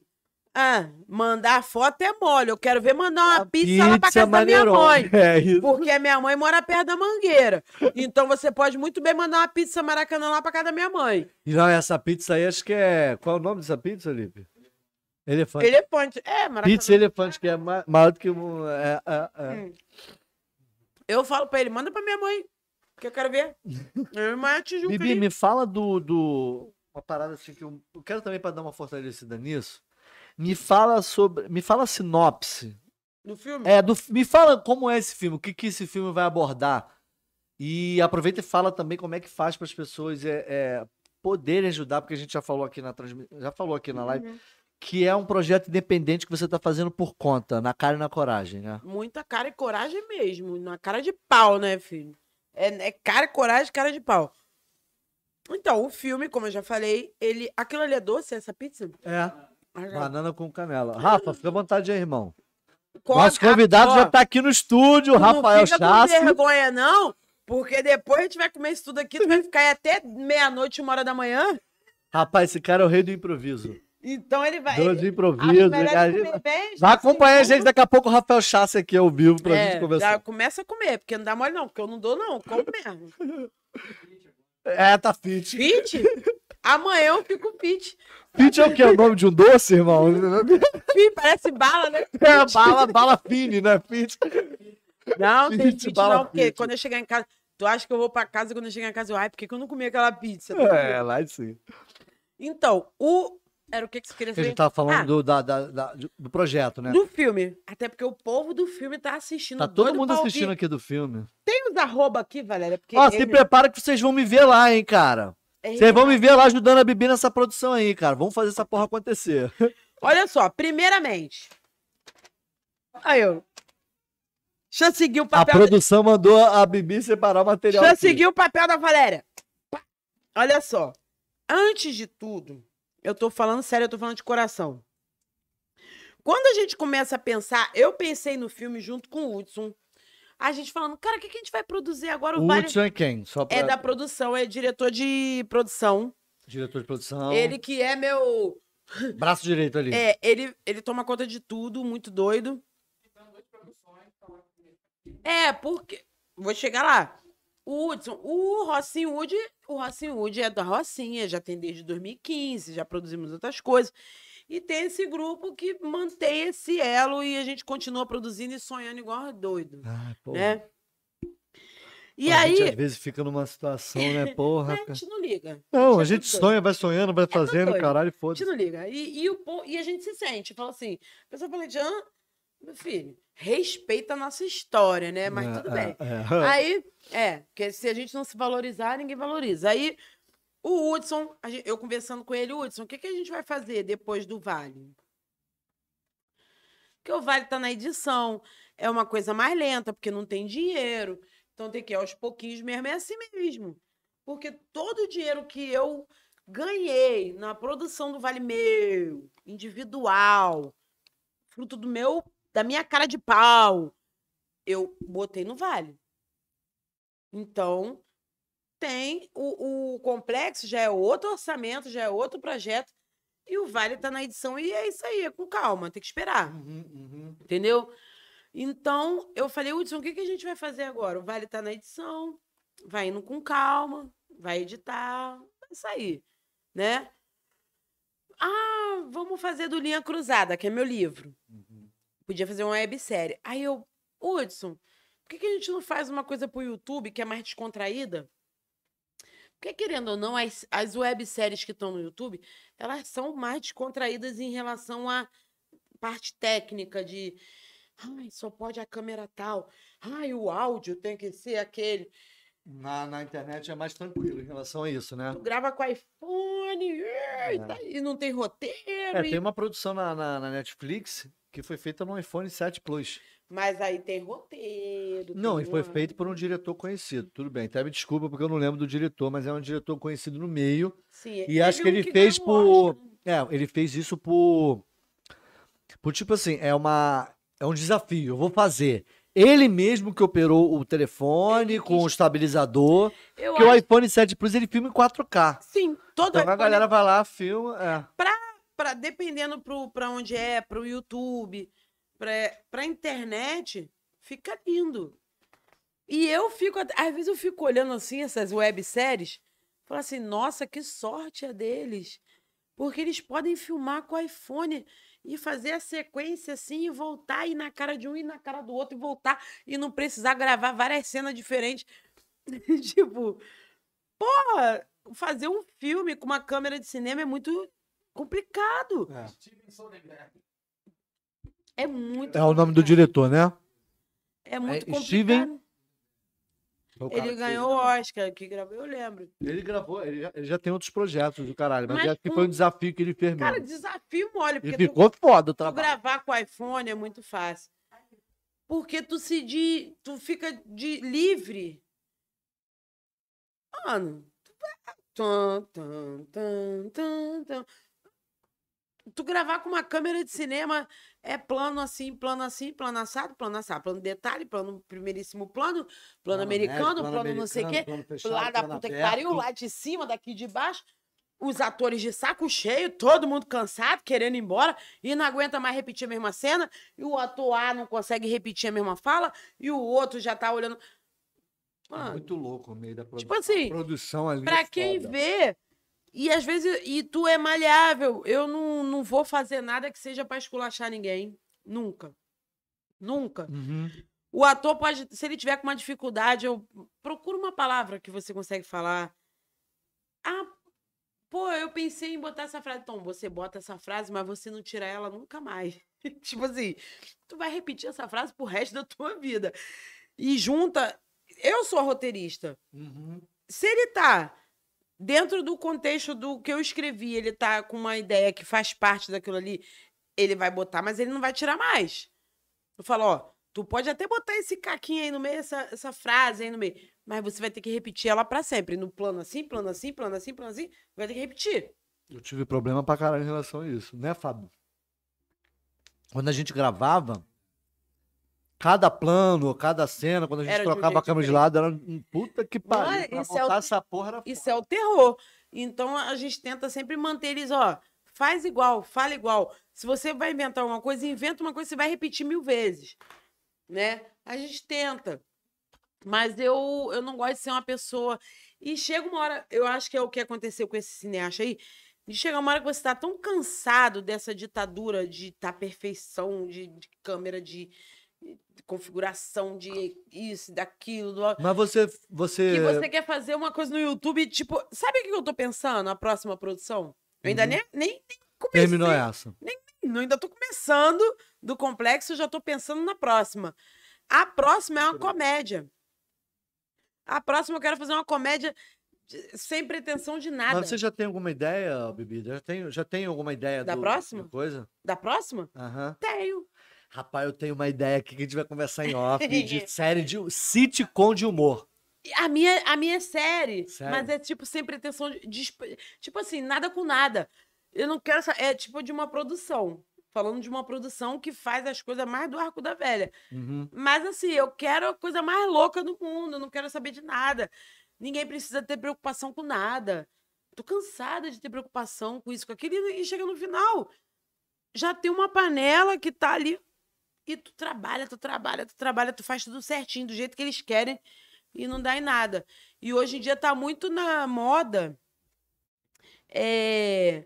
B: Ah, mandar foto é mole. Eu quero ver mandar uma
A: A
B: pizza, lá pra casa da minha mãe.
A: É isso.
B: Porque a minha mãe mora perto da Mangueira. Então você pode muito bem mandar uma pizza maracanã lá pra casa da minha mãe.
A: Não, essa pizza aí, acho que é. Qual é o nome dessa pizza, Lipe? Elefante.
B: Elefante. É, maracanã.
A: Pizza elefante, que é ma- maior do que um. É, é, é.
B: Hum. Eu falo pra ele, manda pra minha mãe. Que eu quero ver. Minha mãe é Tijuca.
A: Bibi,
B: ali.
A: me fala do, do. Uma parada assim que eu, eu quero também pra dar uma fortalecida nisso. Me fala sobre. Me fala a sinopse.
B: No filme?
A: É, do, me fala como é esse filme, o que, que esse filme vai abordar. E aproveita e fala também como é que faz para as pessoas é, é, poderem ajudar, porque a gente já falou aqui na transmissão, já falou aqui na live,
B: Uhum.
A: que é um projeto independente que você tá fazendo por conta, na cara e na coragem, né?
B: Muita cara e coragem mesmo. Na cara de pau, né, filho? É, é cara e coragem, cara de pau. Então, o filme, como eu já falei, ele. Aquilo ali é doce, essa pizza?
A: É.
B: Ah,
A: Banana com canela. Rafa, fica à vontade aí, irmão.
B: Come-
A: Nosso convidado já tá aqui no estúdio,
B: tu
A: Rafael
B: não fica
A: Chassi.
B: com vergonha, não, porque depois a gente vai comer isso tudo aqui, tu vai ficar aí até meia-noite, uma hora da manhã.
A: Rapaz, esse cara é o rei do improviso.
B: Então ele vai.
A: Dois de
B: acho
A: improviso.
B: comer bem,
A: Vai
B: assim,
A: acompanhar a
B: como-
A: gente daqui a pouco o Rafael Chassi aqui ao vivo pra
B: É,
A: gente conversar.
B: começa a comer, porque não dá mole não, porque eu não dou não, como mesmo.
A: É, tá fit.
B: Fit? Amanhã eu fico fit.
A: Fit é o quê? É o nome de um doce, irmão?
B: Fit parece bala, né?
A: É, bala, bala fine, né? Fit.
B: Não, tem
A: Fit,
B: fit
A: bala
B: não, porque
A: fit.
B: quando eu chegar em casa, tu acha que eu vou pra casa e quando eu chegar em casa eu, ai, por que, que eu não comi aquela pizza?
A: É, lá sim.
B: Então, o... Era o que, que você queria
A: A
B: saber?
A: gente tava falando
B: Ah.
A: do, da- da- da- do projeto, né?
B: Do filme. Até porque o povo do filme tá assistindo.
A: Tá todo mundo
B: pra ouvir.
A: assistindo aqui do filme.
B: Tem os arroba aqui, Valéria, porque...
A: Ó, se
B: ele-
A: prepara que vocês vão me ver lá, hein, cara. Vocês vão me ver lá ajudando a Bibi nessa produção aí, cara. Vamos fazer essa porra acontecer.
B: Olha só, primeiramente... Aí, eu... Deixa eu seguir o
A: A
B: papel...
A: produção mandou a Bibi separar o material.
B: Deixa eu
A: aqui.
B: seguir o papel da Valéria. Olha só. Antes de tudo, eu tô falando sério, eu tô falando de coração. Quando a gente começa a pensar, eu pensei no filme junto com o Hudson. A gente falando, cara, o que, que a gente vai produzir agora? O,
A: O
B: Vale
A: Hudson é quem? Só pra...
B: é da produção, é diretor de produção.
A: Diretor de produção.
B: Ele que é meu.
A: Braço direito ali.
B: É, ele, ele toma conta de tudo, muito doido. É, porque. Vou chegar lá. O Hudson, o Rocinho Wood, o Rocinho Wood é da Rocinha, já tem desde 2015, já produzimos outras coisas. E tem esse grupo que mantém esse elo e a gente continua produzindo e sonhando igual doido,
A: Ai, porra.
B: né? E
A: a
B: aí,
A: gente às vezes fica numa situação, né, porra.
B: a
A: cara.
B: gente não liga.
A: Não, a
B: é
A: gente
B: tudo doido.
A: sonha, vai sonhando, vai fazendo,
B: doido.
A: caralho,
B: A gente
A: foda-se.
B: não liga. E, e, o, e a gente se sente. Fala assim, a pessoa fala, Jean, meu filho, respeita a nossa história, né? Mas
A: É,
B: tudo bem.
A: é, é.
B: Aí, é, porque se a gente não se valorizar, ninguém valoriza. Aí, o Hudson, eu conversando com ele, Hudson, o que, que a gente vai fazer depois do Vale? Porque o Vale tá na edição, é uma coisa mais lenta, porque não tem dinheiro. Então tem que ir aos pouquinhos mesmo, é assim mesmo. Porque todo o dinheiro que eu ganhei na produção do Vale meu, individual, fruto do meu, da minha cara de pau, eu botei no Vale. Então, tem o, o complexo, já é outro orçamento, já é outro projeto, e o Vale tá na edição, e é isso aí, é com calma, tem que esperar,
A: Uhum, uhum.
B: entendeu? Então, eu falei, Hudson, o que, que a gente vai fazer agora? O Vale tá na edição, vai indo com calma, vai editar, vai sair, né? Ah, vamos fazer do Linha Cruzada, que é meu livro.
A: uhum.
B: Podia fazer uma websérie. Aí eu, Hudson, por que, que a gente não faz uma coisa pro YouTube que é mais descontraída? Porque, querendo ou não, as, as webséries que estão no YouTube, elas são mais descontraídas em relação à parte técnica de. Ai, só pode a câmera tal. Ai, o áudio tem que ser aquele.
A: Na, na internet é mais tranquilo em relação a isso, né?
B: Tu grava com iPhone e, tá- e não tem roteiro.
A: É,
B: e-
A: tem uma produção na, na, na Netflix que foi feita no iPhone 7 Plus.
B: Mas aí tem roteiro.
A: Não,
B: tem
A: e foi
B: uma-
A: feito por um diretor conhecido. Tudo bem, até me desculpa porque eu não lembro do diretor, mas é um diretor conhecido no meio.
B: Sim,
A: E acho que ele fez
B: ganhou
A: por.
B: Oscar, né?
A: É, ele fez isso por. Por tipo assim, é uma. É um desafio, eu vou fazer. Ele mesmo que operou o telefone
B: Ele
A: com o estabilizador.
B: Eu
A: Porque o
B: acho,
A: iPhone 7 Plus ele filma em 4K.
B: sim, todo
A: Então a galera vai lá, filma. É.
B: pra, dependendo pro, pra onde é, pro YouTube, pra, pra internet, fica lindo. E eu fico, às vezes eu fico olhando assim essas webséries, falo assim, nossa, que sorte é deles. Porque eles podem filmar com o iPhone e fazer a sequência assim e voltar e ir na cara de um e na cara do outro e voltar e não precisar gravar várias cenas diferentes. tipo, porra, fazer um filme com uma câmera de cinema é muito complicado.
F: Steven Soderbergh.
B: É muito
A: É o nome do diretor, né?
B: É muito
A: É
B: complicado.
A: Steven- cara
B: Ele ganhou o Oscar, que gravou, eu lembro.
A: Ele gravou, ele já, ele já tem outros projetos do caralho, mas,
B: Mas
A: acho que foi um desafio que ele fez mesmo.
B: Cara, desafio mole,
A: e
B: porque tu,
A: ficou foda o
B: tu
A: trabalho.
B: gravar com o iPhone é muito fácil. Porque tu se de, tu fica de livre. Mano, tu vai- Tum, tum, tum, tum, tum. Tu gravar com uma câmera de cinema é plano assim, plano assim, plano assado, plano assado, plano detalhe, plano primeiríssimo plano, plano, americano, plano, não sei o quê, lá da puta que pariu, lá de cima, daqui de baixo. Os atores de saco cheio, todo mundo cansado, querendo ir embora, e não aguenta mais repetir a mesma cena, e o ator A não consegue repetir a mesma fala, e o outro já tá olhando. Mano,
A: Muito louco no meio da produção.
B: tipo assim,
A: produção ali.
B: Pra
A: é
B: quem
A: foda.
B: vê, e às vezes, e tu é maleável, eu não, não vou fazer nada que seja pra esculachar ninguém. Nunca. Nunca.
A: Uhum.
B: O ator pode, se ele tiver com uma dificuldade, eu procura uma palavra que você consegue falar. Ah, pô, eu pensei em botar essa frase. Então, você bota essa frase, mas você não tira ela nunca mais. tipo assim, tu vai repetir essa frase pro resto da tua vida. E junta. Eu sou roteirista
A: Uhum.
B: se ele tá dentro do contexto do que eu escrevi, ele tá com uma ideia que faz parte daquilo ali, ele vai botar, mas ele não vai tirar mais. Eu falo, ó, tu pode até botar esse caquinho aí no meio, essa, essa frase aí no meio, mas você vai ter que repetir ela pra sempre. No plano assim, plano assim, plano assim, plano assim, vai ter que repetir.
A: Eu tive problema pra caralho em relação a isso, né, Fábio? Quando a gente gravava, cada plano, cada cena, quando a gente
B: Era de um
A: trocava a câmera de lado, era um puta que pariu. Pra
B: isso é o-
A: essa porra era
B: Isso
A: foda.
B: é o terror. Então a gente tenta sempre manter eles, ó, faz igual, fala igual. Se você vai inventar uma coisa, inventa uma coisa você vai repetir mil vezes, né? A gente tenta. Mas eu, eu não gosto de ser uma pessoa. E chega uma hora, eu acho que é o que aconteceu com esse cineasta aí, de chegar uma hora que você está tão cansado dessa ditadura de tá perfeição, de, de câmera, de configuração, de isso, daquilo, do...
A: Mas você. você...
B: Que você quer fazer uma coisa no YouTube, tipo, sabe o que eu tô pensando? A próxima produção? Eu ainda
A: Uhum.
B: nem, nem, nem comecei.
A: Terminou essa.
B: Não, ainda tô começando do complexo, já tô pensando na próxima. A próxima é uma comédia. A próxima eu quero fazer uma comédia de- sem pretensão de nada.
A: Mas você já tem alguma ideia, Bibi? Já tem, já tem alguma ideia
B: Da
A: do-
B: próxima?
A: da coisa?
B: Da próxima?
A: Aham.
B: Tenho.
A: Rapaz, eu tenho uma ideia aqui que a gente vai conversar em off de série de sitcom de humor.
B: A minha, a minha é série,
A: Sério?
B: mas é tipo sem pretensão de, de Tipo assim, nada com nada. Eu não quero. É tipo de uma produção. Falando de uma produção que faz as coisas mais do arco da velha.
A: Uhum.
B: Mas assim, eu quero a coisa mais louca do mundo, eu não quero saber de nada. Ninguém precisa ter preocupação com nada. Tô cansada de ter preocupação com isso, com aquilo, e chega no final, já tem uma panela que tá ali e tu trabalha, tu trabalha, tu trabalha, tu faz tudo certinho, do jeito que eles querem e não dá em nada. E hoje em dia tá muito na moda. É...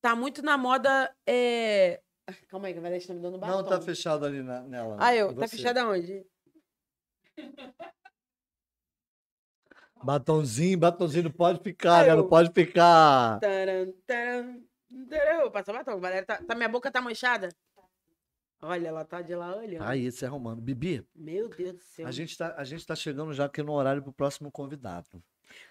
B: Tá muito na moda. É... Ah, Calma aí, que a Valete tá me dando batom.
A: Não, tá fechado ali na- nela.
B: Ah, eu. Tá fechado aonde?
A: Batonzinho, batonzinho não pode ficar,
B: Ah,
A: né?
B: eu-
A: Não pode ficar.
B: Taran, taran, taran. Passa batom, Valéria. Tá, tá- minha boca tá manchada? Olha, ela tá de lá olhando.
A: Aí, se arrumando. Bibi,
B: Meu Deus do céu.
A: a gente, tá, a gente tá chegando já aqui no horário pro próximo convidado.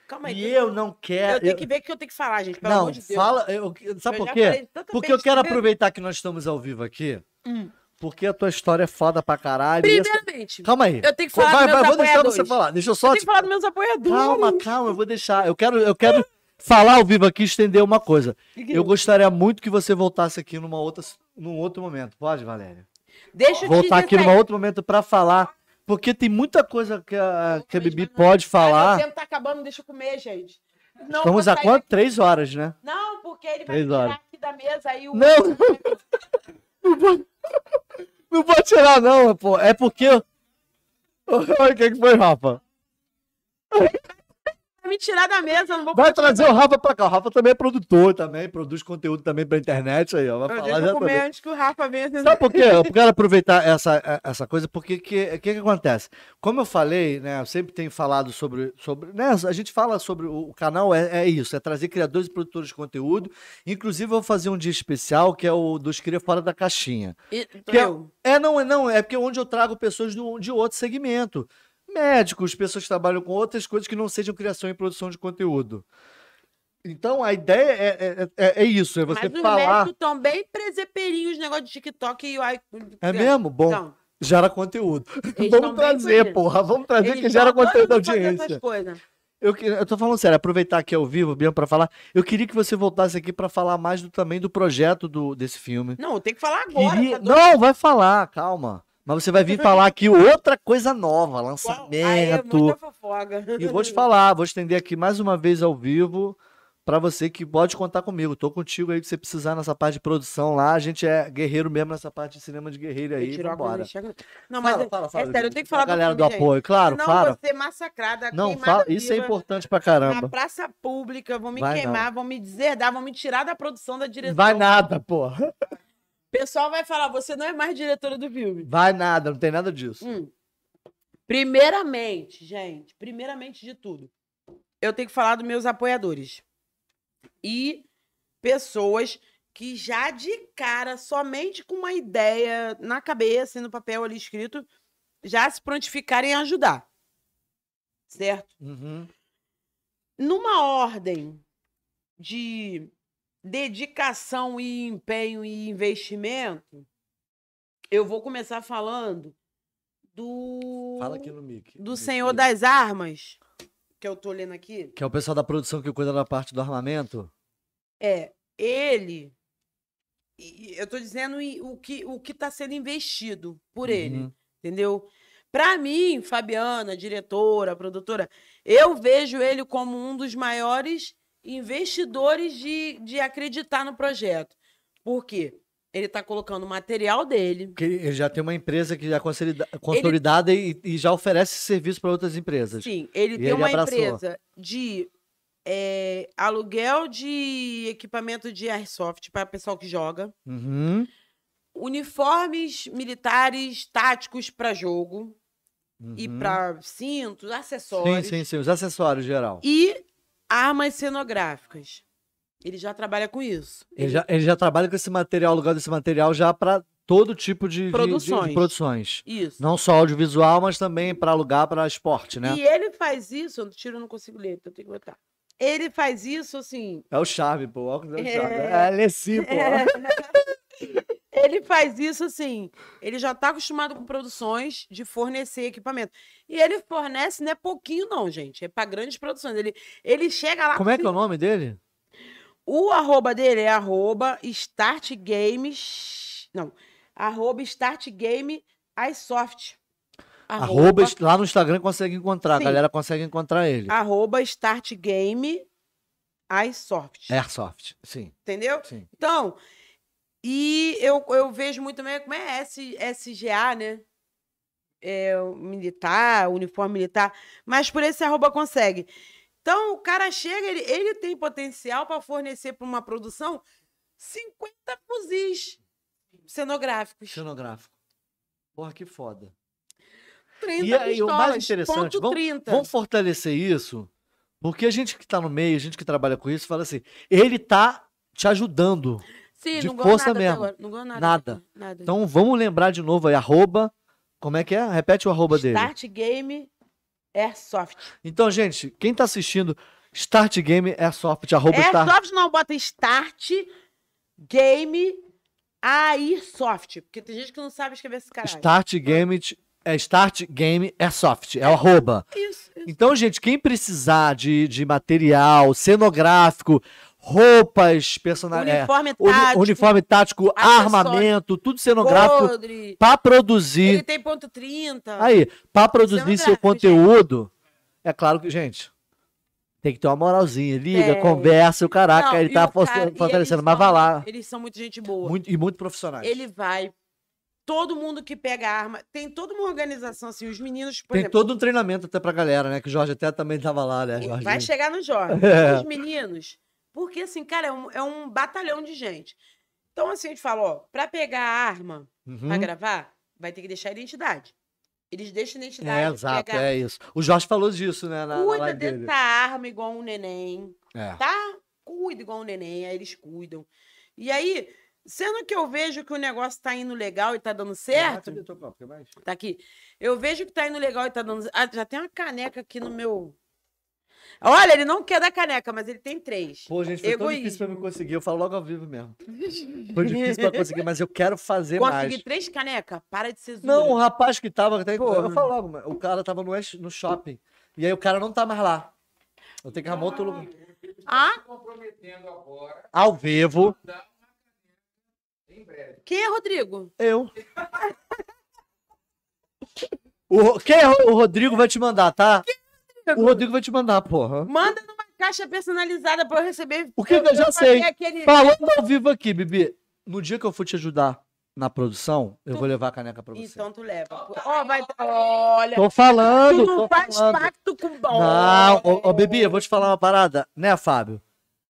B: Calma aí.
A: E eu não quero.
B: Eu tenho que ver o que eu tenho que falar, gente. Pelo
A: Não,
B: amor de Deus.
A: fala. eu- sabe
B: Eu
A: por quê? Porque eu quero aproveitar que nós estamos ao vivo aqui.
B: Hum.
A: Porque a tua história é foda pra caralho. e essa-
B: Primeiramente,
A: Calma aí.
B: eu tenho que falar
A: vai,
B: dos
A: vai,
B: meus
A: vou deixar você
B: apoiadores.
A: falar. Deixa eu só
B: eu tenho
A: te
B: que falar dos meus apoiadores.
A: Calma, calma, eu vou deixar. Eu quero, eu quero falar ao vivo aqui e estender uma coisa. Eu gostaria muito que você voltasse aqui numa outra, num outro momento. Pode, Valéria?
B: Deixa eu
A: Voltar aqui num outro momento pra falar. Porque tem muita coisa que a, que a Bibi pode falar.
B: meu tempo tá acabando, deixa eu comer, gente. Não,
A: Estamos
B: sair
A: quanto? Três horas, né?
B: Não, porque ele vai
A: Três
B: tirar
A: horas.
B: aqui da mesa aí o...
A: Não! Não pode, não pode tirar, não, pô. É porque. O que, que foi, Rafa?
B: Me tirar da mesa, não vou
A: Vai trazer o Rafa pra cá. O Rafa também é produtor, também, produz conteúdo também pra internet aí, ó. Vai
B: Eu
A: falar
B: eu comer antes que o Rafa venha.
A: Sabe por quê? Eu quero aproveitar essa, essa coisa, porque o que, que, que acontece? Como eu falei, né? Eu sempre tenho falado sobre. sobre né, a gente fala sobre o, o canal, é, é isso, é trazer criadores e produtores de conteúdo. Inclusive, eu vou fazer um dia especial que é o dos Cria Fora da Caixinha.
B: E-
A: Que é, é, não, é não, é porque onde eu trago pessoas do- de outro segmento. Médicos, pessoas que trabalham com outras coisas que não sejam criação e produção de conteúdo. Então a ideia é, é, é, é isso, é você
B: Mas os
A: falar.
B: médicos estão bem preseperinhos, os negócios de TikTok e o
A: É mesmo? Bom,
B: Então,
A: gera conteúdo. Vamos trazer, porra. Vamos trazer
B: Eles
A: que gera conteúdo da audiência. Eu, eu tô falando sério, aproveitar aqui ao vivo, Bian, pra falar. Eu queria que você voltasse aqui pra falar mais do, também do projeto do, desse filme.
B: Não, tem que falar agora.
A: Queria-
B: tá?
A: Não, vai falar, calma. Mas você vai vir falar aqui outra coisa nova?
B: Aí é
A: lançamento.
B: fofoca.
A: E vou te falar, vou estender aqui mais uma vez ao vivo pra você que pode contar comigo. Tô contigo aí que você precisar nessa parte de produção lá. A gente é guerreiro mesmo nessa parte de cinema de guerreiro aí.
B: A
A: Vambora.
B: chega- Não, mas
A: Fala,
B: é-
A: fala, fala,
B: é sério, eu tenho que falar
A: galera do apoio, claro,
B: Senão
A: fala.
B: vou ser massacrada,
A: Não, fala, isso é importante pra
B: Na
A: caramba.
B: praça pública, vão me
A: Vai
B: queimar, vão me deserdar, vão me tirar da produção da direção.
A: Vai nada, porra.
B: O pessoal vai falar, você não é mais diretora do filme.
A: Vai nada, não tem nada disso.
B: Hum. Primeiramente, gente, primeiramente de tudo, eu tenho que falar dos meus apoiadores. E pessoas que já de cara, somente com uma ideia na cabeça e no papel ali escrito, já se prontificarem a ajudar. Certo?
A: Uhum.
B: Numa ordem de dedicação e empenho e investimento, eu vou começar falando do
A: Fala aqui no mic.
B: do Senhor das Armas, que eu tô lendo aqui.
A: Que é o pessoal da produção que cuida da parte do armamento.
B: É, ele eu tô dizendo o que o que está sendo investido por ele,
A: Uhum.
B: entendeu? Para mim, Fabiana, diretora, produtora, eu vejo ele como um dos maiores investidores de, de acreditar no projeto. Por quê? Ele está colocando o material dele.
A: Porque ele já tem uma empresa que já é consolida- consolidada e, e já oferece serviço para outras empresas.
B: Sim, ele
A: E
B: tem
A: ele
B: uma
A: abraçou.
B: empresa de eh, aluguel de equipamento de airsoft para pessoal que joga,
A: Uhum,
B: uniformes militares táticos para jogo e
A: uhum.
B: para cintos,
A: Sim,
B: acessórios
A: sim, sim. Os acessórios geral.
B: e armas cenográficas. Ele já trabalha com isso.
A: Ele já, ele já trabalha com esse material, alugado desse material já para todo tipo de de- de- de
B: Produções.
A: produções.
B: Isso.
A: Não só audiovisual, mas também para alugar para esporte, né?
B: E ele faz isso, eu tiro, eu não consigo ler, então eu tenho que botar. Ele faz isso assim,
A: É o chave, pô. O óculos é o
B: É.
A: É, ele é pô.
B: Ele faz isso assim. Ele já está acostumado com produções de fornecer equipamento. E ele fornece, não é pouquinho, não, gente. É para grandes produções. Ele, ele chega lá.
A: Como é que é o nome dele?
B: O arroba dele é arroba Start Games. Não. Arroba Start Game iSoft.
A: Arroba, lá no Instagram consegue encontrar.
B: Sim.
A: A galera consegue encontrar ele.
B: arroba Start Game iSoft.
A: Airsoft. Sim,
B: Entendeu?
A: sim.
B: Então, e eu, eu vejo muito também como é S, SGA, né? É, militar, uniforme militar, mas por esse arroba consegue. Então, o cara chega, ele, ele tem potencial para fornecer para uma produção 50 fuzis cenográficos.
A: Cenográfico. Porra, que foda.
B: 30
A: E aí, o mais
B: pistolas,
A: interessante, vamos-
B: 30.
A: Vamos fortalecer isso, porque a gente que tá no meio, a gente que trabalha com isso, fala assim, ele tá te ajudando.
B: Sim,
A: de força mesmo.
B: Não ganhou nada.
A: Nada.
B: nada.
A: Então vamos lembrar de novo aí, arroba, como é que é? Repete o arroba dele.
B: Start Game Airsoft.
A: Então, gente, quem tá assistindo, Start Game Airsoft, arroba Start.
B: Airsoft não, bota Start Game Airsoft. Porque tem gente que não sabe escrever esse caralho.
A: Start Game, é Start Game Airsoft, é o arroba.
B: Isso, isso.
A: Então, gente, quem precisar de, de material cenográfico, roupas personalizadas,
B: Uniforme
A: uni-
B: tático,
A: uniforme tático, armamento, tudo cenográfico para
B: Ele
A: produzir.
B: tem ponto 30.
A: Aí, para produzir seu conteúdo, é claro que, gente, tem que ter uma moralzinha. Liga,
B: Tem.
A: conversa, o caraca,
B: Não,
A: ele tá
B: cara-
A: fortalecendo, mas vai lá.
B: Eles são muito gente boa.
A: Muito, e muito profissionais.
B: Ele vai. Todo mundo que pega arma. Tem toda uma organização, assim, os meninos, por
A: Tem
B: exemplo.
A: todo um treinamento até pra galera, né? Que o Jorge até também tava lá, né?
B: Vai
A: Jorginho?
B: chegar no Jorge.
A: É.
B: Os meninos. Porque, assim, cara, é um, é um batalhão de gente. Então, assim, a gente fala, ó, pra pegar a arma
A: Uhum.
B: pra gravar, vai ter que deixar a identidade. Eles deixam a identidade.
A: É, exato,
B: pega-
A: é isso. O Jorge falou disso, né? Na, na
B: Cuida
A: live dele.
B: dessa arma igual um neném,
A: É.
B: tá? Cuida igual um neném, aí eles cuidam. E aí, Sendo que eu vejo que o negócio tá indo legal e tá dando
A: Ah,
B: certo.
A: Quer mais?
B: Tá aqui. Eu vejo que tá indo legal e tá dando. Ah, já tem uma caneca aqui no meu. Olha, ele não quer dar caneca, mas ele tem três.
A: Pô, gente, foi tão
B: Egoísmo.
A: difícil pra me conseguir. Eu falo logo ao vivo mesmo. Foi difícil pra conseguir, mas eu quero fazer
B: Consegui
A: mais.
B: três canecas? Para de ser
A: Não, o rapaz que tava. Até,
B: Porra.
A: eu falo logo, o cara tava no, no shopping. E aí o cara não tá mais lá. Eu tenho que arrumar outro lugar.
B: Ah,
F: comprometendo agora,
A: Ao vivo,
F: em breve.
B: que é, Rodrigo?
A: eu. O, quem é o Rodrigo vai te mandar, tá? O Rodrigo vai te mandar, porra.
B: Manda numa caixa personalizada pra eu receber.
A: O que que eu já sei?
B: Aquele...
A: Falando ao vivo aqui, Bibi. No dia que eu for te ajudar na produção, eu
B: Tu-
A: vou levar a caneca pra você.
B: Então tu leva. Ó, vai. Olha.
A: Tô falando,
B: Tu não faz
A: falando.
B: pacto com.
A: Não, ô, ô Bibi, eu vou te falar uma parada, né, Fábio?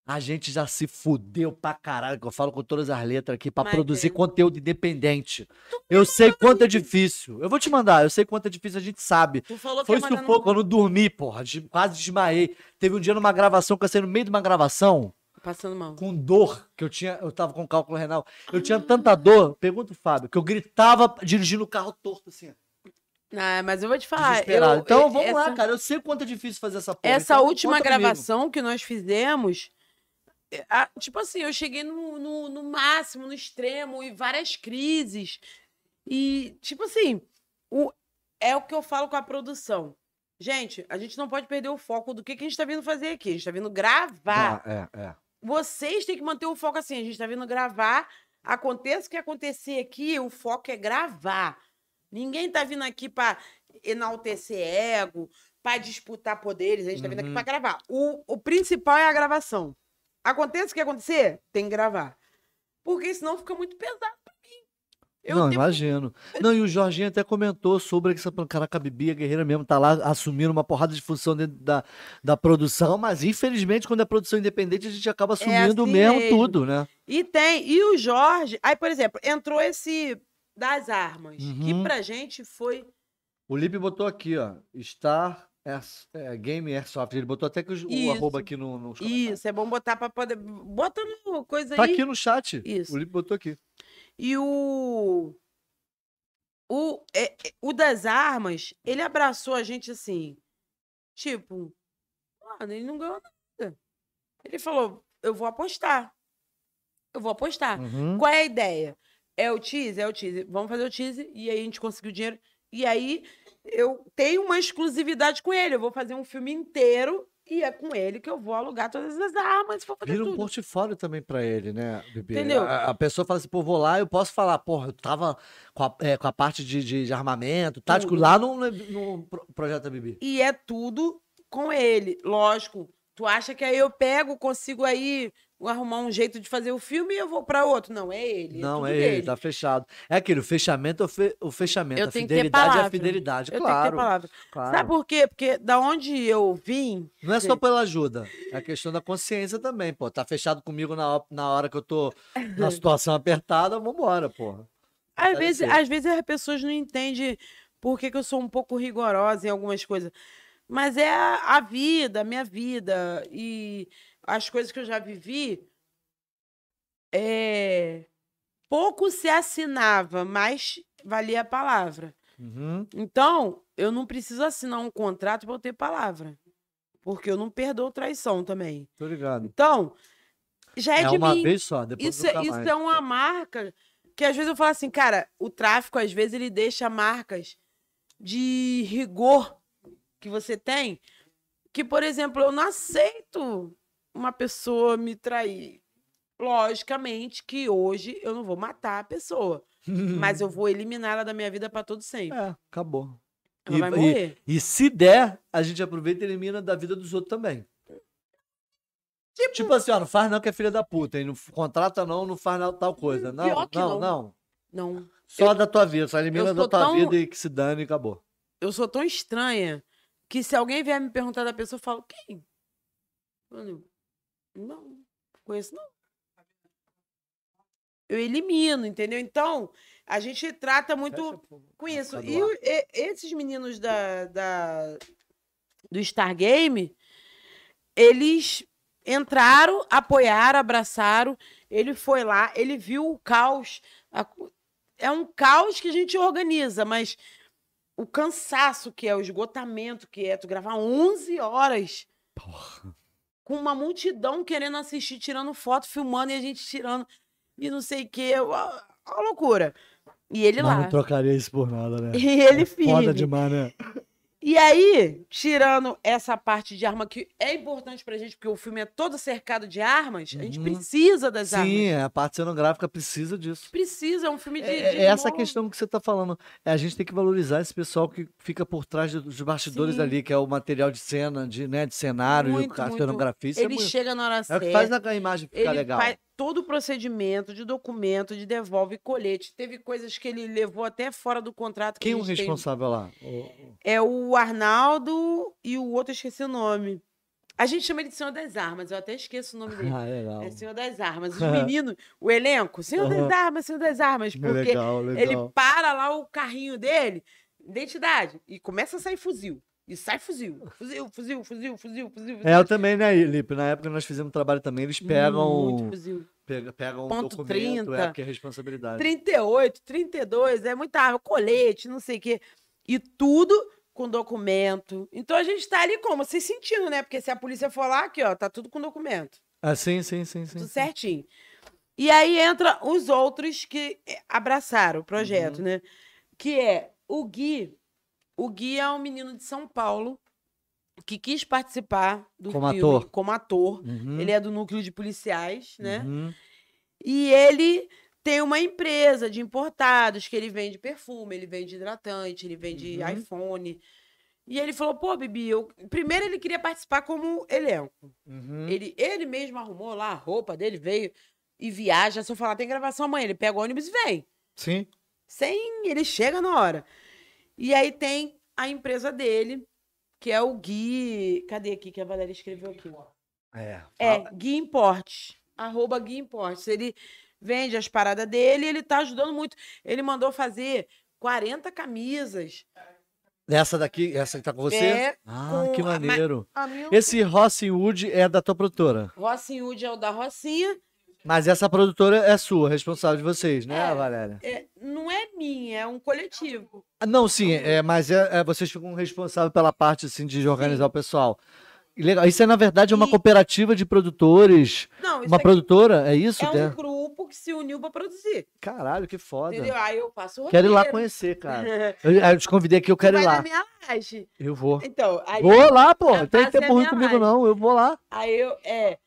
A: A gente já se fudeu pra caralho, que eu falo com todas as letras aqui, pra
B: Mas
A: produzir
B: é.
A: conteúdo independente. Eu sei quanto é difícil. Eu vou te mandar, eu sei quanto é difícil, a gente sabe.
B: Tu falou que
A: Foi
B: no-
A: sufoco, eu não dormi, porra. de- Quase desmaiei. Teve um dia numa gravação que eu saí no meio de uma gravação
B: Passando mal.
A: com dor, que eu tinha, eu tava com cálculo renal. Eu tinha tanta dor, pergunta o Fábio, que eu gritava dirigindo o carro torto assim,
B: Ah, mas eu vou te falar.
A: desesperado.
B: eu-
A: então vamos lá,
B: essa-
A: cara. Eu sei quanto é difícil fazer essa porra.
B: Essa
A: então
B: última
A: conta comigo.
B: gravação que nós fizemos, a- tipo assim, eu cheguei no, no, no máximo, no extremo, e várias crises. E, tipo assim, o, é o que eu falo com a produção. Gente, a gente não pode perder o foco do que, que a gente tá vindo fazer aqui. A gente tá vindo gravar.
A: Ah, é, é.
B: Vocês têm que manter o foco assim. A gente tá vindo gravar. Aconteça o que acontecer aqui, o foco é gravar. Ninguém tá vindo aqui pra enaltecer ego, pra disputar poderes. A gente tá vindo aqui
A: Uhum.
B: pra gravar. O, o principal é a gravação. Aconteça o que acontecer, tem que gravar. Porque senão fica muito pesado pra mim. Eu
A: não,
B: tenho-
A: imagino. Não, e o Jorginho até comentou sobre essa caraca, a Bibi, a guerreira mesmo, tá lá assumindo uma porrada de função dentro da, da produção, mas infelizmente, quando é produção independente, a gente acaba assumindo
B: assim
A: mesmo,
B: mesmo.
A: tudo, né?
B: E tem. E o Jorge. Aí, por exemplo, entrou esse das armas, que
A: Uhum.
B: pra gente foi.
A: O Lipe botou aqui, ó, Star Air- é, Game Airsoft. Ele botou até que o, arroba aqui no, nos.
B: Isso, é bom botar pra poder. Bota no coisa
A: Tá
B: aí.
A: aqui no chat.
B: Isso.
A: O Lipe botou aqui.
B: E o. O, é- é- o das armas, ele abraçou a gente assim. Tipo, mano, ele não ganhou nada. Ele falou: eu vou apostar. Eu vou apostar.
A: Uhum.
B: Qual é a ideia? É o tease? É o tease. Vamos fazer o tease e aí a gente conseguiu dinheiro. E aí eu tenho uma exclusividade com ele. Eu vou fazer um filme inteiro e é com ele que eu vou alugar todas as armas vou fazer
A: Vira um
B: tudo.
A: portfólio também pra ele, né, Bibi?
B: Entendeu?
A: A, a pessoa fala assim, pô, vou lá, eu posso falar, porra, eu tava com a, é, com a parte de, de, de armamento, tático,
B: Tudo.
A: lá no, no pro- projeto da Bibi.
B: E é tudo com ele. Lógico. Tu acha que aí eu pego, consigo aí arrumar um jeito de fazer o filme e eu vou pra outro? Não, é ele.
A: Não,
B: tudo
A: é
B: dele.
A: ele, tá fechado. É aquele, o fechamento é o, fe- o fechamento,
B: Eu
A: a
B: tenho que ter
A: fidelidade é a fidelidade,
B: Eu tenho que ter
A: claro.
B: palavra.
A: claro.
B: Sabe por quê? Porque da onde eu vim,
A: Não é só pela ajuda, é a questão da consciência também, pô. Tá fechado comigo na, na hora que eu tô na situação apertada, vambora, porra.
B: Às vezes,
A: ser.
B: às vezes as pessoas não entendem por que, que eu sou um pouco rigorosa em algumas coisas. Mas é a, a vida, a minha vida. E as coisas que eu já vivi. É... Pouco se assinava, mas valia a palavra.
A: Uhum.
B: Então, eu não preciso assinar um contrato para eu ter palavra. Porque eu não perdoo traição também.
A: Tô ligado.
B: Então, já é,
A: É,
B: de
A: uma
B: mim.
A: vez só, depois
B: Isso, é- isso
A: mais.
B: é uma marca que às vezes eu falo assim, cara, o tráfico às vezes ele deixa marcas de rigor que você tem, que por exemplo, eu não aceito uma pessoa me trair. Logicamente que hoje eu não vou matar a pessoa, mas eu vou eliminar ela da minha vida para todo sempre.
A: É, acabou.
B: Ela
A: e-
B: vai
A: e-
B: morrer.
A: E se der, a gente aproveita e elimina da vida dos outros também. Tipo, assim, ó, não faz não que é filha da puta, hein? Não contrata não, não faz não, tal coisa. Não, não,
B: não.
A: não,
B: Não.
A: Só da tua vida, só elimina
B: eu
A: da tua
B: tão-
A: vida e que se dane e acabou.
B: eu sou tão estranha que se alguém vier me perguntar da pessoa, eu falo, quem? Mano, não, conheço não. Eu elimino, entendeu? Então, a gente trata muito com isso. E, e- esses meninos da, da, do Star Game, eles entraram, apoiaram, abraçaram. Ele foi lá, ele viu o caos. a- É um caos que a gente organiza, mas o cansaço que é, o esgotamento que é, tu gravar 11 horas com uma multidão querendo assistir, tirando foto, filmando e a gente tirando e não sei o quê. Uma, uma loucura. E ele
A: Mas
B: lá.
A: não trocaria isso por nada, né?
B: E ele firme.
A: Foda demais, né?
B: E aí, tirando essa parte de arma que é importante pra gente, porque o filme é todo cercado de armas, a gente
A: Uhum.
B: precisa das armas.
A: Sim, a parte cenográfica precisa disso.
B: Precisa, é um filme de.
A: É,
B: de
A: é essa questão que você está falando. É, a gente tem que valorizar esse pessoal que fica por trás dos bastidores
B: Sim.
A: ali, que é o material de cena, de, né, de cenário, e
B: Muito,
A: o- a
B: muito.
A: cenografia. Isso é,
B: Ele
A: muito-
B: chega na hora
A: é o
B: certa.
A: que faz a imagem ficar
B: ele
A: legal.
B: faz todo o procedimento de documento, de devolve colete. Teve coisas que ele levou até fora do contrato. Que
A: Quem é o responsável lá? O-
B: É o Arnaldo e o outro, esqueci o nome. A gente chama ele de Senhor das Armas, eu até esqueço o nome dele.
A: Ah, legal.
B: É Senhor das Armas. Os meninos, o elenco, Senhor das. Armas, Senhor das Armas. Porque
A: legal, legal.
B: ele para lá o carrinho dele, identidade, e começa a sair fuzil. E sai fuzil. Fuzil, fuzil, fuzil, fuzil, fuzil.
A: É, eu também, né, Lipe? Na época nós fizemos trabalho também, eles pegam.
B: Muito fuzil.
A: Pega, pegam um
B: Ponto
A: documento,
B: 30.
A: é, porque é responsabilidade.
B: 38, 32, é muita arma, colete, não sei o quê. E tudo com documento. Então a gente tá ali como? Se sentindo, né? Porque se a polícia for lá, aqui, ó, tá tudo com documento.
A: Ah, sim, sim, sim, sim.
B: tudo
A: sim.
B: certinho. E aí entra os outros que eh, abraçaram o projeto,
A: Uhum.
B: né? Que é o Gui. O Gui é um menino de São Paulo que quis participar do
A: Como
B: filme
A: ator?
B: como ator.
A: Uhum,
B: Ele é do núcleo de policiais, né?
A: uhum.
B: E ele tem uma empresa de importados que ele vende perfume, ele vende hidratante, ele vende
A: Uhum.
B: iPhone. E ele falou: pô, Bibi, eu... primeiro ele queria participar como elenco.
A: Uhum.
B: Ele, ele mesmo arrumou lá a roupa dele, veio e viaja. Se eu falar, tem gravação amanhã, ele pega o ônibus e vem.
A: Sim.
B: Sem. Ele chega na hora. E aí tem a empresa dele, que é o Gui. Cadê aqui que a Valéria escreveu aqui?
A: É.
B: É, Gui Importes. Arroba Gui Importes. Ele vende as paradas dele e ele tá ajudando muito. Ele mandou fazer 40 camisas.
A: Essa daqui, essa que tá com você?
B: É,
A: ah,
B: com
A: que
B: a- ma-
A: maneiro.
B: A minha...
A: Esse Rossi Wood é da tua produtora.
B: Rocinha Wood é o da Rocinha.
A: Mas essa produtora é sua, responsável de vocês, né,
B: É.
A: Valéria?
B: É, não é minha, é um coletivo.
A: Ah, Não, sim, é, mas é, é, vocês ficam responsáveis pela parte assim, de organizar o pessoal. Legal. Isso é, na verdade, uma
B: E-
A: cooperativa de produtores.
B: Não, isso
A: Uma
B: aqui
A: produtora, é isso?
B: é um grupo que se uniu pra produzir.
A: Caralho, que foda.
B: Entendeu? Aí eu passo o
A: Quero ir lá conhecer, cara. Eu, eu te convidei aqui, eu quero ir
B: na
A: lá.
B: minha laje.
A: Eu vou.
B: Então, aí,
A: Vou lá, pô. tem
B: é
A: tempo ruim comigo,
B: live.
A: não. Eu vou lá.
B: aí eu, é,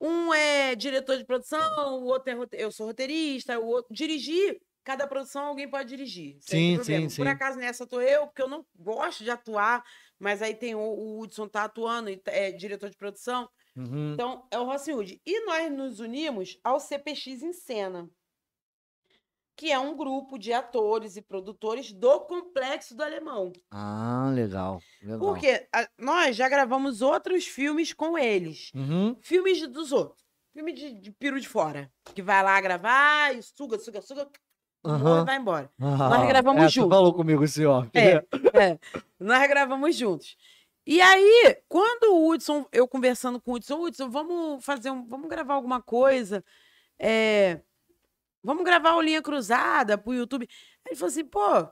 B: um é diretor de produção, o outro é rote- eu sou roteirista, o outro dirigir. Cada produção alguém pode dirigir. sem
A: Sim,
B: problema.
A: sim,
B: Por
A: sim.
B: acaso nessa tô eu, porque eu não gosto de atuar, mas aí tem o, o Hudson tá atuando, e é diretor de produção.
A: Uhum.
B: Então, é o Rossi Wood. E nós nos unimos ao CPX em Cena, que é um grupo de atores e produtores do Complexo do Alemão.
A: Ah, legal. legal.
B: Porque a- nós já gravamos outros filmes com eles.
A: Uhum.
B: Filmes dos outros. Filme de, de peru de fora. Que vai lá gravar e suga, suga, suga. E vai embora.
A: Ah,
B: gravamos
A: é,
B: junto.
A: Tu falou comigo ó.
B: É, é. Nós gravamos juntos. E aí, quando o Hudson, eu conversando com o Hudson, Hudson, vamos fazer um, vamos gravar alguma coisa. É, vamos gravar o Linha Cruzada pro YouTube. Ele falou assim, pô.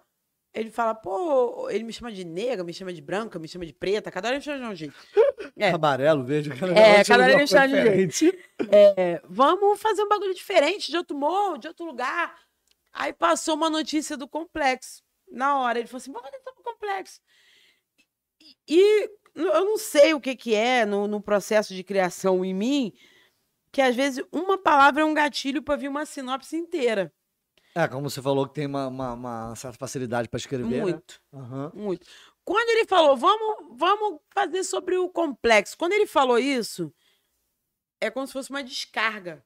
B: Ele fala, pô, ele me chama de negra, me chama de branca, me chama de preta, cada hora ele me chama de um jeito. É.
A: Amarelo, verde. Cada
B: É,
A: um
B: cada hora ele chama de jeito.
A: diferente.
B: É, vamos fazer um bagulho diferente, de outro morro, de outro lugar. Aí passou uma notícia do complexo. Na hora, ele falou assim: vamos tentar pro complexo. E, e eu não sei o que, que é no, no processo de criação em mim, que às vezes uma palavra é um gatilho para vir uma sinopse inteira.
A: É, como você falou que tem uma, uma, uma certa facilidade para escrever. né?
B: Muito.
A: Aham.
B: Muito. Quando ele falou, vamos, vamos fazer sobre o complexo. Quando ele falou isso, é como se fosse uma descarga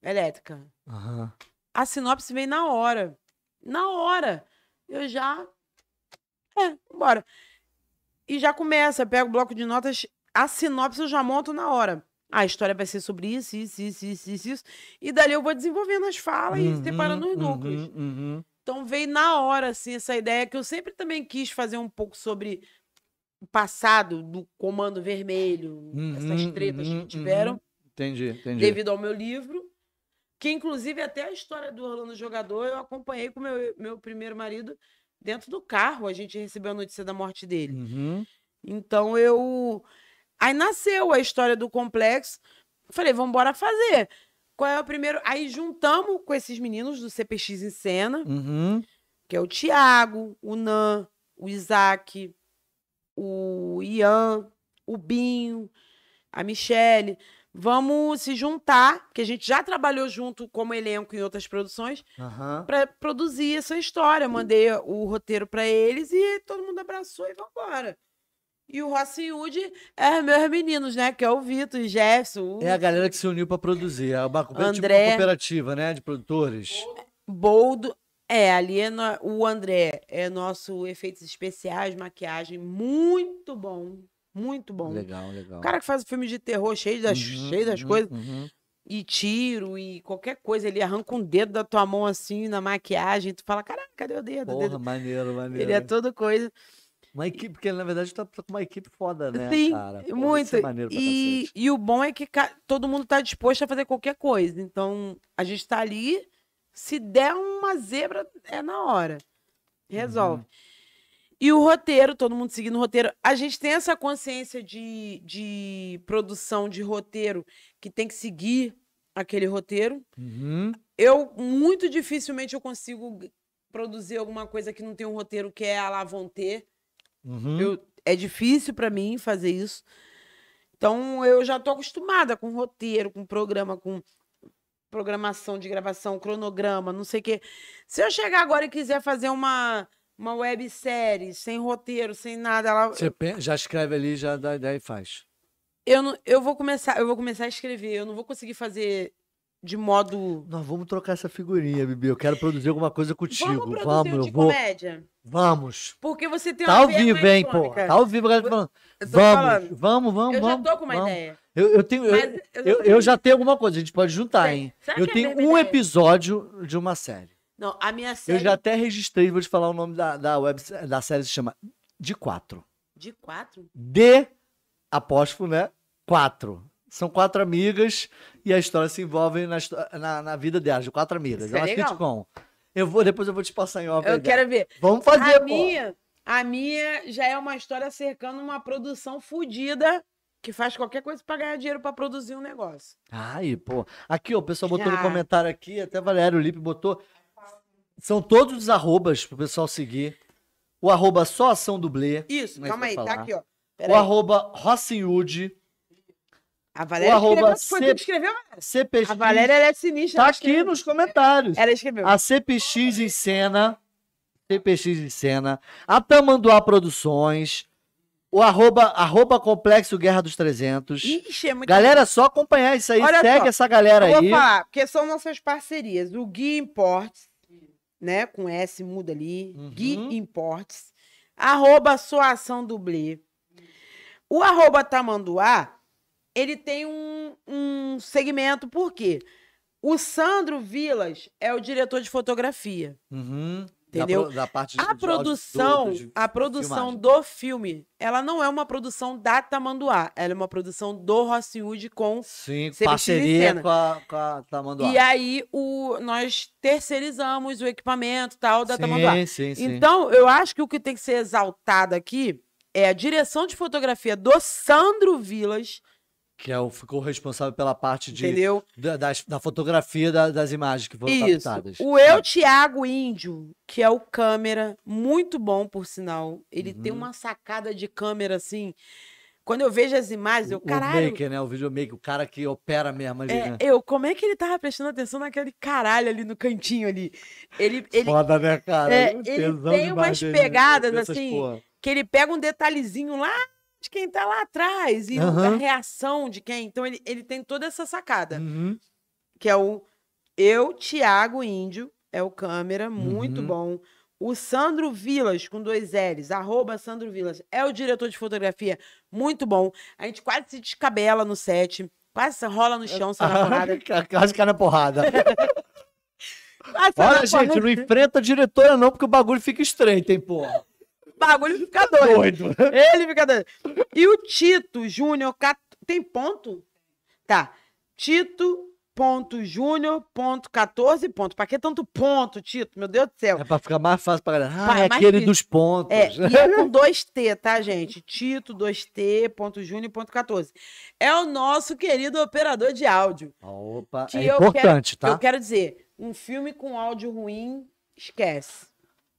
B: elétrica.
A: Aham.
B: A sinopse vem na hora. Na hora. Eu já. É, bora. E já começa, pego o bloco de notas, a sinopse eu já monto na hora. Ah, a história vai ser sobre isso, isso, isso, isso, isso, isso. E dali eu vou desenvolvendo as falas e
A: Uhum,
B: separando os núcleos.
A: uhum, uhum.
B: Então veio na hora, assim, essa ideia que eu sempre também quis fazer um pouco sobre passado do Comando Vermelho, essas
A: Uhum,
B: tretas
A: uhum,
B: que tiveram,
A: uhum. Entendi, entendi.
B: devido ao meu livro. Que, inclusive, até a história do Orlando Jogador eu acompanhei com meu, meu primeiro marido dentro do carro. A gente recebeu a notícia da morte dele.
A: Uhum.
B: Então eu. Aí nasceu a história do complexo. Falei, vamos embora fazer. Qual é o primeiro? Aí juntamos com esses meninos do CPX em cena,
A: Uhum.
B: que é o Tiago, o Nan, o Isaac, o Ian, o Binho, a Michele. Vamos se juntar, porque a gente já trabalhou junto como elenco em outras produções,
A: Aham.
B: para produzir essa história. Mandei o roteiro para eles e todo mundo abraçou e vambora. E o Rossi Yudi é meus meninos, né? Que é o Vitor, o Jefferson, o
A: É a galera que se uniu pra produzir. É uma, cooperativa, tipo
B: André.
A: uma cooperativa, né? De produtores.
B: Boldo. É, ali é no- o André é nosso efeitos especiais, maquiagem, muito bom. Muito bom.
A: Legal, legal.
B: O cara que faz filme de terror cheio das,
A: Uhum,
B: cheio das
A: uhum,
B: coisas.
A: uhum.
B: e tiro e qualquer coisa, ele arranca um dedo da tua mão assim na maquiagem, tu fala, caraca, cadê o dedo?
A: Porra,
B: dedo-
A: maneiro, maneiro.
B: Ele é toda coisa.
A: Uma equipe, porque na verdade tá, tá com uma equipe foda, né,
B: Sim,
A: cara? Porra,
B: muito.
A: Isso maneiro pra
B: E, e o bom é que todo mundo tá disposto a fazer qualquer coisa. Então, a gente tá ali, se der uma zebra, é na hora. Resolve.
A: Uhum.
B: E o roteiro, todo mundo seguindo o roteiro. A gente tem essa consciência de, de produção de roteiro que tem que seguir aquele roteiro.
A: Uhum.
B: Eu, muito dificilmente, eu consigo produzir alguma coisa que não tem um roteiro que é a lá vão ter.
A: Uhum.
B: Eu- é difícil pra mim fazer isso. Então, eu já tô acostumada com roteiro, com programa, com programação de gravação, cronograma, não sei o quê. Se eu chegar agora e quiser fazer uma, uma websérie sem roteiro, sem nada, ela,
A: Você já escreve ali, já dá ideia e faz.
B: eu, não, eu vou começar, eu vou começar a escrever. Eu não vou conseguir fazer de modo.
A: Nós vamos trocar essa figurinha, Bibi. Eu quero produzir alguma coisa contigo.
B: Vamos
A: Vamos, eu
B: de
A: vou.
B: comédia?
A: Vamos.
B: Porque você tem
A: Tá
B: uma
A: ao
B: veia
A: vivo, hein, pô. Tá ao vivo, galera falando.
B: Eu
A: Vamos,
B: falando.
A: vamos, vamos,
B: Eu já
A: vamos.
B: tô com uma
A: vamos.
B: ideia.
A: Eu, eu tenho. eu- Eu,
B: eu,
A: eu já tenho alguma coisa, a gente pode juntar,
B: Tem.
A: hein?
B: Será
A: Eu
B: é
A: tenho
B: mesma
A: um
B: ideia?
A: episódio de uma série.
B: Não, a minha
A: Eu
B: série
A: já até registrei, vou te falar o nome da, da web da série, se chama De Quatro.
B: de quatro.
A: De apóstrofo, né? Quatro. São quatro amigas e a história se envolve na, na, na vida delas, de quatro amigas.
B: Isso
A: é
B: é
A: uma
B: legal.
A: sitcom. Eu vou, depois eu vou te passar em off.
B: Eu quero ver.
A: Vamos fazer,
B: a
A: pô.
B: minha, a minha já é uma história cercando uma produção fodida que faz qualquer coisa pra ganhar dinheiro pra produzir um negócio.
A: Aí, pô. Aqui, ó, o pessoal botou no
B: Já.
A: comentário aqui, até Valério Lipe botou. São todos os arrobas pro pessoal seguir. O arroba só ação dublê.
B: Isso, calma aí, tá
A: falar.
B: aqui, ó.
A: O
B: Pera aí.
A: arroba Rocinhude.
B: A Valéria escreveu, foi
A: C-
B: tu que escreveu?
A: CPX.
B: A Valéria, é sinistra.
A: Tá aqui nos comentários.
B: Ela escreveu.
A: A CPX em cena. CPX em cena. A Tamanduá Produções. O arroba, arroba Complexo Guerra dos 300.
B: Ixi, é muito
A: Galera, só acompanhar isso aí.
B: Olha
A: segue
B: só,
A: essa galera
B: Eu
A: aí.
B: vou falar, porque são nossas parcerias. O Gui Imports, né? Com S muda ali.
A: Uhum.
B: Gui Imports. Arroba Soação Dublê. O arroba Tamanduá, ele tem um, um segmento, por quê? O Sandro Vilas é o diretor de fotografia.
A: Uhum.
B: Entendeu?
A: Da, da parte de-
B: A
A: de-
B: produção,
A: do- de
B: a produção
A: filmagem.
B: do filme, ela não é uma produção da Tamanduá, ela é uma produção do Rosswood com
A: Sim, parceria com a, com a Tamanduá.
B: E aí o, nós terceirizamos o equipamento tal da Tamanduá.
A: sim, sim, sim.
B: Então, eu acho que o que tem que ser exaltado aqui é a direção de fotografia do Sandro Vilas,
A: Que é o, ficou responsável pela parte de,
B: entendeu?
A: da, das- da fotografia da- das imagens que foram
B: Isso.
A: captadas.
B: O eu, Thiago Índio, que é o câmera, muito bom, por sinal. Ele tem
A: Uhum.
B: uma sacada de câmera assim. Quando eu vejo as imagens, eu,
A: o
B: caralho.
A: maker, né? O videomaker, o cara que opera mesmo ali,
B: É,
A: né?
B: eu, como é que ele tava prestando atenção naquele caralho ali no cantinho ali? Ele, ele,
A: Foda, né, cara?
B: É, ele tem umas
A: né?
B: pegadas, assim,
A: porra.
B: que ele pega um detalhezinho lá de quem tá lá atrás e
A: Aham.
B: a reação de quem. Então ele, ele tem toda essa sacada,
A: Uhum.
B: que é o eu, Thiago Índio, é o câmera, muito
A: Uhum.
B: bom. O Sandro Vilas, com dois L's, arroba Sandro Vilas, é o diretor de fotografia, muito bom. A gente quase se descabela no set, quase se rola no chão, sai na porrada.
A: Quase cai na porrada. Olha, gente,
B: porrada.
A: não enfrenta a diretora não, porque o bagulho fica estreito, hein, porra.
B: Bagulho fica doido.
A: Doido.
B: Ele fica doido. E o Tito Júnior, cat- tem ponto? Tá. Tito.júnior.14 ponto. Pra que tanto ponto, Tito? Meu Deus do céu.
A: É pra ficar mais fácil pra galera. Ah,
B: Vai,
A: é aquele
B: difícil.
A: dos pontos.
B: É, e é com 2T, tá, gente? Tito, 2T, ponto Júnior, ponto 14. É o nosso querido operador de áudio.
A: Opa,
B: Que
A: é importante, tá?
B: Eu quero dizer, um filme com áudio ruim, esquece.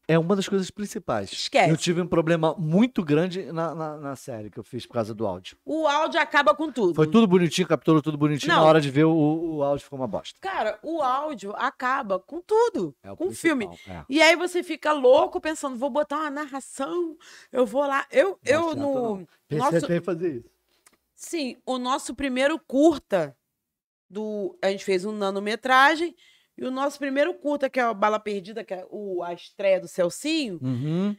A: É uma das coisas principais.
B: Esquece.
A: Eu tive um problema muito grande na, na, na série que eu fiz por causa do áudio.
B: O áudio acaba com tudo.
A: Foi tudo bonitinho, capturou tudo bonitinho.
B: Não.
A: Na hora de ver, o, o áudio ficou uma bosta.
B: Cara, o áudio acaba com tudo.
A: É o
B: com o filme.
A: é.
B: E aí você fica louco pensando, vou botar uma narração, eu vou lá. Eu,
A: Dá
B: eu no.
A: não. Pensei
B: Nosso,
A: até em fazer isso.
B: sim, o nosso primeiro curta do. A gente fez um nanometragem. E o nosso primeiro curta, que é a Bala Perdida, que é o, a estreia do Celcinho,
A: Uhum.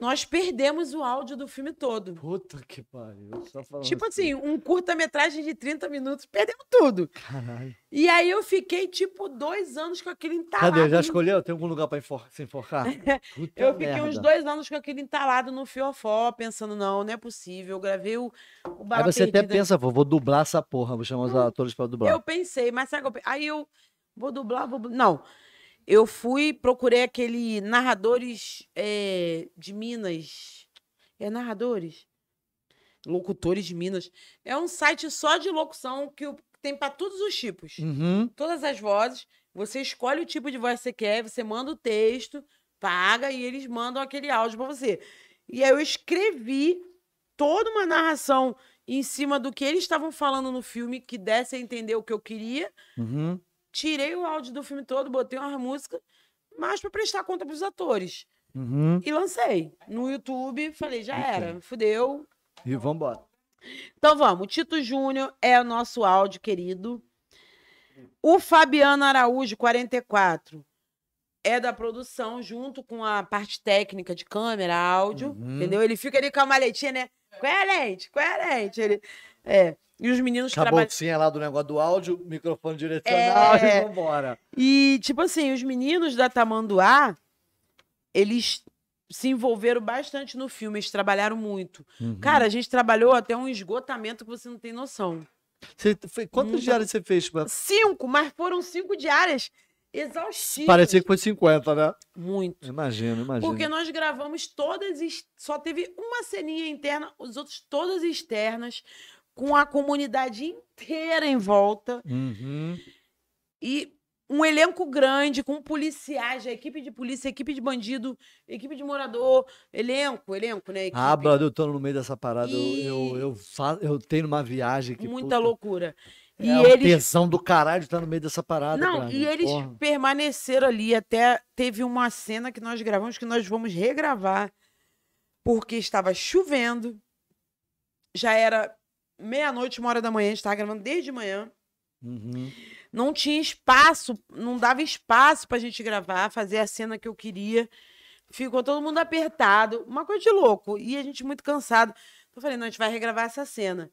B: nós perdemos o áudio do filme todo.
A: Puta que pariu. Só falando
B: Tipo assim, um curta-metragem de 30 minutos, perdemos tudo.
A: Caralho.
B: E aí eu fiquei, tipo, dois anos com aquele entalado.
A: Cadê? Já escolheu? Tem algum lugar pra enfor- se enforcar?
B: Eu fiquei
A: merda.
B: uns dois anos com aquele entalado no fiofó, pensando, não, não é possível. Eu gravei o, o
A: Aí
B: Bala
A: você até
B: Perdida.
A: pensa, vou, dublar essa porra, vou chamar os atores pra dublar.
B: Eu pensei, mas sabe que eu Aí eu vou dublar, vou... Não. Eu fui, procurei aquele narradores é, de Minas. É narradores? Locutores de Minas. É um site só de locução que tem para todos os tipos.
A: Uhum.
B: Todas as vozes. Você escolhe o tipo de voz que você quer, você manda o texto, paga e eles mandam aquele áudio para você. E aí eu escrevi toda uma narração em cima do que eles estavam falando no filme que desse a entender o que eu queria.
A: Uhum.
B: Tirei o áudio do filme todo, botei uma música, mas para prestar conta pros atores.
A: Uhum.
B: E lancei no YouTube, falei, já era, fudeu.
A: E vambora.
B: Então vamos, o Tito Júnior é o nosso áudio querido. O Fabiano Araújo, 44, é da produção, junto com a parte técnica de câmera, áudio,
A: Uhum.
B: entendeu? Ele fica ali com a maletinha, né? Qual é a lente? Qual é a lente? Ele... É. E os meninos
A: Acabou a
B: trabalham.
A: bolsinha lá do negócio do áudio, microfone direcional
B: É.
A: e vambora.
B: E, tipo assim, os meninos da Tamanduá, eles se envolveram bastante no filme, eles trabalharam muito.
A: Uhum.
B: Cara, a gente trabalhou até um esgotamento que você não tem noção.
A: Você fe- quantas
B: Muita-
A: diárias você fez? pra-
B: Cinco, mas foram cinco diárias exaustivas.
A: Parecia que foi 50, né?
B: Muito.
A: Imagino, imagino.
B: Porque nós gravamos todas, só teve uma ceninha interna, os outros todas externas, com a comunidade inteira em volta.
A: Uhum.
B: E um elenco grande, com policiais, a equipe de polícia, equipe de bandido, equipe de morador, elenco, elenco, né? Equipe.
A: Ah, brother, eu tô no meio dessa parada. eu-
B: E-
A: Eu, eu, fa... eu tenho uma viagem que.
B: Muita
A: puta,
B: loucura. E
A: É um
B: eles.
A: tesão do caralho estar no meio dessa parada.
B: Não, e eles
A: Porra.
B: permaneceram ali até teve uma cena que nós gravamos que nós vamos regravar porque estava chovendo. Já era meia-noite, uma hora da manhã, a gente estava gravando desde manhã.
A: Uhum.
B: Não tinha espaço, não dava espaço pra gente gravar, fazer a cena que eu queria. Ficou todo mundo apertado, uma coisa de louco. E a gente muito cansado. Eu falei, não, a gente vai regravar essa cena.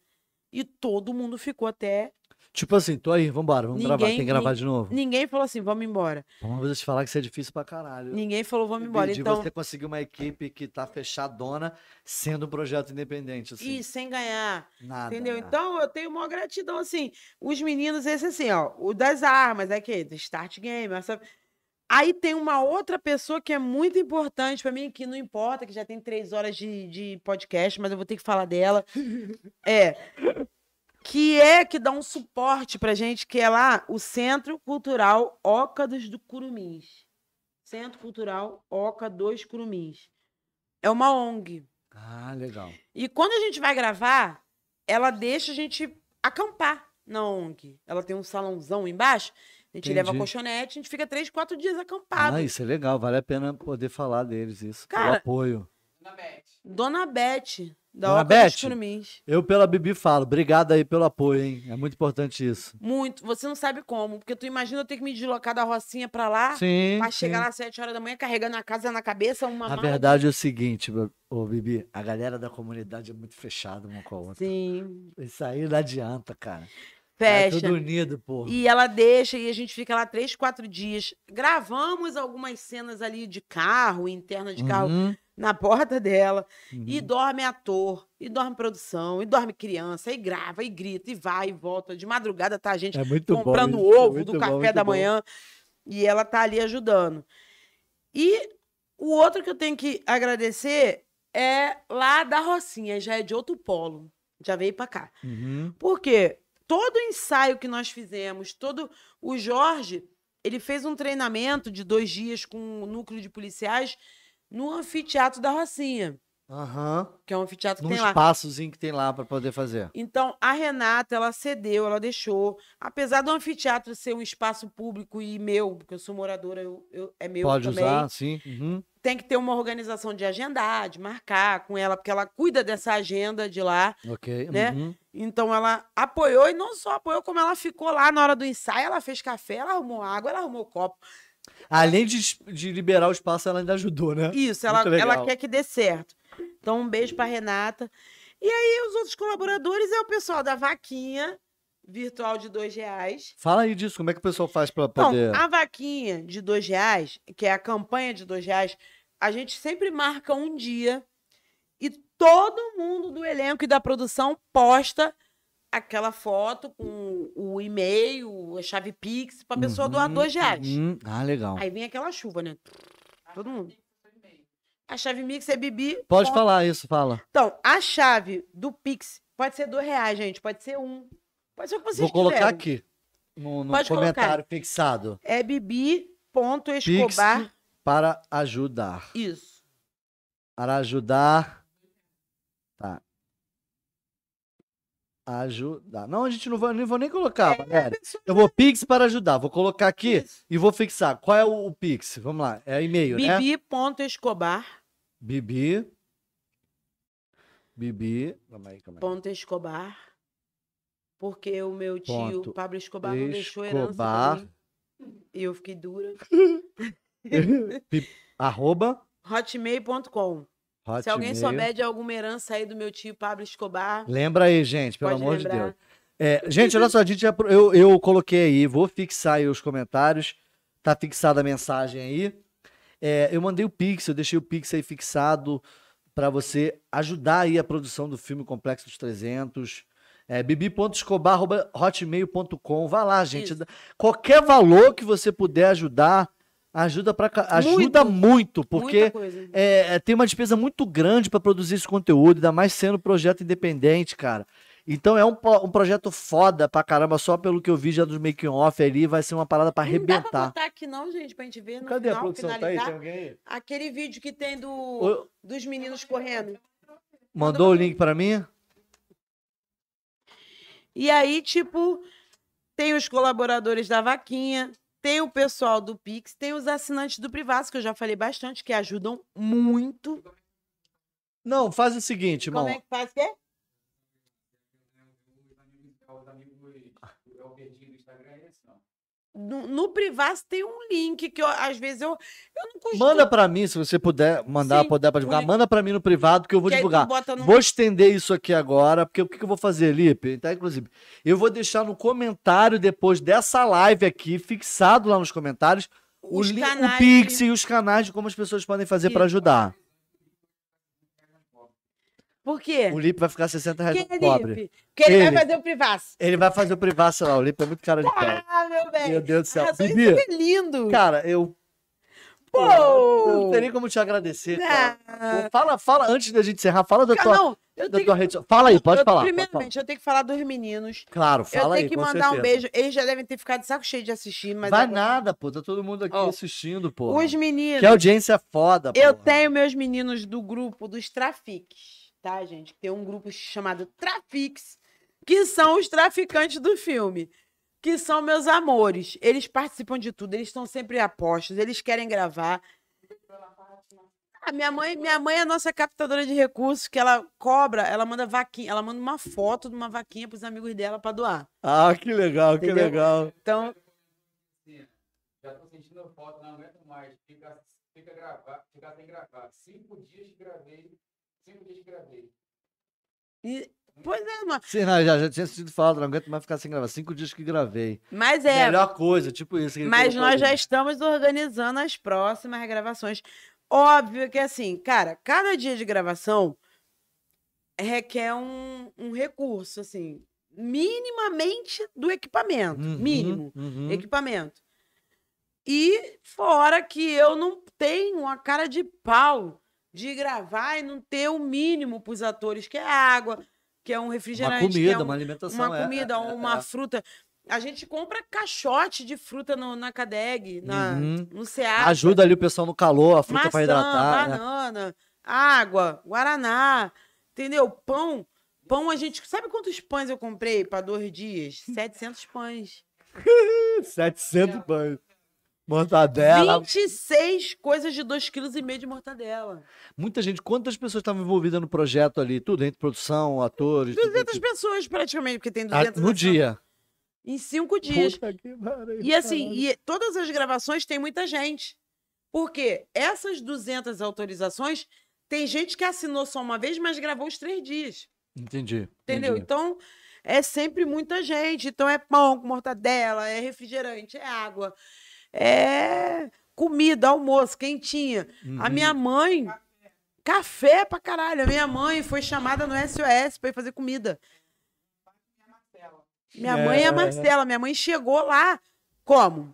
B: E todo mundo ficou até.
A: Tipo assim, tô aí, vambora, vamos gravar.
B: Ninguém-
A: Tem que gravar de novo.
B: Ninguém falou assim, vamos embora.
A: Vamos ver te falar que isso é difícil pra caralho.
B: Ninguém falou, vamos embora.
A: de
B: Então,
A: você conseguir uma equipe que tá fechadona, sendo um projeto independente, assim.
B: e sem ganhar.
A: Nada.
B: Entendeu? Então eu tenho uma gratidão, assim. Os meninos, esse assim, ó, o das armas, é que? Start Game. essa- Aí tem uma outra pessoa que é muito importante pra mim, que não importa, que já tem três horas de, de podcast, mas eu vou ter que falar dela. É. Que é que dá um suporte pra gente, que é lá o Centro Cultural Oca dos do Curumins. Centro Cultural Oca dos Curumins. É uma ONG.
A: Ah, legal.
B: E quando a gente vai gravar, ela deixa a gente acampar na ONG. Ela tem um salãozão embaixo, a gente leva a
A: Entendi.
B: colchonete, a gente fica três, quatro dias acampado.
A: Ah, isso é legal, vale a pena poder falar deles, isso.
B: Cara,
A: apoio.
D: Na Beth.
B: Dona Beth, da
A: Dona Beth? Eu, pela Bibi, falo, obrigado aí pelo apoio, hein? É muito importante isso.
B: Muito. Você não sabe como, porque tu imagina eu ter que me deslocar da Rocinha pra lá,
A: Sim.
B: pra
A: sim.
B: chegar lá às sete horas da manhã, carregando a casa na cabeça, uma
A: A
B: mala
A: verdade é o seguinte, ô Bibi, a galera da comunidade é muito fechada uma com a outra.
B: Sim,
A: Isso aí não adianta, cara. É
B: fecha.
A: tudo unido, pô.
B: E ela deixa e a gente fica lá três, quatro dias. Gravamos algumas cenas ali de carro, interna de carro,
A: Uhum.
B: Na porta dela.
A: Uhum.
B: E dorme ator, e dorme produção, e dorme criança, e grava, e grita, e vai e volta. De madrugada tá a gente
A: É muito bom
B: comprando
A: isso, é
B: ovo
A: muito
B: do
A: bom,
B: café da
A: bom.
B: manhã. E ela tá ali ajudando. E o outro que eu tenho que agradecer é lá da Rocinha, já é de outro polo. Já veio pra cá.
A: Uhum.
B: Porque todo ensaio que nós fizemos, todo o Jorge, ele fez um treinamento de dois dias com o núcleo de policiais no anfiteatro da Rocinha,
A: Aham.
B: que é um anfiteatro que
A: Num
B: tem lá.
A: espaçozinho que tem lá pra poder fazer.
B: Então, a Renata, ela cedeu, ela deixou. Apesar do anfiteatro ser um espaço público e meu, porque eu sou moradora, eu, eu- é meu
A: Pode
B: também.
A: usar, sim. Uhum.
B: Tem que ter uma organização de agendar, de marcar com ela, porque ela cuida dessa agenda de lá.
A: Ok.
B: Né?
A: uhum.
B: Então, ela apoiou, e não só apoiou, como ela ficou lá na hora do ensaio, ela fez café, ela arrumou água, ela arrumou copo.
A: Além de, de liberar o espaço, ela ainda ajudou, né?
B: Isso, ela, ela quer que dê certo. Então, um beijo pra Renata. E aí, os outros colaboradores é o pessoal da vaquinha virtual de dois reais.
A: Fala aí disso, como é que o pessoal faz pra
B: Então,
A: poder.
B: a vaquinha de dois reais, que é a campanha de dois reais, a gente sempre marca um dia e todo mundo do elenco e da produção posta aquela foto com o e-mail, a chave Pix, pra pessoa doar
A: Uhum,
B: dois reais.
A: uhum. Ah, legal.
B: Aí vem aquela chuva, né? Todo mundo. A chave Mix é Bibi.
A: Pode
B: ponto-
A: falar isso, fala.
B: Então, a chave do Pix pode ser dois reais, gente. Pode ser um. Pode ser o que vocês
A: Vou colocar
B: quiserem.
A: aqui. No, no comentário fixado.
B: É bibi.escobar.
A: Pix para ajudar.
B: Isso.
A: Para ajudar. Tá. Ajudar. Não, a gente não vai, nem vou nem colocar, Valéria. Eu vou Pix para ajudar. Vou colocar aqui
B: Isso.
A: e vou fixar. Qual é o, o Pix? Vamos lá. É e-mail, né?
B: Bibi.escobar.
A: Bibi. Bibi. Calma aí, calma aí.
B: Ponto Escobar. Porque o meu tio,
A: Ponto
B: Pablo Escobar, não deixou herança
A: Escobar.
B: mim. E eu fiquei dura.
A: Arroba.
B: Hotmail.com. Se alguém souber de alguma herança aí do meu tio Pablo Escobar,
A: Lembra aí, gente, pelo amor
B: lembrar.
A: de Deus. É, gente, olha só, gente já, eu, eu coloquei aí, vou fixar aí os comentários. Tá fixada a mensagem aí. É, eu mandei o Pix, eu deixei o Pix aí fixado para você ajudar aí a produção do filme Complexo dos 300. É, bibi.escobar.hotmail.com. Vai lá, gente.
B: Isso.
A: Qualquer valor que você puder ajudar, ajuda para ajuda muito, porque
B: muita coisa.
A: é, é, tem uma despesa muito grande para produzir esse conteúdo, ainda mais sendo projeto independente, cara. Então é um, um projeto foda pra caramba, só pelo que eu vi já dos making off ali, vai ser uma parada pra
B: Não dá pra
A: arrebentar.
B: botar aqui não, gente, pra gente ver no
A: Cadê a
B: final,
A: produção? Tá aí? Tem alguém aí?
B: Aquele vídeo que tem do, dos meninos correndo.
A: Mandou o link pra mim?
B: E aí, tipo, tem os colaboradores da Vaquinha, tem o pessoal do Pix, tem os assinantes do Privacy, que eu já falei bastante, que ajudam muito.
A: Não, faz o seguinte, irmão.
B: Como é que faz? Quê?
C: É o dedinho do Instagram, é esse, não.
B: No, no Privacy tem um link que eu, às vezes eu, eu não costumo.
A: Manda pra mim, se você puder mandar,
B: Sim,
A: puder pra divulgar, manda pra mim no privado que eu vou
B: que
A: divulgar.
B: no-
A: Vou estender isso aqui agora, porque o que, eu vou fazer, Lipe? Tá, inclusive, eu vou deixar no comentário depois dessa live aqui, fixado lá nos comentários, o,
B: os
A: li- o
B: canais
A: Pix e os canais de como as pessoas podem fazer pra
B: Isso.
A: ajudar.
B: Por quê?
A: O Lipe vai ficar 60 reais no pobre.
B: Lipe? Porque ele,
A: Ele.
B: vai fazer o Privacy.
A: Ele vai fazer o privacy lá, o Lipe é muito cara de pau.
B: Ah, meu bem.
A: Meu Deus do céu.
B: Arrasou,
A: Bibi,
B: isso é lindo.
A: cara, eu.
B: Pô!
A: Eu não tem nem como te agradecer, cara.
B: Ah,
A: Pô, Fala, fala, antes da gente encerrar, fala da
B: cara,
A: tua,
B: não, eu
A: da tua rede social. Fala aí, pode
B: eu-
A: falar. pode
B: Primeiramente, eu tenho que falar dos meninos.
A: falar. Claro,
B: eu
A: fala
B: tenho
A: aí,
B: que mandar um
A: certeza.
B: beijo. Eles já devem ter ficado de saco cheio de assistir, mas
A: Vai
B: agora-
A: nada, pô. Tá todo mundo aqui
B: Ó,
A: assistindo, pô.
B: os meninos.
A: Que audiência foda, pô.
B: Eu tenho meus meninos do grupo dos Trafiques, tá, gente? Tem um grupo chamado Trafiques, que são os traficantes do filme, que são meus amores. Eles participam de tudo, eles estão sempre a postos, eles querem gravar. Ah, minha mãe, minha mãe é a nossa captadora de recursos, que ela cobra, ela manda vaquinha, ela manda uma foto de uma vaquinha pros amigos dela para doar.
A: Ah, que legal, que
B: Entendeu?
A: legal.
B: Então,
C: Já tô sentindo falta, não aguento mais. Fica, fica, gravar, fica sem gravar. Cinco dias que gravei. Cinco dias que gravei.
B: e- pois é, mano.
A: Sim, não, já, já tinha sentido falta, não aguento mais ficar sem gravar. Cinco dias que gravei.
B: Mas é,
A: Melhor coisa, tipo isso.
B: Mas nós já estamos organizando as próximas gravações. Óbvio que assim, cara, cada dia de gravação requer um, um recurso, assim, minimamente do equipamento.
A: Uhum,
B: Mínimo.
A: uhum.
B: Equipamento. E fora que eu não tenho a cara de pau de gravar e não ter o mínimo para os atores, que é água, que é um
A: Uma
B: refrigerante, que
A: comida,
B: é um-
A: uma alimentação.
B: uma
A: é,
B: comida,
A: é, é,
B: uma
A: é.
B: fruta. A gente compra caixote de fruta no- na Cadeg, na,
A: Uhum.
B: no Seara.
A: Ajuda ali o pessoal no calor, a fruta para hidratar. né?
B: banana, água, guaraná, entendeu? Pão. Pão a gente... Sabe quantos pães eu comprei para dois dias? 700 pães.
A: 700 banhos. Mortadela.
B: 26 coisas de 2,5 kg de mortadela.
A: Muita gente. Quantas pessoas estavam envolvidas no projeto ali? Tudo, entre produção, atores. tudo,
B: 200
A: tudo.
B: pessoas praticamente, porque tem
A: Ah,
B: 200
A: no
B: ação-
A: dia.
B: Em cinco dias.
A: Puta que pariu,
B: E assim, e todas as gravações tem muita gente. Porque essas 200 autorizações, tem gente que assinou só uma vez, mas gravou os três dias.
A: Entendi.
B: Entendeu?
A: entendi.
B: Então, é sempre muita gente. Então, é pão com mortadela, é refrigerante, é água, é comida, almoço, quentinha. A
A: Uhum.
B: minha mãe, café pra caralho. A minha mãe foi chamada no SOS pra ir fazer comida. Minha mãe é
A: É.
B: a Marcela. Minha mãe chegou lá. Como?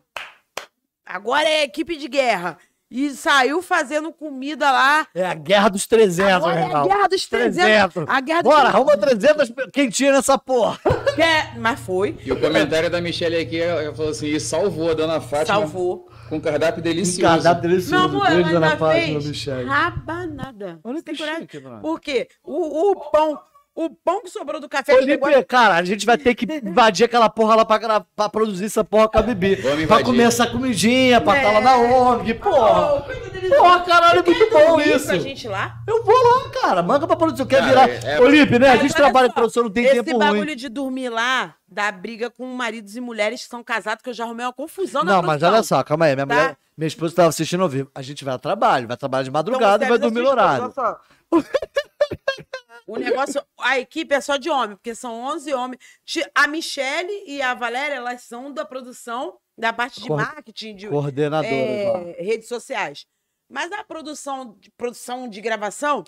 B: Agora é equipe de guerra. E saiu fazendo comida lá.
A: É a guerra dos 300,
B: Agora é a guerra dos 300.
A: 300.
B: A guerra dos
A: Bora, arruma 300 quentinhas nessa porra.
B: É, mas foi.
C: E o comentário da Michelle aqui, ela falou assim, e salvou a dona Fátima
B: Salvou.
C: com cardápio
A: Um
C: delicioso.
A: cardápio delicioso. Beijo,
B: ela
A: dona Fátima,
B: fez
A: Michele.
B: rabanada.
A: Olha que
B: coragem?
A: chique, mano.
B: Por quê? O, o pão, o pão que sobrou do café
A: Ô,
B: que pegou-
A: Lipe, cara, a gente vai ter que invadir aquela porra lá pra, gra- pra produzir essa porra com a Bibi. Pra comer essa comidinha, pra estar lá na ONG, porra.
B: Ô, coisa deles.
A: Porra, caralho, é muito bom isso.
B: Pra gente lá?
A: Eu vou lá, cara. Manga pra produção. Quer virar.
C: é- é-
A: Ô, Lipe, né? A gente trabalha
B: só,
A: em produção, não tem
B: Esse
A: tempo
B: bagulho
A: ruim.
B: de dormir lá dá briga com maridos e mulheres que são casados, que eu já arrumei uma confusão na
A: Não, mas olha só, calma aí. Minha,
B: tá?
A: mulher, minha esposa estava assistindo ao vivo. A gente vai a trabalho, vai trabalhar de
B: Então,
A: madrugada e
B: você
A: vai dormir no horário.
B: O negócio, a equipe é só de homem, porque são 11 homens. A Michele e a Valéria, elas são da produção, da parte de marketing, de
A: Coordenadora.
B: é, redes sociais. Mas a produção, de- produção de gravação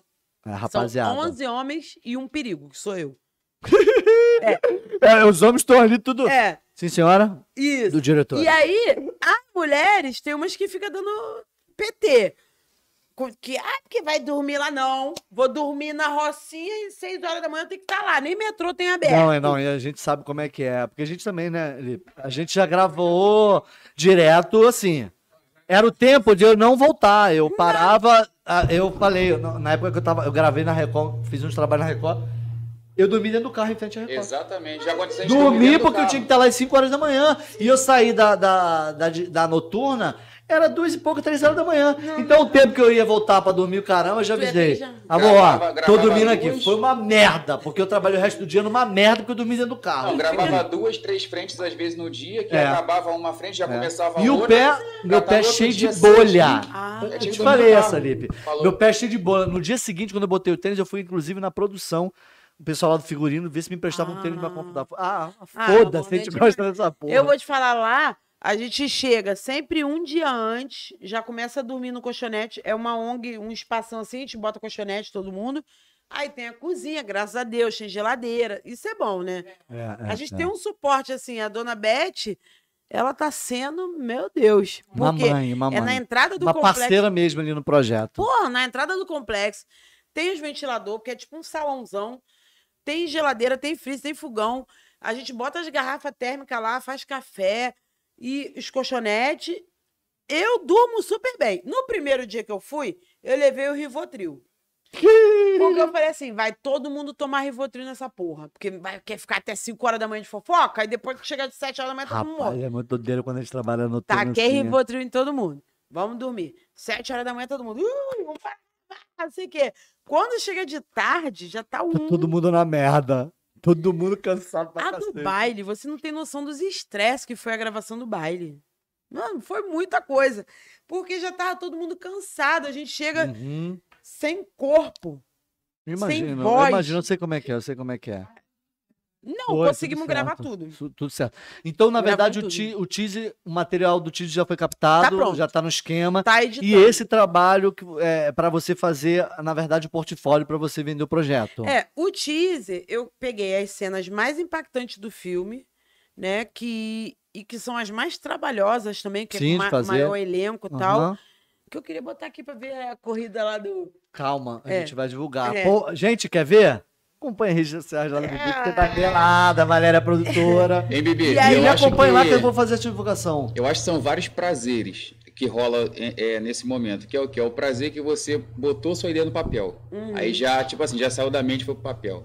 A: É, rapaziada.
B: são 11 homens e um perigo, que sou eu.
A: É, os homens estão ali tudo.
B: É,
A: Sim, senhora?
B: isso.
A: Do diretor.
B: E aí, as mulheres, tem umas que ficam dando PT. Que, ah, porque vai dormir lá, não. Vou dormir na Rocinha e 6 horas da manhã eu tenho que estar lá. Nem metrô tem aberto.
A: Não, é não, e a gente sabe como é que é. Porque a gente também, né? A gente já gravou direto assim. Era o tempo de eu não voltar. Eu parava, eu falei, na época que eu tava, eu gravei na Record, fiz uns trabalhos na Record. Eu dormi dentro do carro em frente à Record.
C: Exatamente. Já aconteceu a gente
A: Dormi porque eu tinha que estar lá às 5 horas da manhã. E eu saí da, da, da, da noturna, era duas e pouco, três horas da manhã. Então o tempo que eu ia voltar pra dormir, caramba, eu já avisei. Amor, ó, tô dormindo aqui.
C: duas.
A: Foi uma merda, porque eu trabalhei o resto do dia numa merda porque eu dormi dentro do carro.
C: Não, gravava duas, três frentes às vezes no dia, que
A: É.
C: acabava uma frente, já
A: É.
C: começava a
A: E o
C: outra.
A: pé, meu
C: tava
A: pé
C: outro
A: cheio de bolha.
B: Ah,
A: Eu te falei essa. Lipe.
C: Falou.
A: Meu pé cheio de bolha. No dia seguinte, quando eu botei o tênis, eu fui inclusive na produção. O pessoal lá do figurino ver se me emprestava um tênis pra
B: Ah.
A: comprar. Ah,
B: Ah,
A: foda-se, a gente
B: gente,
A: gosta dessa porra.
B: Eu vou te falar lá, a gente chega sempre um dia antes, já começa a dormir no colchonete. É uma ONG, um espação assim, a gente bota colchonete, todo mundo. Aí tem a cozinha, graças a Deus, tem geladeira. Isso é bom, né?
A: É,
B: a gente tem um suporte assim, a dona Beth, ela tá sendo, meu Deus. Porque
A: Mamãe, mamãe.
B: é na entrada do
A: Uma
B: complexo.
A: parceira mesmo ali no projeto.
B: Porra, na entrada do complexo tem os ventilador, que é tipo um salãozão. Tem geladeira, tem freezer, tem fogão. A gente bota as garrafas térmicas lá, faz café e os colchonetes. Eu durmo super bem. No primeiro dia que eu fui, eu levei o Rivotril. Porque eu falei assim, vai todo mundo tomar Rivotril nessa porra. Porque vai, quer ficar até 5 horas da manhã de fofoca, aí depois que chegar de 7 horas da manhã, todo mundo morre.
A: É muito doideira quando a gente trabalha no
B: Taquei
A: assim?
B: Rivotril em todo mundo. Vamos dormir. Sete horas da manhã, todo mundo. Uh, vamos não sei o quê. Quando chega de tarde, já tá
A: Tá
B: um.
A: todo mundo na merda. Todo mundo cansado pra
B: A do
A: cacete.
B: baile, você não tem noção dos estresses que foi a gravação do baile. Mano, foi muita coisa. Porque já tava todo mundo cansado. A gente chega
A: Uhum.
B: sem corpo.
A: Imagina, eu
B: voz.
A: imagino, eu sei como é que é, eu sei como é que é.
B: Não,
A: Foi,
B: conseguimos
A: tudo
B: gravar tudo.
A: Tudo certo. Então, na
B: Gravamos
A: verdade, o, ti- o teaser, o material do teaser já foi captado,
B: pronto.
A: já tá no esquema.
B: Tá editando.
A: E esse trabalho que é para você fazer, na verdade, o portfólio para você vender o projeto.
B: É, o teaser, eu peguei as cenas mais impactantes do filme, né? Que, e que são as mais trabalhosas também, que
A: Sim,
B: é
A: de
B: com ma
A: fazer.
B: maior elenco e tal.
A: Aham.
B: Que eu queria botar aqui pra ver a corrida lá do.
A: Calma, a
B: É.
A: gente vai divulgar.
B: É.
A: Pô, gente, quer ver? Acompanha as redes sociais lá no Bibi, que você tá pelada, a Valéria é produtora.
C: Hein, Bibi?
B: E aí,
C: eu
A: me
C: acho
A: acompanha lá que eu vou fazer a divulgação.
C: Eu acho que são vários prazeres que rola é, é, nesse momento, que é o que é o prazer que você botou sua ideia no papel.
B: Uhum.
C: Aí já, tipo assim, já saiu da mente e foi pro papel.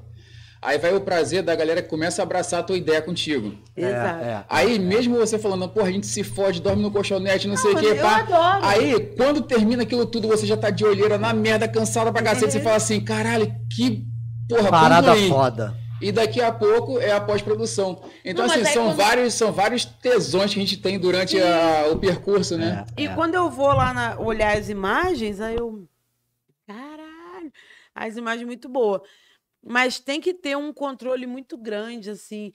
C: Aí vai o prazer da galera que começa a abraçar a tua ideia contigo.
B: Exato.
A: É, é.
C: Aí, mesmo você falando, porra, a gente se fode, dorme no colchonete, não, sei o
B: eu
C: pá.
B: adoro.
C: Aí, quando termina aquilo tudo, você já tá de olheira na merda, cansada pra cacete,
B: Uhum.
C: você fala assim, caralho, que porra,
A: Parada foda.
C: E daqui a pouco é a pós-produção. Então,
B: Não,
C: assim, são,
B: quando-
C: vários, são vários tesões que a gente tem durante a- o percurso, né?
A: É,
B: E
A: é.
B: quando eu vou lá na- olhar as imagens, aí eu. Caralho! As imagens muito boas. Mas tem que ter um controle muito grande, assim.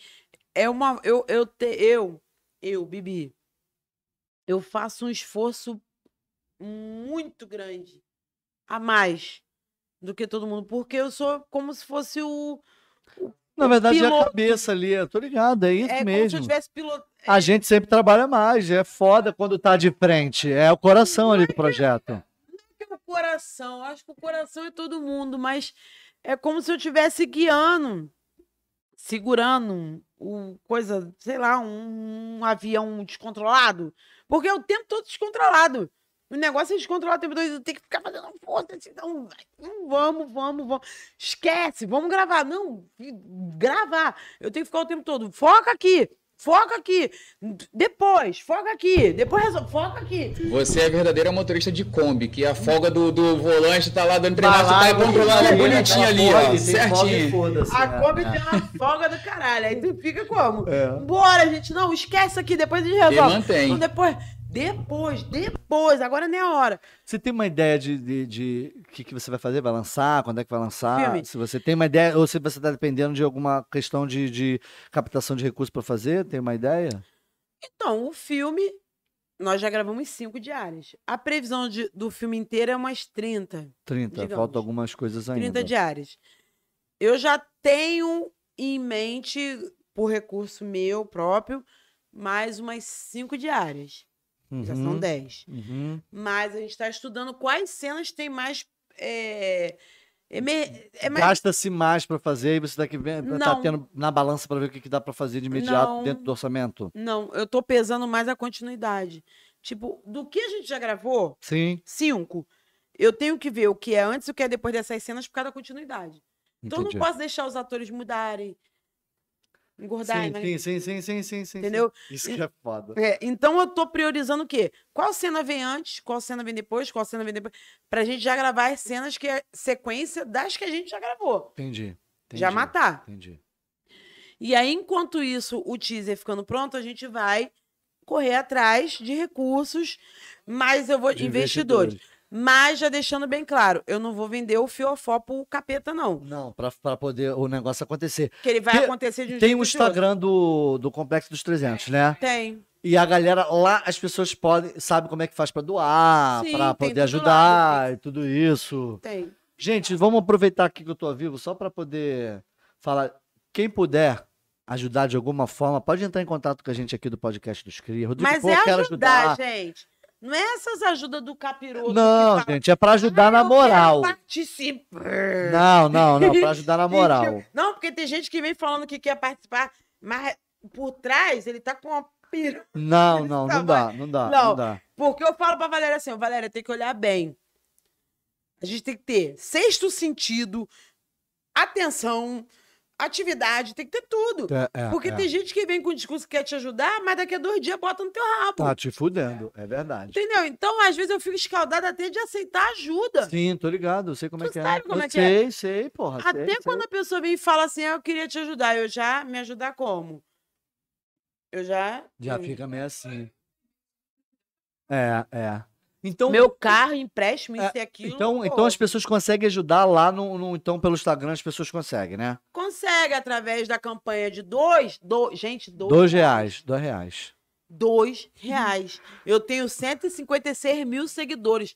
B: É uma. Eu, eu, te, eu, eu, Bibi, eu faço um esforço muito grande a mais do que todo mundo, porque eu sou como se fosse o.
A: Na verdade, é a
B: piloto.
A: cabeça ali, eu tô ligado, é isso
B: É como se
A: mesmo.
B: eu tivesse piloto.
A: A gente sempre trabalha mais, é foda quando tá de frente, é o coração ali do projeto.
B: que é o coração. Acho que o coração é todo mundo, mas é como se eu estivesse guiando, segurando o coisa, sei lá, um, um avião descontrolado. Porque é o tempo todo descontrolado. O negócio é descontrolado o tempo todo. Tem que ficar fazendo força. Assim, não, vamos, vamos, vamos. Esquece, vamos gravar. Não, gravar. Eu tenho que ficar o tempo todo. Foca aqui. Foca aqui. Depois, foca aqui. Depois resolve. Foca aqui.
C: Você é a verdadeira motorista de Kombi, que a folga do, do volante tá lá dando
A: lá,
C: tá controlando bonitinho
A: né,
C: ali, ó,
A: e
C: certinho.
B: A
A: é,
B: Kombi
A: é.
B: tem uma folga do caralho. Aí tu fica como?
A: É.
B: Bora, gente. Não, esquece aqui, depois a gente
C: E
B: resolve.
C: mantém.
B: Então, depois, depois, depois. Agora nem a hora.
A: Você tem uma ideia de, de, de que, que você vai fazer? Vai lançar? Quando é que vai lançar?
B: Filme.
A: Se você tem uma ideia, ou se você está dependendo de alguma questão de, de captação de recursos para fazer, tem uma ideia?
B: Então, o filme, nós já gravamos cinco diárias. A previsão de- do filme inteiro é umas 30.
A: 30,
B: Digamos.
A: faltam algumas coisas ainda.
B: 30 diárias. Eu já tenho em mente, por recurso meu próprio, mais umas cinco diárias. Já são
A: Uhum,
B: 10.
A: uhum.
B: Mas a gente está estudando quais cenas tem mais. É, emer- é mais
A: Gasta-se mais para fazer e você daqui tá
B: Não.
A: tendo na balança para ver o que, que dá para fazer de imediato
B: Não.
A: dentro do orçamento?
B: Não, eu tô pesando mais a continuidade. Tipo, do que a gente já gravou,
A: Sim.
B: cinco. Eu tenho que ver o que é antes e o que é depois dessas cenas por causa da continuidade. Então eu
A: entendi.
B: não posso deixar os atores mudarem, engordarem, né?
A: Sim, sim, sim, sim, sim, sim.
B: Entendeu?
A: sim. Isso que é foda.
B: É, então eu tô priorizando o quê? Qual cena vem antes, qual cena vem depois, qual cena vem depois. Pra gente já gravar as cenas que é sequência das que a gente já gravou.
A: Entendi.
B: Já
A: entendi,
B: matar.
A: Entendi.
B: E aí, enquanto isso, o teaser ficando pronto, a gente vai correr atrás de recursos, mas eu vou.
A: De
B: investidores. Mas já deixando bem claro, eu não vou vender o fiofó pro capeta, não.
A: Não, pra, pra poder o negócio acontecer.
B: Que ele vai acontecer de um
A: Tem o. Instagram do, do Complexo dos 300, né?
B: Tem.
A: E a galera lá, as pessoas podem, sabe como é que faz pra doar,
B: tem
A: poder ajudar e tudo isso.
B: Tem.
A: Gente, vamos aproveitar aqui que eu tô vivo só pra poder falar. Quem puder ajudar de alguma forma, pode entrar em contato com a gente aqui do podcast dos Cria. Rodrigo,
B: Mas
A: pô,
B: é ajudar,
A: ajudar.
B: gente. Não é essas ajudas do capiroto.
A: Não,
B: fala,
A: gente, é pra ajudar na
B: "Ah, quero
A: moral.
B: participar."
A: Não, não, não, pra ajudar na moral.
B: Não, porque tem gente que vem falando que quer participar, mas por trás ele tá com uma pira.
A: Não, não,
B: Tá,
A: não dá, não dá,
B: Não.
A: não dá.
B: Porque eu falo pra Valéria assim, Valéria, tem que olhar bem. A gente tem que ter sexto sentido, atenção, atividade, tem que ter tudo.
A: É, é,
B: Porque
A: é.
B: tem gente que vem com o discurso que quer te ajudar, mas daqui a dois dias bota no teu rabo.
A: Tá te fudendo, é verdade.
B: Entendeu? Então, às vezes, eu fico escaldada até de aceitar ajuda.
A: Sim, tô ligado, eu sei como é
B: Tu
A: que é.
B: sabe como
A: eu
B: é que é?
A: sei, sei, porra.
B: Até
A: sei, sei.
B: quando a pessoa vem e fala assim, ah, eu queria te ajudar, eu já me ajudar como? Eu já.
A: Já
B: hum,
A: fica meio assim. É, é. Então,
B: Meu carro, empréstimo,
A: É,
B: isso e aquilo.
A: então,
B: pô,
A: então as pessoas conseguem ajudar lá no, no- Então, pelo Instagram, as pessoas conseguem, né?
B: Consegue. consegue, através da campanha de dois, do, gente, dois,
A: Dois reais, dois reais.
B: Dois reais. Eu tenho 156 mil seguidores.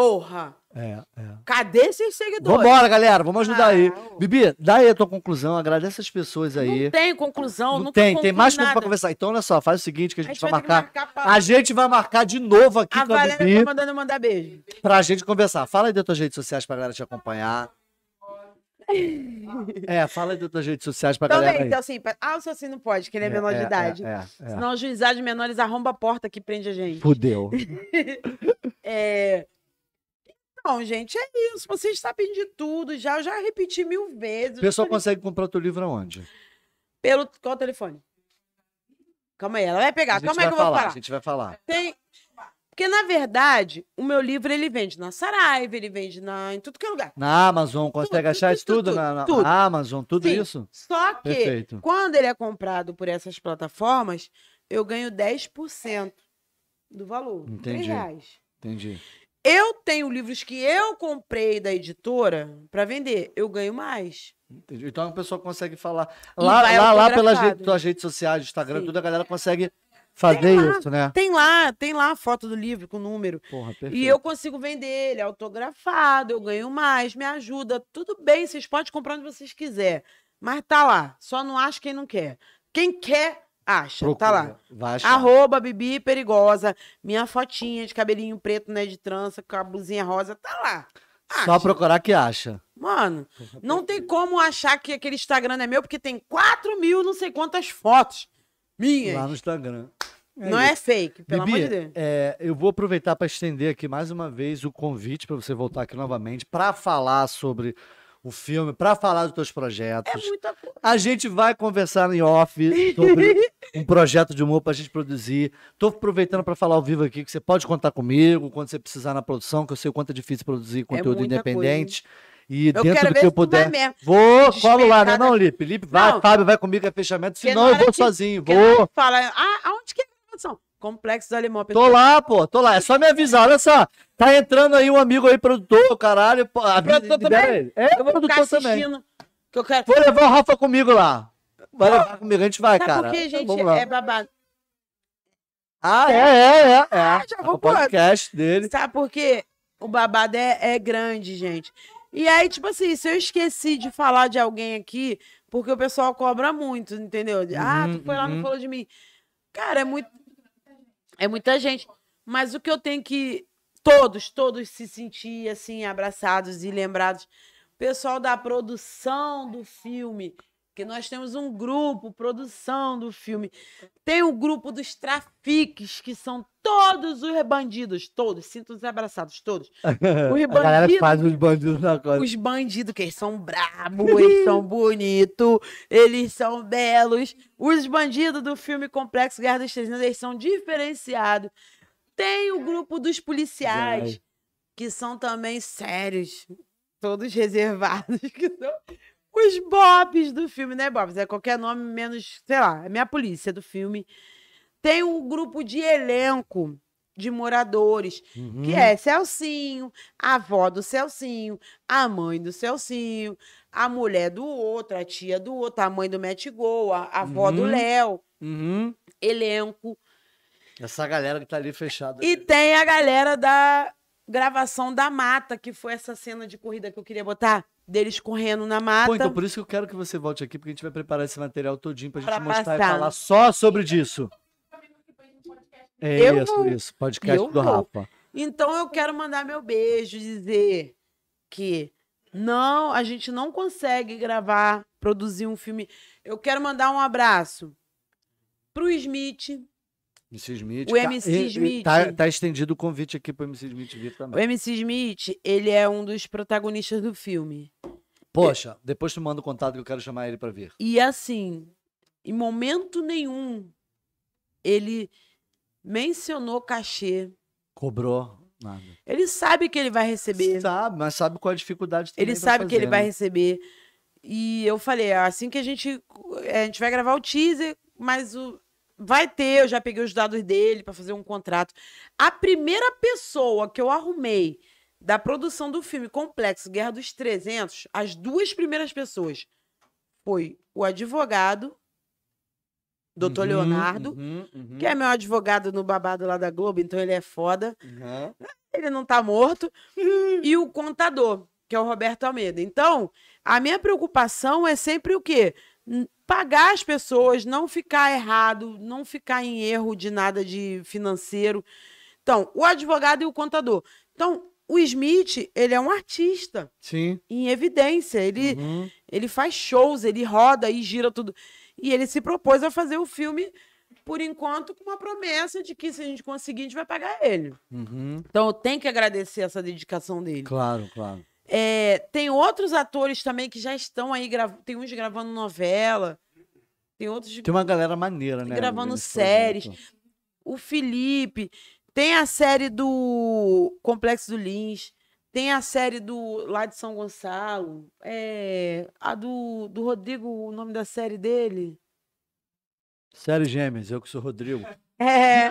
B: Porra,
A: É, é.
B: cadê esses seguidores?
A: Vambora, galera, vamos ajudar aí.
B: Ah,
A: Bibi, dá aí a tua conclusão, agradece as pessoas aí.
B: Não tem conclusão,
A: Não
B: não
A: tem, tem mais coisa pra conversar. Então, olha só, faz o seguinte que a
B: A
A: gente,
B: gente
A: vai
B: vai
A: marcar.
B: marcar pra...
A: A gente vai marcar de novo aqui
B: A
A: com a Bibi
B: tá mandando eu mandar beijo.
A: pra gente conversar. Fala aí das tuas redes sociais pra galera te acompanhar. É, fala aí das tuas redes sociais pra galera
B: Também,
A: aí.
B: então assim, pra- ah, o seu assim não pode, que ele é, menor de idade.
A: É, é, é.
B: Senão o juizado de menores arromba a porta que prende a gente.
A: Fudeu.
B: É... Então, gente, é isso. Você está pedindo tudo já. Eu já repeti mil vezes.
A: O pessoal consegue comprar o teu livro aonde?
B: Pelo... Qual o telefone? Calma aí, ela vai pegar. Calma aí que eu vou
A: falar, a gente vai falar.
B: Tem... Porque, na verdade, o meu livro, ele vende na Saraiva, ele vende na... em tudo que é lugar.
A: Na Amazon, consegue
B: Tudo,
A: achar isso tudo?
B: tudo,
A: na, na
B: tudo.
A: Amazon, tudo
B: Sim.
A: isso?
B: Só que,
A: Perfeito.
B: quando ele é comprado por essas plataformas, eu ganho 10% do valor.
A: Entendi.
B: 3 reais.
A: Entendi.
B: Eu tenho livros que eu comprei da editora para vender, eu ganho mais.
A: Entendi. Então a pessoa consegue falar. Lá, lá, lá pelas redes, tuas redes sociais, Instagram,
B: Sim.
A: tudo, a galera consegue fazer
B: lá.
A: isso, né?
B: Tem lá, tem lá a foto do livro com o número.
A: Porra.
B: E eu consigo vender ele autografado, eu ganho mais, me ajuda. Tudo bem, vocês podem comprar onde vocês quiserem. Mas tá lá. Só não acha quem não quer. Quem quer, acha. Tá
A: Procura,
B: lá.
A: Vai achar.
B: Arroba Bibi Perigosa. Minha fotinha de cabelinho preto, né? De trança, com a blusinha rosa. Tá lá.
A: Só
B: Acha.
A: procurar que acha.
B: Mano, não tem como achar que aquele Instagram é meu, porque tem 4 mil não sei quantas fotos minhas.
A: Lá no Instagram.
B: não é fake, pelo
A: Bibi,
B: amor de Deus.
A: é, eu vou aproveitar para estender aqui mais uma vez o convite para você voltar aqui novamente para falar sobre o filme, para falar dos teus projetos.
B: É muita coisa.
A: A gente vai conversar em off sobre um projeto de humor pra gente produzir. Tô aproveitando para falar ao vivo aqui que você pode contar comigo quando você precisar na produção, que eu sei o quanto é difícil produzir conteúdo
B: muita
A: independente. E
B: Eu
A: dentro do que eu puder. Vou, colo lá, né? Não, Lipe. Lipe, vai,
B: Não.
A: Fábio, vai comigo, é fechamento. Senão eu vou
B: que-
A: sozinho. Vou.
B: Fala, ah, aonde que é a gravação? Complexo do Alemão.
A: Tô lá, pô, tô lá. É só me avisar. Olha só. Tá entrando aí um amigo aí, produtor, caralho. pô,
B: Produtor também?
A: É,
B: Eu vou ficar
A: produtor também.
B: assistindo. Que eu quero...
A: Vou levar o Rafa comigo lá. Vai levar comigo, a gente vai,
B: Sabe
A: cara.
B: por quê, gente?
A: Vamos lá.
B: É babado.
A: Ah, é, é, é. é.
B: Ah, já
A: É
B: vou
A: o podcast dele.
B: Sabe por quê? O babado é, é grande, gente. E aí, tipo assim, se eu esqueci de falar de alguém aqui, porque o pessoal cobra muito, entendeu? ah, tu
A: Uhum,
B: foi lá,
A: uhum.
B: não falou de mim. Cara, é muito. É muita gente. Mas o que eu tenho que. Todos, todos se sentir assim, abraçados e lembrados. Pessoal da produção do filme. Que nós temos um grupo, produção do filme. Tem o grupo dos trafiques, que são todos os bandidos, todos, sintam-se abraçados, todos.
A: a galera
B: bandidos-
A: faz os bandidos na coisa.
B: Os bandidos, que eles são brabos, eles são bonitos, eles são belos. Os bandidos do filme Complexo Guerra dos 300, eles são diferenciados. Tem o grupo dos policiais, que são também sérios, todos reservados, que são os bobs do filme, né, bobs? É qualquer nome menos, sei lá, é minha polícia do filme. Tem o grupo de elenco de moradores,
A: Uhum.
B: que é Celcinho, a avó do Celcinho, a mãe do Celcinho, a mulher do outro, a tia do outro, a mãe do Matt a, a avó do
A: Uhum.
B: Léo,
A: Uhum.
B: elenco.
A: Essa galera que tá ali fechada.
B: E tem a galera da gravação da mata, que foi essa cena de corrida que eu queria botar, deles correndo na mata.
A: Pô, então por isso que eu quero que você volte aqui, porque a gente vai preparar esse material todinho pra gente
B: Pra
A: mostrar e
B: passar.
A: falar só sobre disso. É
B: Eu
A: isso,
B: vou.
A: isso. Podcast
B: Eu
A: do
B: vou.
A: Rafa.
B: Então eu quero mandar meu beijo, dizer que não, a gente não consegue gravar, produzir um filme. Eu quero mandar um abraço pro Smith,
A: MC Smith.
B: O MC
A: e
B: Smith.
A: Tá, tá estendido o convite aqui pro MC Smith vir
B: o
A: também.
B: MC Smith, ele é um dos protagonistas do filme.
A: Poxa, depois tu manda o contato que eu quero chamar ele pra vir.
B: E assim, em momento nenhum ele mencionou cachê.
A: Cobrou nada.
B: Ele sabe que ele vai receber.
A: Sabe, mas sabe qual a dificuldade
B: Ele sabe que ele
A: fazer,
B: vai
A: né?
B: receber. E eu falei, assim que a gente a gente vai gravar o teaser, mas o vai ter, eu já peguei os dados dele para fazer um contrato. A primeira pessoa que eu arrumei da produção do filme Complexo Guerra dos 300, as duas primeiras pessoas foi o advogado, doutor
A: Uhum,
B: Leonardo,
A: uhum, uhum,
B: que é meu advogado no babado lá da Globo, então ele é foda. Ele não tá morto. e o contador, que é o Roberto Almeida. Então, a minha preocupação é sempre o quê? Pagar as pessoas, não ficar errado, não ficar em erro de nada de financeiro. Então, o advogado e o contador. Então, o Smith, ele é um artista
A: Sim.
B: em evidência. Ele,
A: Uhum.
B: ele faz shows, ele roda e gira tudo. E ele se propôs a fazer o filme, por enquanto, com uma promessa de que se a gente conseguir, a gente vai pagar ele.
A: Uhum.
B: Então eu tenho que agradecer essa dedicação dele.
A: Claro, claro.
B: É, tem outros atores também que já estão aí, tem uns gravando novela, tem outros
A: Tem uma galera maneira, né?
B: Gravando séries.
A: projeto.
B: o Felipe, tem a série do Complexo do Lins, tem a série do lá de São Gonçalo, é, a do, do Rodrigo, o nome da série dele.
A: Série Gêmeas, eu que sou Rodrigo.
B: É,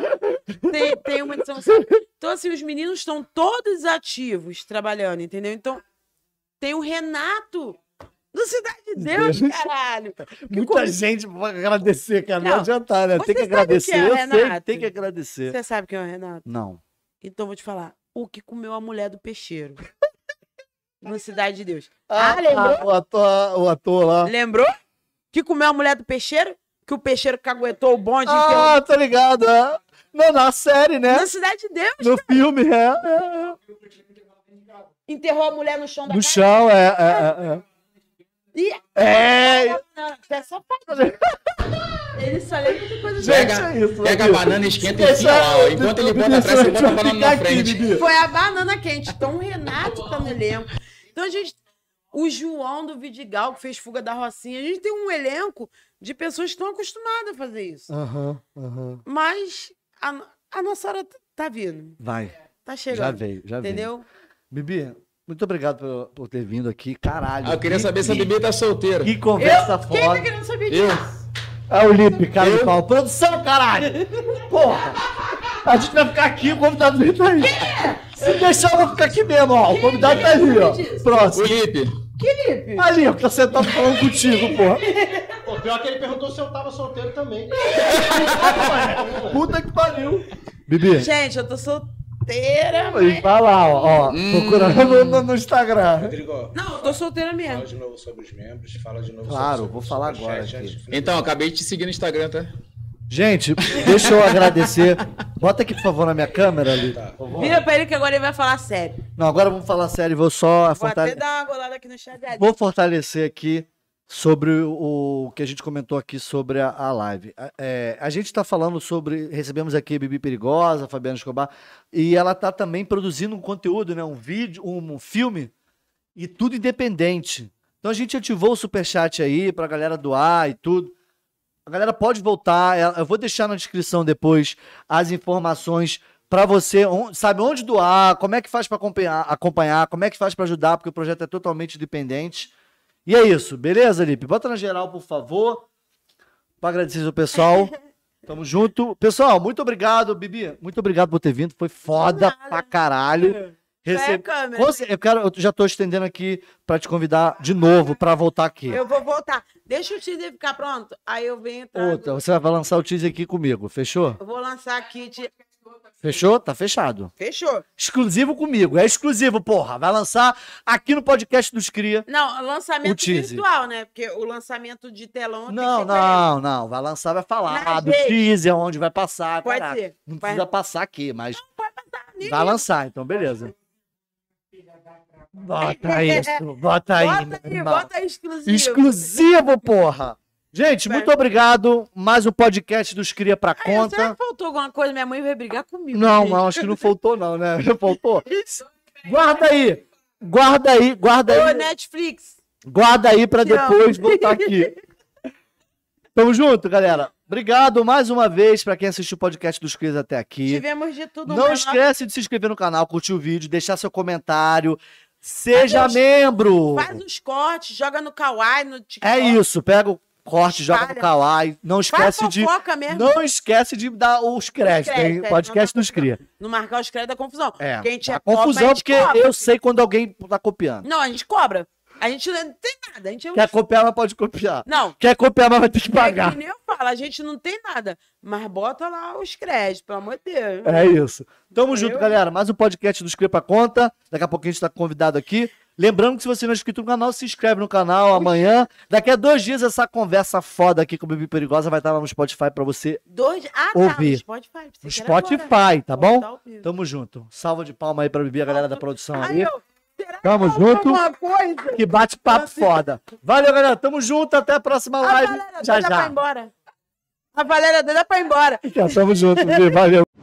B: tem, tem uma Gonçalo. Então, assim, os meninos estão todos ativos trabalhando, entendeu? Então, tem o Renato do Cidade de Deus,
A: Deus.
B: caralho.
A: Muita gente vai agradecer, cara. Não,
B: Não,
A: adiantar, né? Tem que
B: sabe
A: agradecer.
B: é
A: eu sei que tem que agradecer.
B: Você sabe quem é o Renato?
A: Não.
B: Então, vou te falar. O que comeu a mulher do peixeiro. no Cidade de Deus.
A: Ah,
B: Ah, lembrou?
A: o, ator, o ator lá.
B: Lembrou? Que comeu a mulher do peixeiro? Que o peixeiro caguetou o bonde.
A: Ah, tá ligado. é. Não, na série, né?
B: Na Cidade de Deus.
A: No filme, é. é,
B: Enterrou a mulher no chão
A: é.
B: da
A: No
B: casa.
A: chão, é. é,
B: E
A: é. É.
B: Você é safado. Ele só lembra de coisa de
A: Gente,
C: Pega-
A: é isso.
C: Pega a banana, esquenta e enfia lá. Enquanto ele bota atrás, você bota a banana na frente.
B: Foi a banana quente. Então o Renato tá no elenco. Então a gente. O João do Vidigal, que fez Fuga da Rocinha. A gente tem um elenco de pessoas que estão acostumadas a fazer isso.
A: Aham, aham.
B: Mas a, a nossa hora tá vindo.
A: Vai.
B: Tá
A: Já
B: chegando.
A: veio, já veio.
B: entendeu?
A: Bibi, muito obrigado por, por ter vindo aqui. Caralho.
C: Ah, eu queria
A: que-
C: saber se a
A: que-
C: Bibi tá solteira.
A: Que conversa
B: Quem tá
A: foda.
B: querendo saber
C: Eu?
B: disso?
A: É o Lipe, cara de
C: Eu?
A: pau. Produção, caralho! Porra! A gente vai ficar aqui, o convidado vem tá aí. Se deixar, eu vou ficar aqui mesmo, ó. O convidado tá ali, ó.
C: O
A: Próximo.
C: Lipe.
A: Ali, ó, que tá sentado falando contigo, porra.
F: Pô, pior que ele perguntou se eu tava solteiro também.
A: Puta que pariu. Bibi,
B: Gente, eu tô solteira.
A: aí, vai lá, ó. ó
C: Hum.
A: Procurando no, no- Instagram.
F: Rodrigo,
B: Não, eu tô solteira
F: fala
B: mesmo.
F: de novo sobre os membros, fala de novo
A: Claro,
F: sobre
A: vou
F: o
A: falar agora
F: finalizar.
C: Então, acabei de te seguir no Instagram, tá?
A: Gente, deixa eu agradecer. Bota aqui, por favor, na minha câmera ali.
F: Tá.
B: Vira pra ele que agora ele vai falar sério.
A: Não, agora vamos falar sério. Vou só
B: Vou
A: fortale-
B: até dar uma golada aqui no chat.
A: Vou fortalecer aqui sobre o, que a gente comentou aqui sobre a, a live. A- é, a gente está falando sobre. Recebemos aqui a Bibi Perigosa, a Fabiana Escobar, e ela está também produzindo um conteúdo, né? Um vídeo, um, um filme, e tudo independente. Então a gente ativou o superchat aí pra galera doar e tudo. A galera pode voltar. é- Eu vou deixar na descrição depois as informações para você, sabe onde doar, como é que faz para acompanhar, acompanhar, como é que faz para ajudar, porque o projeto é totalmente independente. E é isso, beleza, Lipe? Bota na geral, por favor, para agradecer ao pessoal. Tamo junto. Pessoal, muito obrigado, Bibi. Muito obrigado por ter vindo. Foi foda pra caralho. Receb...
B: câmera.
A: Cer- Eu, quero, eu já tô estendendo aqui para te convidar de novo para voltar aqui.
B: Eu vou voltar. Deixa o teaser ficar pronto. Aí eu venho trago.
A: Outra, você vai lançar o teaser aqui comigo, fechou?
B: Eu vou lançar aqui. te-
A: Fechou? Tá fechado.
B: Fechou.
A: Exclusivo comigo, é exclusivo, porra. Vai lançar aqui no podcast dos Cria.
B: Não, lançamento virtual, né? Porque o lançamento de telão
A: Não, não, não. Vai lançar, vai falar
B: Na
A: do teaser, onde vai passar.
B: Pode
A: caraca.
B: ser.
A: Não
B: Vai-
A: precisa passar aqui, mas
B: Nem
A: vai lançar, então beleza. Bota isso, bota aí,
B: Bota aí, bota aí exclusivo.
A: Exclusivo, porra. Gente, muito obrigado. Mais um podcast dos Cria pra
B: Aí, será
A: conta.
B: que faltou alguma coisa? Minha mãe vai brigar comigo.
A: Não,
B: gente.
A: não, acho que não faltou, não, né? Não faltou. Guarda aí. Guarda aí, guarda
B: Ô,
A: aí.
B: Netflix.
A: Guarda aí pra depois voltar aqui. Tamo junto, galera. Obrigado mais uma vez pra quem assistiu o podcast dos Cris até aqui.
B: Tivemos de tudo.
A: Não esquece de se inscrever no canal, curtir o vídeo, deixar seu comentário. Seja
B: Adeus.
A: membro.
B: Faz os cortes, joga no Kawaii, no TikTok.
A: É isso, pega o corte, joga no
B: Espalha.
A: Kawaii. Não esquece de
B: mesmo.
A: não esquece de dar os créditos, hein?
B: é,
A: Podcast
B: não
A: dos Cria.
B: Não marcar os créditos da confusão.
A: É.
B: Porque a gente é
A: confusão porque
B: cobra.
A: eu sei quando alguém tá copiando.
B: Não, a gente cobra. A gente não tem nada. A gente é um...
A: Quer copiar, mas pode copiar.
B: Não,
A: Quer copiar, mas vai ter que
B: é
A: pagar.
B: que nem eu falo, a gente não tem nada. Mas bota lá os créditos, pelo amor de Deus.
A: É isso. Tamo junto, galera. Mais um podcast do Escreva pra Conta. Daqui a pouco a gente tá convidado aqui. Lembrando que se você não é inscrito no canal, se inscreve no canal amanhã. Daqui a dois dias, essa conversa foda aqui com o Bibi Perigosa vai estar lá no Spotify pra você.
B: Dois... Ah, tá,
A: Ouvir.
B: no Spotify.
A: No. Spotify, tá bom? Tamo junto. Salva de palma aí pra Bibi, a galera da produção
B: Aí,
A: Tamo junto. Que bate papo foda. Valeu, galera. Tamo junto. Até a próxima
B: A
A: live.
B: Valéria
A: Já
B: doida pra ir
A: já.
B: embora. A Valéria doida pra ir embora.
A: Já tamo junto. Valeu.